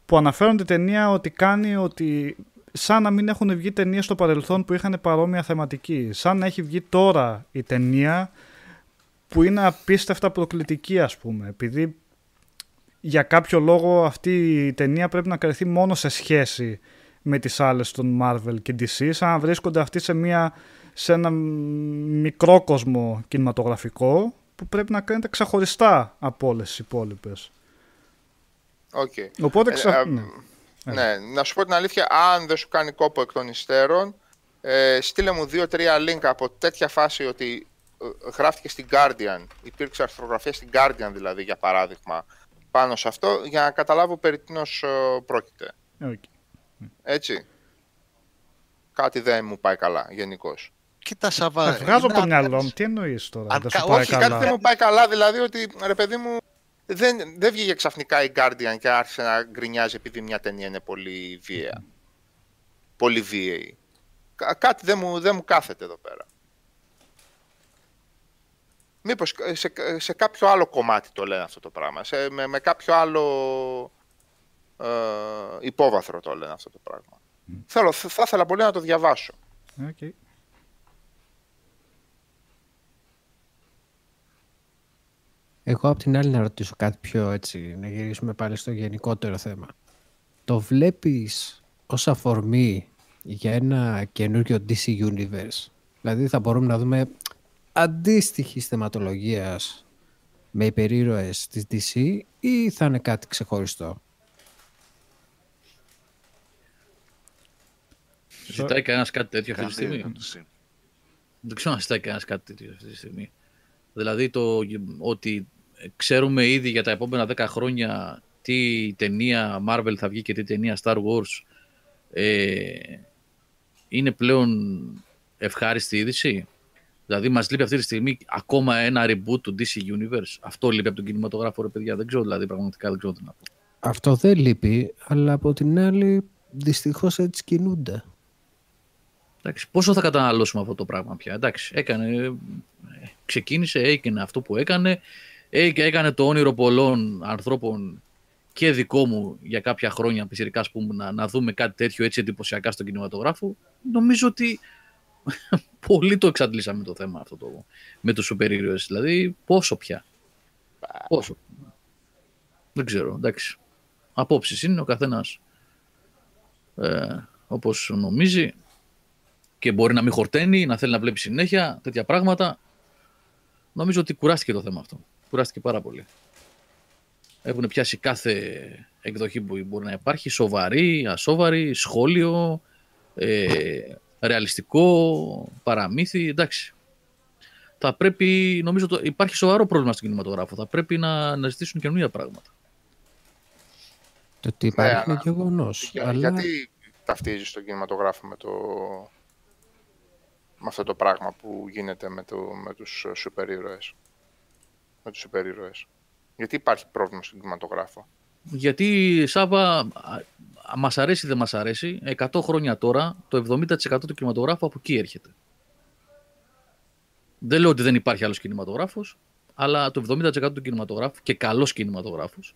Που αναφέρουν την ταινία ότι κάνει ότι σαν να μην έχουν βγει ταινίες στο παρελθόν που είχαν παρόμοια θεματική. Σαν να έχει βγει τώρα η ταινία που είναι απίστευτα προκλητική ας πούμε. Επειδή για κάποιο λόγο αυτή η ταινία πρέπει να κριθεί μόνο σε σχέση με τις άλλες των Marvel και DC σαν να βρίσκονται αυτοί σε, μια, σε ένα μικρό κόσμο κινηματογραφικό που πρέπει να κρίνεται ξεχωριστά από όλες τις υπόλοιπες. Οκ. Οπότε Ε, ξα... ε, ναι. ναι, να σου πω την αλήθεια, αν δεν σου κάνει κόπο εκ των υστέρων, ε, στείλε μου δύο-τρία link από τέτοια φάση ότι ε, γράφτηκε στην Guardian, υπήρξε αρθρογραφία στην Guardian δηλαδή για παράδειγμα, πάνω σε αυτό, για να καταλάβω περί τίνος ε, πρόκειται. Οκ. Έτσι. Κάτι δεν μου πάει καλά γενικώς. Κοίτα, Σαββά. Ε, βγάζω είναι από το αν μυαλό κάνεις- μου. Τι εννοείς τώρα, αν δεν κα- σου πάει όχι, καλά. Κάτι δεν μου πάει καλά, δηλαδή ότι ρε παιδί μου δεν, δεν βγήκε ξαφνικά η Guardian και άρχισε να γκρινιάζει επειδή μια ταινία είναι πολύ βίαια. Πολύ βίαιη. Κα- Κάτι δεν μου, δεν μου κάθεται εδώ πέρα. Μήπως ε, σε, σε κάποιο άλλο κομμάτι το λένε αυτό το πράγμα. Σε, με, με κάποιο άλλο ε, υπόβαθρο το λένε αυτό το πράγμα. Θέλω, θα, θα ήθελα πολύ να το διαβάσω. Οκ. Εγώ απ' την άλλη να ρωτήσω κάτι πιο έτσι, να γυρίσουμε πάλι στο γενικότερο θέμα. Το βλέπεις ως αφορμή για ένα καινούριο DC Universe; Δηλαδή θα μπορούμε να δούμε αντίστοιχη θεματολογία με υπερήρωες της DC ή θα είναι κάτι ξεχωριστό; Ζητάει κανένας κάτι τέτοιο αυτή τη Καλή στιγμή; ερώτηση. Δεν ξέρω αν ζητάει κανένας κάτι τέτοιο αυτή τη στιγμή. Δηλαδή το ότι ξέρουμε ήδη για τα επόμενα 10 χρόνια τι ταινία Marvel θα βγει και τι ταινία Star Wars ε, είναι πλέον ευχάριστη είδηση. Δηλαδή μας λείπει αυτή τη στιγμή ακόμα ένα reboot του DC Universe. Αυτό λείπει από τον κινηματογράφο ρε παιδιά. Δεν ξέρω δηλαδή πραγματικά δεν ξέρω τι να πω. Αυτό δεν λείπει, αλλά από την άλλη δυστυχώς έτσι κινούνται. Εντάξει, πόσο θα καταναλώσουμε αυτό το πράγμα πια. Εντάξει, έκανε, ε, ξεκίνησε, έκανε αυτό που έκανε, ε, και έκανε το όνειρο πολλών ανθρώπων και δικό μου για κάποια χρόνια πισιρικά, ας πούμε, να, να δούμε κάτι τέτοιο έτσι εντυπωσιακά στον κινηματογράφο. Νομίζω ότι πολύ το εξαντλήσαμε το θέμα αυτό το, με τους σούπερ ήρωες. Δηλαδή, πόσο πια. Πόσο. Δεν ξέρω, εντάξει. Απόψεις είναι ο καθένας ε, όπως νομίζει και μπορεί να μην χορταίνει, να θέλει να βλέπει συνέχεια, τέτοια πράγματα. Νομίζω ότι κουράστηκε το θέμα αυτό. Κουράστηκε πάρα πολύ. Έχουν πιάσει κάθε εκδοχή που μπορεί να υπάρχει, σοβαρή, ασόβαρη, σχόλιο, ε, ρεαλιστικό, παραμύθι, εντάξει. Θα πρέπει, νομίζω, το, υπάρχει σοβαρό πρόβλημα στον κινηματογράφο. Θα πρέπει να, να ζητήσουν καινούργια πράγματα. Το ότι υπάρχει Ναι, είναι γεγονός. Για- αλλά Γιατί ταυτίζεις τον κινηματογράφο με, το... με αυτό το πράγμα που γίνεται με, το... με τους ε, σούπερ ήρωες. Με τους σούπερ ήρωες. Γιατί υπάρχει πρόβλημα στον κινηματογράφο; Γιατί, Σάβα, α- α- μας αρέσει ή δεν μας αρέσει, 100 χρόνια τώρα, το 70% του κινηματογράφου από εκεί έρχεται. Δεν λέω ότι δεν υπάρχει άλλος κινηματογράφος, αλλά το 70% του κινηματογράφου και καλός κινηματογράφος,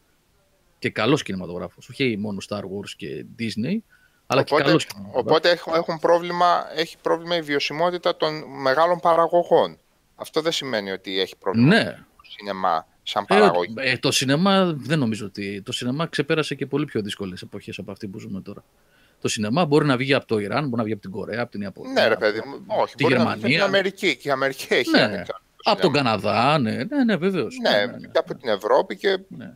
και καλός κινηματογράφος, όχι μόνο Star Wars και Disney, αλλά και οπότε καλός κινηματογράφος. οπότε έχουν, έχουν πρόβλημα, έχει πρόβλημα η βιωσιμότητα των μεγάλων παραγωγών. Αυτό δεν σημαίνει ότι έχει πρόβλημα Ναι, το σινεμά σαν Ε, παραγωγή. ε, το σινεμά δεν νομίζω ότι. Το σινεμά ξεπέρασε και πολύ πιο δύσκολες εποχές από αυτή που ζούμε τώρα. Το σινεμά μπορεί να βγει από το Ιράν, μπορεί να βγει από την Κορέα, από την Ιαπωνία. ναι, ρε από- παιδί μου. Όχι, τη μπορεί να βγει Γερμανία. και την Αμερική. Και η Αμερική έχει Ναι, ανεξάρτητο Από τον σινεμά. Καναδά, ναι, ναι, ναι βεβαίως. Ναι, και από την Ευρώπη και Ναι.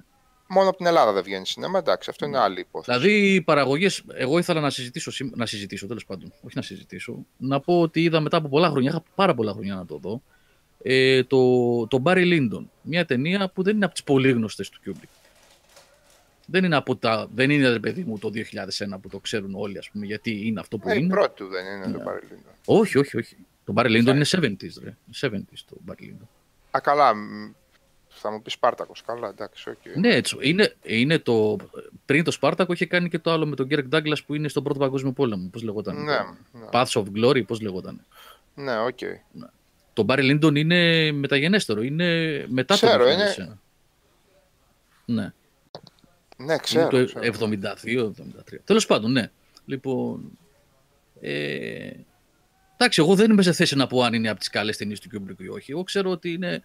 Μόνο από την Ελλάδα δεν βγαίνει σινεμά. Εντάξει, αυτό είναι άλλη υπόθεση. Δηλαδή, οι παραγωγές. Εγώ ήθελα να συζητήσω, σήμ- να συζητήσω τέλος πάντων. Όχι να συζητήσω. Να πω ότι είδα μετά από πολλά χρόνια, είχα πάρα πολλά χρόνια να το δω. Ε, το, το Barry Lyndon. Μια ταινία που δεν είναι από τις πολύ γνωστές του Kubrick. Δεν είναι, από τα, δεν είναι, ρε παιδί μου, το 2001 που το ξέρουν όλοι, ας πούμε, γιατί είναι αυτό που Ε, η είναι. πρώτη του δεν είναι το Ναι. παρελθόν. Όχι, όχι, όχι. Το Barry Lyndon είναι 70s, ρε. 70s το Barry Lyndon. Α, καλά. Μ, Θα μου πεις Σπάρτακος. Καλά, εντάξει, οκ. Ναι, έτσι, είναι, είναι το, πριν το Σπάρτακο είχε κάνει και το άλλο με τον Κερκ Ντάγκλας που είναι στον Πρώτο Παγκόσμιο Πόλεμο. Πώς λεγόταν. Ναι, το ναι. Paths of Glory, πώς λεγόταν. Ναι, οκ. Το Barry Lyndon είναι μεταγενέστερο, είναι μετά Ξέρω, το είναι- 2001. Ναι, Ναι, ξέρω. είναι ξέρω. το 72-73. Τέλος πάντων, ναι. Λοιπόν, ε, εντάξει, εγώ δεν είμαι σε θέση να πω αν είναι από τις καλές ταινίες του Kubrick ή όχι. Εγώ ξέρω ότι είναι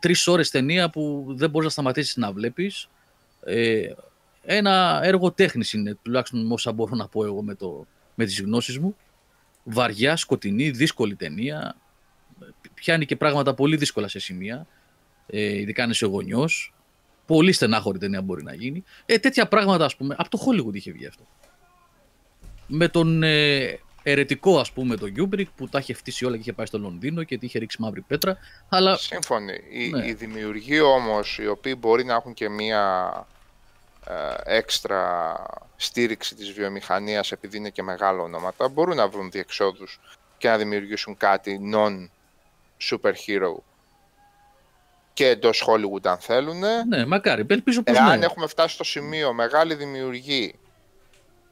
τρεις ώρες ταινία που δεν μπορείς να σταματήσεις να βλέπεις. Ε, ένα έργο τέχνης είναι, τουλάχιστον όσα μπορώ να πω εγώ με, το, με τις γνώσεις μου. Βαριά, σκοτεινή, δύσκολη ταινία. Πιάνει και πράγματα πολύ δύσκολα σε σημεία. Ε, ειδικά αν είσαι γονιός. Πολύ στενάχωρη ταινία μπορεί να γίνει. Ε, τέτοια πράγματα, ας πούμε, από το Hollywood είχε βγει αυτό. Με τον ε, ερετικό, ας πούμε, τον Kubrick που τα είχε φτύσει όλα και είχε πάει στο Λονδίνο και τη είχε ρίξει μαύρη πέτρα. Αλλά Σύμφωνοι. Οι, Ναι. οι δημιουργοί όμως, οι οποίοι μπορεί να έχουν και μία ε, έξτρα στήριξη της βιομηχανίας επειδή είναι και μεγάλα ονόματα, μπορούν να βρουν διεξόδους και να δημιουργήσουν κάτι non-superhero και εντός Hollywood αν θέλουν. ναι, μακάρι. Ελπίζω πως Εάν ναι. έχουμε φτάσει στο σημείο μεγάλη δημιουργοί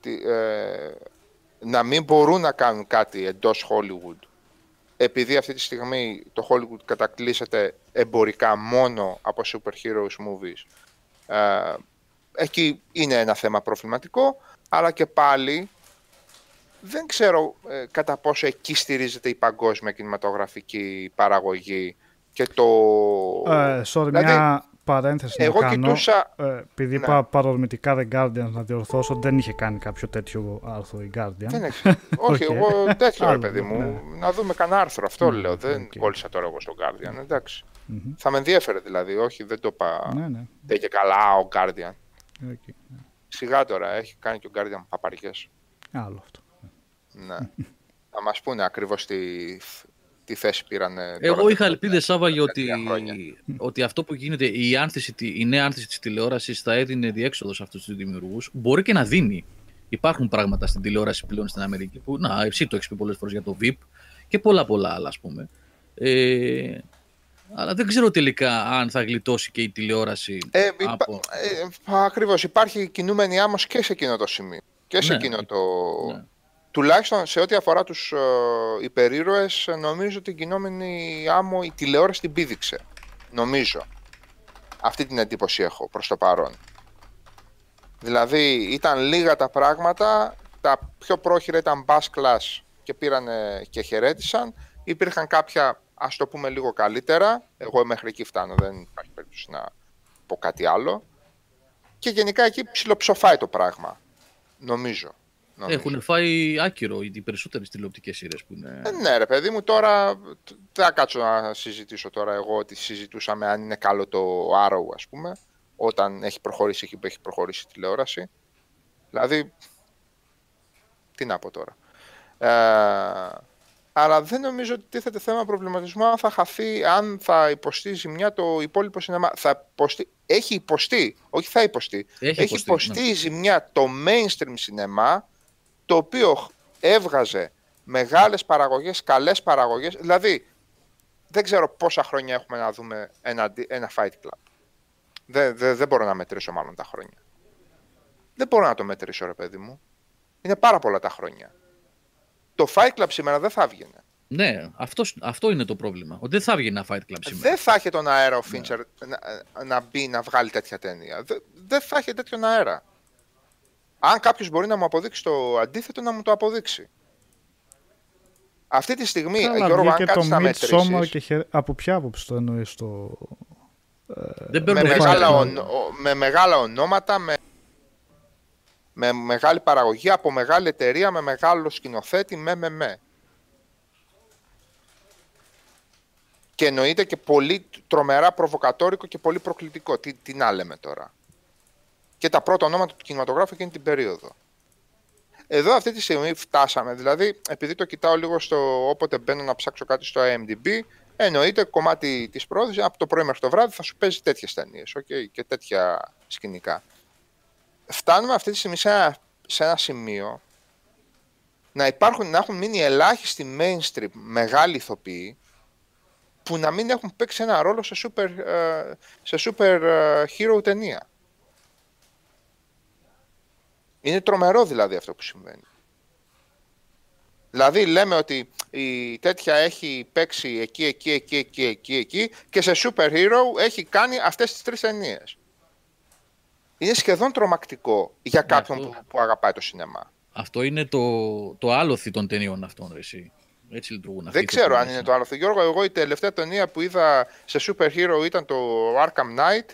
τι- ε, να μην μπορούν να κάνουν κάτι εντός Hollywood επειδή αυτή τη στιγμή το Hollywood κατακλείσεται εμπορικά μόνο από super heroes movies ε, εκεί είναι ένα θέμα προβληματικό αλλά και πάλι δεν ξέρω ε, κατά πόσο εκεί στηρίζεται η παγκόσμια κινηματογραφική παραγωγή και το... Ε, sorry, Δηλαδή, μια παρένθεση εγώ να κάνω. κοιτούσα- Ε, επειδή Ναι. είπα παρορμητικά The Guardian, να διορθώσω, δεν είχε κάνει κάποιο τέτοιο άρθρο η Guardian. Δεν έχει. Όχι, Οκ. εγώ τέτοιο ρε Άλλο, παιδί μου. ναι. Να δούμε κανένα άρθρο. Αυτό Ναι, λέω. Δεν οκ. κόλλησα τώρα εγώ στο Guardian. Εντάξει. Μμμ. Θα με ενδιέφερε δηλαδή. Όχι, δεν το είπα. Ναι, ναι. Δεν και καλά ο Guardian. Οκ. Σιγά τώρα, έχει κάνει και ο Guardian παπαριές. Άλλο αυτό. Ναι. Θα μας πούνε ακριβώς τι, τι θέση πήραν. Εγώ είχα ελπίδες, Σάβα, για ότι, χρόνια. ότι αυτό που γίνεται, η, άνθηση, τη- η νέα άνθηση της τηλεόρασης θα έδινε διέξοδος σε αυτούς τους δημιουργούς. Μπορεί και να δίνει. Υπάρχουν πράγματα στην τηλεόραση πλέον στην Αμερική που. Να, εσύ το έχεις πει πολλές φορές για το VIP και πολλά πολλά άλλα, ας πούμε. Ε, αλλά δεν ξέρω τελικά αν θα γλιτώσει και η τηλεόραση Ε, υπα... από. ε, ακριβώς, υπάρχει κινούμενη άμμος και σε εκείνο το σημείο. Και σε Ναι. εκείνο το... Ναι. Τουλάχιστον σε ό,τι αφορά τους ε, υπερήρωες, ε, νομίζω την κινούμενη άμμο η τηλεόραση την πήδηξε. Νομίζω. Αυτή την εντύπωση έχω προς το παρόν. Δηλαδή ήταν λίγα τα πράγματα, τα πιο πρόχειρα ήταν bass class και πήραν και χαιρέτησαν. Υπήρχαν κάποια, ας το πούμε λίγο καλύτερα, εγώ μέχρι εκεί φτάνω, δεν υπάρχει περίπτωση να πω κάτι άλλο. Και γενικά εκεί ψιλοψοφάει το πράγμα, νομίζω. Νομίζω. Έχουν φάει άκυρο οι περισσότερες τηλεοπτικές σειρές που είναι. Ε, ναι ρε παιδί μου, τώρα τ- δεν θα κάτσω να συζητήσω τώρα εγώ ότι συζητούσαμε αν είναι καλό το Arrow ας πούμε, όταν έχει προχωρήσει εκεί που έχει προχωρήσει η τηλεόραση. Δηλαδή, τι να πω τώρα. Ε, Αλλά δεν νομίζω ότι τίθεται θέμα προβληματισμού αν θα χαθεί, αν θα υποστεί ζημιά το υπόλοιπο σινεμά. Θα υποστεί, έχει υποστεί, όχι θα υποστεί. Έχει Έχει υποστεί, υποστεί ναι. η ζημιά το mainstream σινεμά, το οποίο έβγαζε μεγάλες παραγωγές, καλές παραγωγές. Δηλαδή, δεν ξέρω πόσα χρόνια έχουμε να δούμε ένα, αντι- ένα Fight Club. Δεν, δεν, δεν μπορώ να μετρήσω μάλλον τα χρόνια. Δεν μπορώ να το μετρήσω, ρε παιδί μου. Είναι πάρα πολλά τα χρόνια. Το Fight Club σήμερα δεν θα έβγαινε. Ναι, αυτός, αυτό είναι το πρόβλημα. Ότι δεν θα βγει ένα Fight Club σήμερα. Δεν θα είχε τον αέρα ο Φίντσερ να, να μπει να βγάλει τέτοια ταινία. Δεν, δεν θα είχε τέτοιον αέρα. Αν κάποιος μπορεί να μου αποδείξει το αντίθετο, να μου το αποδείξει. Αυτή τη στιγμή, Καλά, Γιώργο, αν βγήκε το κάτσεις να Midsommar μετρήσεις, και χε... από ποια άποψη το εννοείς το... δεν με, παίρνουν μεγάλα Fight Club. ονο- ο- με μεγάλα ονόματα, με, με μεγάλη παραγωγή, από μεγάλη εταιρεία, με μεγάλο σκηνοθέτη, με με με. Και εννοείται και πολύ τρομερά προβοκατόρικο και πολύ προκλητικό. Τι, τι να λέμε τώρα. Και τα πρώτα ονόματα του κινηματογράφου εκείνη την περίοδο. Εδώ αυτή τη στιγμή φτάσαμε, δηλαδή επειδή το κοιτάω λίγο στο όποτε μπαίνω να ψάξω κάτι στο IMDb, εννοείται κομμάτι της πρόοδος από το πρωί μέχρι το βράδυ θα σου παίζει τέτοιες ταινίες okay, και τέτοια σκηνικά. Φτάνουμε αυτή τη στιγμή σε ένα, σε ένα σημείο να υπάρχουν, να έχουν μείνει ελάχιστοι mainstream μεγάλοι ηθοποιοί που να μην έχουν παίξει ένα ρόλο σε super, ε, σε super ε, hero ταινία. Είναι τρομερό δηλαδή αυτό που συμβαίνει. Δηλαδή λέμε ότι η τέτοια έχει παίξει εκεί, εκεί, εκεί, εκεί, εκεί, εκεί και σε super hero έχει κάνει αυτές τις τρεις ταινίες. Είναι σχεδόν τρομακτικό για κάποιον αυτό- που, που αγαπάει το σινεμά. Αυτό είναι το, το άλοθη των ταινιών αυτών, ρε, εσύ. Έτσι λειτουργούν αυτοί Δεν οι ξέρω αν ηθοποιοί. είναι το άλλο. Γιώργο, εγώ η τελευταία ταινία που είδα σε super hero ήταν το Arkham Knight.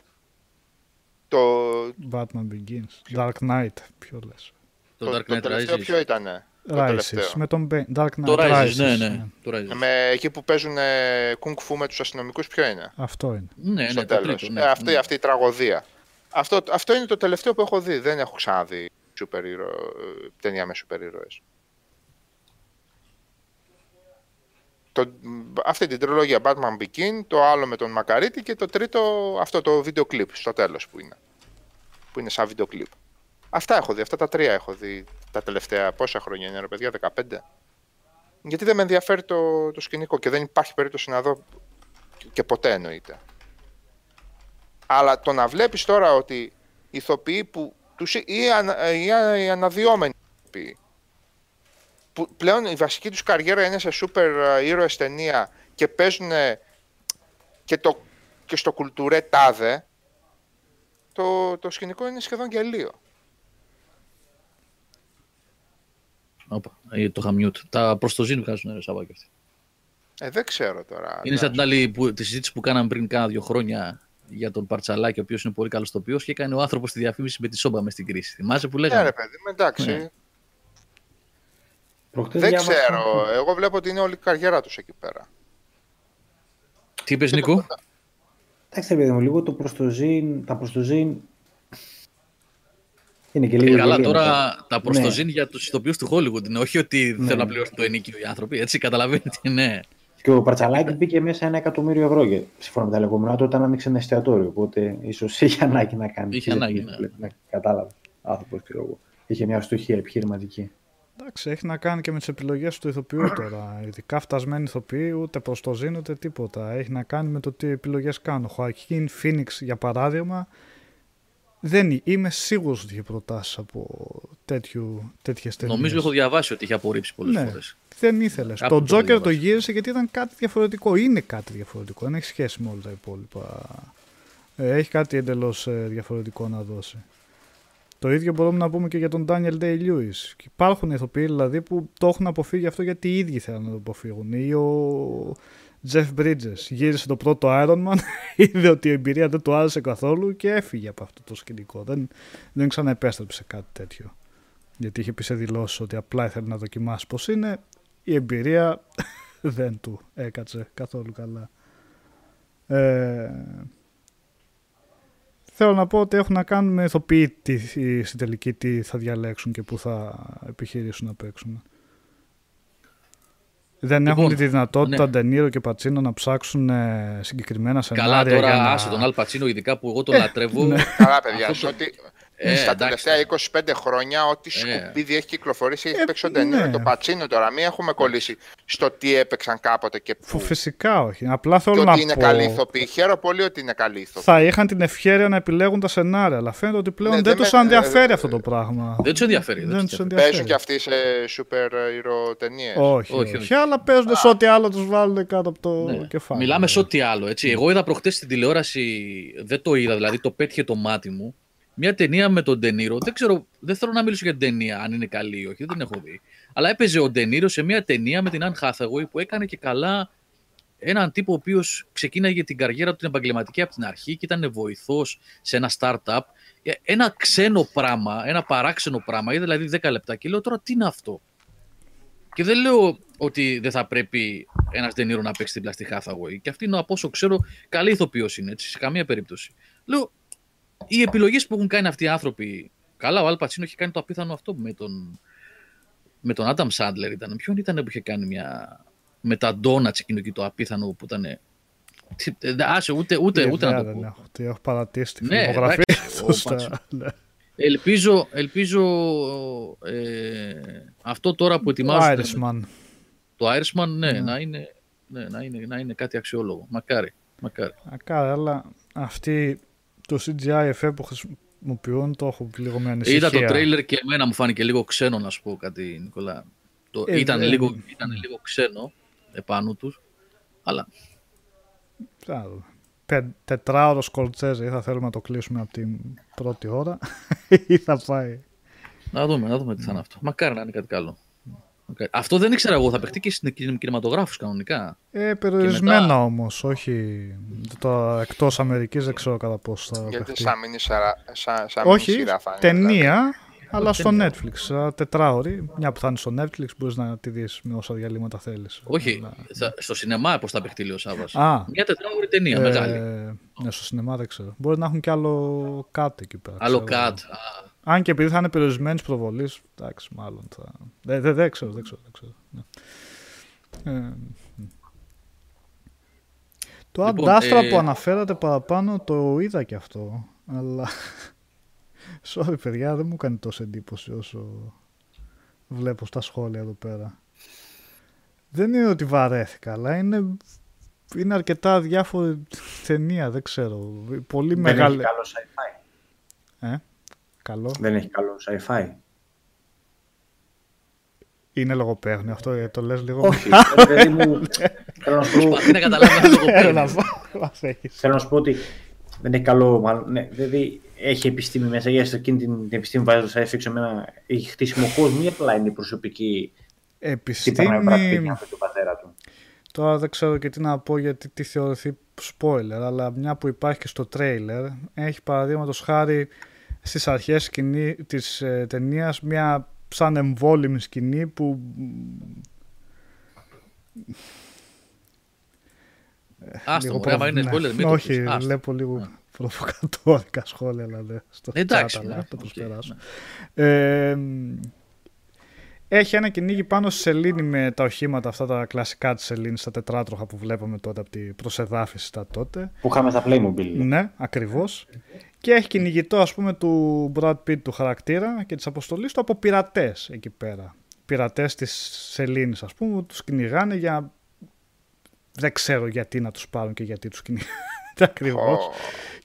Το, Batman Begins. Dark Knight, ποιο λες. Το, το, Dark το Knight τελευταίο Rises. ποιο ήταν. Το Rises, τελευταίο. με τον Bane. Dark Knight Το Rises, Rises, ναι, ναι. Το Rises. Με, εκεί που παίζουν ε, kung fu με τους αστυνομικούς ποιο είναι; Αυτό είναι. Ναι, στο ναι, το τέλος. τρίτο. Ναι, Ε, αυτή, ναι. αυτή η τραγωδία. Αυτό, αυτό είναι το τελευταίο που έχω δει. Δεν έχω ξαναδεί super hero, ε, ταινία με σούπερ ήρωες. Το, αυτή την τριλογία Batman Begin, το άλλο με τον Μακαρίτη και το τρίτο αυτό το βίντεο κλιπ στο τέλος που είναι. Που είναι σαν βίντεο κλιπ. Αυτά έχω δει, αυτά τα τρία έχω δει τα τελευταία πόσα χρόνια είναι ρε παιδιά, 15. Γιατί δεν με ενδιαφέρει το, το σκηνικό και δεν υπάρχει περίπτωση να δω και ποτέ εννοείται. Αλλά το να βλέπεις τώρα ότι ηθοποιοί που τους, ή, ανα, ή α- οι αναδυόμενοι ηθοποιοί που πλέον η βασική τους καριέρα είναι σε σούπερ ε, ήρωες ταινία και παίζουν και, το, και στο κουλτουρέ τάδε το, το σκηνικό είναι σχεδόν γελίο. Όπα, ε, το είχα mute. Τα προς το ζήν βγάζουν ρε Σάββα και αυτοί. Ε, δεν ξέρω τώρα. Είναι σαν την άλλη που, τη συζήτηση που κάναμε πριν κάνα δύο χρόνια για τον Παρτσαλάκη, ο οποίος είναι πολύ καλός τοπίος και έκανε ο άνθρωπος τη διαφήμιση με τη σόμπα μες στην κρίση. Θυμάσαι που Ναι, λέγαμε. ρε παιδί, μου, εντάξει. Ναι. Προχτές Δεν διάβασα- ξέρω. Εγώ βλέπω ότι είναι όλη η καριέρα τους εκεί πέρα. Τι είπες, Νίκο; Εντάξει, ρε παιδί μου, λίγο το προς το ζήν, τα προς το ζήν είναι και Ε, λίγο καλά, γελία τώρα μετά. τα προς το Ναι. ζήν για τους ηθοποιούς του Hollywood είναι. Όχι ότι Ναι. θέλουν να πληρώσουν το ενίκιο οι άνθρωποι. Έτσι, καταλαβαίνετε. Ναι. Και ο Παρτσαλάκη μπήκε μέσα ένα εκατομμύριο ευρώ και, σύμφωνα με τα λεγόμενά του όταν άνοιξε ένα εστιατόριο. Οπότε ίσως είχε ανάγκη να κάνει. Είχε ανάγκη, ναι. ναι. Κατάλαβε. Άνθρωπος, ξέρω εγώ. Είχε μια στοχεία επιχειρηματική. Εντάξει, έχει να κάνει και με τις επιλογές του ηθοποιού τώρα. Ειδικά φτασμένοι ηθοποιοί, ούτε προς το ζήν ούτε τίποτα. Έχει να κάνει με το τι επιλογές κάνουν. Ο Χωακίν Φίνιξ, για παράδειγμα, δεν εί- είμαι σίγουρος ότι είχε προτάσεις από τέτοιες ταινίες. Νομίζω έχω διαβάσει ότι είχε απορρίψει πολλές Ναι. φορές. Δεν ήθελες. Κάπου Το το έχω Τζόκερ το διαβάσει. γύρισε γιατί ήταν κάτι διαφορετικό. Είναι κάτι διαφορετικό. Δεν έχει σχέση με όλα τα υπόλοιπα. Ε, έχει κάτι εντελώς διαφορετικό να δώσει. Το ίδιο μπορούμε να πούμε και για τον Daniel Day-Lewis. Και Υπάρχουν ηθοποιοί δηλαδή που το έχουν αποφύγει αυτό γιατί οι ίδιοι θέλουν να το αποφύγουν. Ή ο Jeff Bridges γύρισε το πρώτο Iron Man, είδε ότι η εμπειρία δεν του άρεσε καθόλου και έφυγε από αυτό το σκηνικό. Δεν, δεν ξαναεπέστρεψε σε κάτι τέτοιο. Γιατί είχε πει σε δηλώσεις ότι απλά ήθελε να δοκιμάσει πώς είναι. Η εμπειρία δεν του έκατσε καθόλου καλά. Ε, θέλω να πω ότι έχουν να κάνουν με ηθοποιοί τι, στην τελική τι θα διαλέξουν και πού θα επιχειρήσουν να παίξουν. Δεν Λοιπόν, έχουν τη δυνατότητα ναι. Ντενίρο και Πατσίνο να ψάξουν ε, συγκεκριμένα Καλά σενάρια τώρα, για να... άσε τον Αλ Πατσίνο, ειδικά που εγώ τον λατρεύω. Καλά, παιδιά. Αυτό σε το- ό,τι- Ε, στα εντάξει. τελευταία 25 χρόνια, ό,τι Ε. σκουπίδι έχει κυκλοφορήσει, έχει Ε, παίξει ο Ντενίρο ναι. και το Πατσίνο τώρα. Μην έχουμε κολλήσει στο τι έπαιξαν κάποτε και Φου- πού. Φυσικά όχι. Απλά Και θέλω να ότι είναι πω... καλοί ηθοποιοί. Χαίρομαι πολύ ότι είναι καλοί ηθοποιοί. Θα είχαν την ευχαίρεια να επιλέγουν τα σενάρια, αλλά φαίνεται ότι πλέον Ναι, δεν δεν τους με- ενδιαφέρει ε, αυτό το πράγμα. Δεν τους ενδιαφέρει. Δεν τους τους ενδιαφέρει. ενδιαφέρει. Παίζουν και αυτοί σε super hero ταινίε. Όχι, Όχι, όχι, όχι. αλλά παίζουν σε ό,τι άλλο τους βάλουν κάτω από το Ναι. κεφάλι. Μιλάμε σε ό,τι άλλο. Έτσι. Εγώ είδα προχτές στην τηλεόραση, δεν το είδα, δηλαδή το πέτυχε το μάτι μου. Μια ταινία με τον Ντενίρο. Δεν ξέρω, δεν θέλω να μιλήσω για την ταινία, αν είναι καλή ή όχι, δεν την έχω δει. Αλλά έπαιζε ο Ντενίρο σε μια ταινία με την Αν Hathaway που έκανε και καλά έναν τύπο ο οποίος ξεκίναγε την καριέρα του την επαγγελματική από την αρχή και ήταν βοηθός σε ένα startup. Ε, Ένα ξένο πράγμα, ένα παράξενο πράγμα, είδα δηλαδή 10 λεπτά και λέω τώρα τι είναι αυτό; Και δεν λέω ότι δεν θα πρέπει ένας Ντενίρο να παίξει δίπλα στη Hathaway. Και αυτή είναι από όσο ξέρω καλή ηθοποιός είναι, έτσι, σε καμία περίπτωση. Λέω, οι επιλογές που έχουν κάνει αυτοί οι άνθρωποι. Καλά, ο Αλ Πατσίνο έχει κάνει το απίθανο αυτό με τον, με τον Άνταμ Σάντλερ. Ήταν. Ποιον ήταν που είχε κάνει μια. με τα ντόνατ εκείνο εκεί το απίθανο που ήταν. Τι- ε, Άσε, ούτε, ούτε, ούτε να Ιδέα το δεν πω. έχω, τι έχω παρατήσει τη Ναι, φιλμογραφία εντάξει, του ο στα- Πατσίνο. ναι. Ελπίζω, ελπίζω ε, αυτό τώρα που Ο ετοιμάζουν Irishman. το Irishman ναι, Ναι. Να, είναι, ναι, να, είναι, να είναι κάτι αξιόλογο. Μακάρι. μακάρι. Ακάρα, αλλά αυτή το CGI effect που χρησιμοποιούν το έχω λίγο με ανησυχία. Είδα το τρέιλερ και εμένα μου φάνηκε λίγο ξένο να σου πω κάτι Νικολά. Το, Ε, ήταν, ε, λίγο, ήταν λίγο ξένο επάνω τους. Αλλά Θα δούμε. Πε- Τετράωρος Σκορτσέζε, ή θα θέλουμε να το κλείσουμε από την πρώτη ώρα ή θα πάει. να δούμε, να δούμε τι θα είναι αυτό. Μακάρι να είναι κάτι καλό. Μακάρι. Αυτό δεν ήξερα εγώ. Θα παιχτεί και στην κινηματογράφους κανονικά. Ε, περιορισμένα μετά- όμως, όχι το, εκτός Αμερικής δεν ξέρω κατά πώς θα Γιατί παιχτεί. σαν μήνυ σειρά, σαν, σαν μίνι Όχι, σειρά θα είναι. δηλαδή. ταινία, αλλά στο ταινία. Netflix, σαν τετράωρη. Μια που θα είναι στο Netflix, μπορείς να τη δεις με όσα διαλύματα θέλεις. Όχι, Αλλά- θα, στο σινεμά πώς θα παιχτεί, λέει ο Σάββας. Α, Μια τετράγωρη ταινία, ε, μεγάλη. Ναι, στο σινεμά δεν ξέρω. Μπορεί να έχουν κι άλλο κάτι εκεί πέρα. Άλλο ξέρω. Cut. Α, Αν και επειδή θα είναι περιορισμένης προβολή, εντάξει, μάλλον θα. Δεν δε, δεν ξέρω, δεν ξέρω. Δεν ξέρω. Ναι. Ε, μ. το Λοιπόν, αντάστρα ε, που αναφέρατε παραπάνω το είδα και αυτό. Αλλά. Sorry, παιδιά, δεν μου κάνει τόσο εντύπωση όσο βλέπω στα σχόλια εδώ πέρα. Δεν είναι ότι βαρέθηκα, αλλά είναι, είναι αρκετά διάφορη ταινία, δεν ξέρω. Πολύ Δεν μεγάλη. έχει καλό sci-fi. Ε, καλό. Δεν έχει καλό sci-fi. Είναι λογοπαίγνιο αυτό, ε, το λες λίγο. Όχι, ρε παιδί μου, θέλω να σου πω- Προσπαθεί να καταλάβει αυτό το Έλα, κοπέλι. βα- μας έχεις. θέλω να σου πω ότι δεν έχει καλό. Μάλλον, ναι, δηλαδή έχει επιστήμη μέσα. Για εκείνη την, την επιστήμη που βάζει το science fiction, εμένα έχει χτίσιμο κόσμο ή απλά είναι η προσωπική. Τι πράγμα πρέπει να πει Επιστήμη, για τον πατέρα του. τώρα δεν ξέρω και τι να πω γιατί τι θεωρηθεί spoiler, αλλά μια που υπάρχει και στο τρέιλερ, έχει παραδείγματος χάρη στις αρχές σκηνή της ε, ταινίας μια σαν εμβόλιμη σκηνή που Άστο, λίγο μωρέ, άμα είναι προβ- ναι. spoiler, μην το Όχι, πεις. Άστο. βλέπω λίγο προβοκατόρικα σχόλια, αλλά δεν στο Εντάξει, chat, αλλά ναι, θα το οκ, προσπεράσω. ναι. Ε, έχει ένα κυνήγι πάνω στη σελήνη με τα οχήματα αυτά τα κλασικά της σελήνης, τα τετράτροχα που βλέπαμε τότε από την προσεδάφιση τα τότε. Που είχαμε στα Playmobil. Ναι, ακριβώς. Και έχει κυνηγητό ας πούμε του Brad Pitt του χαρακτήρα και της αποστολής του από πειρατές εκεί πέρα. Πειρατές της σελήνης ας πούμε, που τους κυνηγάνε για... Δεν ξέρω γιατί να τους πάρουν και γιατί τους κυνηγάνε ακριβώς. Ω,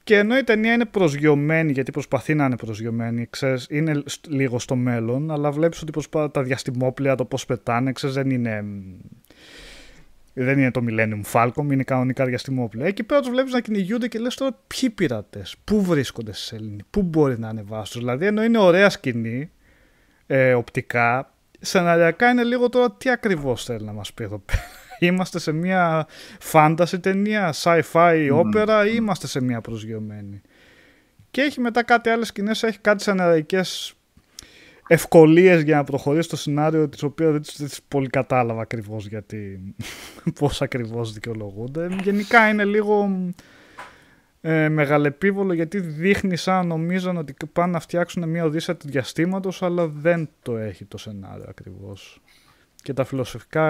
Και ενώ η ταινία είναι προσγειωμένη, γιατί προσπαθεί να είναι προσγειωμένη, ξέρεις, είναι σ- λίγο στο μέλλον, αλλά βλέπεις ότι προσπά... τα διαστημόπλαια, το πώς πετάνε, ξέρεις, δεν είναι... μ, Δεν είναι το Millennium Falcon, είναι κανονικά διαστημόπλαια. Εκεί πέρα τους βλέπεις να κυνηγούνται και λες τώρα ποιοι πειρατές, πού βρίσκονται στη σελήνη, πού μπορεί να ανεβάσουν. Δηλαδή ενώ είναι ωραία σκηνή, ε, οπτικά, σεναριακά είναι λίγο τώρα τι ακριβώς θέλει να μας πει εδώ πέρα. Είμαστε σε μια fantasy ταινία, sci-fi όπερα ή είμαστε σε μια προσγειωμένη; Και έχει μετά κάτι άλλες σκηνές, έχει κάτι σεναριακές ευκολίες για να προχωρήσει το σενάριο τις οποίες δεν τις, δεν τις πολύ κατάλαβα ακριβώς γιατί πώς ακριβώς δικαιολογούνται. Γενικά είναι λίγο ε, μεγαλεπίβολο γιατί δείχνει σαν να νομίζαν ότι πάνε να φτιάξουν μια οδύσσια του διαστήματος αλλά δεν το έχει το σενάριο ακριβώς. Και τα φιλοσοφικά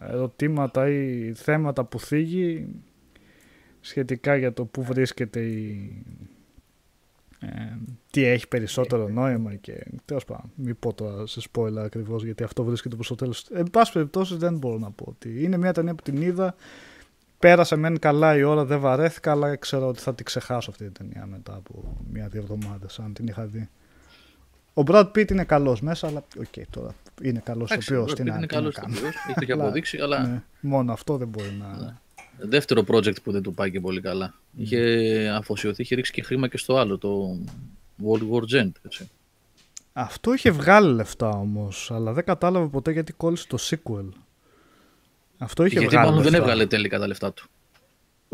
ερωτήματα ή θέματα που θίγει σχετικά για το πού βρίσκεται η, ε, τι έχει περισσότερο νόημα και τέλος πάντων μην πω τώρα σε spoiler ακριβώς γιατί αυτό βρίσκεται προς το τέλος. Εν πάση περιπτώσει δεν μπορώ να πω ότι είναι μια ταινία που την είδα πέρασε μεν καλά η ώρα δεν βαρέθηκα αλλά ξέρω ότι θα την ξεχάσω αυτή την ταινία μετά από μια-δύο εβδομάδες αν την είχα δει ο Brad Pitt είναι καλός μέσα, αλλά οκ, okay, τώρα είναι καλός Εντάξει, ο ο οποίος. Brad Pitt είναι καλός ηθοποιός, έχει το και αποδείξει, αλλά Ναι, μόνο αυτό δεν μπορεί να... Ναι. δεύτερο project που δεν του πάει και πολύ καλά. Είχε αφοσιωθεί, είχε ρίξει και χρήμα και στο άλλο, το World War Z. Έτσι. Αυτό είχε βγάλει λεφτά όμως, αλλά δεν κατάλαβε ποτέ γιατί κόλλησε το sequel. Αυτό είχε Γιατί βγάλει μάλλον δεν λεφτά. έβγαλε τελικά τα λεφτά του.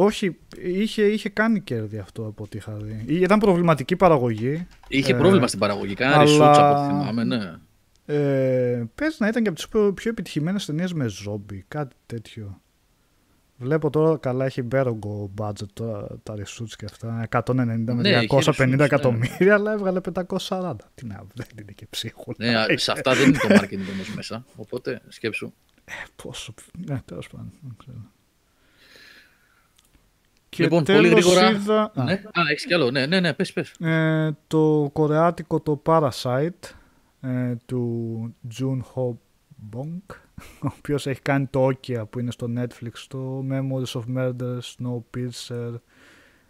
Όχι, είχε, είχε κάνει κέρδη αυτό από ό,τι είχα δει. Ήταν προβληματική παραγωγή. Είχε Ε, πρόβλημα στην παραγωγή. Κάνα αλλά- αλλά... από ό,τι θυμάμαι, ναι. Ε, πες να ήταν και από τις πιο, πιο επιτυχημένες ταινίες με ζόμπι, κάτι τέτοιο. Βλέπω τώρα καλά έχει μπέρογκο budget τώρα, τα reshoots και αυτά. 190 Ναι, με έχει 250 reshoots, ναι. εκατομμύρια, αλλά έβγαλε 540. Τι να, δεν είναι και ψίχουλα. ναι. α, Σε αυτά δεν είναι το marketing όμως μέσα. Οπότε σκέψου. Πόσο. Ναι, τέλος πάντων. δεν ξέρω. Και Λοιπόν, πολύ τέλος γρήγορα. είδα- α, Ναι. Α, έχεις κι άλλο. Ναι, ναι, ναι, πες, πες. ε, το κορεάτικο το Parasite ε, του Jun Ho Bong ο οποίος έχει κάνει το Okia που είναι στο Netflix το Memories of Murder, Snowpiercer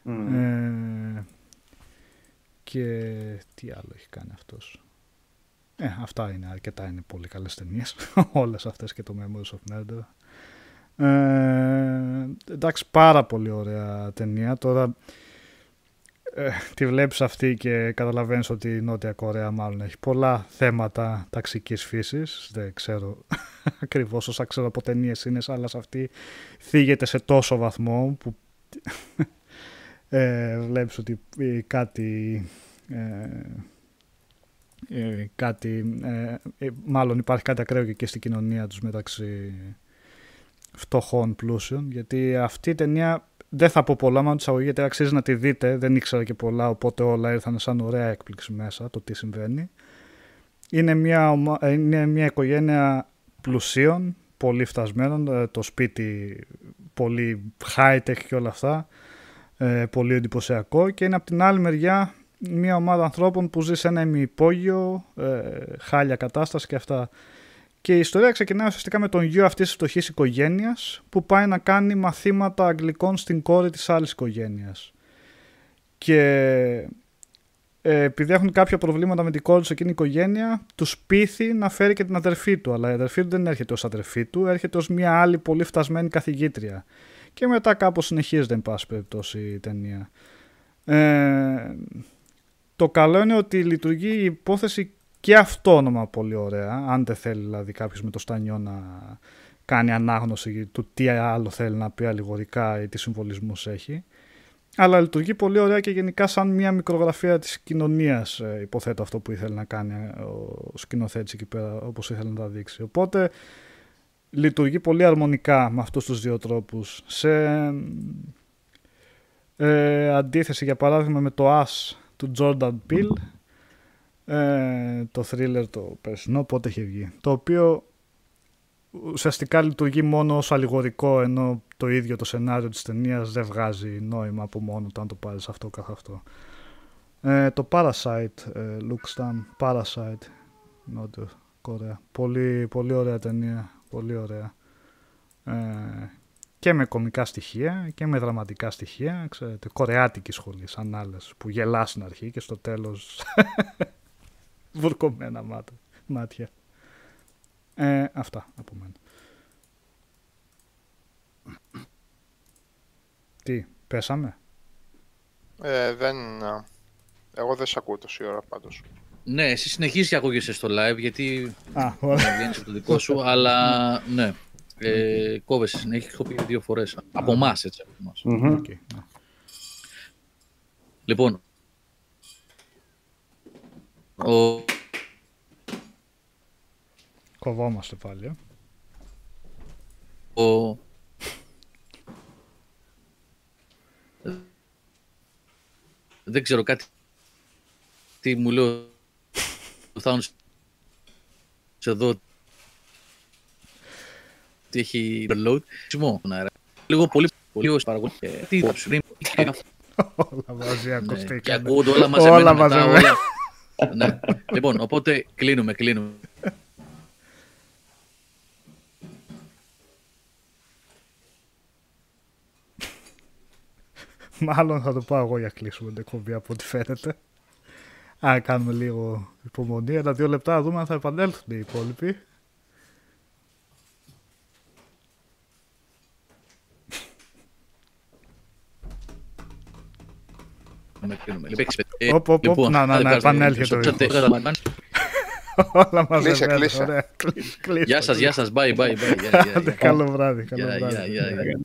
Μμ. ε, και τι άλλο έχει κάνει αυτός ε, αυτά είναι αρκετά είναι πολύ καλές ταινίες όλες αυτές και το Memories of Murder ε, εντάξει πάρα πολύ ωραία ταινία. Τώρα ε, τη βλέπεις αυτή και καταλαβαίνεις ότι η Νότια Κορέα μάλλον έχει πολλά θέματα ταξικής φύσης. Δεν ξέρω ακριβώς όσα ξέρω από ταινίες είναι αλλά σε αυτή θίγεται σε τόσο βαθμό που ε, βλέπεις ότι ε, κάτι ε, ε, κάτι ε, ε, μάλλον υπάρχει κάτι ακραίο και εκεί στην κοινωνία τους μεταξύ φτωχών πλούσιων γιατί αυτή η ταινία δεν θα πω πολλά μάλλον της αγωγή γιατί αξίζει να τη δείτε. Δεν ήξερα και πολλά οπότε όλα ήρθαν σαν ωραία έκπληξη μέσα το τι συμβαίνει. Είναι μια, ομα- ε, είναι μια οικογένεια πλουσίων πολύ φτασμένων ε, το σπίτι πολύ high-tech και όλα αυτά ε, πολύ εντυπωσιακό. Και είναι από την άλλη μεριά μια ομάδα ανθρώπων που ζει σε ένα ημιυπόγειο, ε, χάλια κατάσταση και αυτά. Και η ιστορία ξεκινάει ουσιαστικά με τον γιο αυτής της φτωχής οικογένειας που πάει να κάνει μαθήματα αγγλικών στην κόρη της άλλης οικογένειας. Και ε, επειδή έχουν κάποια προβλήματα με την κόρη τους εκείνη η οικογένεια, τους πείθει να φέρει και την αδερφή του. Αλλά η αδερφή του δεν έρχεται ως αδερφή του, έρχεται ως μια άλλη πολύ φτασμένη καθηγήτρια. Και μετά κάπως συνεχίζεται, εν πάση περιπτώσει, η ταινία. Ε, το καλό είναι ότι λειτουργεί η υπόθεση και αυτόνομα πολύ ωραία, αν δεν θέλει δηλαδή κάποιος με το στανιό να κάνει ανάγνωση του τι άλλο θέλει να πει αλληγορικά ή τι συμβολισμούς έχει. Αλλά λειτουργεί πολύ ωραία και γενικά σαν μια μικρογραφία της κοινωνίας, ε, υποθέτω αυτό που ήθελε να κάνει ε, ο σκηνοθέτης εκεί πέρα, όπως ήθελε να τα δείξει. Οπότε λειτουργεί πολύ αρμονικά με αυτούς τους δύο τρόπους. Σε ε, αντίθεση για παράδειγμα με το As του Jordan Peele, ε, το thriller το περσινό, πότε είχε βγει, το οποίο ουσιαστικά λειτουργεί μόνο ως αλληγορικό ενώ το ίδιο το σενάριο της ταινίας δεν βγάζει νόημα από μόνο του αν το πάρεις αυτό καθ' αυτό. Ε, το Parasite, ε, Luke Stam, Parasite, Νότιο Κορέα. Πολύ, πολύ ωραία ταινία, πολύ ωραία. Ε, και με κομικά στοιχεία και με δραματικά στοιχεία, ξέρετε, κορεάτικη σχολή σαν άλλες, που γελά στην αρχή και στο τέλος βουρκωμένα μάτα, μάτια. Ε, αυτά από μένα. Τι, πέσαμε; Ε, δεν... α, Εγώ δεν σε ακούω τόση ώρα πάντως. Ναι, εσύ συνεχίζεις και ακούγεσαι στο live γιατί Α, ωραία. βγαίνεις από το δικό σου, αλλά ναι. Ε, κόβεσαι συνέχεια, έχω πει δύο φορές. Από εμάς, έτσι. Από εμάς. Μμμ. Οκ, ναι. Λοιπόν, ο, Κοβόμαστε πάλι. ε. ο, δεν ξέρω κάτι τι μου λέω ο Θάνος εδώ τι έχει reload. Σιμό τον αέρα. Λίγο πολύ, πολύ ως παραγωγή. Ε, Τι το stream. Όλα μαζί Ναι, ακουστήκαν. Και ακούγονται όλα μαζεμένα. Όλα μετά, μαζεμένα. όλα. ναι. Λοιπόν, οπότε κλείνουμε, κλείνουμε. Μάλλον θα το πάω εγώ για κλείσουμε την εκπομπή από ό,τι φαίνεται. Αν κάνουμε λίγο υπομονή, ένα δύο λεπτά να δούμε αν θα επανέλθουν οι υπόλοιποι. Κλείνουμε, κλείνουμε. Λοιπόν, ε, Οπ, οπ, οπ, λοιπόν, να, να, άντε, να, ευχαριστώ. επανέλθει το Σωστά, ύφος. τέλος. Όλα Κλείσε, μαζεμένα. κλείσε. Ωραία, κλείσε, κλείσε. Γεια σας, γεια σας, bye, bye, bye. Γεια, γεια, Άντε, γεια. Καλό βράδυ, καλό Γεια, βράδυ. γεια, γεια, γεια.